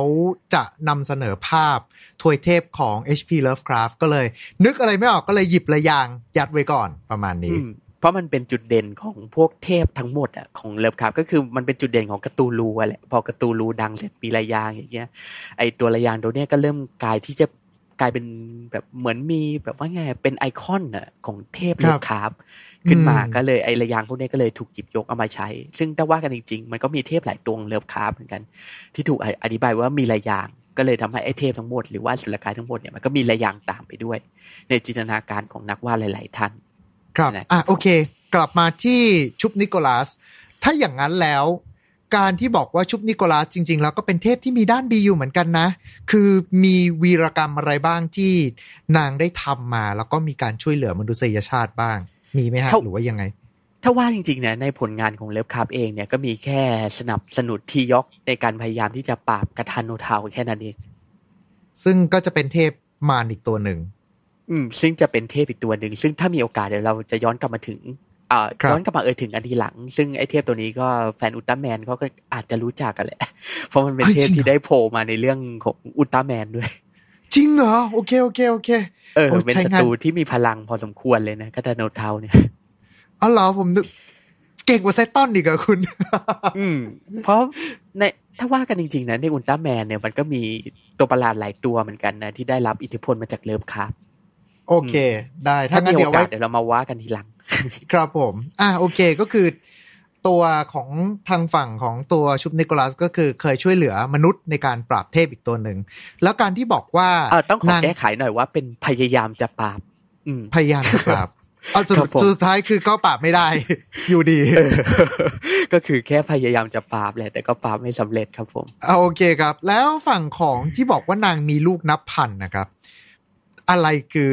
จะนำเสนอภาพถวยเทพของ HP Lovecraft ก็เลย นึกอะไรไม่ออกก็เลยหยิบระยางยัดไว้ก่อนประมาณนี้ เพราะมันเป็นจุดเด่นของพวกเทพทั้งหมดอะของเลิฟคราฟก็คือมันเป็นจุดเด่นของกระตูรูแหละพอกระตูรูดังเสร็จมีระยางอย่างเงี้ยไอตัวระยางตัวเนี้ยก็เริ่มกลายที่จะกลายเป็นแบบเหมือนมีแบบว่าไงเป็นไอคอนอะของเทพเลิฟคราฟขึ้นมาก็เลยไอระยางพวกนี้ก็เลยถูกหยิบยกเอามาใช้ ซึ่งถ้าว่ากันจริงๆ มันก็มีเทพหลายตัวเลิฟคราฟเหมือนกัน ที่ถูกอธิบายว่ามีระยางก็เลยทำให้ไอเทพทั้งหมดหรือว่าสุรกายทั้งหมดเนี่ยมันก็มีระยางตามไปด้วย ในจินตนาการของนักวาดหลาย ๆ ท่าน ครับอะโอเค กลับมาที่ชุบนิโคลัส ถ้าอย่างนั้นแล้ว การที่บอกว่าชุบนิโคลัสจริง ๆ แล้วก็เป็นเทพที่มีด้านดีอยู่เหมือนกันนะ คือมีวีรกรรมอะไรบ้างที่นางได้ทำมา แล้วก็มีการช่วยเหลือมนุษยชาติบ้าง มีไหมฮะหรือว่ายังไงถ้าว่าจริงๆเนี่ยในผลงานของเลิฟคาร์เองเนี่ยก็มีแค่สนับสนุนทียอกในการพยายามที่จะปราบกระทันโนทาวแค่นั้นเอง ซึ่งก็จะเป็นเทพมารอีกตัวหนึ่ง อืม ซึ่งจะเป็นเทพอีกตัวหนึ่ง ซึ่งถ้ามีโอกาสเดี๋ยวเราจะย้อนกลับมาถึงอ่าย้อนกลับมาเอ่ยถึงอันทีหลัง ซึ่งไอเทพตัวนี้ก็แฟนอุลตร้าแมนเขาก็อาจจะรู้จักกันแหละ เพราะมันเป็นเทพที่ได้โผล่มาในเรื่องของอุลตร้าแมนด้วย จริงเหรอ โอเคโอเคโอเค เออ เป็นศัตรูที่มีพลังพอสมควรเลยนะกาตาโนเทาเนี่ยอ๋อเหรอผมนึกเก่งกว่าไซตอนอีกอะคุณ อืม เพราะในถ้าว่ากันจริงๆนะในอุลตร้าแมนเนี่ยมันก็มีตัวประหลาดหลายตัวเหมือนกันนะที่ได้รับอิทธิพลมาจากเลิฟคาร์ โอเค ได้ถ้างั้นเดี๋ยวไว้เดี๋ยวเรามาว่ากันทีหลัง ครับผม อ่าโอเคก็คือ ตัวของทางฝั่งของตัวชุบนิโคลัสก็คือเคยช่วยเหลือมนุษย์ในการปราบเทพอีกตัวหนึ่ง แล้วการที่บอกว่าต้องขอแก้ไขหน่อยว่าเป็นพยายามจะปราบพยายามจะปราบเอาสุดสุดท้ายคือก็ปราบไม่ได้ อยู่ดี ก็คือแค่พยายามจะปราบแหละ แต่ก็ปราบไม่สำเร็จครับผมโอเคครับ แล้วฝั่งของที่บอกว่านางมีลูกนับพันนะครับ อะไรคือ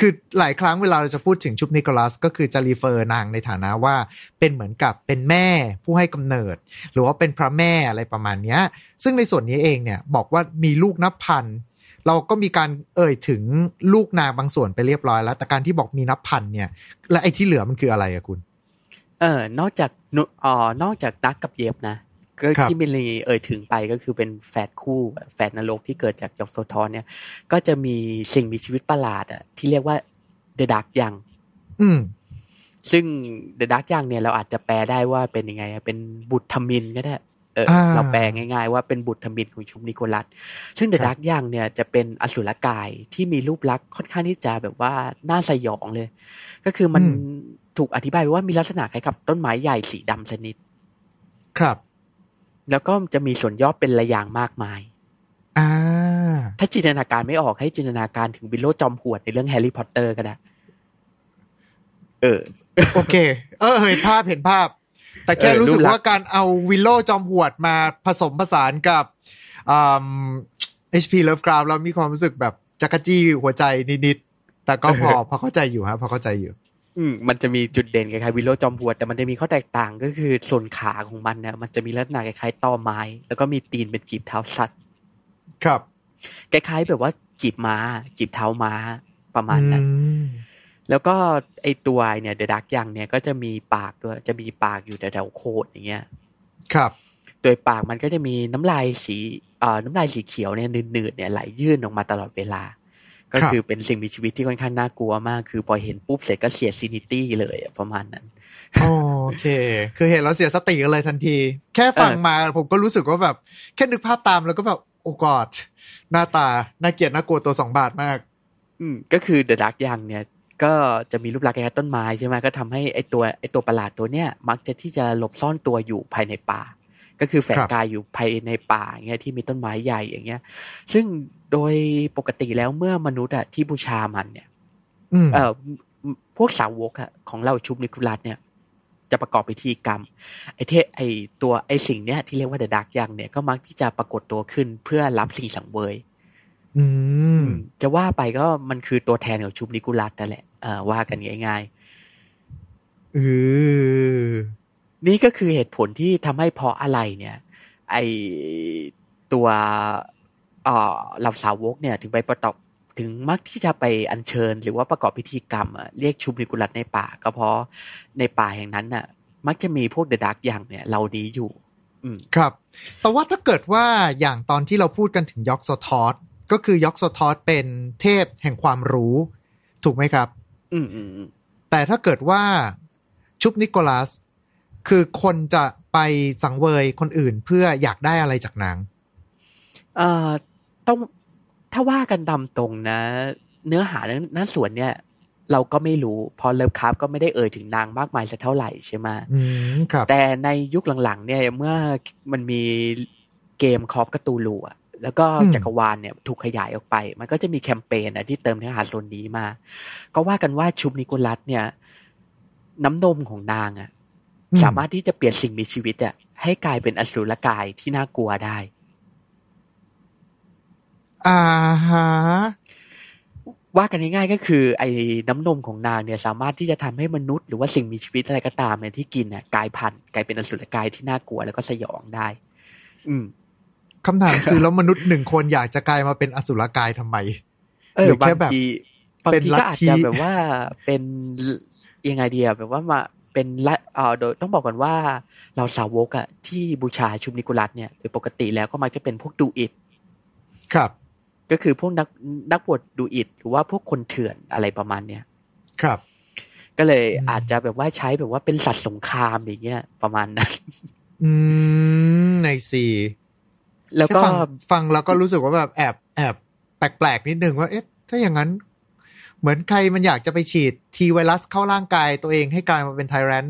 คือหลายครั้งเวลาเราจะพูดถึงชุบนิโคลัส ก็คือจะรีเฟอร์นางในฐานะว่าเป็นเหมือนกับเป็นแม่ผู้ให้กำเนิด หรือว่าเป็นพระแม่อะไรประมาณนี้ซึ่งในส่วนนี้เองเนี่ยบอกว่ามีลูกนับพันเราก็มีการเอ่ยถึงลูกนางบางส่วนไปเรียบร้อยแล้ว แต่การที่บอกมีนับพันเนี่ย และไอ้ที่เหลือมันคืออะไรอะคุณ เออนอกจากนุอ๋อนอกจากดักกับเย็บนะ ก็ครับที่มิลลีเอ่ยถึงไปก็คือเป็นแฝดคู่แฝดนรกที่เกิดจากยอกโซทอนเนี่ย ก็จะมีสิ่งมีชีวิตประหลาดอะที่เรียกว่าเดอะดักยังอืมซึ่งเดอะดักยังเนี่ยเราอาจจะแปลได้ว่าเป็นยังไงอะเป็นบุตรทมิฬก็ได้เอออาเราแปลง่ายๆว่าเป็นบุตรทมิฬของ Shub-Niggurath ซึ่ง the ครับ Dark Young เนี่ยจะเป็นอสุรกายที่มีรูปลักษณ์ค่อนข้างที่จะแบบว่าน่าสยองเลย ก็คือมันถูกอธิบายไว้ว่ามีลักษณะคล้ายกับต้นไม้ใหญ่สีดำสนิทครับ แล้วก็จะมีส่วนยอดเป็นระยางมากมายอ่าถ้าจินตนาการไม่ออกให้จินตนาการถึงวิลโลว์จอมหวดในเรื่องแฮร์รี่พอตเตอร์ก็ได้ เออ โอเค เออ เห็นภาพเห็นภาพ แต่แค่เออรู้สึกรูปลักษณ์ว่าการเอาวิลโลว์จอมหวดมาผสมผสานกับอืม HP Lovecraft แล้วมีความรู้สึกแบบจั๊กจี้หัวใจนิดๆ แต่ก็พอพอเข้าใจอยู่ฮะพอเข้าใจอยู่ อืมมันจะมีจุดเด่นคล้ายๆวิลโลว์จอมหวดแต่มันจะมีข้อแตกต่างก็คือส่วนขาของมันเนี่ยมันจะมีลักษณะคล้ายๆตอไม้ แล้วก็มีตีนเป็นกีบเท้าสัตว์ครับคล้ายๆแบบว่ากีบม้ากีบเท้าม้าประมาณนั้นอืมแล้วก็ไอตัวเนี่ย the Dark Young เนี่ยก็จะมีปากด้วยจะมีปากอยู่แถวๆโคนอย่างเงี้ย ครับ โดยปากมันก็จะมีน้ำลายสีเอ่อน้ำลายสีเขียวเนี่ยหนืดๆเนี่ยไหลเยิ้มออกมาตลอดเวลา ก็ครับคือเป็นสิ่งมีชีวิตที่ค่อนข้างน่ากลัวมาก คือพอเห็นปุ๊บเสร็จก็เสีย sanity เลยอะประมาณนั้นโอเค คือเห็นแล้วเสียสติกันเลยทันที แค่ฟังมาผมก็รู้สึกว่าแบบ แค่นึกภาพตามแล้วก็แบบโอ้กอดหน้าตา น่าเกลียดน่ากลัวตัวสองบาทมาก อืมก็คือเดอะดักยังเนี่ย ก็จะมีรูปลักษณ์คล้ายๆต้นไม้ใช่ไหมก็ทำให้ไอตัวไอตัวประหลาดตัวเนี้ยมักจะที่จะหลบซ่อนตัวอยู่ภายในป่า ก็คือแฝงครับกายอยู่ภายในป่าอย่างเงี้ยที่มีต้นไม้ใหญ่อย่างเงี้ย ซึ่ง โดยปกติแล้วเมื่อมนุษย์อะที่บูชามันเนี่ยอืมเอ่อพวกสาวกอะของเราชุบนิคุลัสเนี่ย จะประกอบพิธีกรรม ไอเทไอตัวไอสิ่งเนี้ยที่เรียกว่าเดอะดักยังเนี่ยก็มักที่จะปรากฏตัวขึ้นเพื่อรับสิ่งสังเวยอืมจะว่าไปก็มันคือตัวแทนของชุบนิกุลัสนั่นแหละเอ่อว่ากันง่ายเออๆนี่ก็คือเหตุผลที่ทำให้เพราะอะไรเนี่ย ไอตัว เอ่อเหล่าสาวกเนี่ยถึงไปประกอบถึงมักที่จะไปอัญเชิญ หรือว่าประกอบพิธีกรรมอะเรียกชุบนิกุลัสในป่า ก็เพราะในป่าแห่งนั้นน่ะ มักจะมีพวกเดอะดักอย่างเนี่ยเราดีอยู่อืมครับ แต่ว่าถ้าเกิดว่าอย่างตอนที่เราพูดกันถึงยอกโซทอสก็คือยอกโซทอสเป็นเทพแห่งความรู้ ถูกไหมครับ อืมอืมอืมแต่ถ้าเกิดว่าชุบนิโคลัส คือคนจะไปสังเวยคนอื่นเพื่ออยากได้อะไรจากนางเอ่อ ต้องถ้าว่ากันตามตรงนะ เนื้อหาหน้าส่วนเนี่ย เราก็ไม่รู้เพอเลิฟคราฟก็ไม่ได้เอ่ยถึงนางมากมายสักเท่าไหร่ใช่ไหมอืมครับ แต่ในยุคหลังๆ เนี่ย เมื่อมันมีเกมคอฟกตูลูอะแล้วก็อืมจักรวาลเนี่ยถูกขยายออกไป มันก็จะมีแคมเปญอะที่เติมเนื้อหาส่วนนี้มา ก็ว่ากันว่าชุบนิโคลัสเนี่ย น้ำนมของนางอะอืสามารถที่จะเปลี่ยนสิ่งมีชีวิตอะให้กลายเป็นอสูรกายที่น่ากลัวได้ อ่าฮะว่ากันง่ายๆก็คือ ไอ้น้ำนมของนางเนี่ยสามารถที่จะทำให้มนุษย์หรือว่าสิ่งมีชีวิตอะไรก็ตามเนี่ยที่กินเนี่ยกลายพันธุ์กลายเป็นอสุรกายที่น่ากลัวแล้วก็สยองได้ อืมคำถามคือแล้วมนุษย์หนึ่งคนอยากจะกลายมาเป็นอสุรกายทำไมเอหรืออบาแค่งแบบทีบางเป็นทีลัทก็อาจธิจะแบบว่าเป็นยังไงเดียแบบว่ามาเป็นละเอ่อโดยต้องบอกก่อนว่าเราสาวกอะที่บูชาชุมนิกุลัสเนี่ยโดยปกติแล้วก็มักจะเป็นพวกดูอิดครับ ก็คือพวกนักนักบวชดูอิดหรือว่าพวกคนเถื่อนอะไรประมาณเนี้ยครับ ก็เลยอืมอาจจะแบบว่าใช้แบบว่าเป็นสัตว์สงครามอย่างเงี้ยประมาณนั้น อืมในสีแล้วแค่ก็ฟังฟังแล้วก็รู้สึกว่าแบบแอบแอบแปลกๆนิดนึงว่าเอ๊ะถ้าอย่างนั้น เหมือนใครมันอยากจะไปฉีดทีไวรัสเข้าร่างกายตัวเองให้กลายมาเป็นไทแรน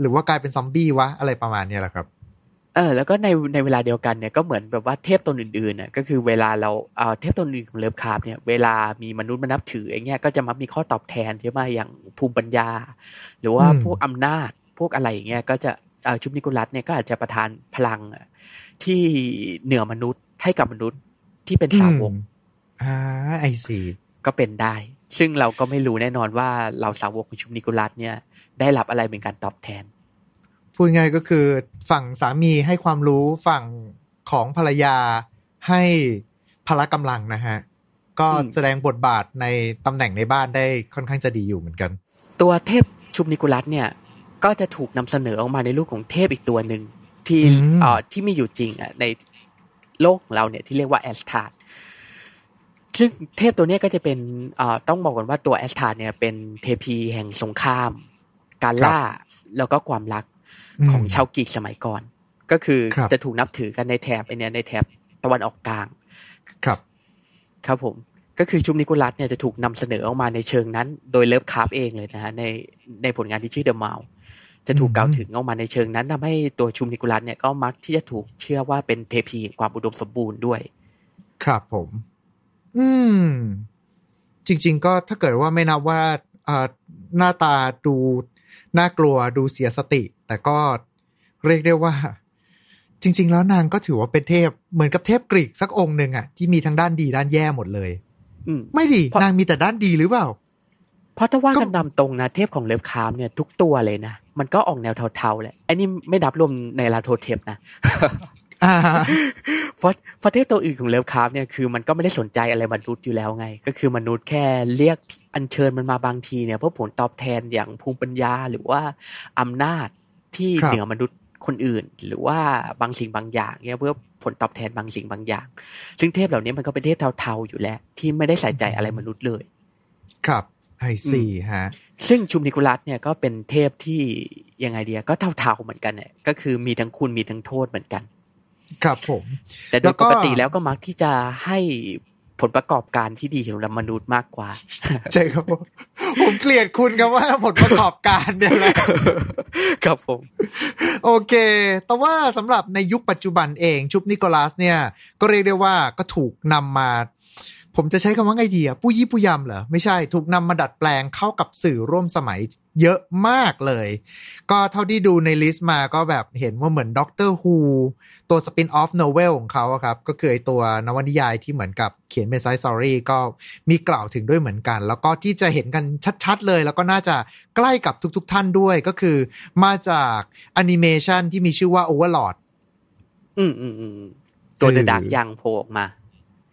หรือว่ากลายเป็นซอมบี้วะ อะไรประมาณเนี้ยแหละครับ เออแล้วก็ในในเวลาเดียวกันเนี่ยก็เหมือนแบบว่าเทพตนอื่นๆน่ะก็คือเวลาเราเอ่อเทพตนอื่นของเลิฟคราฟเนี่ยเวลามีมนุษย์มานับถืออย่างเงี้ยก็จะมักมีข้อตอบแทนใช่ไหมอย่างภูมิปัญญา หรือว่าอืมพวกอำนาจพวกอะไรอย่างเงี้ยก็จะเอ่อชุบนิโคลัสเนี่ยก็อาจจะประทานพลังอะที่เหนือมนุษย์ให้กับมนุษย์ที่เป็นสาวกอืมอ่าไอซีก็เป็นได้ ซึ่งเราก็ไม่รู้แน่นอนว่าเราสาวกของชุบนิโคลัสเนี่ยได้รับอะไรเป็นการตอบแทน พูดง่ายก็คือฝั่งสามีให้ความรู้ฝั่งของภรรยาให้พละกำลังนะฮะ ก็อืมแสดงบทบาทในตำแหน่งในบ้านได้ค่อนข้างจะดีอยู่เหมือนกัน ตัวเทพชุมนิกุลัสเนี่ย ก็จะถูกนำเสนอออกมาในรูปของเทพอีกตัวหนึ่งที่อืมเอ่อที่มีอยู่จริงอะในโลกของเราเนี่ยที่เรียกว่าแอสทาร์ดซึ่งเทพตัวเนี้ยก็จะเป็นเอ่อต้องบอกก่อนว่าตัว Astarte เนี่ยเป็นเทพีแห่งสงคราม การล่าแล้วก็ความรัก ของชาวกรีกสมัยก่อน ก็คือครับจะถูกนับถือกันในแถบไอเนี้ยในแถบตะวันออกกลาง ครับ ครับผม ก็คือ Shub-Niggurath เนี่ยจะถูกนำเสนอออกมาในเชิงนั้น โดย Lovecraft เองเลยนะฮะในในผลงานที่ชื่อ The Mound จะถูกอืมกล่าวถึงออกมาในเชิงนั้นทำให้ตัว Shub-Niggurath เนี่ยก็มักที่จะถูกเชื่อว่าเป็นเทพีแห่งความอุดมสมบูรณ์ด้วย ครับผม อืม จริง ๆ ก็ถ้าเกิดว่าไม่นับว่าเอ่อหน้าตาดูน่ากลัวดูเสียสติ แต่ก็เรียกได้ว่า จริง ๆ แล้วนางก็ถือว่าเป็นเทพ เหมือนกับเทพกรีกสักองค์หนึ่งอะที่มีทั้งด้านดีด้านแย่หมดเลยอืมไม่ดีเพราะนางมีแต่ด้านดีหรือเปล่า เพราะถ้าว่าก็กันตามตรงนะเทพของ Lovecraft เนี่ย ทุกตัวเลยนะ มันก็ออกแนวเทาๆแหละไอ้นี่ไม่นับรวม Nyarlathotep นะอ่าเพราะเพราะเทพตัวอื่นของเลิฟคราฟต์เนี่ยคือมันก็ไม่ได้สนใจอะไรมนุษย์อยู่แล้วไง ก็คือมนุษย์แค่เรียกอัญเชิญมันมาบางทีเนี่ยเพื่อผลตอบแทนอย่างภูมิปัญญาหรือว่าอำนาจ ที่ครับเหนือมนุษย์คนอื่น หรือว่าบางสิ่งบางอย่างเนี่ยเพื่อผลตอบแทนบางสิ่งบางอย่าง ซึ่งเทพเหล่านี้มันก็เป็นเทพเทาๆอยู่แล้ว ที่ไม่ได้ใส่ใจอะไรมนุษย์เลย ครับไอซีฮะซึ่งชุมนิกุลัสเนี่ยก็เป็นเทพที่ยังไงเดียก็เทาๆเหมือนกันเนี่ยก็คือมีทั้งคุณมีทั้งโทษเหมือนกัน ครับผม แต่โดแล้ยวก็ปกติแล้วก็มักที่จะให้ ผลประกอบการที่ดีสำหรับมนุษย์มากกว่าใช่ครับผมผมเกลียดคุณครับว่าผลประกอบการเนี่ยแหละครับผม โอเค แต่ว่าสำหรับในยุคปัจจุบันเองชุบนิโคลัสเนี่ย ก็เรียกได้ว่าก็ถูกนำมา ผมจะใช้คำว่าไงดีอะผู้ยี่ผู้ยำเหรอ ไม่ใช่ถูกนำมาดัดแปลงเข้ากับสื่อร่วมสมัยเยอะมากเลย ก็เท่าที่ดูใน list มาก็แบบเห็นว่าเหมือน Doctor Who ตัว spin-off novel ของเขาครับ ก็คือไอตัวนวนิยายที่เหมือนกับเขียนเป็น side story ก็มีกล่าวถึงด้วยเหมือนกัน แล้วก็ที่จะเห็นกันชัดๆเลย แล้วก็น่าจะใกล้กับทุกๆท่านด้วยก็คือมาจากแอนิเมชันที่มีชื่อว่า Overlord อืมอืมอืมตัว the Dark Young โผล่ออกมา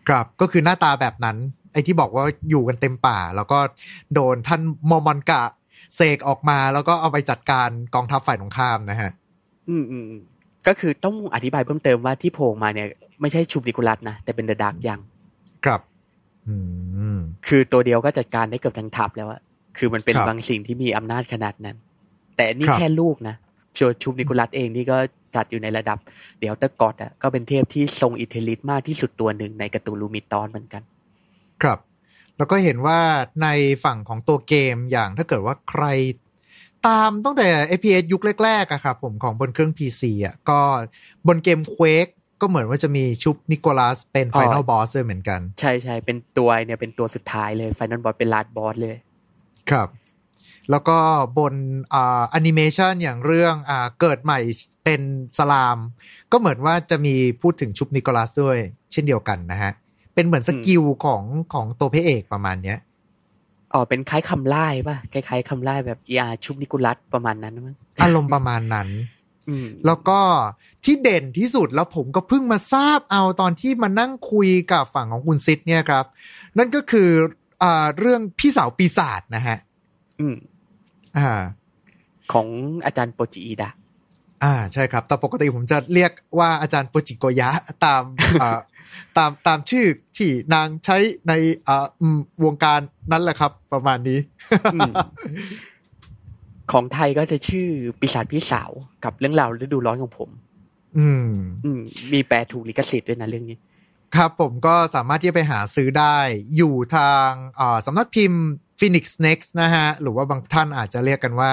ครับก็คือหน้าตาแบบนั้น ไอ้ที่บอกว่าอยู่กันเต็มป่า แล้วก็โดนท่านโมมอนกะเสกออกมาแล้วก็เอาไปจัดการกองทัพฝ่ายตรงข้ามนะฮะ อืมอืมอืมก็คือต้องอธิบายเพิ่มเติมว่าที่โผล่ออกมาเนี่ย ไม่ใช่ Shub-Niggurath นะ แต่เป็น the Dark Young ครับอืมคือตัวเดียวก็จัดการได้เกือบทั้งทัพแล้วอะคือมันเป็นครับบางสิ่งที่มีอำนาจขนาดนั้น แต่นี่ครับแค่ลูกนะตัว Shub-Niggurath เองนี่ก็ จัดอยู่ในระดับ Outer God อะก็เป็นเทพที่ทรงอิทธิฤทธิ์มากที่สุดตัวหนึ่งใน Cthulhu Mythos เหมือนกัน ครับ แล้วก็เห็นว่าในฝั่งของตัวเกมอย่างถ้าเกิดว่าใครตามตั้งแต่ FPS ยุคแรกๆอะครับผมของบนเครื่อง PC อะก็บนเกม Quake ก็เหมือนว่าจะมี Shub-Niggurath เป็นอ๋อ Final Boss ด้วยเหมือนกัน ใช่ใช่เป็นตัวเนี่ยเป็นตัวสุดท้ายเลย final boss เป็น last boss เลย ครับ แล้วก็บนอ่าแอนิเมชันอย่างเรื่องอ่าเกิดใหม่เป็นสไลม์ ก็เหมือนว่าจะมีพูดถึงชุบนิโคลัสด้วย เช่นเดียวกันนะฮะ เป็นเหมือนสกิลของของตัวพระเอกประมาณเนี้ยอ๋อเป็นคล้ายคำไล่ป่ะคล้ายๆคำไล่แบบยาชุบนิกุลัสประมาณนั้นมั้งอารมณ์ประมาณนั้นอืมแล้วก็ที่เด่นที่สุดแล้วผมก็เพิ่งมาทราบเอาตอนที่มานั่งคุยกับฝั่งของคุณซิดเนี่ยครับ นั่นก็คืออ่าเรื่องพี่สาวปีศาจนะฮะ อืมอ่า ของอาจารย์โปจิอิดะอ่าใช่ครับแต่ปกติผมจะเรียกว่าอาจารย์โปจิโกยะตามอ่าตามตามชื่อที่นางใช้ในอ่าอืมวงการนั้นแหละครับ ประมาณนี้อืมของไทยก็จะชื่อปีศาจพี่สาวกับเรื่องราวฤดูร้อนของผม อืม อืม มีแปลถูกลิขสิทธิ์ด้วยนะเรื่องนี้ ครับผมก็สามารถที่จะไปหาซื้อได้ อยู่ทางอ่าสำนักพิมพ์ Phoenix Next นะฮะ หรือว่าบางท่านอาจจะเรียกกันว่า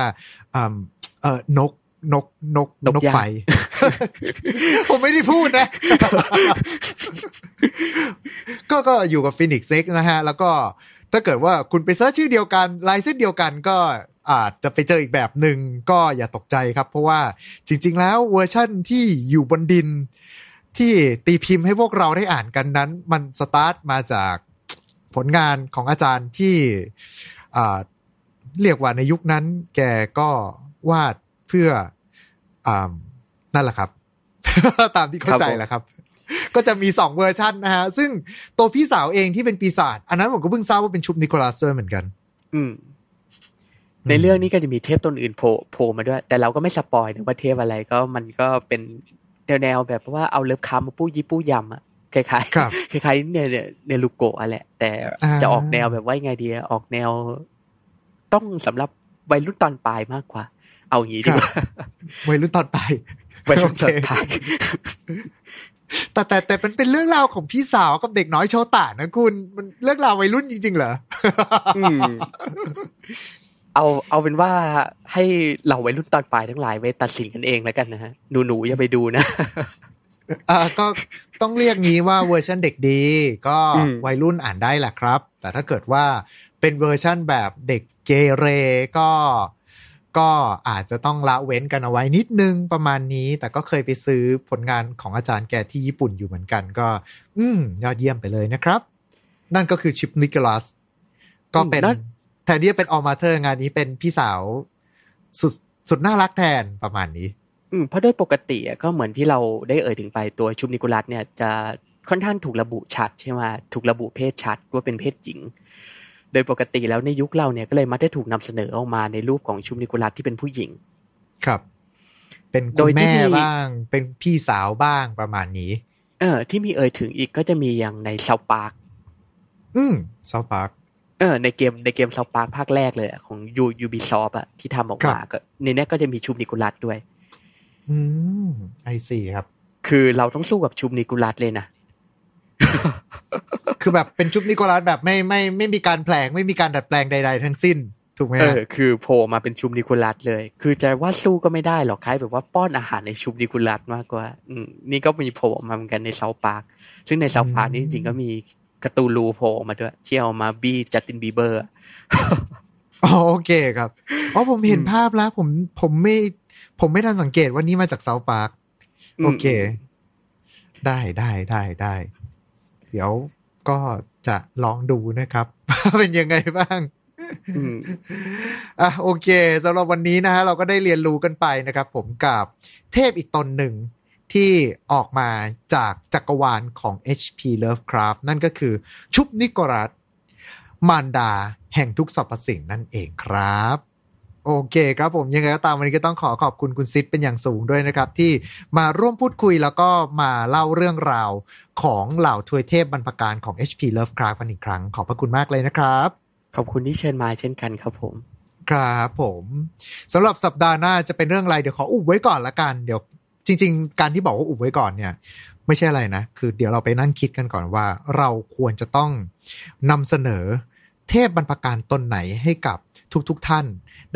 อืมเออนกนกนกนกนกย่างไฟ ผมไม่ได้พูดนะ ก็ก็อยู่กับ Phoenix Next นะฮะ แล้วก็ถ้าเกิดว่าคุณไป search ชื่อเดียวกันลายเส้นเดียวกันก็อาจจะไปเจออีกแบบหนึ่งก็อย่าตกใจครับ เพราะว่าจริง ๆ แล้วเวอร์ชั่นที่อยู่บนดิน ที่ตีพิมพ์ให้พวกเราได้อ่านกันนั้น มันสตาร์ทมาจาก ผลงานของอาจารย์ที่อ่าเรียกว่าในยุคนั้น แกก็วาดเพื่ออ่านั่นแหละครับ ตามที่เข้าใจแหละครับ ก็จะมีสองเวอร์ชันนะฮะ ซึ่งตัวพี่สาวเองที่เป็นปีศาจอันนั้นผมก็เพิ่งทราบว่าเป็น Shub Niggurath ด้วยเหมือนกัน อืมในเรื่องนี้ก็จะมีเทพตนอื่นโผล่โผล่มาด้วย แต่เราก็ไม่ spoil นะว่าเทพอะไรก็มันก็เป็นแนวๆแบบว่าเอา Lovecraft มาปู้ยี่ปู้ยำอะ คล้ายครับๆคล้ายๆเนี่ยเนลูโกะอะแหละ แต่อ่าจะออกแนวแบบว่ายังไงดีอะออกแนว ต้องสำหรับวัยรุ่นตอนปลายมากกว่า เอาอย่างนี้ดีกว่าวัยรุ่นตอนไปวัยรุ่นตอนโอเคปลายแต่แต่แต่เป็นเป็นเรื่องราวของพี่สาวกับเด็กน้อยโชตะนะคุณ มันเรื่องราววัยรุ่นจริง ๆ เหรออืมเอาเอาเป็นว่าให้เหล่าวัยรุ่นตอนปลายทั้งหลายไปตัดสินกันเองแล้วกันนะฮะหนูหนูๆอย่าไปดูนะ อ่าก็ต้องเรียกงี้ว่าเวอร์ชันเด็กดี ก็อืมวัยรุ่นอ่านได้แหละครับ แต่ถ้าเกิดว่าเป็นเวอร์ชันแบบเด็กเกเรก็ ก็อาจจะต้องละเว้นกันเอาไว้นิดนึงประมาณนี้ แต่ก็เคยไปซื้อผลงานของอาจารย์แกที่ญี่ปุ่นอยู่เหมือนกัน ก็ อืมยอดเยี่ยมไปเลยนะครับ นั่นก็คือ Shub-Niggurath ก็เป็นอืมแล้วแทนที่จะเป็น All Mother งานนี้เป็นพี่สาวสุดสุดน่ารักแทนประมาณนี้ อืมเพราะโดยปกติอะก็เหมือนที่เราได้เอ่ยถึงไปตัว Shub-Niggurath เนี่ยจะค่อนข้างถูกระบุชัดใช่ไหมถูกระบุเพศชัดว่าเป็นเพศหญิง โดยปกติแล้วในยุคเราเนี่ยก็เลยมักได้ถูกนำเสนอออกมาในรูปของ Shub-Niggurath ที่เป็นผู้หญิง ครับ เป็นโดคุณยที่แม่มีบ้าง เป็นพี่สาวบ้างประมาณนี้ เออ ที่มีเอ่ยถึงอีกก็จะมีอย่างใน South Park อืม South Parkเออในเกมในเกม South Park ภาคแรกเลยอะของยู Ubisoft อะที่ทำออกมาครับก็ในเนี้ยก็จะมี Shub-Niggurath ด้วย อืม I see ครับ คือเราต้องสู้กับ Shub-Niggurath เลยนะ คือแบบเป็น Shub-Niggurath แบบไม่ไม่ไม่มีการแปลงไม่มีการดัดแปลงใด ๆ ทั้งสิ้น ถูกไหมเอฮะอคือโผล่มาเป็น Shub-Niggurath เลย คือจะว่าสู้ก็ไม่ได้หรอกคล้ายแบบว่าป้อนอาหารใน Shub-Niggurath มากกว่าอืมนี่ก็มีโผล่มาเหมือนกันใน South Parkซึ่งใน South Park นี่จริงๆก็มี Cthulhu โผล่มาด้วยที่เอามาบี้ Justin Bieber อ๋อโอเคครับอ๋อผมเห็นอืมภาพแล้วผมผมไม่ ผมไม่ทันสังเกตว่านี่มาจาก South Park โอเค ได้ได้ได้ได้ เดี๋ยวก็จะลองดูนะครับว่าเป็นยังไงบ้างอืมอะโอเคสำหรับวันนี้นะฮะเราก็ได้เรียนรู้กันไปนะครับ ผมกับเทพอีกตนหนึ่งที่ออกมาจากจักรวาลของ HP Lovecraft นั่นก็คือชุบนิโครัสมารดาแห่งทุกสรรพสิ่งนั่นเองครับ โอเคครับผมยังไงก็ตามวันนี้ก็ต้องขอขอบคุณคุณซิดเป็นอย่างสูงด้วยนะครับ ที่มาร่วมพูดคุยแล้วก็มาเล่าเรื่องราวของเหล่าทวยเทพบรรพการของ HP Lovecraft กันอีกครั้ง ขอบพระคุณมากเลยนะครับ ขอบคุณที่เชิญมาเช่นกันครับผมครับผมสำหรับสัปดาห์หน้าจะเป็นเรื่องอะไรเดี๋ยวขออุบไว้ก่อนละกันเดี๋ยว จริง ๆ การที่บอกว่าอุบไว้ก่อนเนี่ย ไม่ใช่อะไรนะ คือเดี๋ยวเราไปนั่งคิดกันก่อนว่า เราควรจะต้องนำเสนอเทพบรรพการตนไหนให้กับทุกๆทท่าน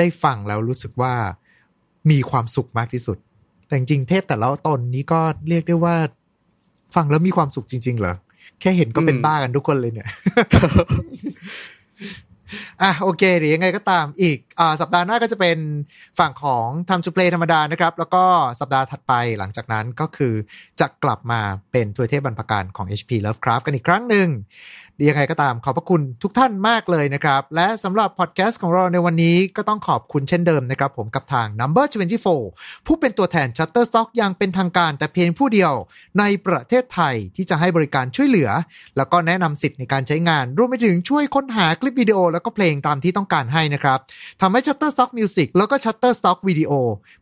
ได้ฟังแล้วรู้สึกว่ามีความสุขมากที่สุด แต่จริงเทพแต่ละตนนี้ก็เรียกได้ว่า ฟังแล้วมีความสุขจริง ๆ เหรอ แค่เห็นก็เป็นบ้ากันทุกคนเลยเนี่ยอะโอเคเดี๋ยวยังไงก็ตามอีกอ่าสัปดาห์หน้าก็จะเป็นฝั่งของทำ to play ธรรมดานะครับ แล้วก็สัปดาห์ถัดไปหลังจากนั้นก็คือจะกลับมาเป็นทัวเทพบรรพการของ HP Lovecraft กันอีกครั้งหนึ่ง ดียังไงก็ตามขอบพระคุณทุกท่านมากเลยนะครับ และสำหรับพอดแคสต์ของเราในวันนี้ก็ต้องขอบคุณเช่นเดิมนะครับผมกับทาง Number 24 ผู้เป็นตัวแทน Shutterstock อย่างเป็นทางการแต่เพียงผู้เดียวในประเทศไทยที่จะให้บริการช่วยเหลือ แล้วก็แนะนำสิทธิ์ในการใช้งาน รวมไปถึงช่วยค้นหาคลิปวิดีโอแล้วก็เพลงตามที่ต้องการให้นะครับทำให้ Shutterstock Music แล้วก็ Shutterstock Video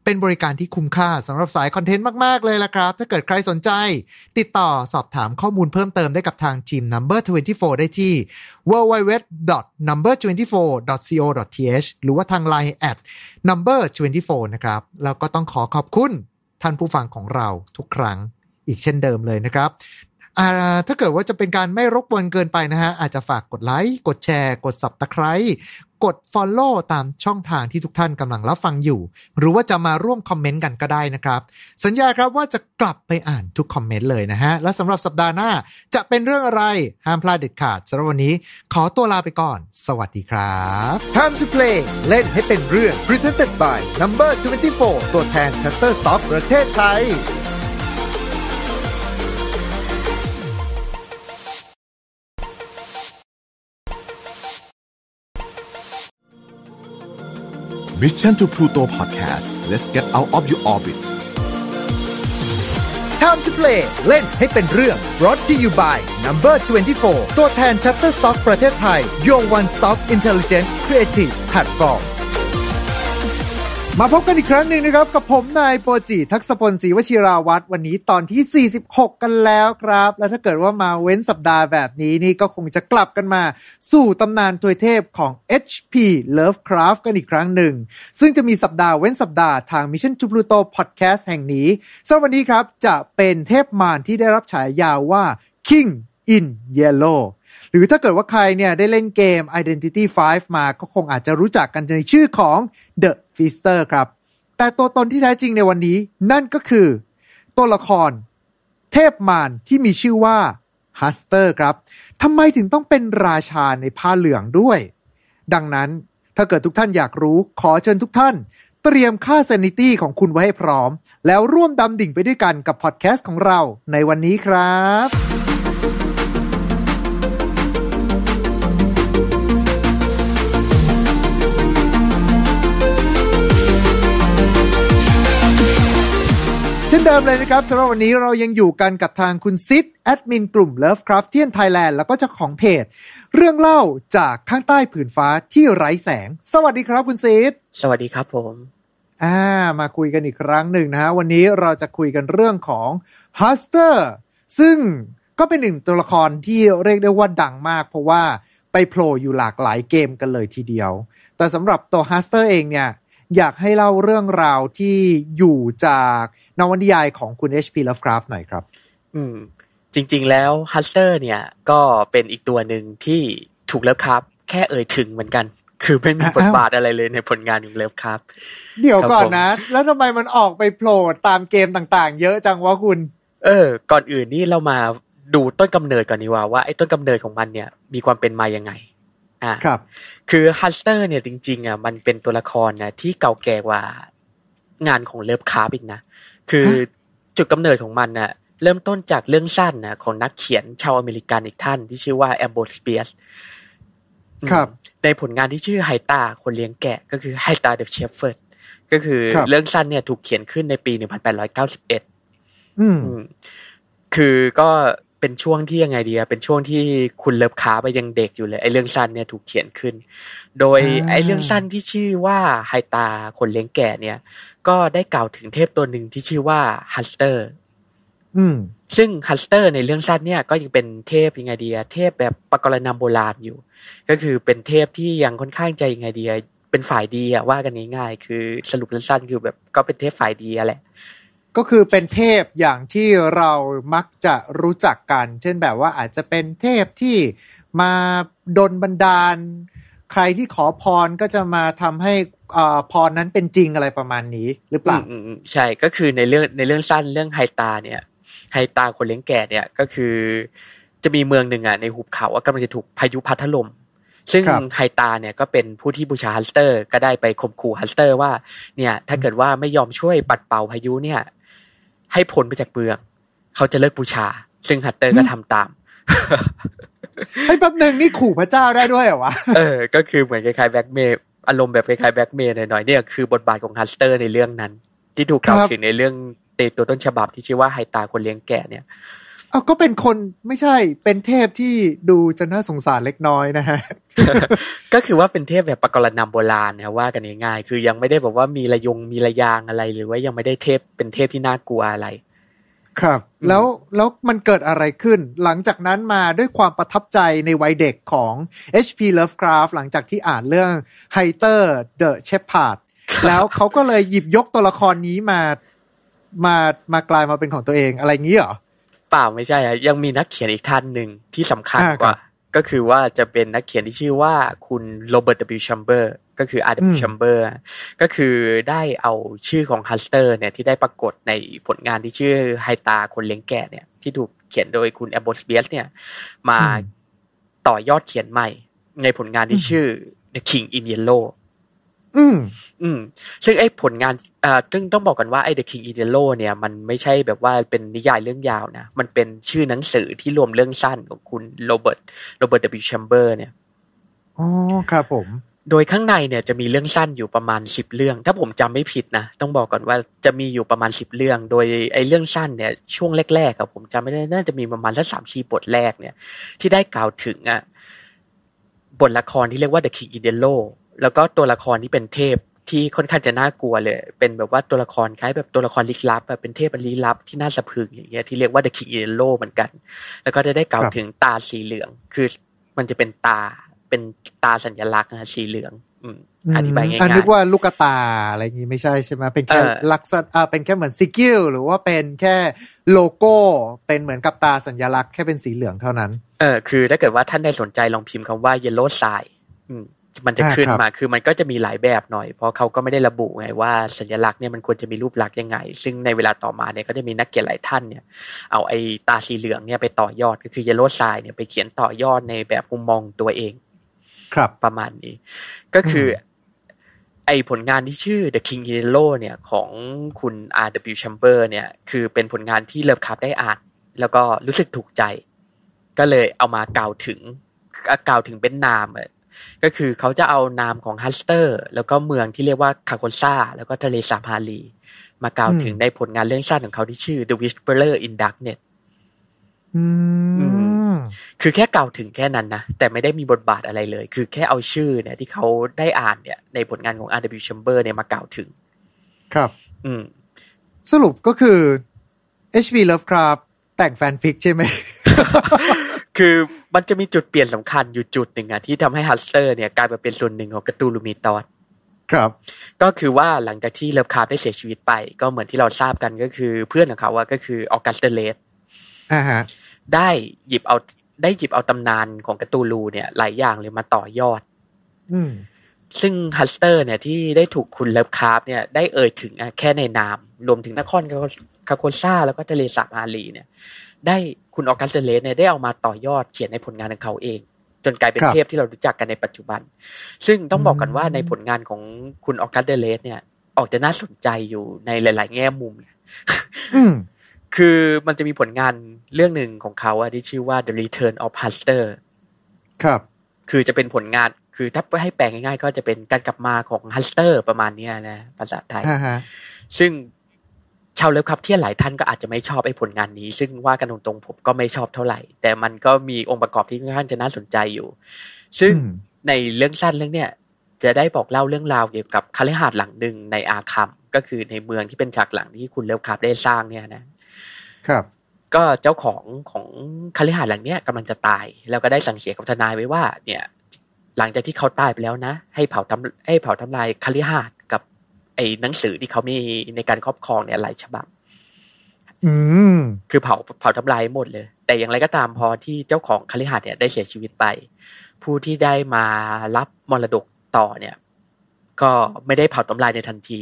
เป็นบริการที่คุ้มค่าสำหรับสายคอนเทนต์มากๆเลยละครับ ถ้าเกิดใครสนใจ ติดต่อสอบถามข้อมูลเพิ่มเติมได้กับทางทีม Number 24ได้ที่ www.number24.co.th หรือว่าทาง Line at number 24 นะครับ แล้วก็ต้องขอขอบคุณท่านผู้ฟังของเราทุกครั้งอีกเช่นเดิมเลยนะครับถ้าเกิดว่าจะเป็นการไม่รบกวนเกินไปนะฮะ อาจจะฝากกดไลค์ กดแชร์ กดสับตะไคร กด Follow ตามช่องทางที่ทุกท่านกำลังรับฟังอยู่ หรือว่าจะมาร่วมคอมเมนต์กันก็ได้นะครับ สัญญาครับว่าจะกลับไปอ่านทุกคอมเมนต์เลยนะฮะ และสำหรับสัปดาห์หน้าจะเป็นเรื่องอะไร ห้ามพลาดเด็ดขาดสำหรับวันนี้ ขอตัวลาไปก่อน สวัสดีครับ Time to play เล่นให้เป็นเรื่อง Presented by Number 24 ตัวแทน Shutterstock ประเทศไทย Mission to Pluto Podcast let's get out of your orbit Time to Play เล่นให้เป็นเรื่อง brought to you by Number 24 ตัวแทน Shutterstock ประเทศไทย Your One Stop Intelligent Creative Platform มาพบกันอีกครั้งหนึ่งนะครับ กับผมนายโปรจิทักษพลศรีวชิราวัตรวันนี้ตอนที่ 46 กันแล้วครับ และถ้าเกิดว่ามาเว้นสัปดาห์แบบนี้นี่ก็คงจะกลับกันมา สู่ตำนานถวเทพของ HP Lovecraft กันอีกครั้งหนึ่ง ซึ่งจะมีสัปดาห์เว้นสัปดาห์ทาง Mission to Pluto Podcast แห่งนี้สำหรับวันนี้ครับจะเป็นเทพมารที่ได้รับฉายาว่า King in Yellow หรือถ้าเกิดว่าใครเนี่ยได้เล่นเกม Identity 5 มาก็คงอาจจะรู้จักกันในชื่อของ The Feaster ครับ แต่ตัวตนที่แท้จริงในวันนี้ นั่นก็คือ ตัวละคร เทพมารที่มีชื่อว่าฮัสเตอร์ครับทำไมถึงต้องเป็นราชาในผ้าเหลืองด้วย ดังนั้นถ้าเกิดทุกท่านอยากรู้ขอเชิญทุกท่าน เตรียมค่า sanity ของคุณไว้ให้พร้อม แล้วร่วมดำดิ่งไปด้วยกันกับพอดแคสต์ของเราในวันนี้ครับ เช่นเดิมเลยนะครับสำหรับวันนี้เรายังอยู่กันกับทางคุณซิดแอดมินกลุ่ม Lovecraft เทียนไทยแลนด์แล้วก็เจ้าของเพจ เรื่องเล่าจากข้างใต้ผืนฟ้าที่ไร้แสง สวัสดีครับคุณซิดสวัสดีครับผมอ่ามาคุยกันอีกครั้งหนึ่งนะฮะวันนี้เราจะคุยกันเรื่องของ Hastur ซึ่งก็เป็นหนึ่งตัวละครที่เรียกได้ว่าดังมาก เพราะว่าไปโผล่อยู่หลากหลายเกมกันเลยทีเดียว แต่สำหรับตัว Hastur เองเนี่ย อยากให้เล่าเรื่องราวที่อยู่จากนวนิยายของคุณ HP Lovecraft หน่อยครับ อืม จริง ๆ แล้วฮัสเตอร์เนี่ย ก็เป็นอีกตัวหนึ่งที่ถูกเลิฟครับแค่เอ่ยถึงเหมือนกัน คือไม่มีอ้าวบทบาทอะไรเลยในผลงานของเลิฟครับ เดี๋ยวก่อนครับผมนะ แล้วทำไมมันออกไปโผล่ตามเกมต่างๆ เยอะจังวะคุณ เออ ก่อนอื่นนี่เรามาดูต้นกำเนิดก่อนดีกว่าว่าไอ้ต้นกำเนิดของมันเนี่ยมีความเป็นมายังไง อ่าครับ คือ Hastur เนี่ยจริง ๆอะมันเป็นตัวละครนะที่เก่าแก่กว่างานของ Lovecraft อีกนะ คือฮะจุดกำเนิดของมันน่ะเริ่มต้นจากเรื่องสั้นนะของนักเขียนชาวอเมริกันอีกท่านที่ชื่อว่า Ambrose Bierce ครับในผลงานที่ชื่อ Haita คนเลี้ยงแกะ ก็คือ Haita the Shepherd ก็คือครับเรื่องสั้นเนี่ยถูกเขียนขึ้นในปี 1891 อืมอืมคือก็ เป็นช่วงที่ยังไงดีอะเป็นช่วงที่คุณ Lovecraft ยังเด็กอยู่เลยไอ้เรื่องสั้นเนี่ยถูกเขียนขึ้น โดยอ่าไอ้เรื่องสั้นที่ชื่อว่า Haita คนเลี้ยงแกะเนี่ย ก็ได้กล่าวถึงเทพตัวหนึ่งที่ชื่อว่า Hastur อืมซึ่ง Hastur ในเรื่องสั้นเนี่ยก็ยังเป็นเทพยังไงดีอะเทพแบบปกรณัมโบราณอยู่ ก็คือเป็นเทพที่ยังค่อนข้างใจยังไงดีอะเป็นฝ่ายดีอะว่ากันง่ายๆคือสรุปสั้นๆคือแบบก็เป็นเทพฝ่ายดีอะแหละ ก็คือเป็นเทพอย่างที่เรามักจะรู้จักกัน เช่นแบบว่าอาจจะเป็นเทพที่มาดนบันดาล ใครที่ขอพรก็จะมาทำให้อ่าพรนั้นเป็นจริงอะไรประมาณนี้หรือเปล่าอืมอืมอืมใช่ก็คือในเรื่องในเรื่องสั้นเรื่อง Haita เนี่ย Haita คนเลี้ยงแกะเนี่ยก็คือจะมีเมืองหนึ่งอะในหุบเขาว่ากำลังจะถูกพายุพัดถล่มซึ่งครับ Haita เนี่ยก็เป็นผู้ที่บูชา Hastur ก็ได้ไปข่มขู่ Hastur ว่าเนี่ยถ้าเกิดว่าไม่ยอมช่วยปัดเป่าพายุเนี่ย ให้พ้นไปจากเมือง เขาจะเลิกบูชา ซึ่ง Hastur ก็ทำตามไอ้ยแป๊บหนึ่งนี่ขู่พระเจ้าได้ด้วยเหรอวะ เออ ก็คือเหมือนคล้ายๆแบ็กเมย์อารมณ์แบบคล้ายๆแบ็กเมย์หน่อยๆเนี่ยคือบทบาทของ Hastur ในเรื่องนั้น ที่ถูกกล่าวครับถึงในเรื่องเตตัวต้นฉบับที่ชื่อว่า Haita คนเลี้ยงแกะเนี่ย เอาก็เป็นคนไม่ใช่เป็นเทพที่ดูจะน่าสงสารเล็กน้อยนะฮะก็คือว่าเป็นเทพแบบปกรณำโบราณนะว่ากันง่ายๆคือยังไม่ได้แบบว่ามีระยงมีระยางอะไร หรือว่ายังไม่ได้เทพเป็นเทพที่น่ากลัวอะไร ครับอืมแล้วแล้วมันเกิดอะไรขึ้น หลังจากนั้นมาด้วยความประทับใจในวัยเด็กของ H.P. Lovecraft หลังจากที่อ่านเรื่อง Hunter the Shepherd แล้วเขาก็เลยหยิบยกตัวละครนี้มา มามากลายมาเป็นของตัวเองอะไรงี้เหรอ เปล่าไม่ใช่อะยังมีนักเขียนอีกท่านหนึ่งที่สำคัญอ่ากว่าครับก็คือว่าจะเป็นนักเขียนที่ชื่อว่าคุณโรเบิร์ต W. Chamber ก็คือ R. อื W. ม Chamber ก็คือได้เอาชื่อของ Hastur เนี่ยที่ได้ปรากฏในผลงานที่ชื่อ Haita คนเลี้ยงแกะเนี่ยที่ถูกเขียนโดยคุณ Ambrose Bierce เนี่ยมาอืมต่อยอดเขียนใหม่ในผลงานที่ชื่อ The King in Yellow อืมอืม ซึ่งไอ้ผลงานอ่าซึ่งต้องบอกกันว่าไอ้ The King in Yellow เนี่ยมันไม่ใช่แบบว่าเป็นนิยายเรื่องยาวนะ มันเป็นชื่อหนังสือที่รวมเรื่องสั้นของคุณโรเบิร์ตโรเบิร์ต W. Chamber เนี่ยอ๋อครับผม โดยข้างในเนี่ยจะมีเรื่องสั้นอยู่ประมาณสิบเรื่อง ถ้าผมจำไม่ผิดนะ ต้องบอกก่อนว่าจะมีอยู่ประมาณสิบเรื่อง โดยไอ้เรื่องสั้นเนี่ยช่วงแรกๆครับผมจำไม่ได้น่าจะมีประมาณสักสามสี่บทแรกเนี่ย ที่ได้กล่าวถึงอะบทละครที่เรียกว่า The King in Yellow แล้วก็ตัวละครที่เป็นเทพที่ค่อนข้างจะน่ากลัวเลย เป็นแบบว่าตัวละครคล้ายแบบตัวละครลี้ลับแบบเป็นเทพลี้ลับที่น่าสะพรึงอย่างเงี้ยที่เรียกว่า The King in Yellow เหมือนกัน แล้วก็จะได้กล่าวถึงตราสีเหลือง คือมันจะเป็นตราเป็นตราสัญลักษณ์นะสีเหลือง อืมอธิบายง่ายๆอย่านึกว่าลูกตาอะไรอย่างงี้ไม่ใช่ใช่ไหมเป็นแค่เออลักษณะอ่าเป็นแค่เหมือน sigil หรือว่าเป็นแค่โลโก้เป็นเหมือนกับตราสัญลักษณ์แค่เป็นสีเหลืองเท่านั้น เออคือถ้าเกิดว่าท่านได้สนใจลองพิมพ์คำว่า yellow sign อืม มันจะอ่าขึ้นครับมาคือมันก็จะมีหลายแบบหน่อย เพราะเขาก็ไม่ได้ระบุไงว่าสัญลักษณ์เนี่ยมันควรจะมีรูปลักษณ์ยังไง ซึ่งในเวลาต่อมาเนี่ยก็จะมีนักเขียนหลายท่านเนี่ยเอาไอ้ตราสีเหลืองเนี่ยไปต่อยอดก็คือ yellow sign เนี่ยไปเขียนต่อยอดในแบบมุมมองตัวเอง ครับประมาณนี้ ก็คืออมไอผลงานที่ชื่อ The King in Yellow เนี่ยของคุณ R.W. Chambers เนี่ยคือเป็นผลงานที่เลิฟคราฟต์ได้อ่าน แล้วก็รู้สึกถูกใจ ก็เลยเอามากล่าวถึงกล่าวถึงเป็นนามอะ ก็คือเขาจะเอานามของฮัสเตอร์ แล้วก็เมืองที่เรียกว่าคาร์โคซ่าแล้วก็ทะเลสาบฮาลีมากล่าวถึงในผลงานเรื่องสั้นของเขาที่ชื่อ The Whisperer in Darkness อืมคือแค่กล่าวถึงแค่นั้นนะแต่ไม่ได้มีบทบาทอะไรเลย คือแค่เอาชื่อเนี่ย ที่เขาได้อ่านเนี่ย ในผลงานของ R.W. Chambers เนี่ยมากล่าวถึง ครับ อืม สรุปก็คือ H.P. Lovecraft แต่งแฟนฟิกใช่ไหม คือมันจะมีจุดเปลี่ยนสำคัญอยู่จุดหนึ่งอะที่ทำให้ฮัสเตอร์เนี่ยกลายมาเป็นส่วนหนึ่งของ Cthulhu Mythosครับ ก็คือว่าหลังจากที่เลิฟคราฟต์ได้เสียชีวิตไป ก็เหมือนที่เราทราบกันก็คือเพื่อนของเขาว่าก็คือออกัสเตเลสอ่าฮะได้หยิบเอาได้หยิบเอาตำนานของ Cthulhu เนี่ย หลายอย่างเลยมาต่อยอด อืมซึ่งฮัสเตอร์ เนี่ยที่ได้ถูกคุณเลิฟคราฟต์เนี่ยได้เอ่ยถึงอะแค่ในนาม รวมถึงนครคาร์โคซ่าแล้วก็ทะเลสาบฮาลีเนี่ย ได้คุณออกัสเตเลสเนี่ยได้เอามาต่อยอดเขียนในผลงานของเขาเอง จนกลายเป็นครับเทพที่เรารู้จักกันในปัจจุบัน ซึ่งต้องบอกกันว่าอืมในผลงานของคุณออกัสเตเลสเนี่ย ออกจะน่าสนใจอยู่ในหลาย ๆ แง่มุมอืมคือมันจะมีผลงานเรื่องหนึ่งของเขาอะที่ชื่อว่า The Return of Hastur ครับ คือจะเป็นผลงานคือถ้าให้แปลง่ายๆ ก็จะเป็นการกลับมาของฮัสเตอร์ประมาณเนี้ยนะภาษาไทยอ่าฮะซึ่ง ชาวเลิฟคราฟต์ที่หลายท่านก็อาจจะไม่ชอบไอ้ผลงานนี้ ซึ่งว่ากันตรงๆผมก็ไม่ชอบเท่าไหร่ แต่มันก็มีองค์ประกอบที่ค่อนข้างจะน่าสนใจอยู่ ซึ่งอืมในเรื่องสั้นเรื่องเนี้ยจะได้บอกเล่าเรื่องราวเกี่ยวกับคฤหาสน์หลังหนึ่งในอาคัมก็คือในเมืองที่เป็นฉากหลังที่คุณเลิฟครับได้สร้างเนี่ยนะ ครับ ก็เจ้าของของคฤหาสน์หลังเนี้ยกำลังจะตาย แล้วก็ได้สั่งเสียกับทนายไว้ว่า เนี่ย หลังจากที่เขาตายไปแล้วนะ ให้เผาทำให้เผาทำลายคฤหาสน์กับ ไอ้หนังสือที่เขามีในการครอบครองเนี่ยหลายฉบับ อืมคือเผาเผาทำลายหมดเลย แต่อย่างไรก็ตามพอที่เจ้าของคฤหาสน์เนี่ยได้เสียชีวิตไป ผู้ที่ได้มารับมรดกต่อเนี่ย ก็ไม่ได้เผาทำลายในทันที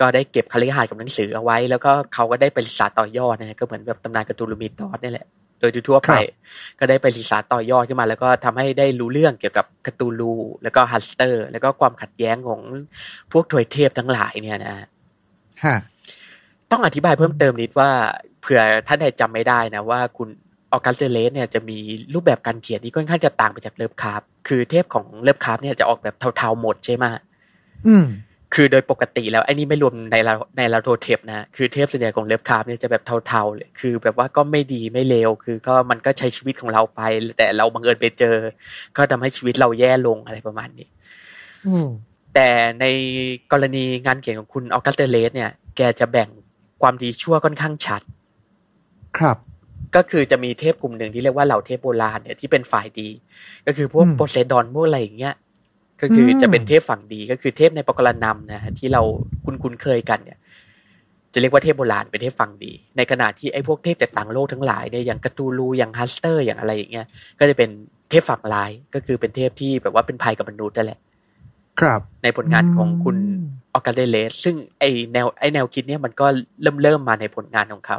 ก็ได้เก็บคฤหาสน์กับหนังสือเอาไว้ แล้วก็เขาก็ได้ไปศึกษาต่อยอดนะฮะก็เหมือนแบบตำนาน Cthulhu Mythos นี่แหละ โดยทั่วๆไปครับก็ได้ไปศึกษาต่อยอดขึ้นมา แล้วก็ทำให้ได้รู้เรื่องเกี่ยวกับ Cthulhu แล้วก็ฮัสเตอร์ แล้วก็ความขัดแย้งของพวกทวยเทพทั้งหลายเนี่ยนะฮะต้องอธิบายเพิ่มเติมนิดว่าเผื่อท่านใดจำไม่ได้นะว่าคุณออกัสเตเลสเนี่ยจะมีรูปแบบการเขียนที่ค่อนข้างจะต่างไปจากเลิฟคราฟต์คือเทพของเลิฟคราฟต์เนี่ยจะออกแบบเทาๆหมดใช่ไหมอืม คือโดยปกติแล้วไอ้นี่ไม่รวมไนอาร์ลาไนอาร์ลาโธเทปนะคือเทพส่วนใหญ่ของเลิฟคราฟต์เนี่ยจะแบบเทาๆเลยคือ แบบว่าก็ไม่ดีไม่เลวคือก็มันก็ใช้ชีวิตของเราไป แต่เราบังเอิญไปเจอ ก็ทำให้ชีวิตเราแย่ลงอะไรประมาณนี้อืมแต่ในกรณีงานเขียนของคุณออกัสเตเลสเนี่ย แกจะแบ่งความดีชั่วค่อนข้างชัด ครับ ก็คือจะมีเทพกลุ่มหนึ่งที่เรียกว่าเหล่าเทพโบราณเนี่ยที่เป็นฝ่ายดี ก็คือพวกอืมโพไซดอนพวกอะไรอย่างเงี้ย ก็คืออมจะเป็นเทพฝั่งดีก็คือเทพในปกรณำนะฮะที่เราคุ้นคุ้นๆเคยกันเนี่ย จะเรียกว่าเทพโบราณเป็นเทพฝั่งดี ในขณะที่ไอ้พวกเทพจากต่างโลกทั้งหลายเนี่ยอย่างกาตูลูอย่างฮัสเตอร์อย่างอะไรอย่างเงี้ยก็จะเป็นเทพฝั่งร้ายก็คือเป็นเทพที่แบบว่าเป็นภัยกับมนุษย์นั่นแหละ ครับ ในผลงานของคุณอืมออกัสเดเลสซึ่งไอแนวไอแนวคิดเนี่ยมันก็เริ่มเริ่มมาในผลงานของเขา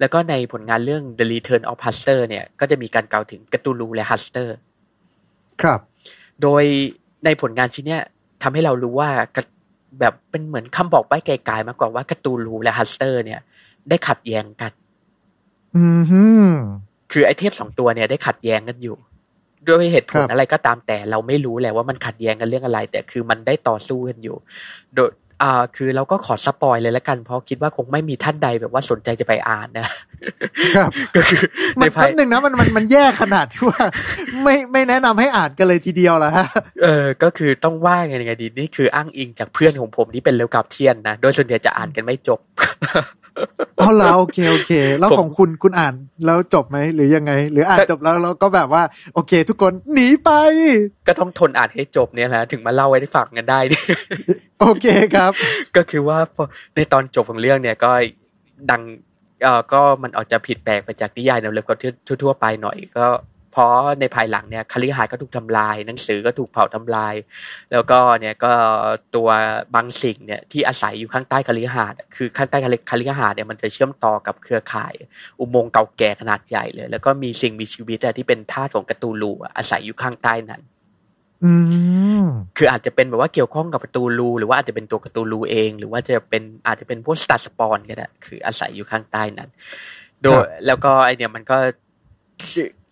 แล้วก็ในผลงานเรื่อง The Return of Huster เนี่ย ก็จะมีการกล่าวถึงกาตูลูและฮัสเตอร์ ครับ โดย ในผลงานชิ้นเนี้ยทำให้เรารู้ว่ากะแบบเป็นเหมือนคำบอกใบ้ไกลๆมากกว่าว่ากาตูลูและฮัสเตอร์ เนี่ย ได้ขัดแย้งกัน อืมฮึคือไอเทพสองตัวเนี่ยได้ขัดแย้งกันอยู่ ด้วยเหตุผครัลบอะไรก็ตามแต่เราไม่รู้แหละว่ามันขัดแย้งกันเรื่องอะไร แต่คือมันได้ต่อสู้กันอยู่ โดย อ่าคือเราก็ขอสปอยเลยแล้วกัน เพราะคิดว่าคงไม่มีท่านใดแบบว่าสนใจจะไปอ่านนะครับก็คือในมันภายแป๊บหนึ่งนะมันมันมันแย่ขนาดที่ว่า ไม่ไม่แนะนำให้อ่านกันเลยทีเดียวละฮะเออก็คือต้องว่าไงไงดีนี่คืออ้างอิงจากเพื่อนของผมที่เป็นเลวกับเทียนนะโดยส่วนใหญ่จะอ่านกันไม่จบ เอาละโอเคโอเค แล้วผมของคุณคุณอ่านแล้วจบไหมหรือยังไง หรืออ่านก็จบแล้วเราก็แบบว่า โอเค ทุกคนหนีไป ก็ต้องทนอ่านให้จบเนี่ยแหละถึงมาเล่าไว้ให้ฟังกันได้โอเคครับ ก็คือว่าพอในตอนจบของเรื่องเนี่ยก็ดังเอ่อก็มันอาจจะผิดแปลกไปจากนิยายแนวเร็วก็ทั่วๆไปหน่อยก็ เพราะในภายหลังเนี่ยคาลิหาสน์ก็ถูกทำลาย หนังสือก็ถูกเผาทำลาย แล้วก็เนี่ยก็ตัวบางสิ่งเนี่ยที่อาศัยอยู่ข้างใต้คาลิหาสน์อะคือข้างใต้คคฤหาสน์เนี่ยมันจะเชื่อมต่อกับเครือข่าย อุโมงค์เก่าแก่ขนาดใหญ่เลย แล้วก็มีสิ่งมีชีวิตอะที่เป็นทาสของ Cthulhu อะอาศัยอยู่ข้างใต้นั้นอืมคืออาจจะเป็นแบบว่าเกี่ยวข้องกับ Cthulhu หรือว่าอาจจะเป็นตัว Cthulhu เอง หรือว่าจะเป็นอาจจะเป็นพวก star spawn ก็ได้คืออาศัยอยู่ข้างใต้นั้น โดยครับแล้วก็ไอเนี่ยมันก็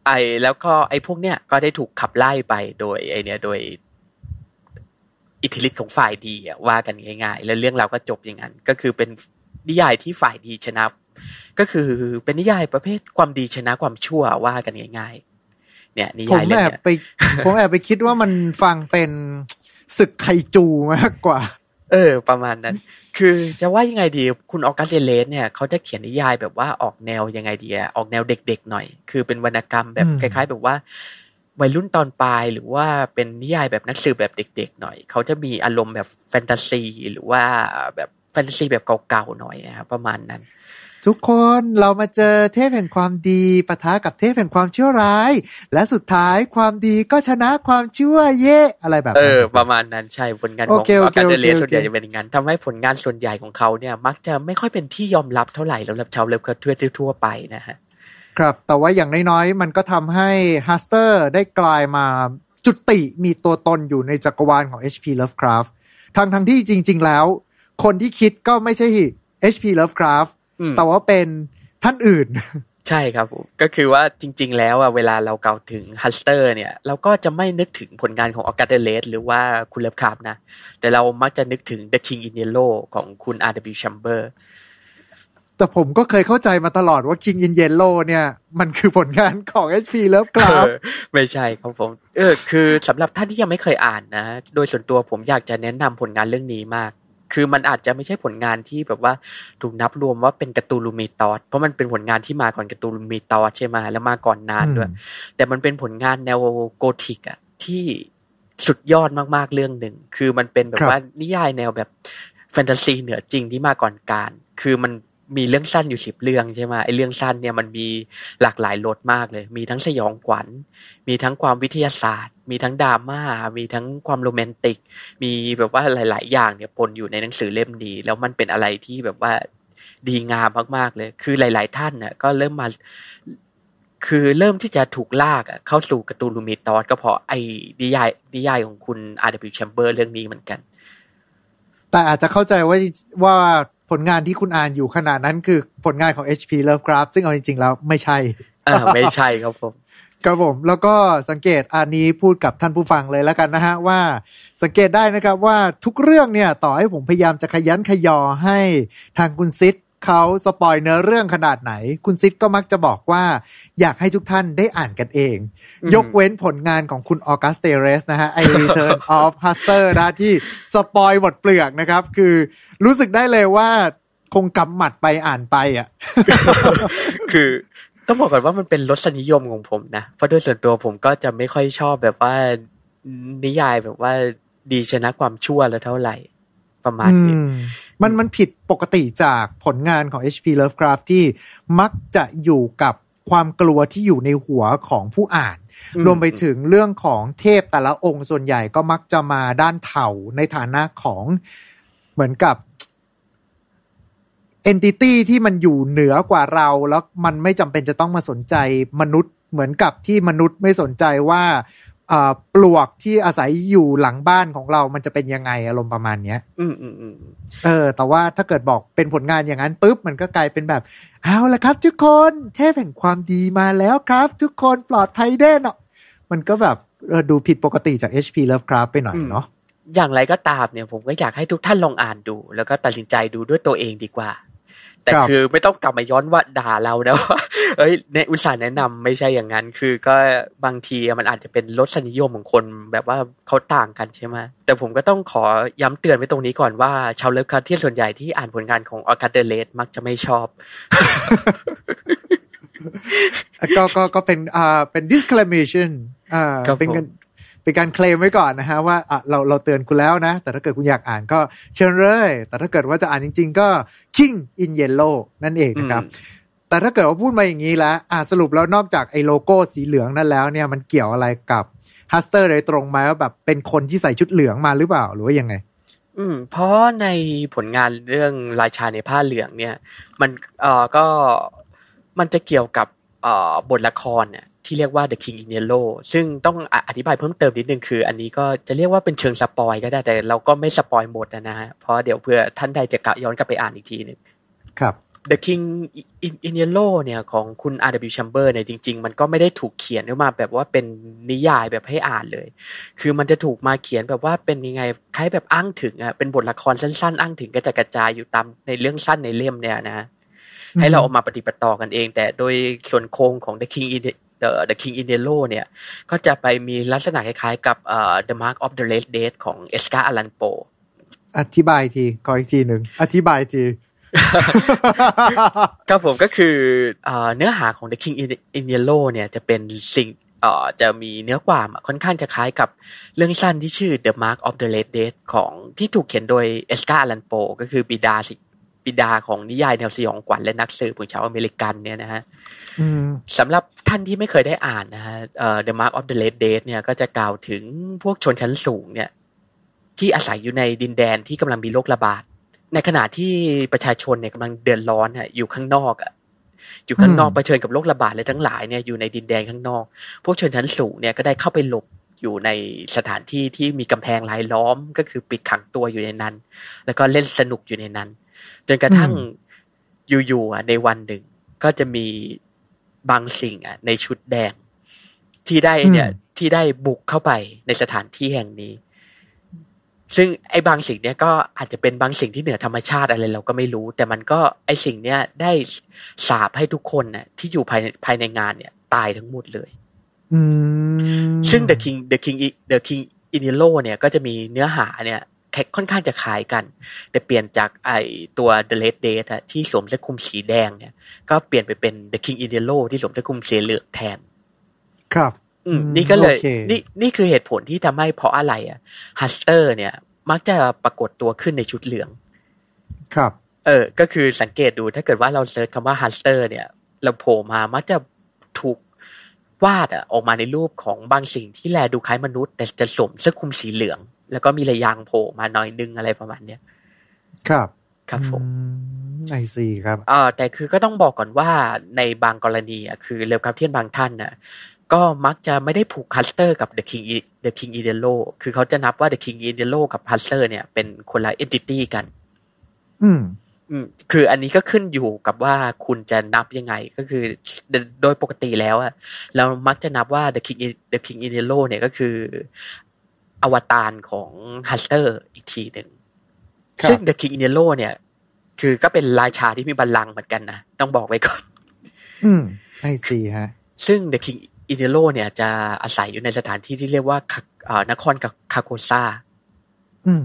ไอแล้วก็ไอพวกเนี้ยก็ได้ถูกขับไล่ไปโดยไอเนี่ยโดยอิทธิฤทธิ์ของฝ่ายดีอะว่ากันง่ายๆ แล้วเรื่องราวก็จบอย่างนั้น ก็คือเป็นนิยายที่ฝ่ายดีชนะ ก็คือเป็นนิยายประเภทความดีชนะความชั่วว่ากันง่ายๆ เนี่ยนิผมยายเรื่อแองบเนี้ยไปผมแอบไปคิดว่ามันฟังเป็นศึกไคจูมากกว่า เออ ประมาณนั้น คือจะว่ายังไงดี คุณออกัสเดเลสเนี่ยเขาจะเขียนนิยายแบบว่าออกแนวยังไงดีอะออกแนวเด็กๆหน่อย คือเป็นวรรณกรรมแบบอืมคล้าย ๆ แบบว่าวัยรุ่นตอนปลายหรือว่าเป็นนิยายแบบนักสืบแบบเด็ก ๆ หน่อย เขาจะมีอารมณ์แบบแฟนตาซี หรือว่าแบบแฟนตาซีแบบเก่าๆหน่อยอะครับประมาณนั้น ทุกคนเรามาเจอเทพแห่งความดีปะทะกับเทพแห่งความชั่วร้าย และสุดท้ายความดีก็ชนะความชั่วเย่อะไรแบบเอนั้นอประมาณนั้นใช่ผลงานขโอองเคอโออเคกัสเดเลสโอเคส่วนใหญ่จะเป็นอย่างนั้นทำให้ผลงานส่วนใหญ่ของเขาเนี่ย มักจะไม่ค่อยเป็นที่ยอมรับเท่าไหร่สำหรับชาวเล็บกระเทือทั่วๆไปนะฮะครับ แต่ว่าอย่างน้อยๆ มันก็ทำให้ฮัสเตอร์ได้กลายมาจุติมีตัวตนอยู่ในจักรวาลของ H.P. Lovecraft ทั้งทั้งที่จริง ๆ แล้ว คนที่คิดก็ไม่ใช่ H.P. Lovecraft อืม แต่ว่าเป็นท่านอื่น ใช่ครับผมก็คือว่าจริง ๆ แล้วอะเวลาเรากล่าวถึงฮัสเตอร์เนี่ย เราก็จะไม่นึกถึงผลงานของออกัสเดเลสหรือว่าคุณเลฟคาร์บนะ แต่เรามักจะนึกถึง The King in Yellow ของคุณ R.W. Chamber แต่ผมก็เคยเข้าใจมาตลอดว่า King in Yellow เนี่ย มันคือผลงานของ H.P. เอ Lovecraft อไม่ใช่ครับผม เออ คือสำหรับท่านที่ยังไม่เคยอ่านนะ โดยส่วนตัวผมอยากจะแนะนำผลงานเรื่องนี้มาก คือมันอาจจะไม่ใช่ผลงานที่แบบว่าถูกนับรวมว่าเป็นการ์ตูนลูมิตอสเพราะมันเป็นผลงานที่มาก่อนการ์ตูนลูมิตอสใช่ไหมแล้วมาก่อนนานด้วยอืมแต่มันเป็นผลงานแนวโกธิกอะที่สุดยอดมากๆเรื่องหนึ่ง คือมันเป็นแบบว่านิยายแนวแบบแฟนตาซีเหนือจริงที่มาก่อนการ คือมัน มีเรื่องสั้นอยู่สิบเรื่องใช่ไหมไอ้เรื่องสั้นเนี่ยมันมีหลากหลายรสมากเลย มีทั้งสยองขวัญ มีทั้งความวิทยาศาสตร์ มีทั้งดราม่า มีทั้งความโรแมนติก มีแบบว่าหลาย ๆ อย่างเนี่ยปนอยู่ในหนังสือเล่มนี้ แล้วมันเป็นอะไรที่แบบว่าดีงามมากๆเลย คือหลาย ๆ ท่านน่ะก็เริ่มมา คือเริ่มที่จะถูกลากเข้าสู่การ์ตูนลูมิตอสก็เพราะไอ้นิยายนิยายของคุณ R.W. Chamber เรื่องนี้เหมือนกัน แต่อาจจะเข้าใจว่าว่า ผลงานที่คุณอ่านอยู่ขนาดนั้นคือผลงานของ H.P. Lovecraft ซึ่งเอาจริง ๆ แล้วไม่ใช่เออไม่ใช่ครับผมครับผมแล้วก็สังเกตอันนี้พูดกับท่านผู้ฟังเลยแล้วกันนะฮะว่าสังเกตได้นะครับว่าทุกเรื่องเนี่ยต่อให้ผมพยายามจะขยันขยอให้ทางคุณซิด เขาสปอยเนื้อเรื่องขนาดไหน คุณซิดก็มักจะบอกว่า อยากให้ทุกท่านได้อ่านกันเองอืมยกเว้นผลงานของคุณออกัสเตเรสนะฮะไอ Return of Huster นะที่สปอยหมดเปลือกนะครับ คือรู้สึกได้เลยว่าคงกำหมัดไปอ่านไปอะ คือต้องบอกก่อนว่ามันเป็นรสนิยมของผมนะ เพราะโดยส่วนตัวผมก็จะไม่ค่อยชอบแบบว่านิยายแบบว่าดีชนะความชั่วแล้วเท่าไหร่ประมาณอืนี้ มมันมันผิดปกติจากผลงานของ H.P. Lovecraft ที่มักจะอยู่กับความกลัวที่อยู่ในหัวของผู้อ่านอืมรวมไปถึงเรื่องของเทพแต่ละองค์ส่วนใหญ่ก็มักจะมาด้านเถาในฐานะของเหมือนกับ entity ที่มันอยู่เหนือกว่าเรา แล้วมันไม่จำเป็นจะต้องมาสนใจมนุษย์เหมือนกับที่มนุษย์ไม่สนใจว่าอ่า ปลวกที่อาศัยอยู่หลังบ้านของเรามันจะเป็นยังไงอารมณ์ประมาณเนี้ย อืมอืมอืมเออ แต่ว่าถ้าเกิดบอกเป็นผลงานอย่างนั้นปุ๊บมันก็กลายเป็นแบบ เอาละครับ ทุกคนเทพแห่งความดีมาแล้วครับ ทุกคนปลอดภัยแน่เนอนมันก็แบบเออดูผิดปกติจาก HP Lovecraft ไปหน่อยเนาะอย่างไรก็ตามเนี่ยผมก็อยากให้ทุกท่านลองอ่านดู แล้วก็ตัดสินใจดูด้วยตัวเองดีกว่า แต่ครับคือไม่ต้องกลับมาย้อนว่าด่าเรานะว่าเอ้ยในอุตส่าห์แนะนำไม่ใช่อย่างนั้น คือก็บางทีมันอาจจะเป็นรสนิยมของคนแบบว่าเขาต่างกันใช่ไหมแต่ผมก็ต้องขอย้ำเตือนไว้ตรงนี้ก่อนว่า ชาวเลิฟคาที่ส่วนใหญ่ที่อ่านผลงานของออกัสเดเลสมักจะไม่ชอบก็ก็ก็เป็นอ่าเป็น disclamation อ่าครับเป็นการผม เป็นการเคลมไว้ก่อนนะฮะว่าอะเราเราเตือนคุณแล้วนะ แต่ถ้าเกิดคุณอยากอ่านก็เชิญเลย แต่ถ้าเกิดว่าจะอ่านจริง ๆ ก็ King in Yellow นั่นเองนะครับแต่ถ้าเกิดว่าพูดมาอย่างนี้แล้วอะสรุปแล้วนอกจากไอ้โลโก้สีเหลืองนั่นแล้วเนี่ยมันเกี่ยวอะไรกับฮัสเตอร์โดยตรงไหมว่าแบบเป็นคนที่ใส่ชุดเหลืองมาหรือเปล่าหรือว่ายังไง อืม เพราะในผลงานเรื่องราชาในผ้าเหลืองเนี่ย มันเอ่อก็มันจะเกี่ยวกับเอ่อบทละครเนี่ย ที่เรียกว่า The King in Yellow ซึ่งต้องอธิบายเพิ่มเติมนิดนึงคือ อันนี้ก็จะเรียกว่าเป็นเชิง spoil ก็ได้แต่เราก็ไม่ spoil หมดนะฮะเพราะเดี๋ยวเผื่อท่านใดจะกะย้อนกลับไปอ่านอีกทีหนึงครับ The King in in Yellow เนี่ยของคุณ R.W. Chambers เนี่ยจริง ๆ มันก็ไม่ได้ถูกเขียนขึ้นมาแบบว่าเป็นนิยายแบบให้อ่านเลย คือมันจะถูกมาเขียนแบบว่าเป็นยังไงคล้ายแบบอ้างถึงอะเป็นบทละครสั้นๆ อ้างถึงกระจายกระจายอยู่ตามในเรื่องสั้นในเล่มเนี่ยนะให้เราเอามาปฏิบัติต่อกันเอง แต่โดยส่วนโครงของ The King in The, The King in Yellow เนี่ยก็จะไปมีลักษณะคล้ายๆ กับเอ่อ The Mark of the Red Death ของเอสกาอลันโปอธิบายทีขออีกทีหนึ่งอธิบายทีครับผมก็คือเอ่อเนื้อหาของ The King in, in Yellow เนี่ยจะเป็นสิ่งเอ่อจะมีเนื้อความอะค่อนข้างจะคล้ายกับเรื่องสั้นที่ชื่อ The Mark of the Red Death ของที่ถูกเขียนโดยเอสกาอลันโปก็คือบิดาสิ บิดาของนิยายแนวสยองขวัญและนักสืบของชาวอเมริกันเนี่ยนะฮะอืมสำหรับท่านที่ไม่เคยได้อ่านนะฮะเอ่อ The Mark of the Red Death เนี่ยก็จะกล่าวถึงพวกชนชั้นสูงเนี่ย ที่อาศัยอยู่ในดินแดนที่กำลังมีโรคระบาด ในขณะที่ประชาชนเนี่ยกำลังเดือดร้อนอะอยู่ข้างนอกอะอยู่ข้างนอกอืมเผชิญกับโรคระบาดอะไรทั้งหลายเนี่ยอยู่ในดินแดนข้างนอก พวกชนชั้นสูงเนี่ยก็ได้เข้าไปหลบอยู่ในสถานที่ที่มีกำแพงรายล้อมก็คือปิดขังตัวอยู่ในนั้น แล้วก็เล่นสนุกอยู่ในนั้น จนกระทั่งอยู่ๆอะในวันหนึ่ง ก็จะมีบางสิ่งอะ ในชุดแดง ที่ได้เนี่ยอืมที่ได้บุกเข้าไปในสถานที่แห่งนี้ ซึ่งไอ้บางสิ่งเนี้ยก็อาจจะเป็นบางสิ่งที่เหนือธรรมชาติอะไรเราก็ไม่รู้ แต่มันก็ไอ้สิ่งเนี้ยได้สาบให้ทุกคนน่ะ ที่อยู่ภายในภายในงานเนี่ย ตายทั้งหมดเลยอืมซึ่ง The King The King The King in Yellow เนี่ยก็จะมีเนื้อหาเนี่ยแค่ค่อนข้างจะคล้ายกัน แต่เปลี่ยนจากไอตัว The Red Death อะที่สวมเสื้อคลุมสีแดงเนี่ย ก็เปลี่ยนไปเป็น The King in Yellow ที่สวมเสื้อคลุมสีเหลืองแทน ครับ อืมอืมนี่ก็เลยโอเคนี่นี่คือเหตุผลที่ทำให้เพราะอะไรอะฮัสเตอร์ เนี่ย มักจะปรากฏตัวขึ้นในชุดเหลือง ครับ เออ ก็คือสังเกตดูถ้าเกิดว่าเรา search คำว่าฮัสเตอร์ เนี่ย เราโผล่มามักจะถูกวาดอะออกมาในรูปของบางสิ่งที่แลดูคล้ายมนุษย์ แต่จะสวมเสื้อคลุมสีเหลือง แล้วก็มีระยางโผล่มาหน่อยนึงอะไรประมาณเนี้ยครับครับผม I see ครับเอ่าแต่คือก็ต้องบอกก่อนว่าในบางกรณีอะคือ Lovecraftian บางท่านน่ะก็มักจะไม่ได้ผูกฮัสเตอร์กับ The King I- The King i d e l o คือเขาจะนับว่า The King in Yellow กับ Hastur เนี่ยเป็นคนละ entity กัน อืมอืมคืออันนี้ก็ขึ้นอยู่กับว่าคุณจะนับยังไง ก็คือโดยโดยปกติแล้วอะเรามักจะนับว่า The King I- The King i d e l o เนี่ยก็คือ อวตารของ h u s t e r อีกทีหนึ่งครับซึ่ง The King i d e l o เนี่ย คือก็เป็นราชาที่มีบัลลังก์เหมือนกันนะต้องบอกไว้ก่อน อืมไอซีฮะ ซึ่ง The King i d e l o เนี่ยจะอาศัยอยู่ในสถานที่ที่เรียกว่าคาเอ่อนครคาโคซาอืม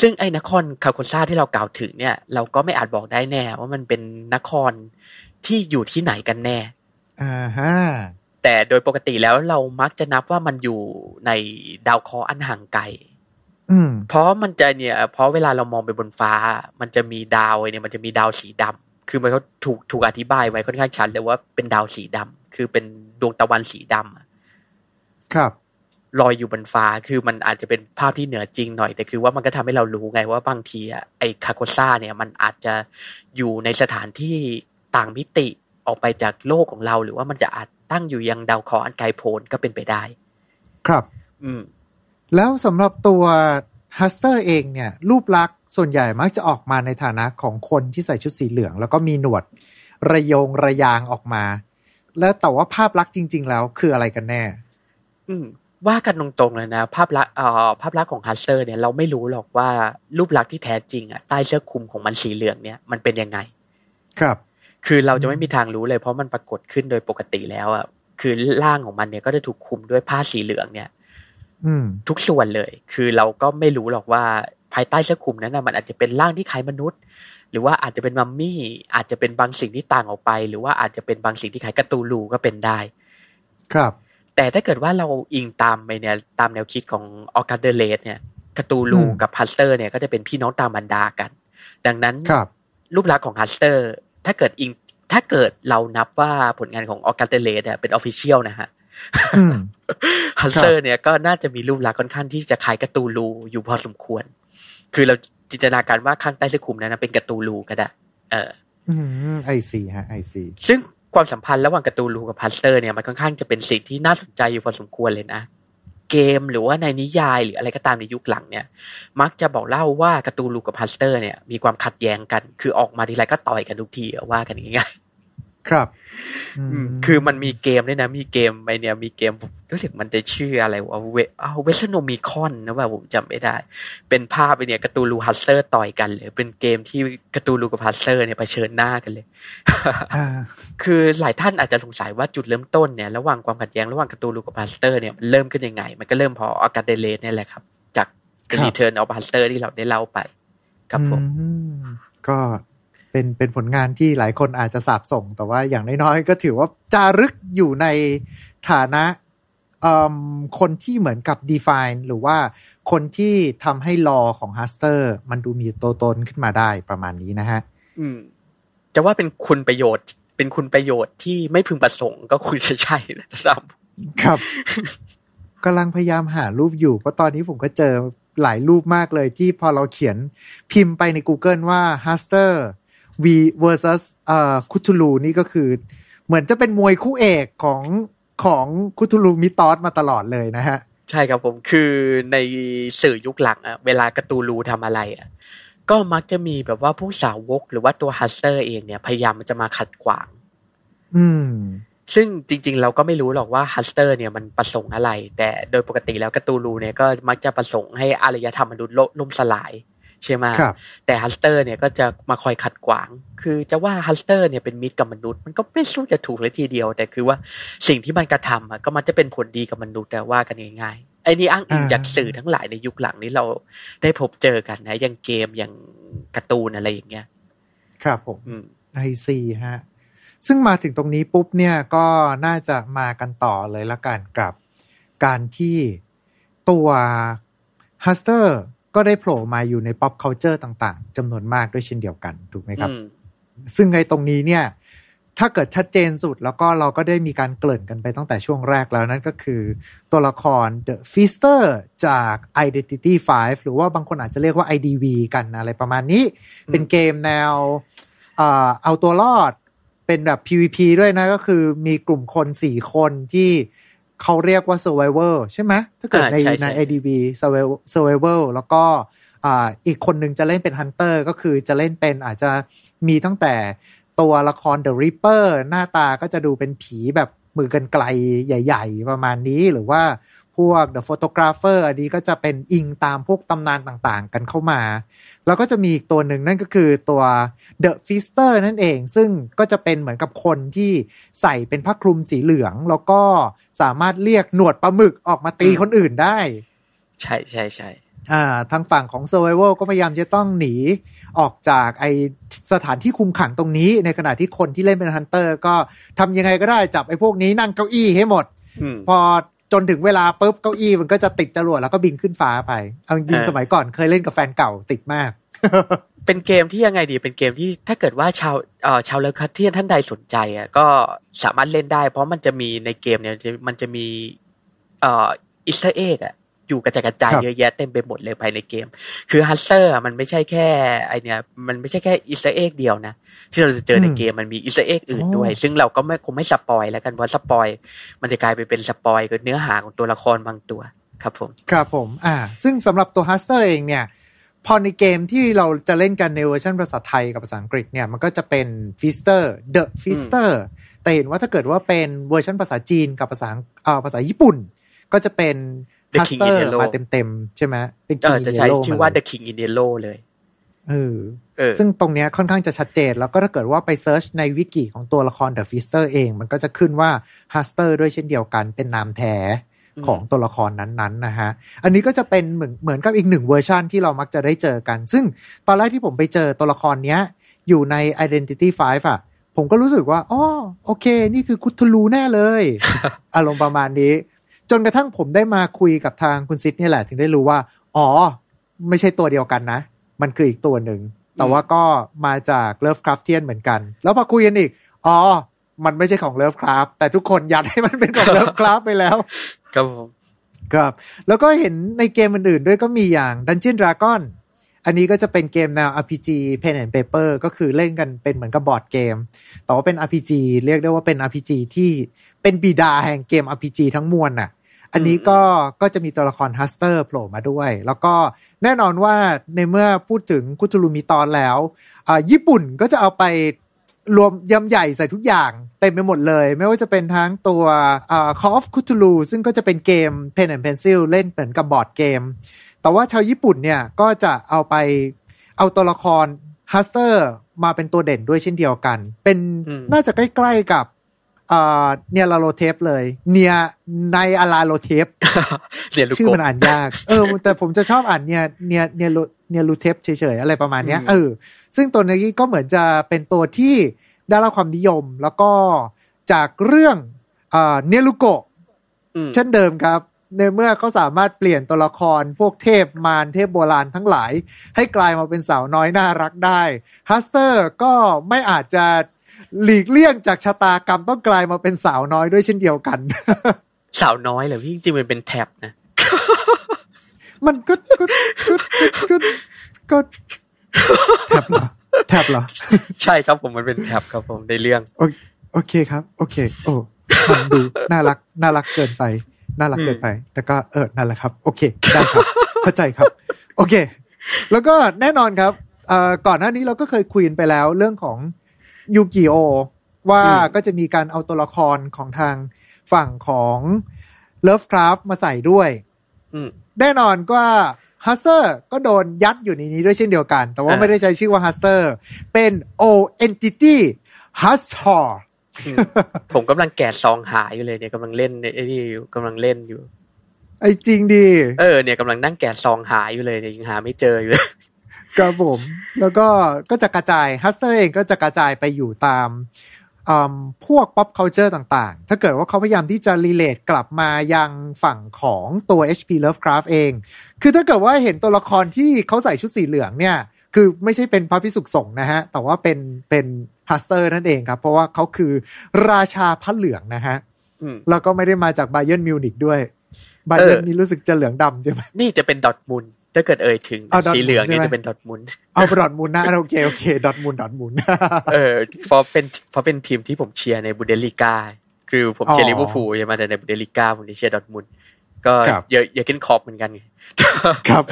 ซึ่งไอ้นครคาโคซาที่เรากล่าวถึงเนี่ย เราก็ไม่อาจบอกได้แน่ ว่ามันเป็นนครที่อยู่ที่ไหนกันแน่ อ่าฮะ แต่โดยปกติแล้วเรามักจะนับว่ามันอยู่ในดาวเคราะห์อันห่างไกลอืมเพราะมันจะเนี่ย เพราะเวลาเรามองไปบนฟ้า มันจะมีดาวเนี่ย มันจะมีดาวสีดำคือมันเขาถูกถูกอธิบายไว้ค่อนข้างชัดเลยว่าเป็นดาวสีดำคือเป็นดวงตะวันสีดำอะครับลอยอยู่บนฟ้า คือมันอาจจะเป็นภาพที่เหนือจริงหน่อย แต่คือว่ามันก็ทำให้เรารู้ไงว่าบางทีอะไอคาโกซ่าเนี่ย มันอาจจะอยู่ในสถานที่ต่างมิติออกไปจากโลกของเรา หรือว่ามันจะอาจ ตั้งอยู่ยังดาวเคราะห์อันไกลโพ้นก็เป็นไปได้ ครับ อืม แล้วสำหรับตัวฮัสเตอร์เองเนี่ย รูปลักษณ์ส่วนใหญ่มักจะออกมาในฐานะของคนที่ใส่ชุดสีเหลือง แล้วก็มีหนวด ระโยงระยางออกมา แล้วแต่ว่าภาพลักษณ์จริง ๆ แล้วคืออะไรกันแน่ อืมว่ากันตรงๆเลยนะ ภาพลักษณ์เอ่อภาพลักษณ์ของฮัสเตอร์เนี่ยเราไม่รู้หรอกว่ารูปลักษณ์ที่แท้จริงอะใต้เสื้อคลุมของมันสีเหลืองเนี่ยมันเป็นยังไง ครับ คือเราจะไม่มีทางรู้เลยเพราะมันปรากฏขึ้นโดยปกติแล้วอะคือร่างของมันเนี่ยก็จะถูกคลุมด้วยผ้าสีเหลืองเนี่ยอืมทุกส่วนเลย คือเราก็ไม่รู้หรอกว่าภายใต้เสื้อคลุมนั้นนะมันอาจจะเป็นร่างที่คล้ายมนุษย์ หรือว่าอาจจะเป็นมัมมี่ อาจจะเป็นบางสิ่งที่ต่างออกไป หรือว่าอาจจะเป็นบางสิ่งที่คล้ายกระตูลูก็เป็นได้ ครับ แต่ถ้าเกิดว่าเราอิงตามไปเนี่ยตามแนวคิดของออกัสเดเลสเนี่ยกระตูลูอืมกับฮัสเตอร์เนี่ยก็จะเป็นพี่น้องตามบรรดากัน ดังนั้นครับรูปลักษณ์ของฮัสเตอร์ ถ้าเกิดอิงถ้าเกิดเรานับว่าผลงานของออกัสเดเลสเนี่ยเป็น official นะฮะอืมฮัสเตอร์เนี่ยก็น่าจะมีรูปลักษณ์ค่อนข้างที่จะคล้าย Cthulhu อยู่พอสมควร คือเราจินตนาการว่าข้างใต้เสื้อคลุมนั้นนะเป็น Cthulhu ก็ได้ เอออืมไอซีฮะไอซีซึ่งความสัมพันธ์ระหว่าง Cthulhu กับฮัสเตอร์เนี่ยมันค่อนข้างจะเป็นสิ่งที่น่าสนใจอยู่พอสมควรเลยนะ เกมหรือว่าในนิยายหรืออะไรก็ตามในยุคหลังเนี่ย มักจะบอกเล่าว่า Cthulhu กับฮัสเตอร์เนี่ยมีความขัดแย้งกัน คือออกมาทีไรก็ต่อยกันทุกทีว่ากันง่ายๆ ครับอืมคือมันมีเกมด้วยนะ มีเกมไปเนี่ย มีเกมผมรู้สึกมันจะชื่ออะไรวะเวอ้าวเวสโนมีคอนนะว่าผมจำไม่ได้ เป็นภาพไปเนี่ยการ์ตูลูฮัสเซอร์ต่อยกันเลยเป็นเกมที่การ์ตูลูกับฮัสเซอร์เนี่ยเผชิญหน้ากันเลยอ่าคือหลายท่านอาจจะสงสัยว่าจุดเริ่มต้นเนี่ยระหว่างความขัดแย้งระหว่างการ์ตูลูกับฮัสเตอร์เนี่ยมันเริ่มขึ้นยังไง มันก็เริ่มพออากาเดเลสเนี่ยแหละครับ จาก The ครับ Return of Buster ที่เราได้เล่าไป ครับผมอืมก็ เป็นเป็นผลงานที่หลายคนอาจจะสาบส่ง แต่ว่าอย่างน้อยๆ ก็ถือว่าจารึกอยู่ในฐานะเอิ่มคนที่เหมือนกับ define หรือว่าคนที่ทำให้ลอของ h ัสเตอร์มันดูมีตัวตนขึ้นมาได้ประมาณนี้นะฮะอืมจะว่าเป็นคุณประโยชน์ เป็นคุณประโยชน์ที่ไม่พึงประสงค์ก็คุยจะใช่นะครับครับกำลังพยายามหารูปอยู่เพราะตอนนี้ผมก็เจอหลายรูปมากเลยที่พอเราเขียนพิมพ์ไปใน Google ว่า h a s t e r V versus เอ่อคุทูลูนี่ก็คือ เหมือนจะเป็นมวยคู่เอกของของคุทูลู Mythos มาตลอดเลยนะฮะ ใช่ครับผมคือในสื่อยุคหลังอะเวลาการ์ตูลูทำอะไรอะก็มักจะมีแบบว่าผู้สาวกหรือว่าตัวฮัสเตอร์เองเนี่ยพยายามมันจะมาขัดขวาง อืม ซึ่งจริง ๆ เราก็ไม่รู้หรอกว่าฮัสเตอร์เนี่ยมันประสงค์อะไร แต่โดยปกติแล้วการ์ตูลูเนี่ยก็มักจะประสงค์ให้อารยธรรมมนุษย์ล่มสลาย ใช่ไหมครับแต่ฮัสเตอร์เนี่ยก็จะมาคอยขัดขวาง คือจะว่าฮัสเตอร์เนี่ยเป็นมิตรกับมนุษย์มันก็ไม่สู้จะถูกเลยทีเดียว แต่คือว่าสิ่งที่มันกระทำอะก็มันจะเป็นผลดีกับมนุษย์แต่ว่ากันง่ายๆไอ้นี่อ้างอิงอ่าจากสื่อทั้งหลายในยุคหลังนี้เราได้พบเจอกันนะอย่างเกมอย่างการ์ตูนอะไรอย่างเงี้ย ครับผมอืม I see ฮะซึ่งมาถึงตรงนี้ปุ๊บเนี่ยก็น่าจะมากันต่อเลยละกันกับการที่ตัวฮัสเตอร์ ก็ได้โผล่มาอยู่ใน pop culture ต่าง ๆจำนวนมากด้วยเช่นเดียวกันถูกไหมครับอืมซึ่งไอ้ตรงนี้เนี่ย ถ้าเกิดชัดเจนสุดแล้วก็เราก็ได้มีการเกริ่นกันไปตั้งแต่ช่วงแรกแล้วนั่นก็คือ ตัวละคร The Feaster จาก Identity 5 หรือว่าบางคนอาจจะเรียกว่า IDV กันอะไรประมาณนี้ เป็นเกมแนวเอ่อเอาตัวรอดเป็นแบบ PVP ด้วยนะก็คือมีกลุ่มคนสี่คนที่ เขาเรียกว่า Survivor ใช่ไหมถ้าเกิดในอ่าใช่ในใช่ IDV Survival Survival แล้วก็อ่าอีกคนหนึ่งจะเล่นเป็น Hunter ก็คือจะเล่นเป็นอาจจะมีตั้งแต่ตัวละคร The Reaper หน้าตาก็จะดูเป็นผีแบบมือกันไกลใหญ่ ๆ ประมาณนี้หรือว่า พวก The Photographer อันนี้ก็จะเป็นอิงตามพวกตำนานต่างๆ กันเข้ามา แล้วก็จะมีอีกตัวหนึ่งนั่นก็คือตัว The Feaster นั่นเอง ซึ่งก็จะเป็นเหมือนกับคนที่ใส่เป็นผ้าคลุมสีเหลือง แล้วก็สามารถเรียกหนวดปลาหมึกออกมาตีคนอื่นได้ ใช่ใช่ใช่อ่าทางฝั่งของ Survival ก็พยายามจะต้องหนีออกจากไอสถานที่คุมขังตรงนี้ ในขณะที่คนที่เล่นเป็นฮันเตอร์ ก็ทำยังไงก็ได้จับไอ้พวกนี้นั่งเก้าอี้ให้หมดอืมพอ จนถึงเวลาปุ๊บเก้าอี้มันก็จะติดจรวดแล้วก็บินขึ้นฟ้าไปเอาจริงเออๆสมัยก่อนเคยเล่นกับแฟนเก่าติดมาก เป็นเกมที่ยังไงดีเป็นเกมที่ถ้าเกิดว่าชาวเอ่อชาว Lovecraftian ท่านใดสนใจอะก็สามารถเล่นได้ เพราะมันจะมีในเกมเนี่ยมันจะมีเอ่อ Easter egg อะ อยู่กระจายกระจายครับเยอะแยะเต็มไปหมดเลยภายในเกม คือฮัสเตอร์มันไม่ใช่แค่ไอเนี่ยมันไม่ใช่แค่ Easter egg เดียวนะ ที่เราจะเจอในอืมเกมมันมี Easter egg อื่นด้วยอ๋อซึ่งเราก็ไม่คงไม่ spoil แล้วกันเพราะ spoilมันจะกลายไปเป็น spoil กับเนื้อหาของตัวละครบางตัวครับผม ครับผม อ่า ซึ่งสำหรับตัวฮัสเตอร์เองเนี่ย พอในเกมที่เราจะเล่นกันในเวอร์ชันภาษาไทยกับภาษาอังกฤษเนี่ย มันก็จะเป็น Feaster The Feaster แต่เห็นว่าถ้าเกิดว่าเป็นเวอร์ชันภาษาจีนกับภาษาเอ่อภาษาญี่ปุ่น ก็จะเป็น The ฮัส King เตอ in ร์ Yellow มาเต็มๆใช่ไหมเป็นเอ King อ in จะใช้ Yellow ชื่อว่ามาเลย The King in Yellow เลยเออเออซึ่งตรงเนี้ยค่อนข้างจะชัดเจน แล้วก็ถ้าเกิดว่าไป search ในวิกิของตัวละคร The Feaster เอง มันก็จะขึ้นว่าฮัสเตอร์ด้วยเช่นเดียวกันเป็นนามแท้ของตัวละครนั้นๆนะฮะ อันนี้ก็จะเป็นเหมือนเหมือนกับอีกหนึ่งเวอร์ชันที่เรามักจะได้เจอกัน ซึ่งตอนแรกที่ผมไปเจอตัวละครเนี้ย อยู่ใน Identity 5 อะ ผมก็รู้สึกว่าอ๋อโอเค นี่คือคุทูลูแน่เลย อารมณ์ประมาณนี้ จนกระทั่งผมได้มาคุยกับทางคุณซิดเนี่ยแหละ ถึงได้รู้ว่า อ๋อ ไม่ใช่ตัวเดียวกันนะ มันคืออีกตัวหนึ่ง แต่ว่าก็มาจาก Lovecraftian เหมือนกัน แล้วพอคุยกันอีก อ๋อ มันไม่ใช่ของ Lovecraft แต่ทุกคนยัดให้มันเป็นของ Lovecraft ไปแล้ว ครับผมครับ แล้วก็เห็นในเกมอื่นๆด้วยก็มีอย่าง Dungeon Dragon อันนี้ก็จะเป็นเกมแนว RPG Pen and Paper ก็คือเล่นกันเป็นเหมือนกับบอร์ดเกม แต่ว่าเป็น RPG เรียกได้ว่าเป็น RPG ที่เป็นบิดาแห่งเกม RPG ทั้งมวลน่ะ อันนี้ก็ก็จะมีตัวละครฮัสเตอร์โผล่มาด้วย แล้วก็แน่นอนว่าในเมื่อพูดถึงคุทูลู Mythos แล้วอ่าญี่ปุ่นก็จะเอาไปรวมยำใหญ่ใส่ทุกอย่างเต็มไปหมดเลย ไม่ว่าจะเป็นทั้งตัวอ่า Call of Cthulhu ซึ่งก็จะเป็นเกม Pen and Pencil เล่นเหมือนกับบอร์ดเกม แต่ว่าชาวญี่ปุ่นเนี่ยก็จะเอาไปเอาตัวละครฮัสเตอร์มาเป็นตัวเด่นด้วยเช่นเดียวกัน เป็นอืมน่าจะใกล้ๆกับอ่า เนียลาโลเทปเลย เนียในอาลาโลเทปเรียนลูกชื่อกบมันอ่านยาก เออ แต่ผมจะชอบอ่านเนี่ยเนี่ยเนี่ยเนี่ยรูเทปเฉยๆอะไรประมาณเนี้ยอืมเออซึ่งตัวนี้ก็เหมือนจะเป็นตัวที่ได้รับความนิยม แล้วก็จากเรื่องอ่าเนียรุโกะอืมเช่นเดิมครับ ในเมื่อเขาสามารถเปลี่ยนตัวละครพวกเทพมารเทพโบราณทั้งหลาย ให้กลายมาเป็นสาวน้อยน่ารักได้ฮัสเตอร์ก็ไม่อาจจะ หลีกเลี่ยงจากชะตากรรมต้องกลายมาเป็นสาวน้อยด้วยเช่นเดียวกัน สาวน้อยเหรอพี่จริงๆมันเป็น trap นะ มันก็ก็ก็ก็ก็แท็บเหรอแท็บเหรอ ใช่ครับผมมันเป็นแท็บครับผมในเรื่อง โอโอเคครับ โอเค โอ้มันดูน่ารักน่ารักเกินไป น่ารักเกินไป แต่ก็เออนั่นแหละครับ โอเคได้ครับ เข้าใจครับ โอเค แล้วก็แน่นอนครับเอ่อก่อนหน้านี้เราก็เคยคุยกันไปแล้วเรื่องของ ยูกิโอว่าอืมก็จะมีการเอาตัวละครของทางฝั่งของ Lovecraft มาใส่ด้วยอืมแน่นอนว่าฮัสเตอร์ก็โดนยัดอยู่ในนี้ด้วยเช่นเดียวกัน แต่ว่าอ่าไม่ได้ใช้ชื่อว่าฮัสเตอร์เป็น O Entity h u s t o r อืมผมกำลังแกะซองหาอยู่เลยเนี่ยกำลังเล่นไอ้นี่อยู่กำลังเล่นอยู่ ไอ้จริงดี เออเนี่ยกำลังนั่งแกะซองหาอยู่เลยเนี่ยยังหาไม่เจออยู่เลย ครับผม แล้วก็ก็จะกระจายฮัสเตอร์เองก็จะกระจายไปอยู่ตามอืมพวก pop culture ต่างๆ ถ้าเกิดว่าเขาพยายามที่จะ relate กลับมายังฝั่งของตัว HP Lovecraft เอง คือถ้าเกิดว่าเห็นตัวละครที่เขาใส่ชุดสีเหลืองเนี่ย คือไม่ใช่เป็นพระภิกษุสงฆ์นะฮะ แต่ว่าเป็นเป็นฮัสเตอร์นั่นเองครับ เพราะว่าเขาคือราชาพระเหลืองนะฮะอืมแล้วก็ไม่ได้มาจากบ a เย r n นมิวนิกด้วยบ a เย r n นี่รู้สึกจะเหลืองดำใช่ไหมนี่จะเป็นดอร์ทมุนด์ ถ้าเกิดเอ่ยถึงเอาดอร์ทมุนสีเหลืองเนี่ยใช่ไหมจะเป็นดอร์ทมุนด์เอาดอดมูลนะโอเคโอเคดอดมูลดอดมูลเออเพราะเป็นเพราะเป็นทีมที่ผมเชียร์ในบูเดลิก้าคือผมเชียร์อ๋อลิเวอร์พูลใช่ไหมแต่ในบูเดลิก้าผมเชียร์ดอทมุนก็ครับเยอะเยอะกินคอปเหมือนกันไงครับ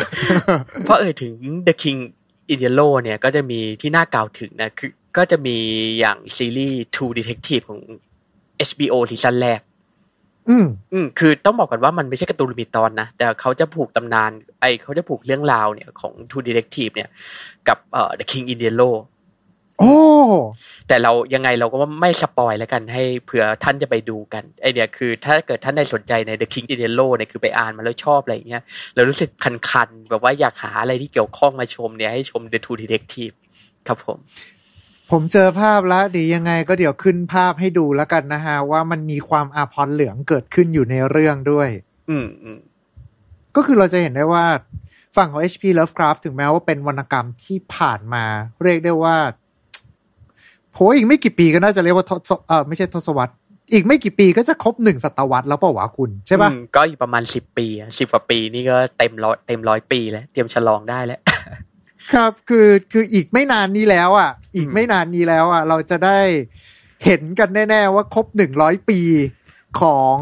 เพราะเอ่ยถึง The King in Yellow เนี่ยก็จะมีที่น่ากล่าวถึงนะคือก็จะมีอย่างซีรีส์ True Detective ของ HBO ซีซั่นแรก อืมอืมคือต้องบอกกันว่ามันไม่ใช่การ์ตูนลิมิตตอนนะแต่เขาจะผูกตำนาน ไอเขาจะผูกเรื่องราวเนี่ยของ True Detective เนี่ย กับเอ่อ The King in Yellow โอ้แต่เรายังไงเราก็ไม่สปอยแล้วกันให้เผื่อท่านจะไปดูกันไอเนี่ยคือ ถ้าเกิดท่านใดสนใจใน The King in Yellow เนี่ยคือไปอ่านมาแล้วชอบอะไรอย่างเงี้ยแล้วรู้สึกคันๆแบบว่าอยากหาอะไรที่เกี่ยวข้องมาชมเนี่ยให้ชม The True Detective ครับผม ผมเจอภาพแล้วเดี๋ยวยังไงก็เดี๋ยวขึ้นภาพให้ดูแล้วกันนะฮะ ว่ามันมีความอาพรณ์เหลืองเกิดขึ้นอยู่ในเรื่องด้วย อืมอืมก็คือเราจะเห็นได้ว่า ฝั่งของ HP Lovecraft ถึงแม้ว่าเป็นวรรณกรรมที่ผ่านมา เรียกได้ว่าโหอีกไม่กี่ปีก็น่าจะเรียกว่าทศเออไม่ใช่ทศวรรษอีกไม่กี่ปีก็จะครบหนึ่งศตวรรษแล้วเปล่าวะคุณใช่ปะอืมก็อีกประมาณสิบปีสิบกว่าปีนี่ก็เต็มร้อยเต็มร้อยปีแล้ว เตรียมฉลองได้แล้ว ครับคือคืออีกไม่นานนี้แล้วอะ อีกไม่นานนี้แล้วอะ เราจะได้เห็นกันแน่ ๆ ว่าครบหนึ่งร้อยปีของ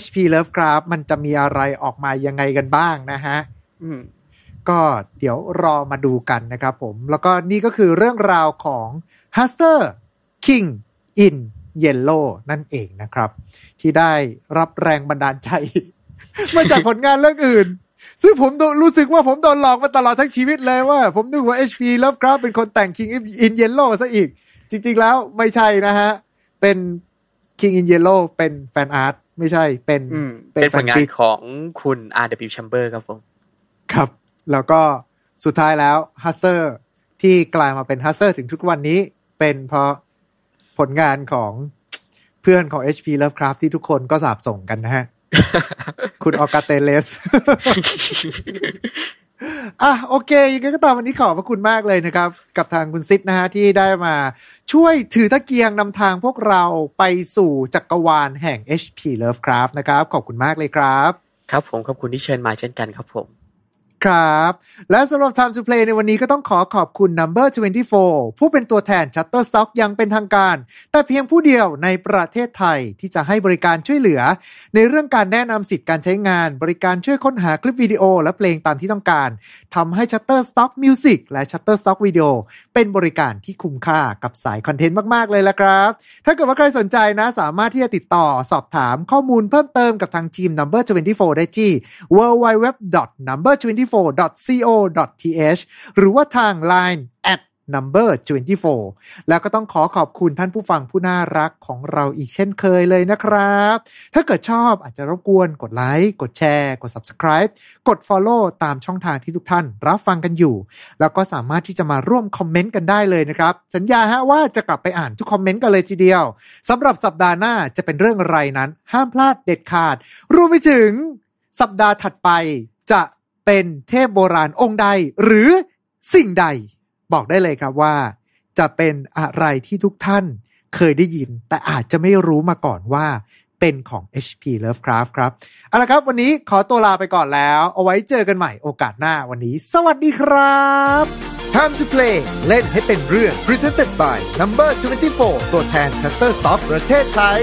HP Lovecraft มันจะมีอะไรออกมายังไงกันบ้างนะฮะอืมก็เดี๋ยวรอมาดูกันนะครับผม แล้วก็นี่ก็คือเรื่องราวของ h u s t e r King in Yellow นั่นเองนะครับ ที่ได้รับแรงบันดาลใจ มาจากผลงานเรื่องอื่น ซึ่งผมโดนรู้สึกว่าผมโดนหลอกมาตลอดทั้งชีวิตเลยว่า ผมนึกว่า HP Lovecraft เป็นคนแต่ง King in Yellow ซะอีก จริง ๆ แล้วไม่ใช่นะฮะ เป็น King in Yellow เป็น fan art ไม่ใช่เป็นอืมเป็นผลงานของคุณ R.W. Chamber ครับผม ครับ แล้วก็สุดท้ายแล้ว Hastur ที่กลายมาเป็น Hastur ถึงทุกวันนี้ เป็นเพราะผลงานของเพื่อนของ HP Lovecraft ที่ทุกคนก็สาบส่งกันนะฮะ คุณ August Derlethอะโอเคยังไงก็ตามวันนี้ขอบพระคุณมากเลยนะครับ กับทางคุณซิดนะฮะที่ได้มาช่วยถือตะเกียงนำทางพวกเราไปสู่จักรวาลแห่ง HP Lovecraft นะครับ ขอบคุณมากเลยครับ ครับผมขอบคุณที่เชิญมาเช่นกันครับผม ครับ และสำหรับ Time to Play ในวันนี้ก็ต้องขอขอบคุณ Number 24 ผู้เป็นตัวแทน Shutterstock ยังเป็นทางการ แต่เพียงผู้เดียวในประเทศไทยที่จะให้บริการช่วยเหลือ ในเรื่องการแนะนำสิทธิการใช้งาน บริการช่วยค้นหาคลิปวิดีโอและเพลงตามที่ต้องการทำให้ Shutterstock Music และ Shutterstock Video เป็นบริการที่คุ้มค่ากับสายคอนเทนต์มาก ๆ เลยละครับ ถ้าเกิดว่าใครสนใจนะสามารถที่จะติดต่อสอบถามข้อมูลเพิ่มเติมกับทางทีม Number 24 ได้ที่ number24.co.th หรือว่าทาง Line at number 24 แล้วก็ต้องขอขอบคุณท่านผู้ฟังผู้น่ารักของเราอีกเช่นเคยเลยนะครับ ถ้าเกิดชอบอาจจะรบกวนกดไลค์กดแชร์ กด Subscribe กด Follow ตามช่องทางที่ทุกท่านรับฟังกันอยู่ แล้วก็สามารถที่จะมาร่วมคอมเมนต์กันได้เลยนะครับ สัญญาฮะว่าจะกลับไปอ่านทุกคอมเมนต์กันเลยทีเดียวสำหรับสัปดาห์หน้าจะเป็นเรื่องอะไรนั้น ห้ามพลาดเด็ดขาดรวมไปถึง สัปดาห์ถัดไปจะ เป็นเทพโบราณองค์ใดหรือสิ่งใด บอกได้เลยครับว่า จะเป็นอะไรที่ทุกท่านเคยได้ยิน แต่อาจจะไม่รู้มาก่อนว่าเป็นของ HP Lovecraft ครับ เอาละครับ วันนี้ขอตัวลาไปก่อนแล้ว เอาไว้เจอกันใหม่โอกาสหน้าวันนี้ สวัสดีครับ Time to play เล่นให้เป็นเรื่อง Presented by Number 24 ตัวแทน Shutterstock ประเทศไทย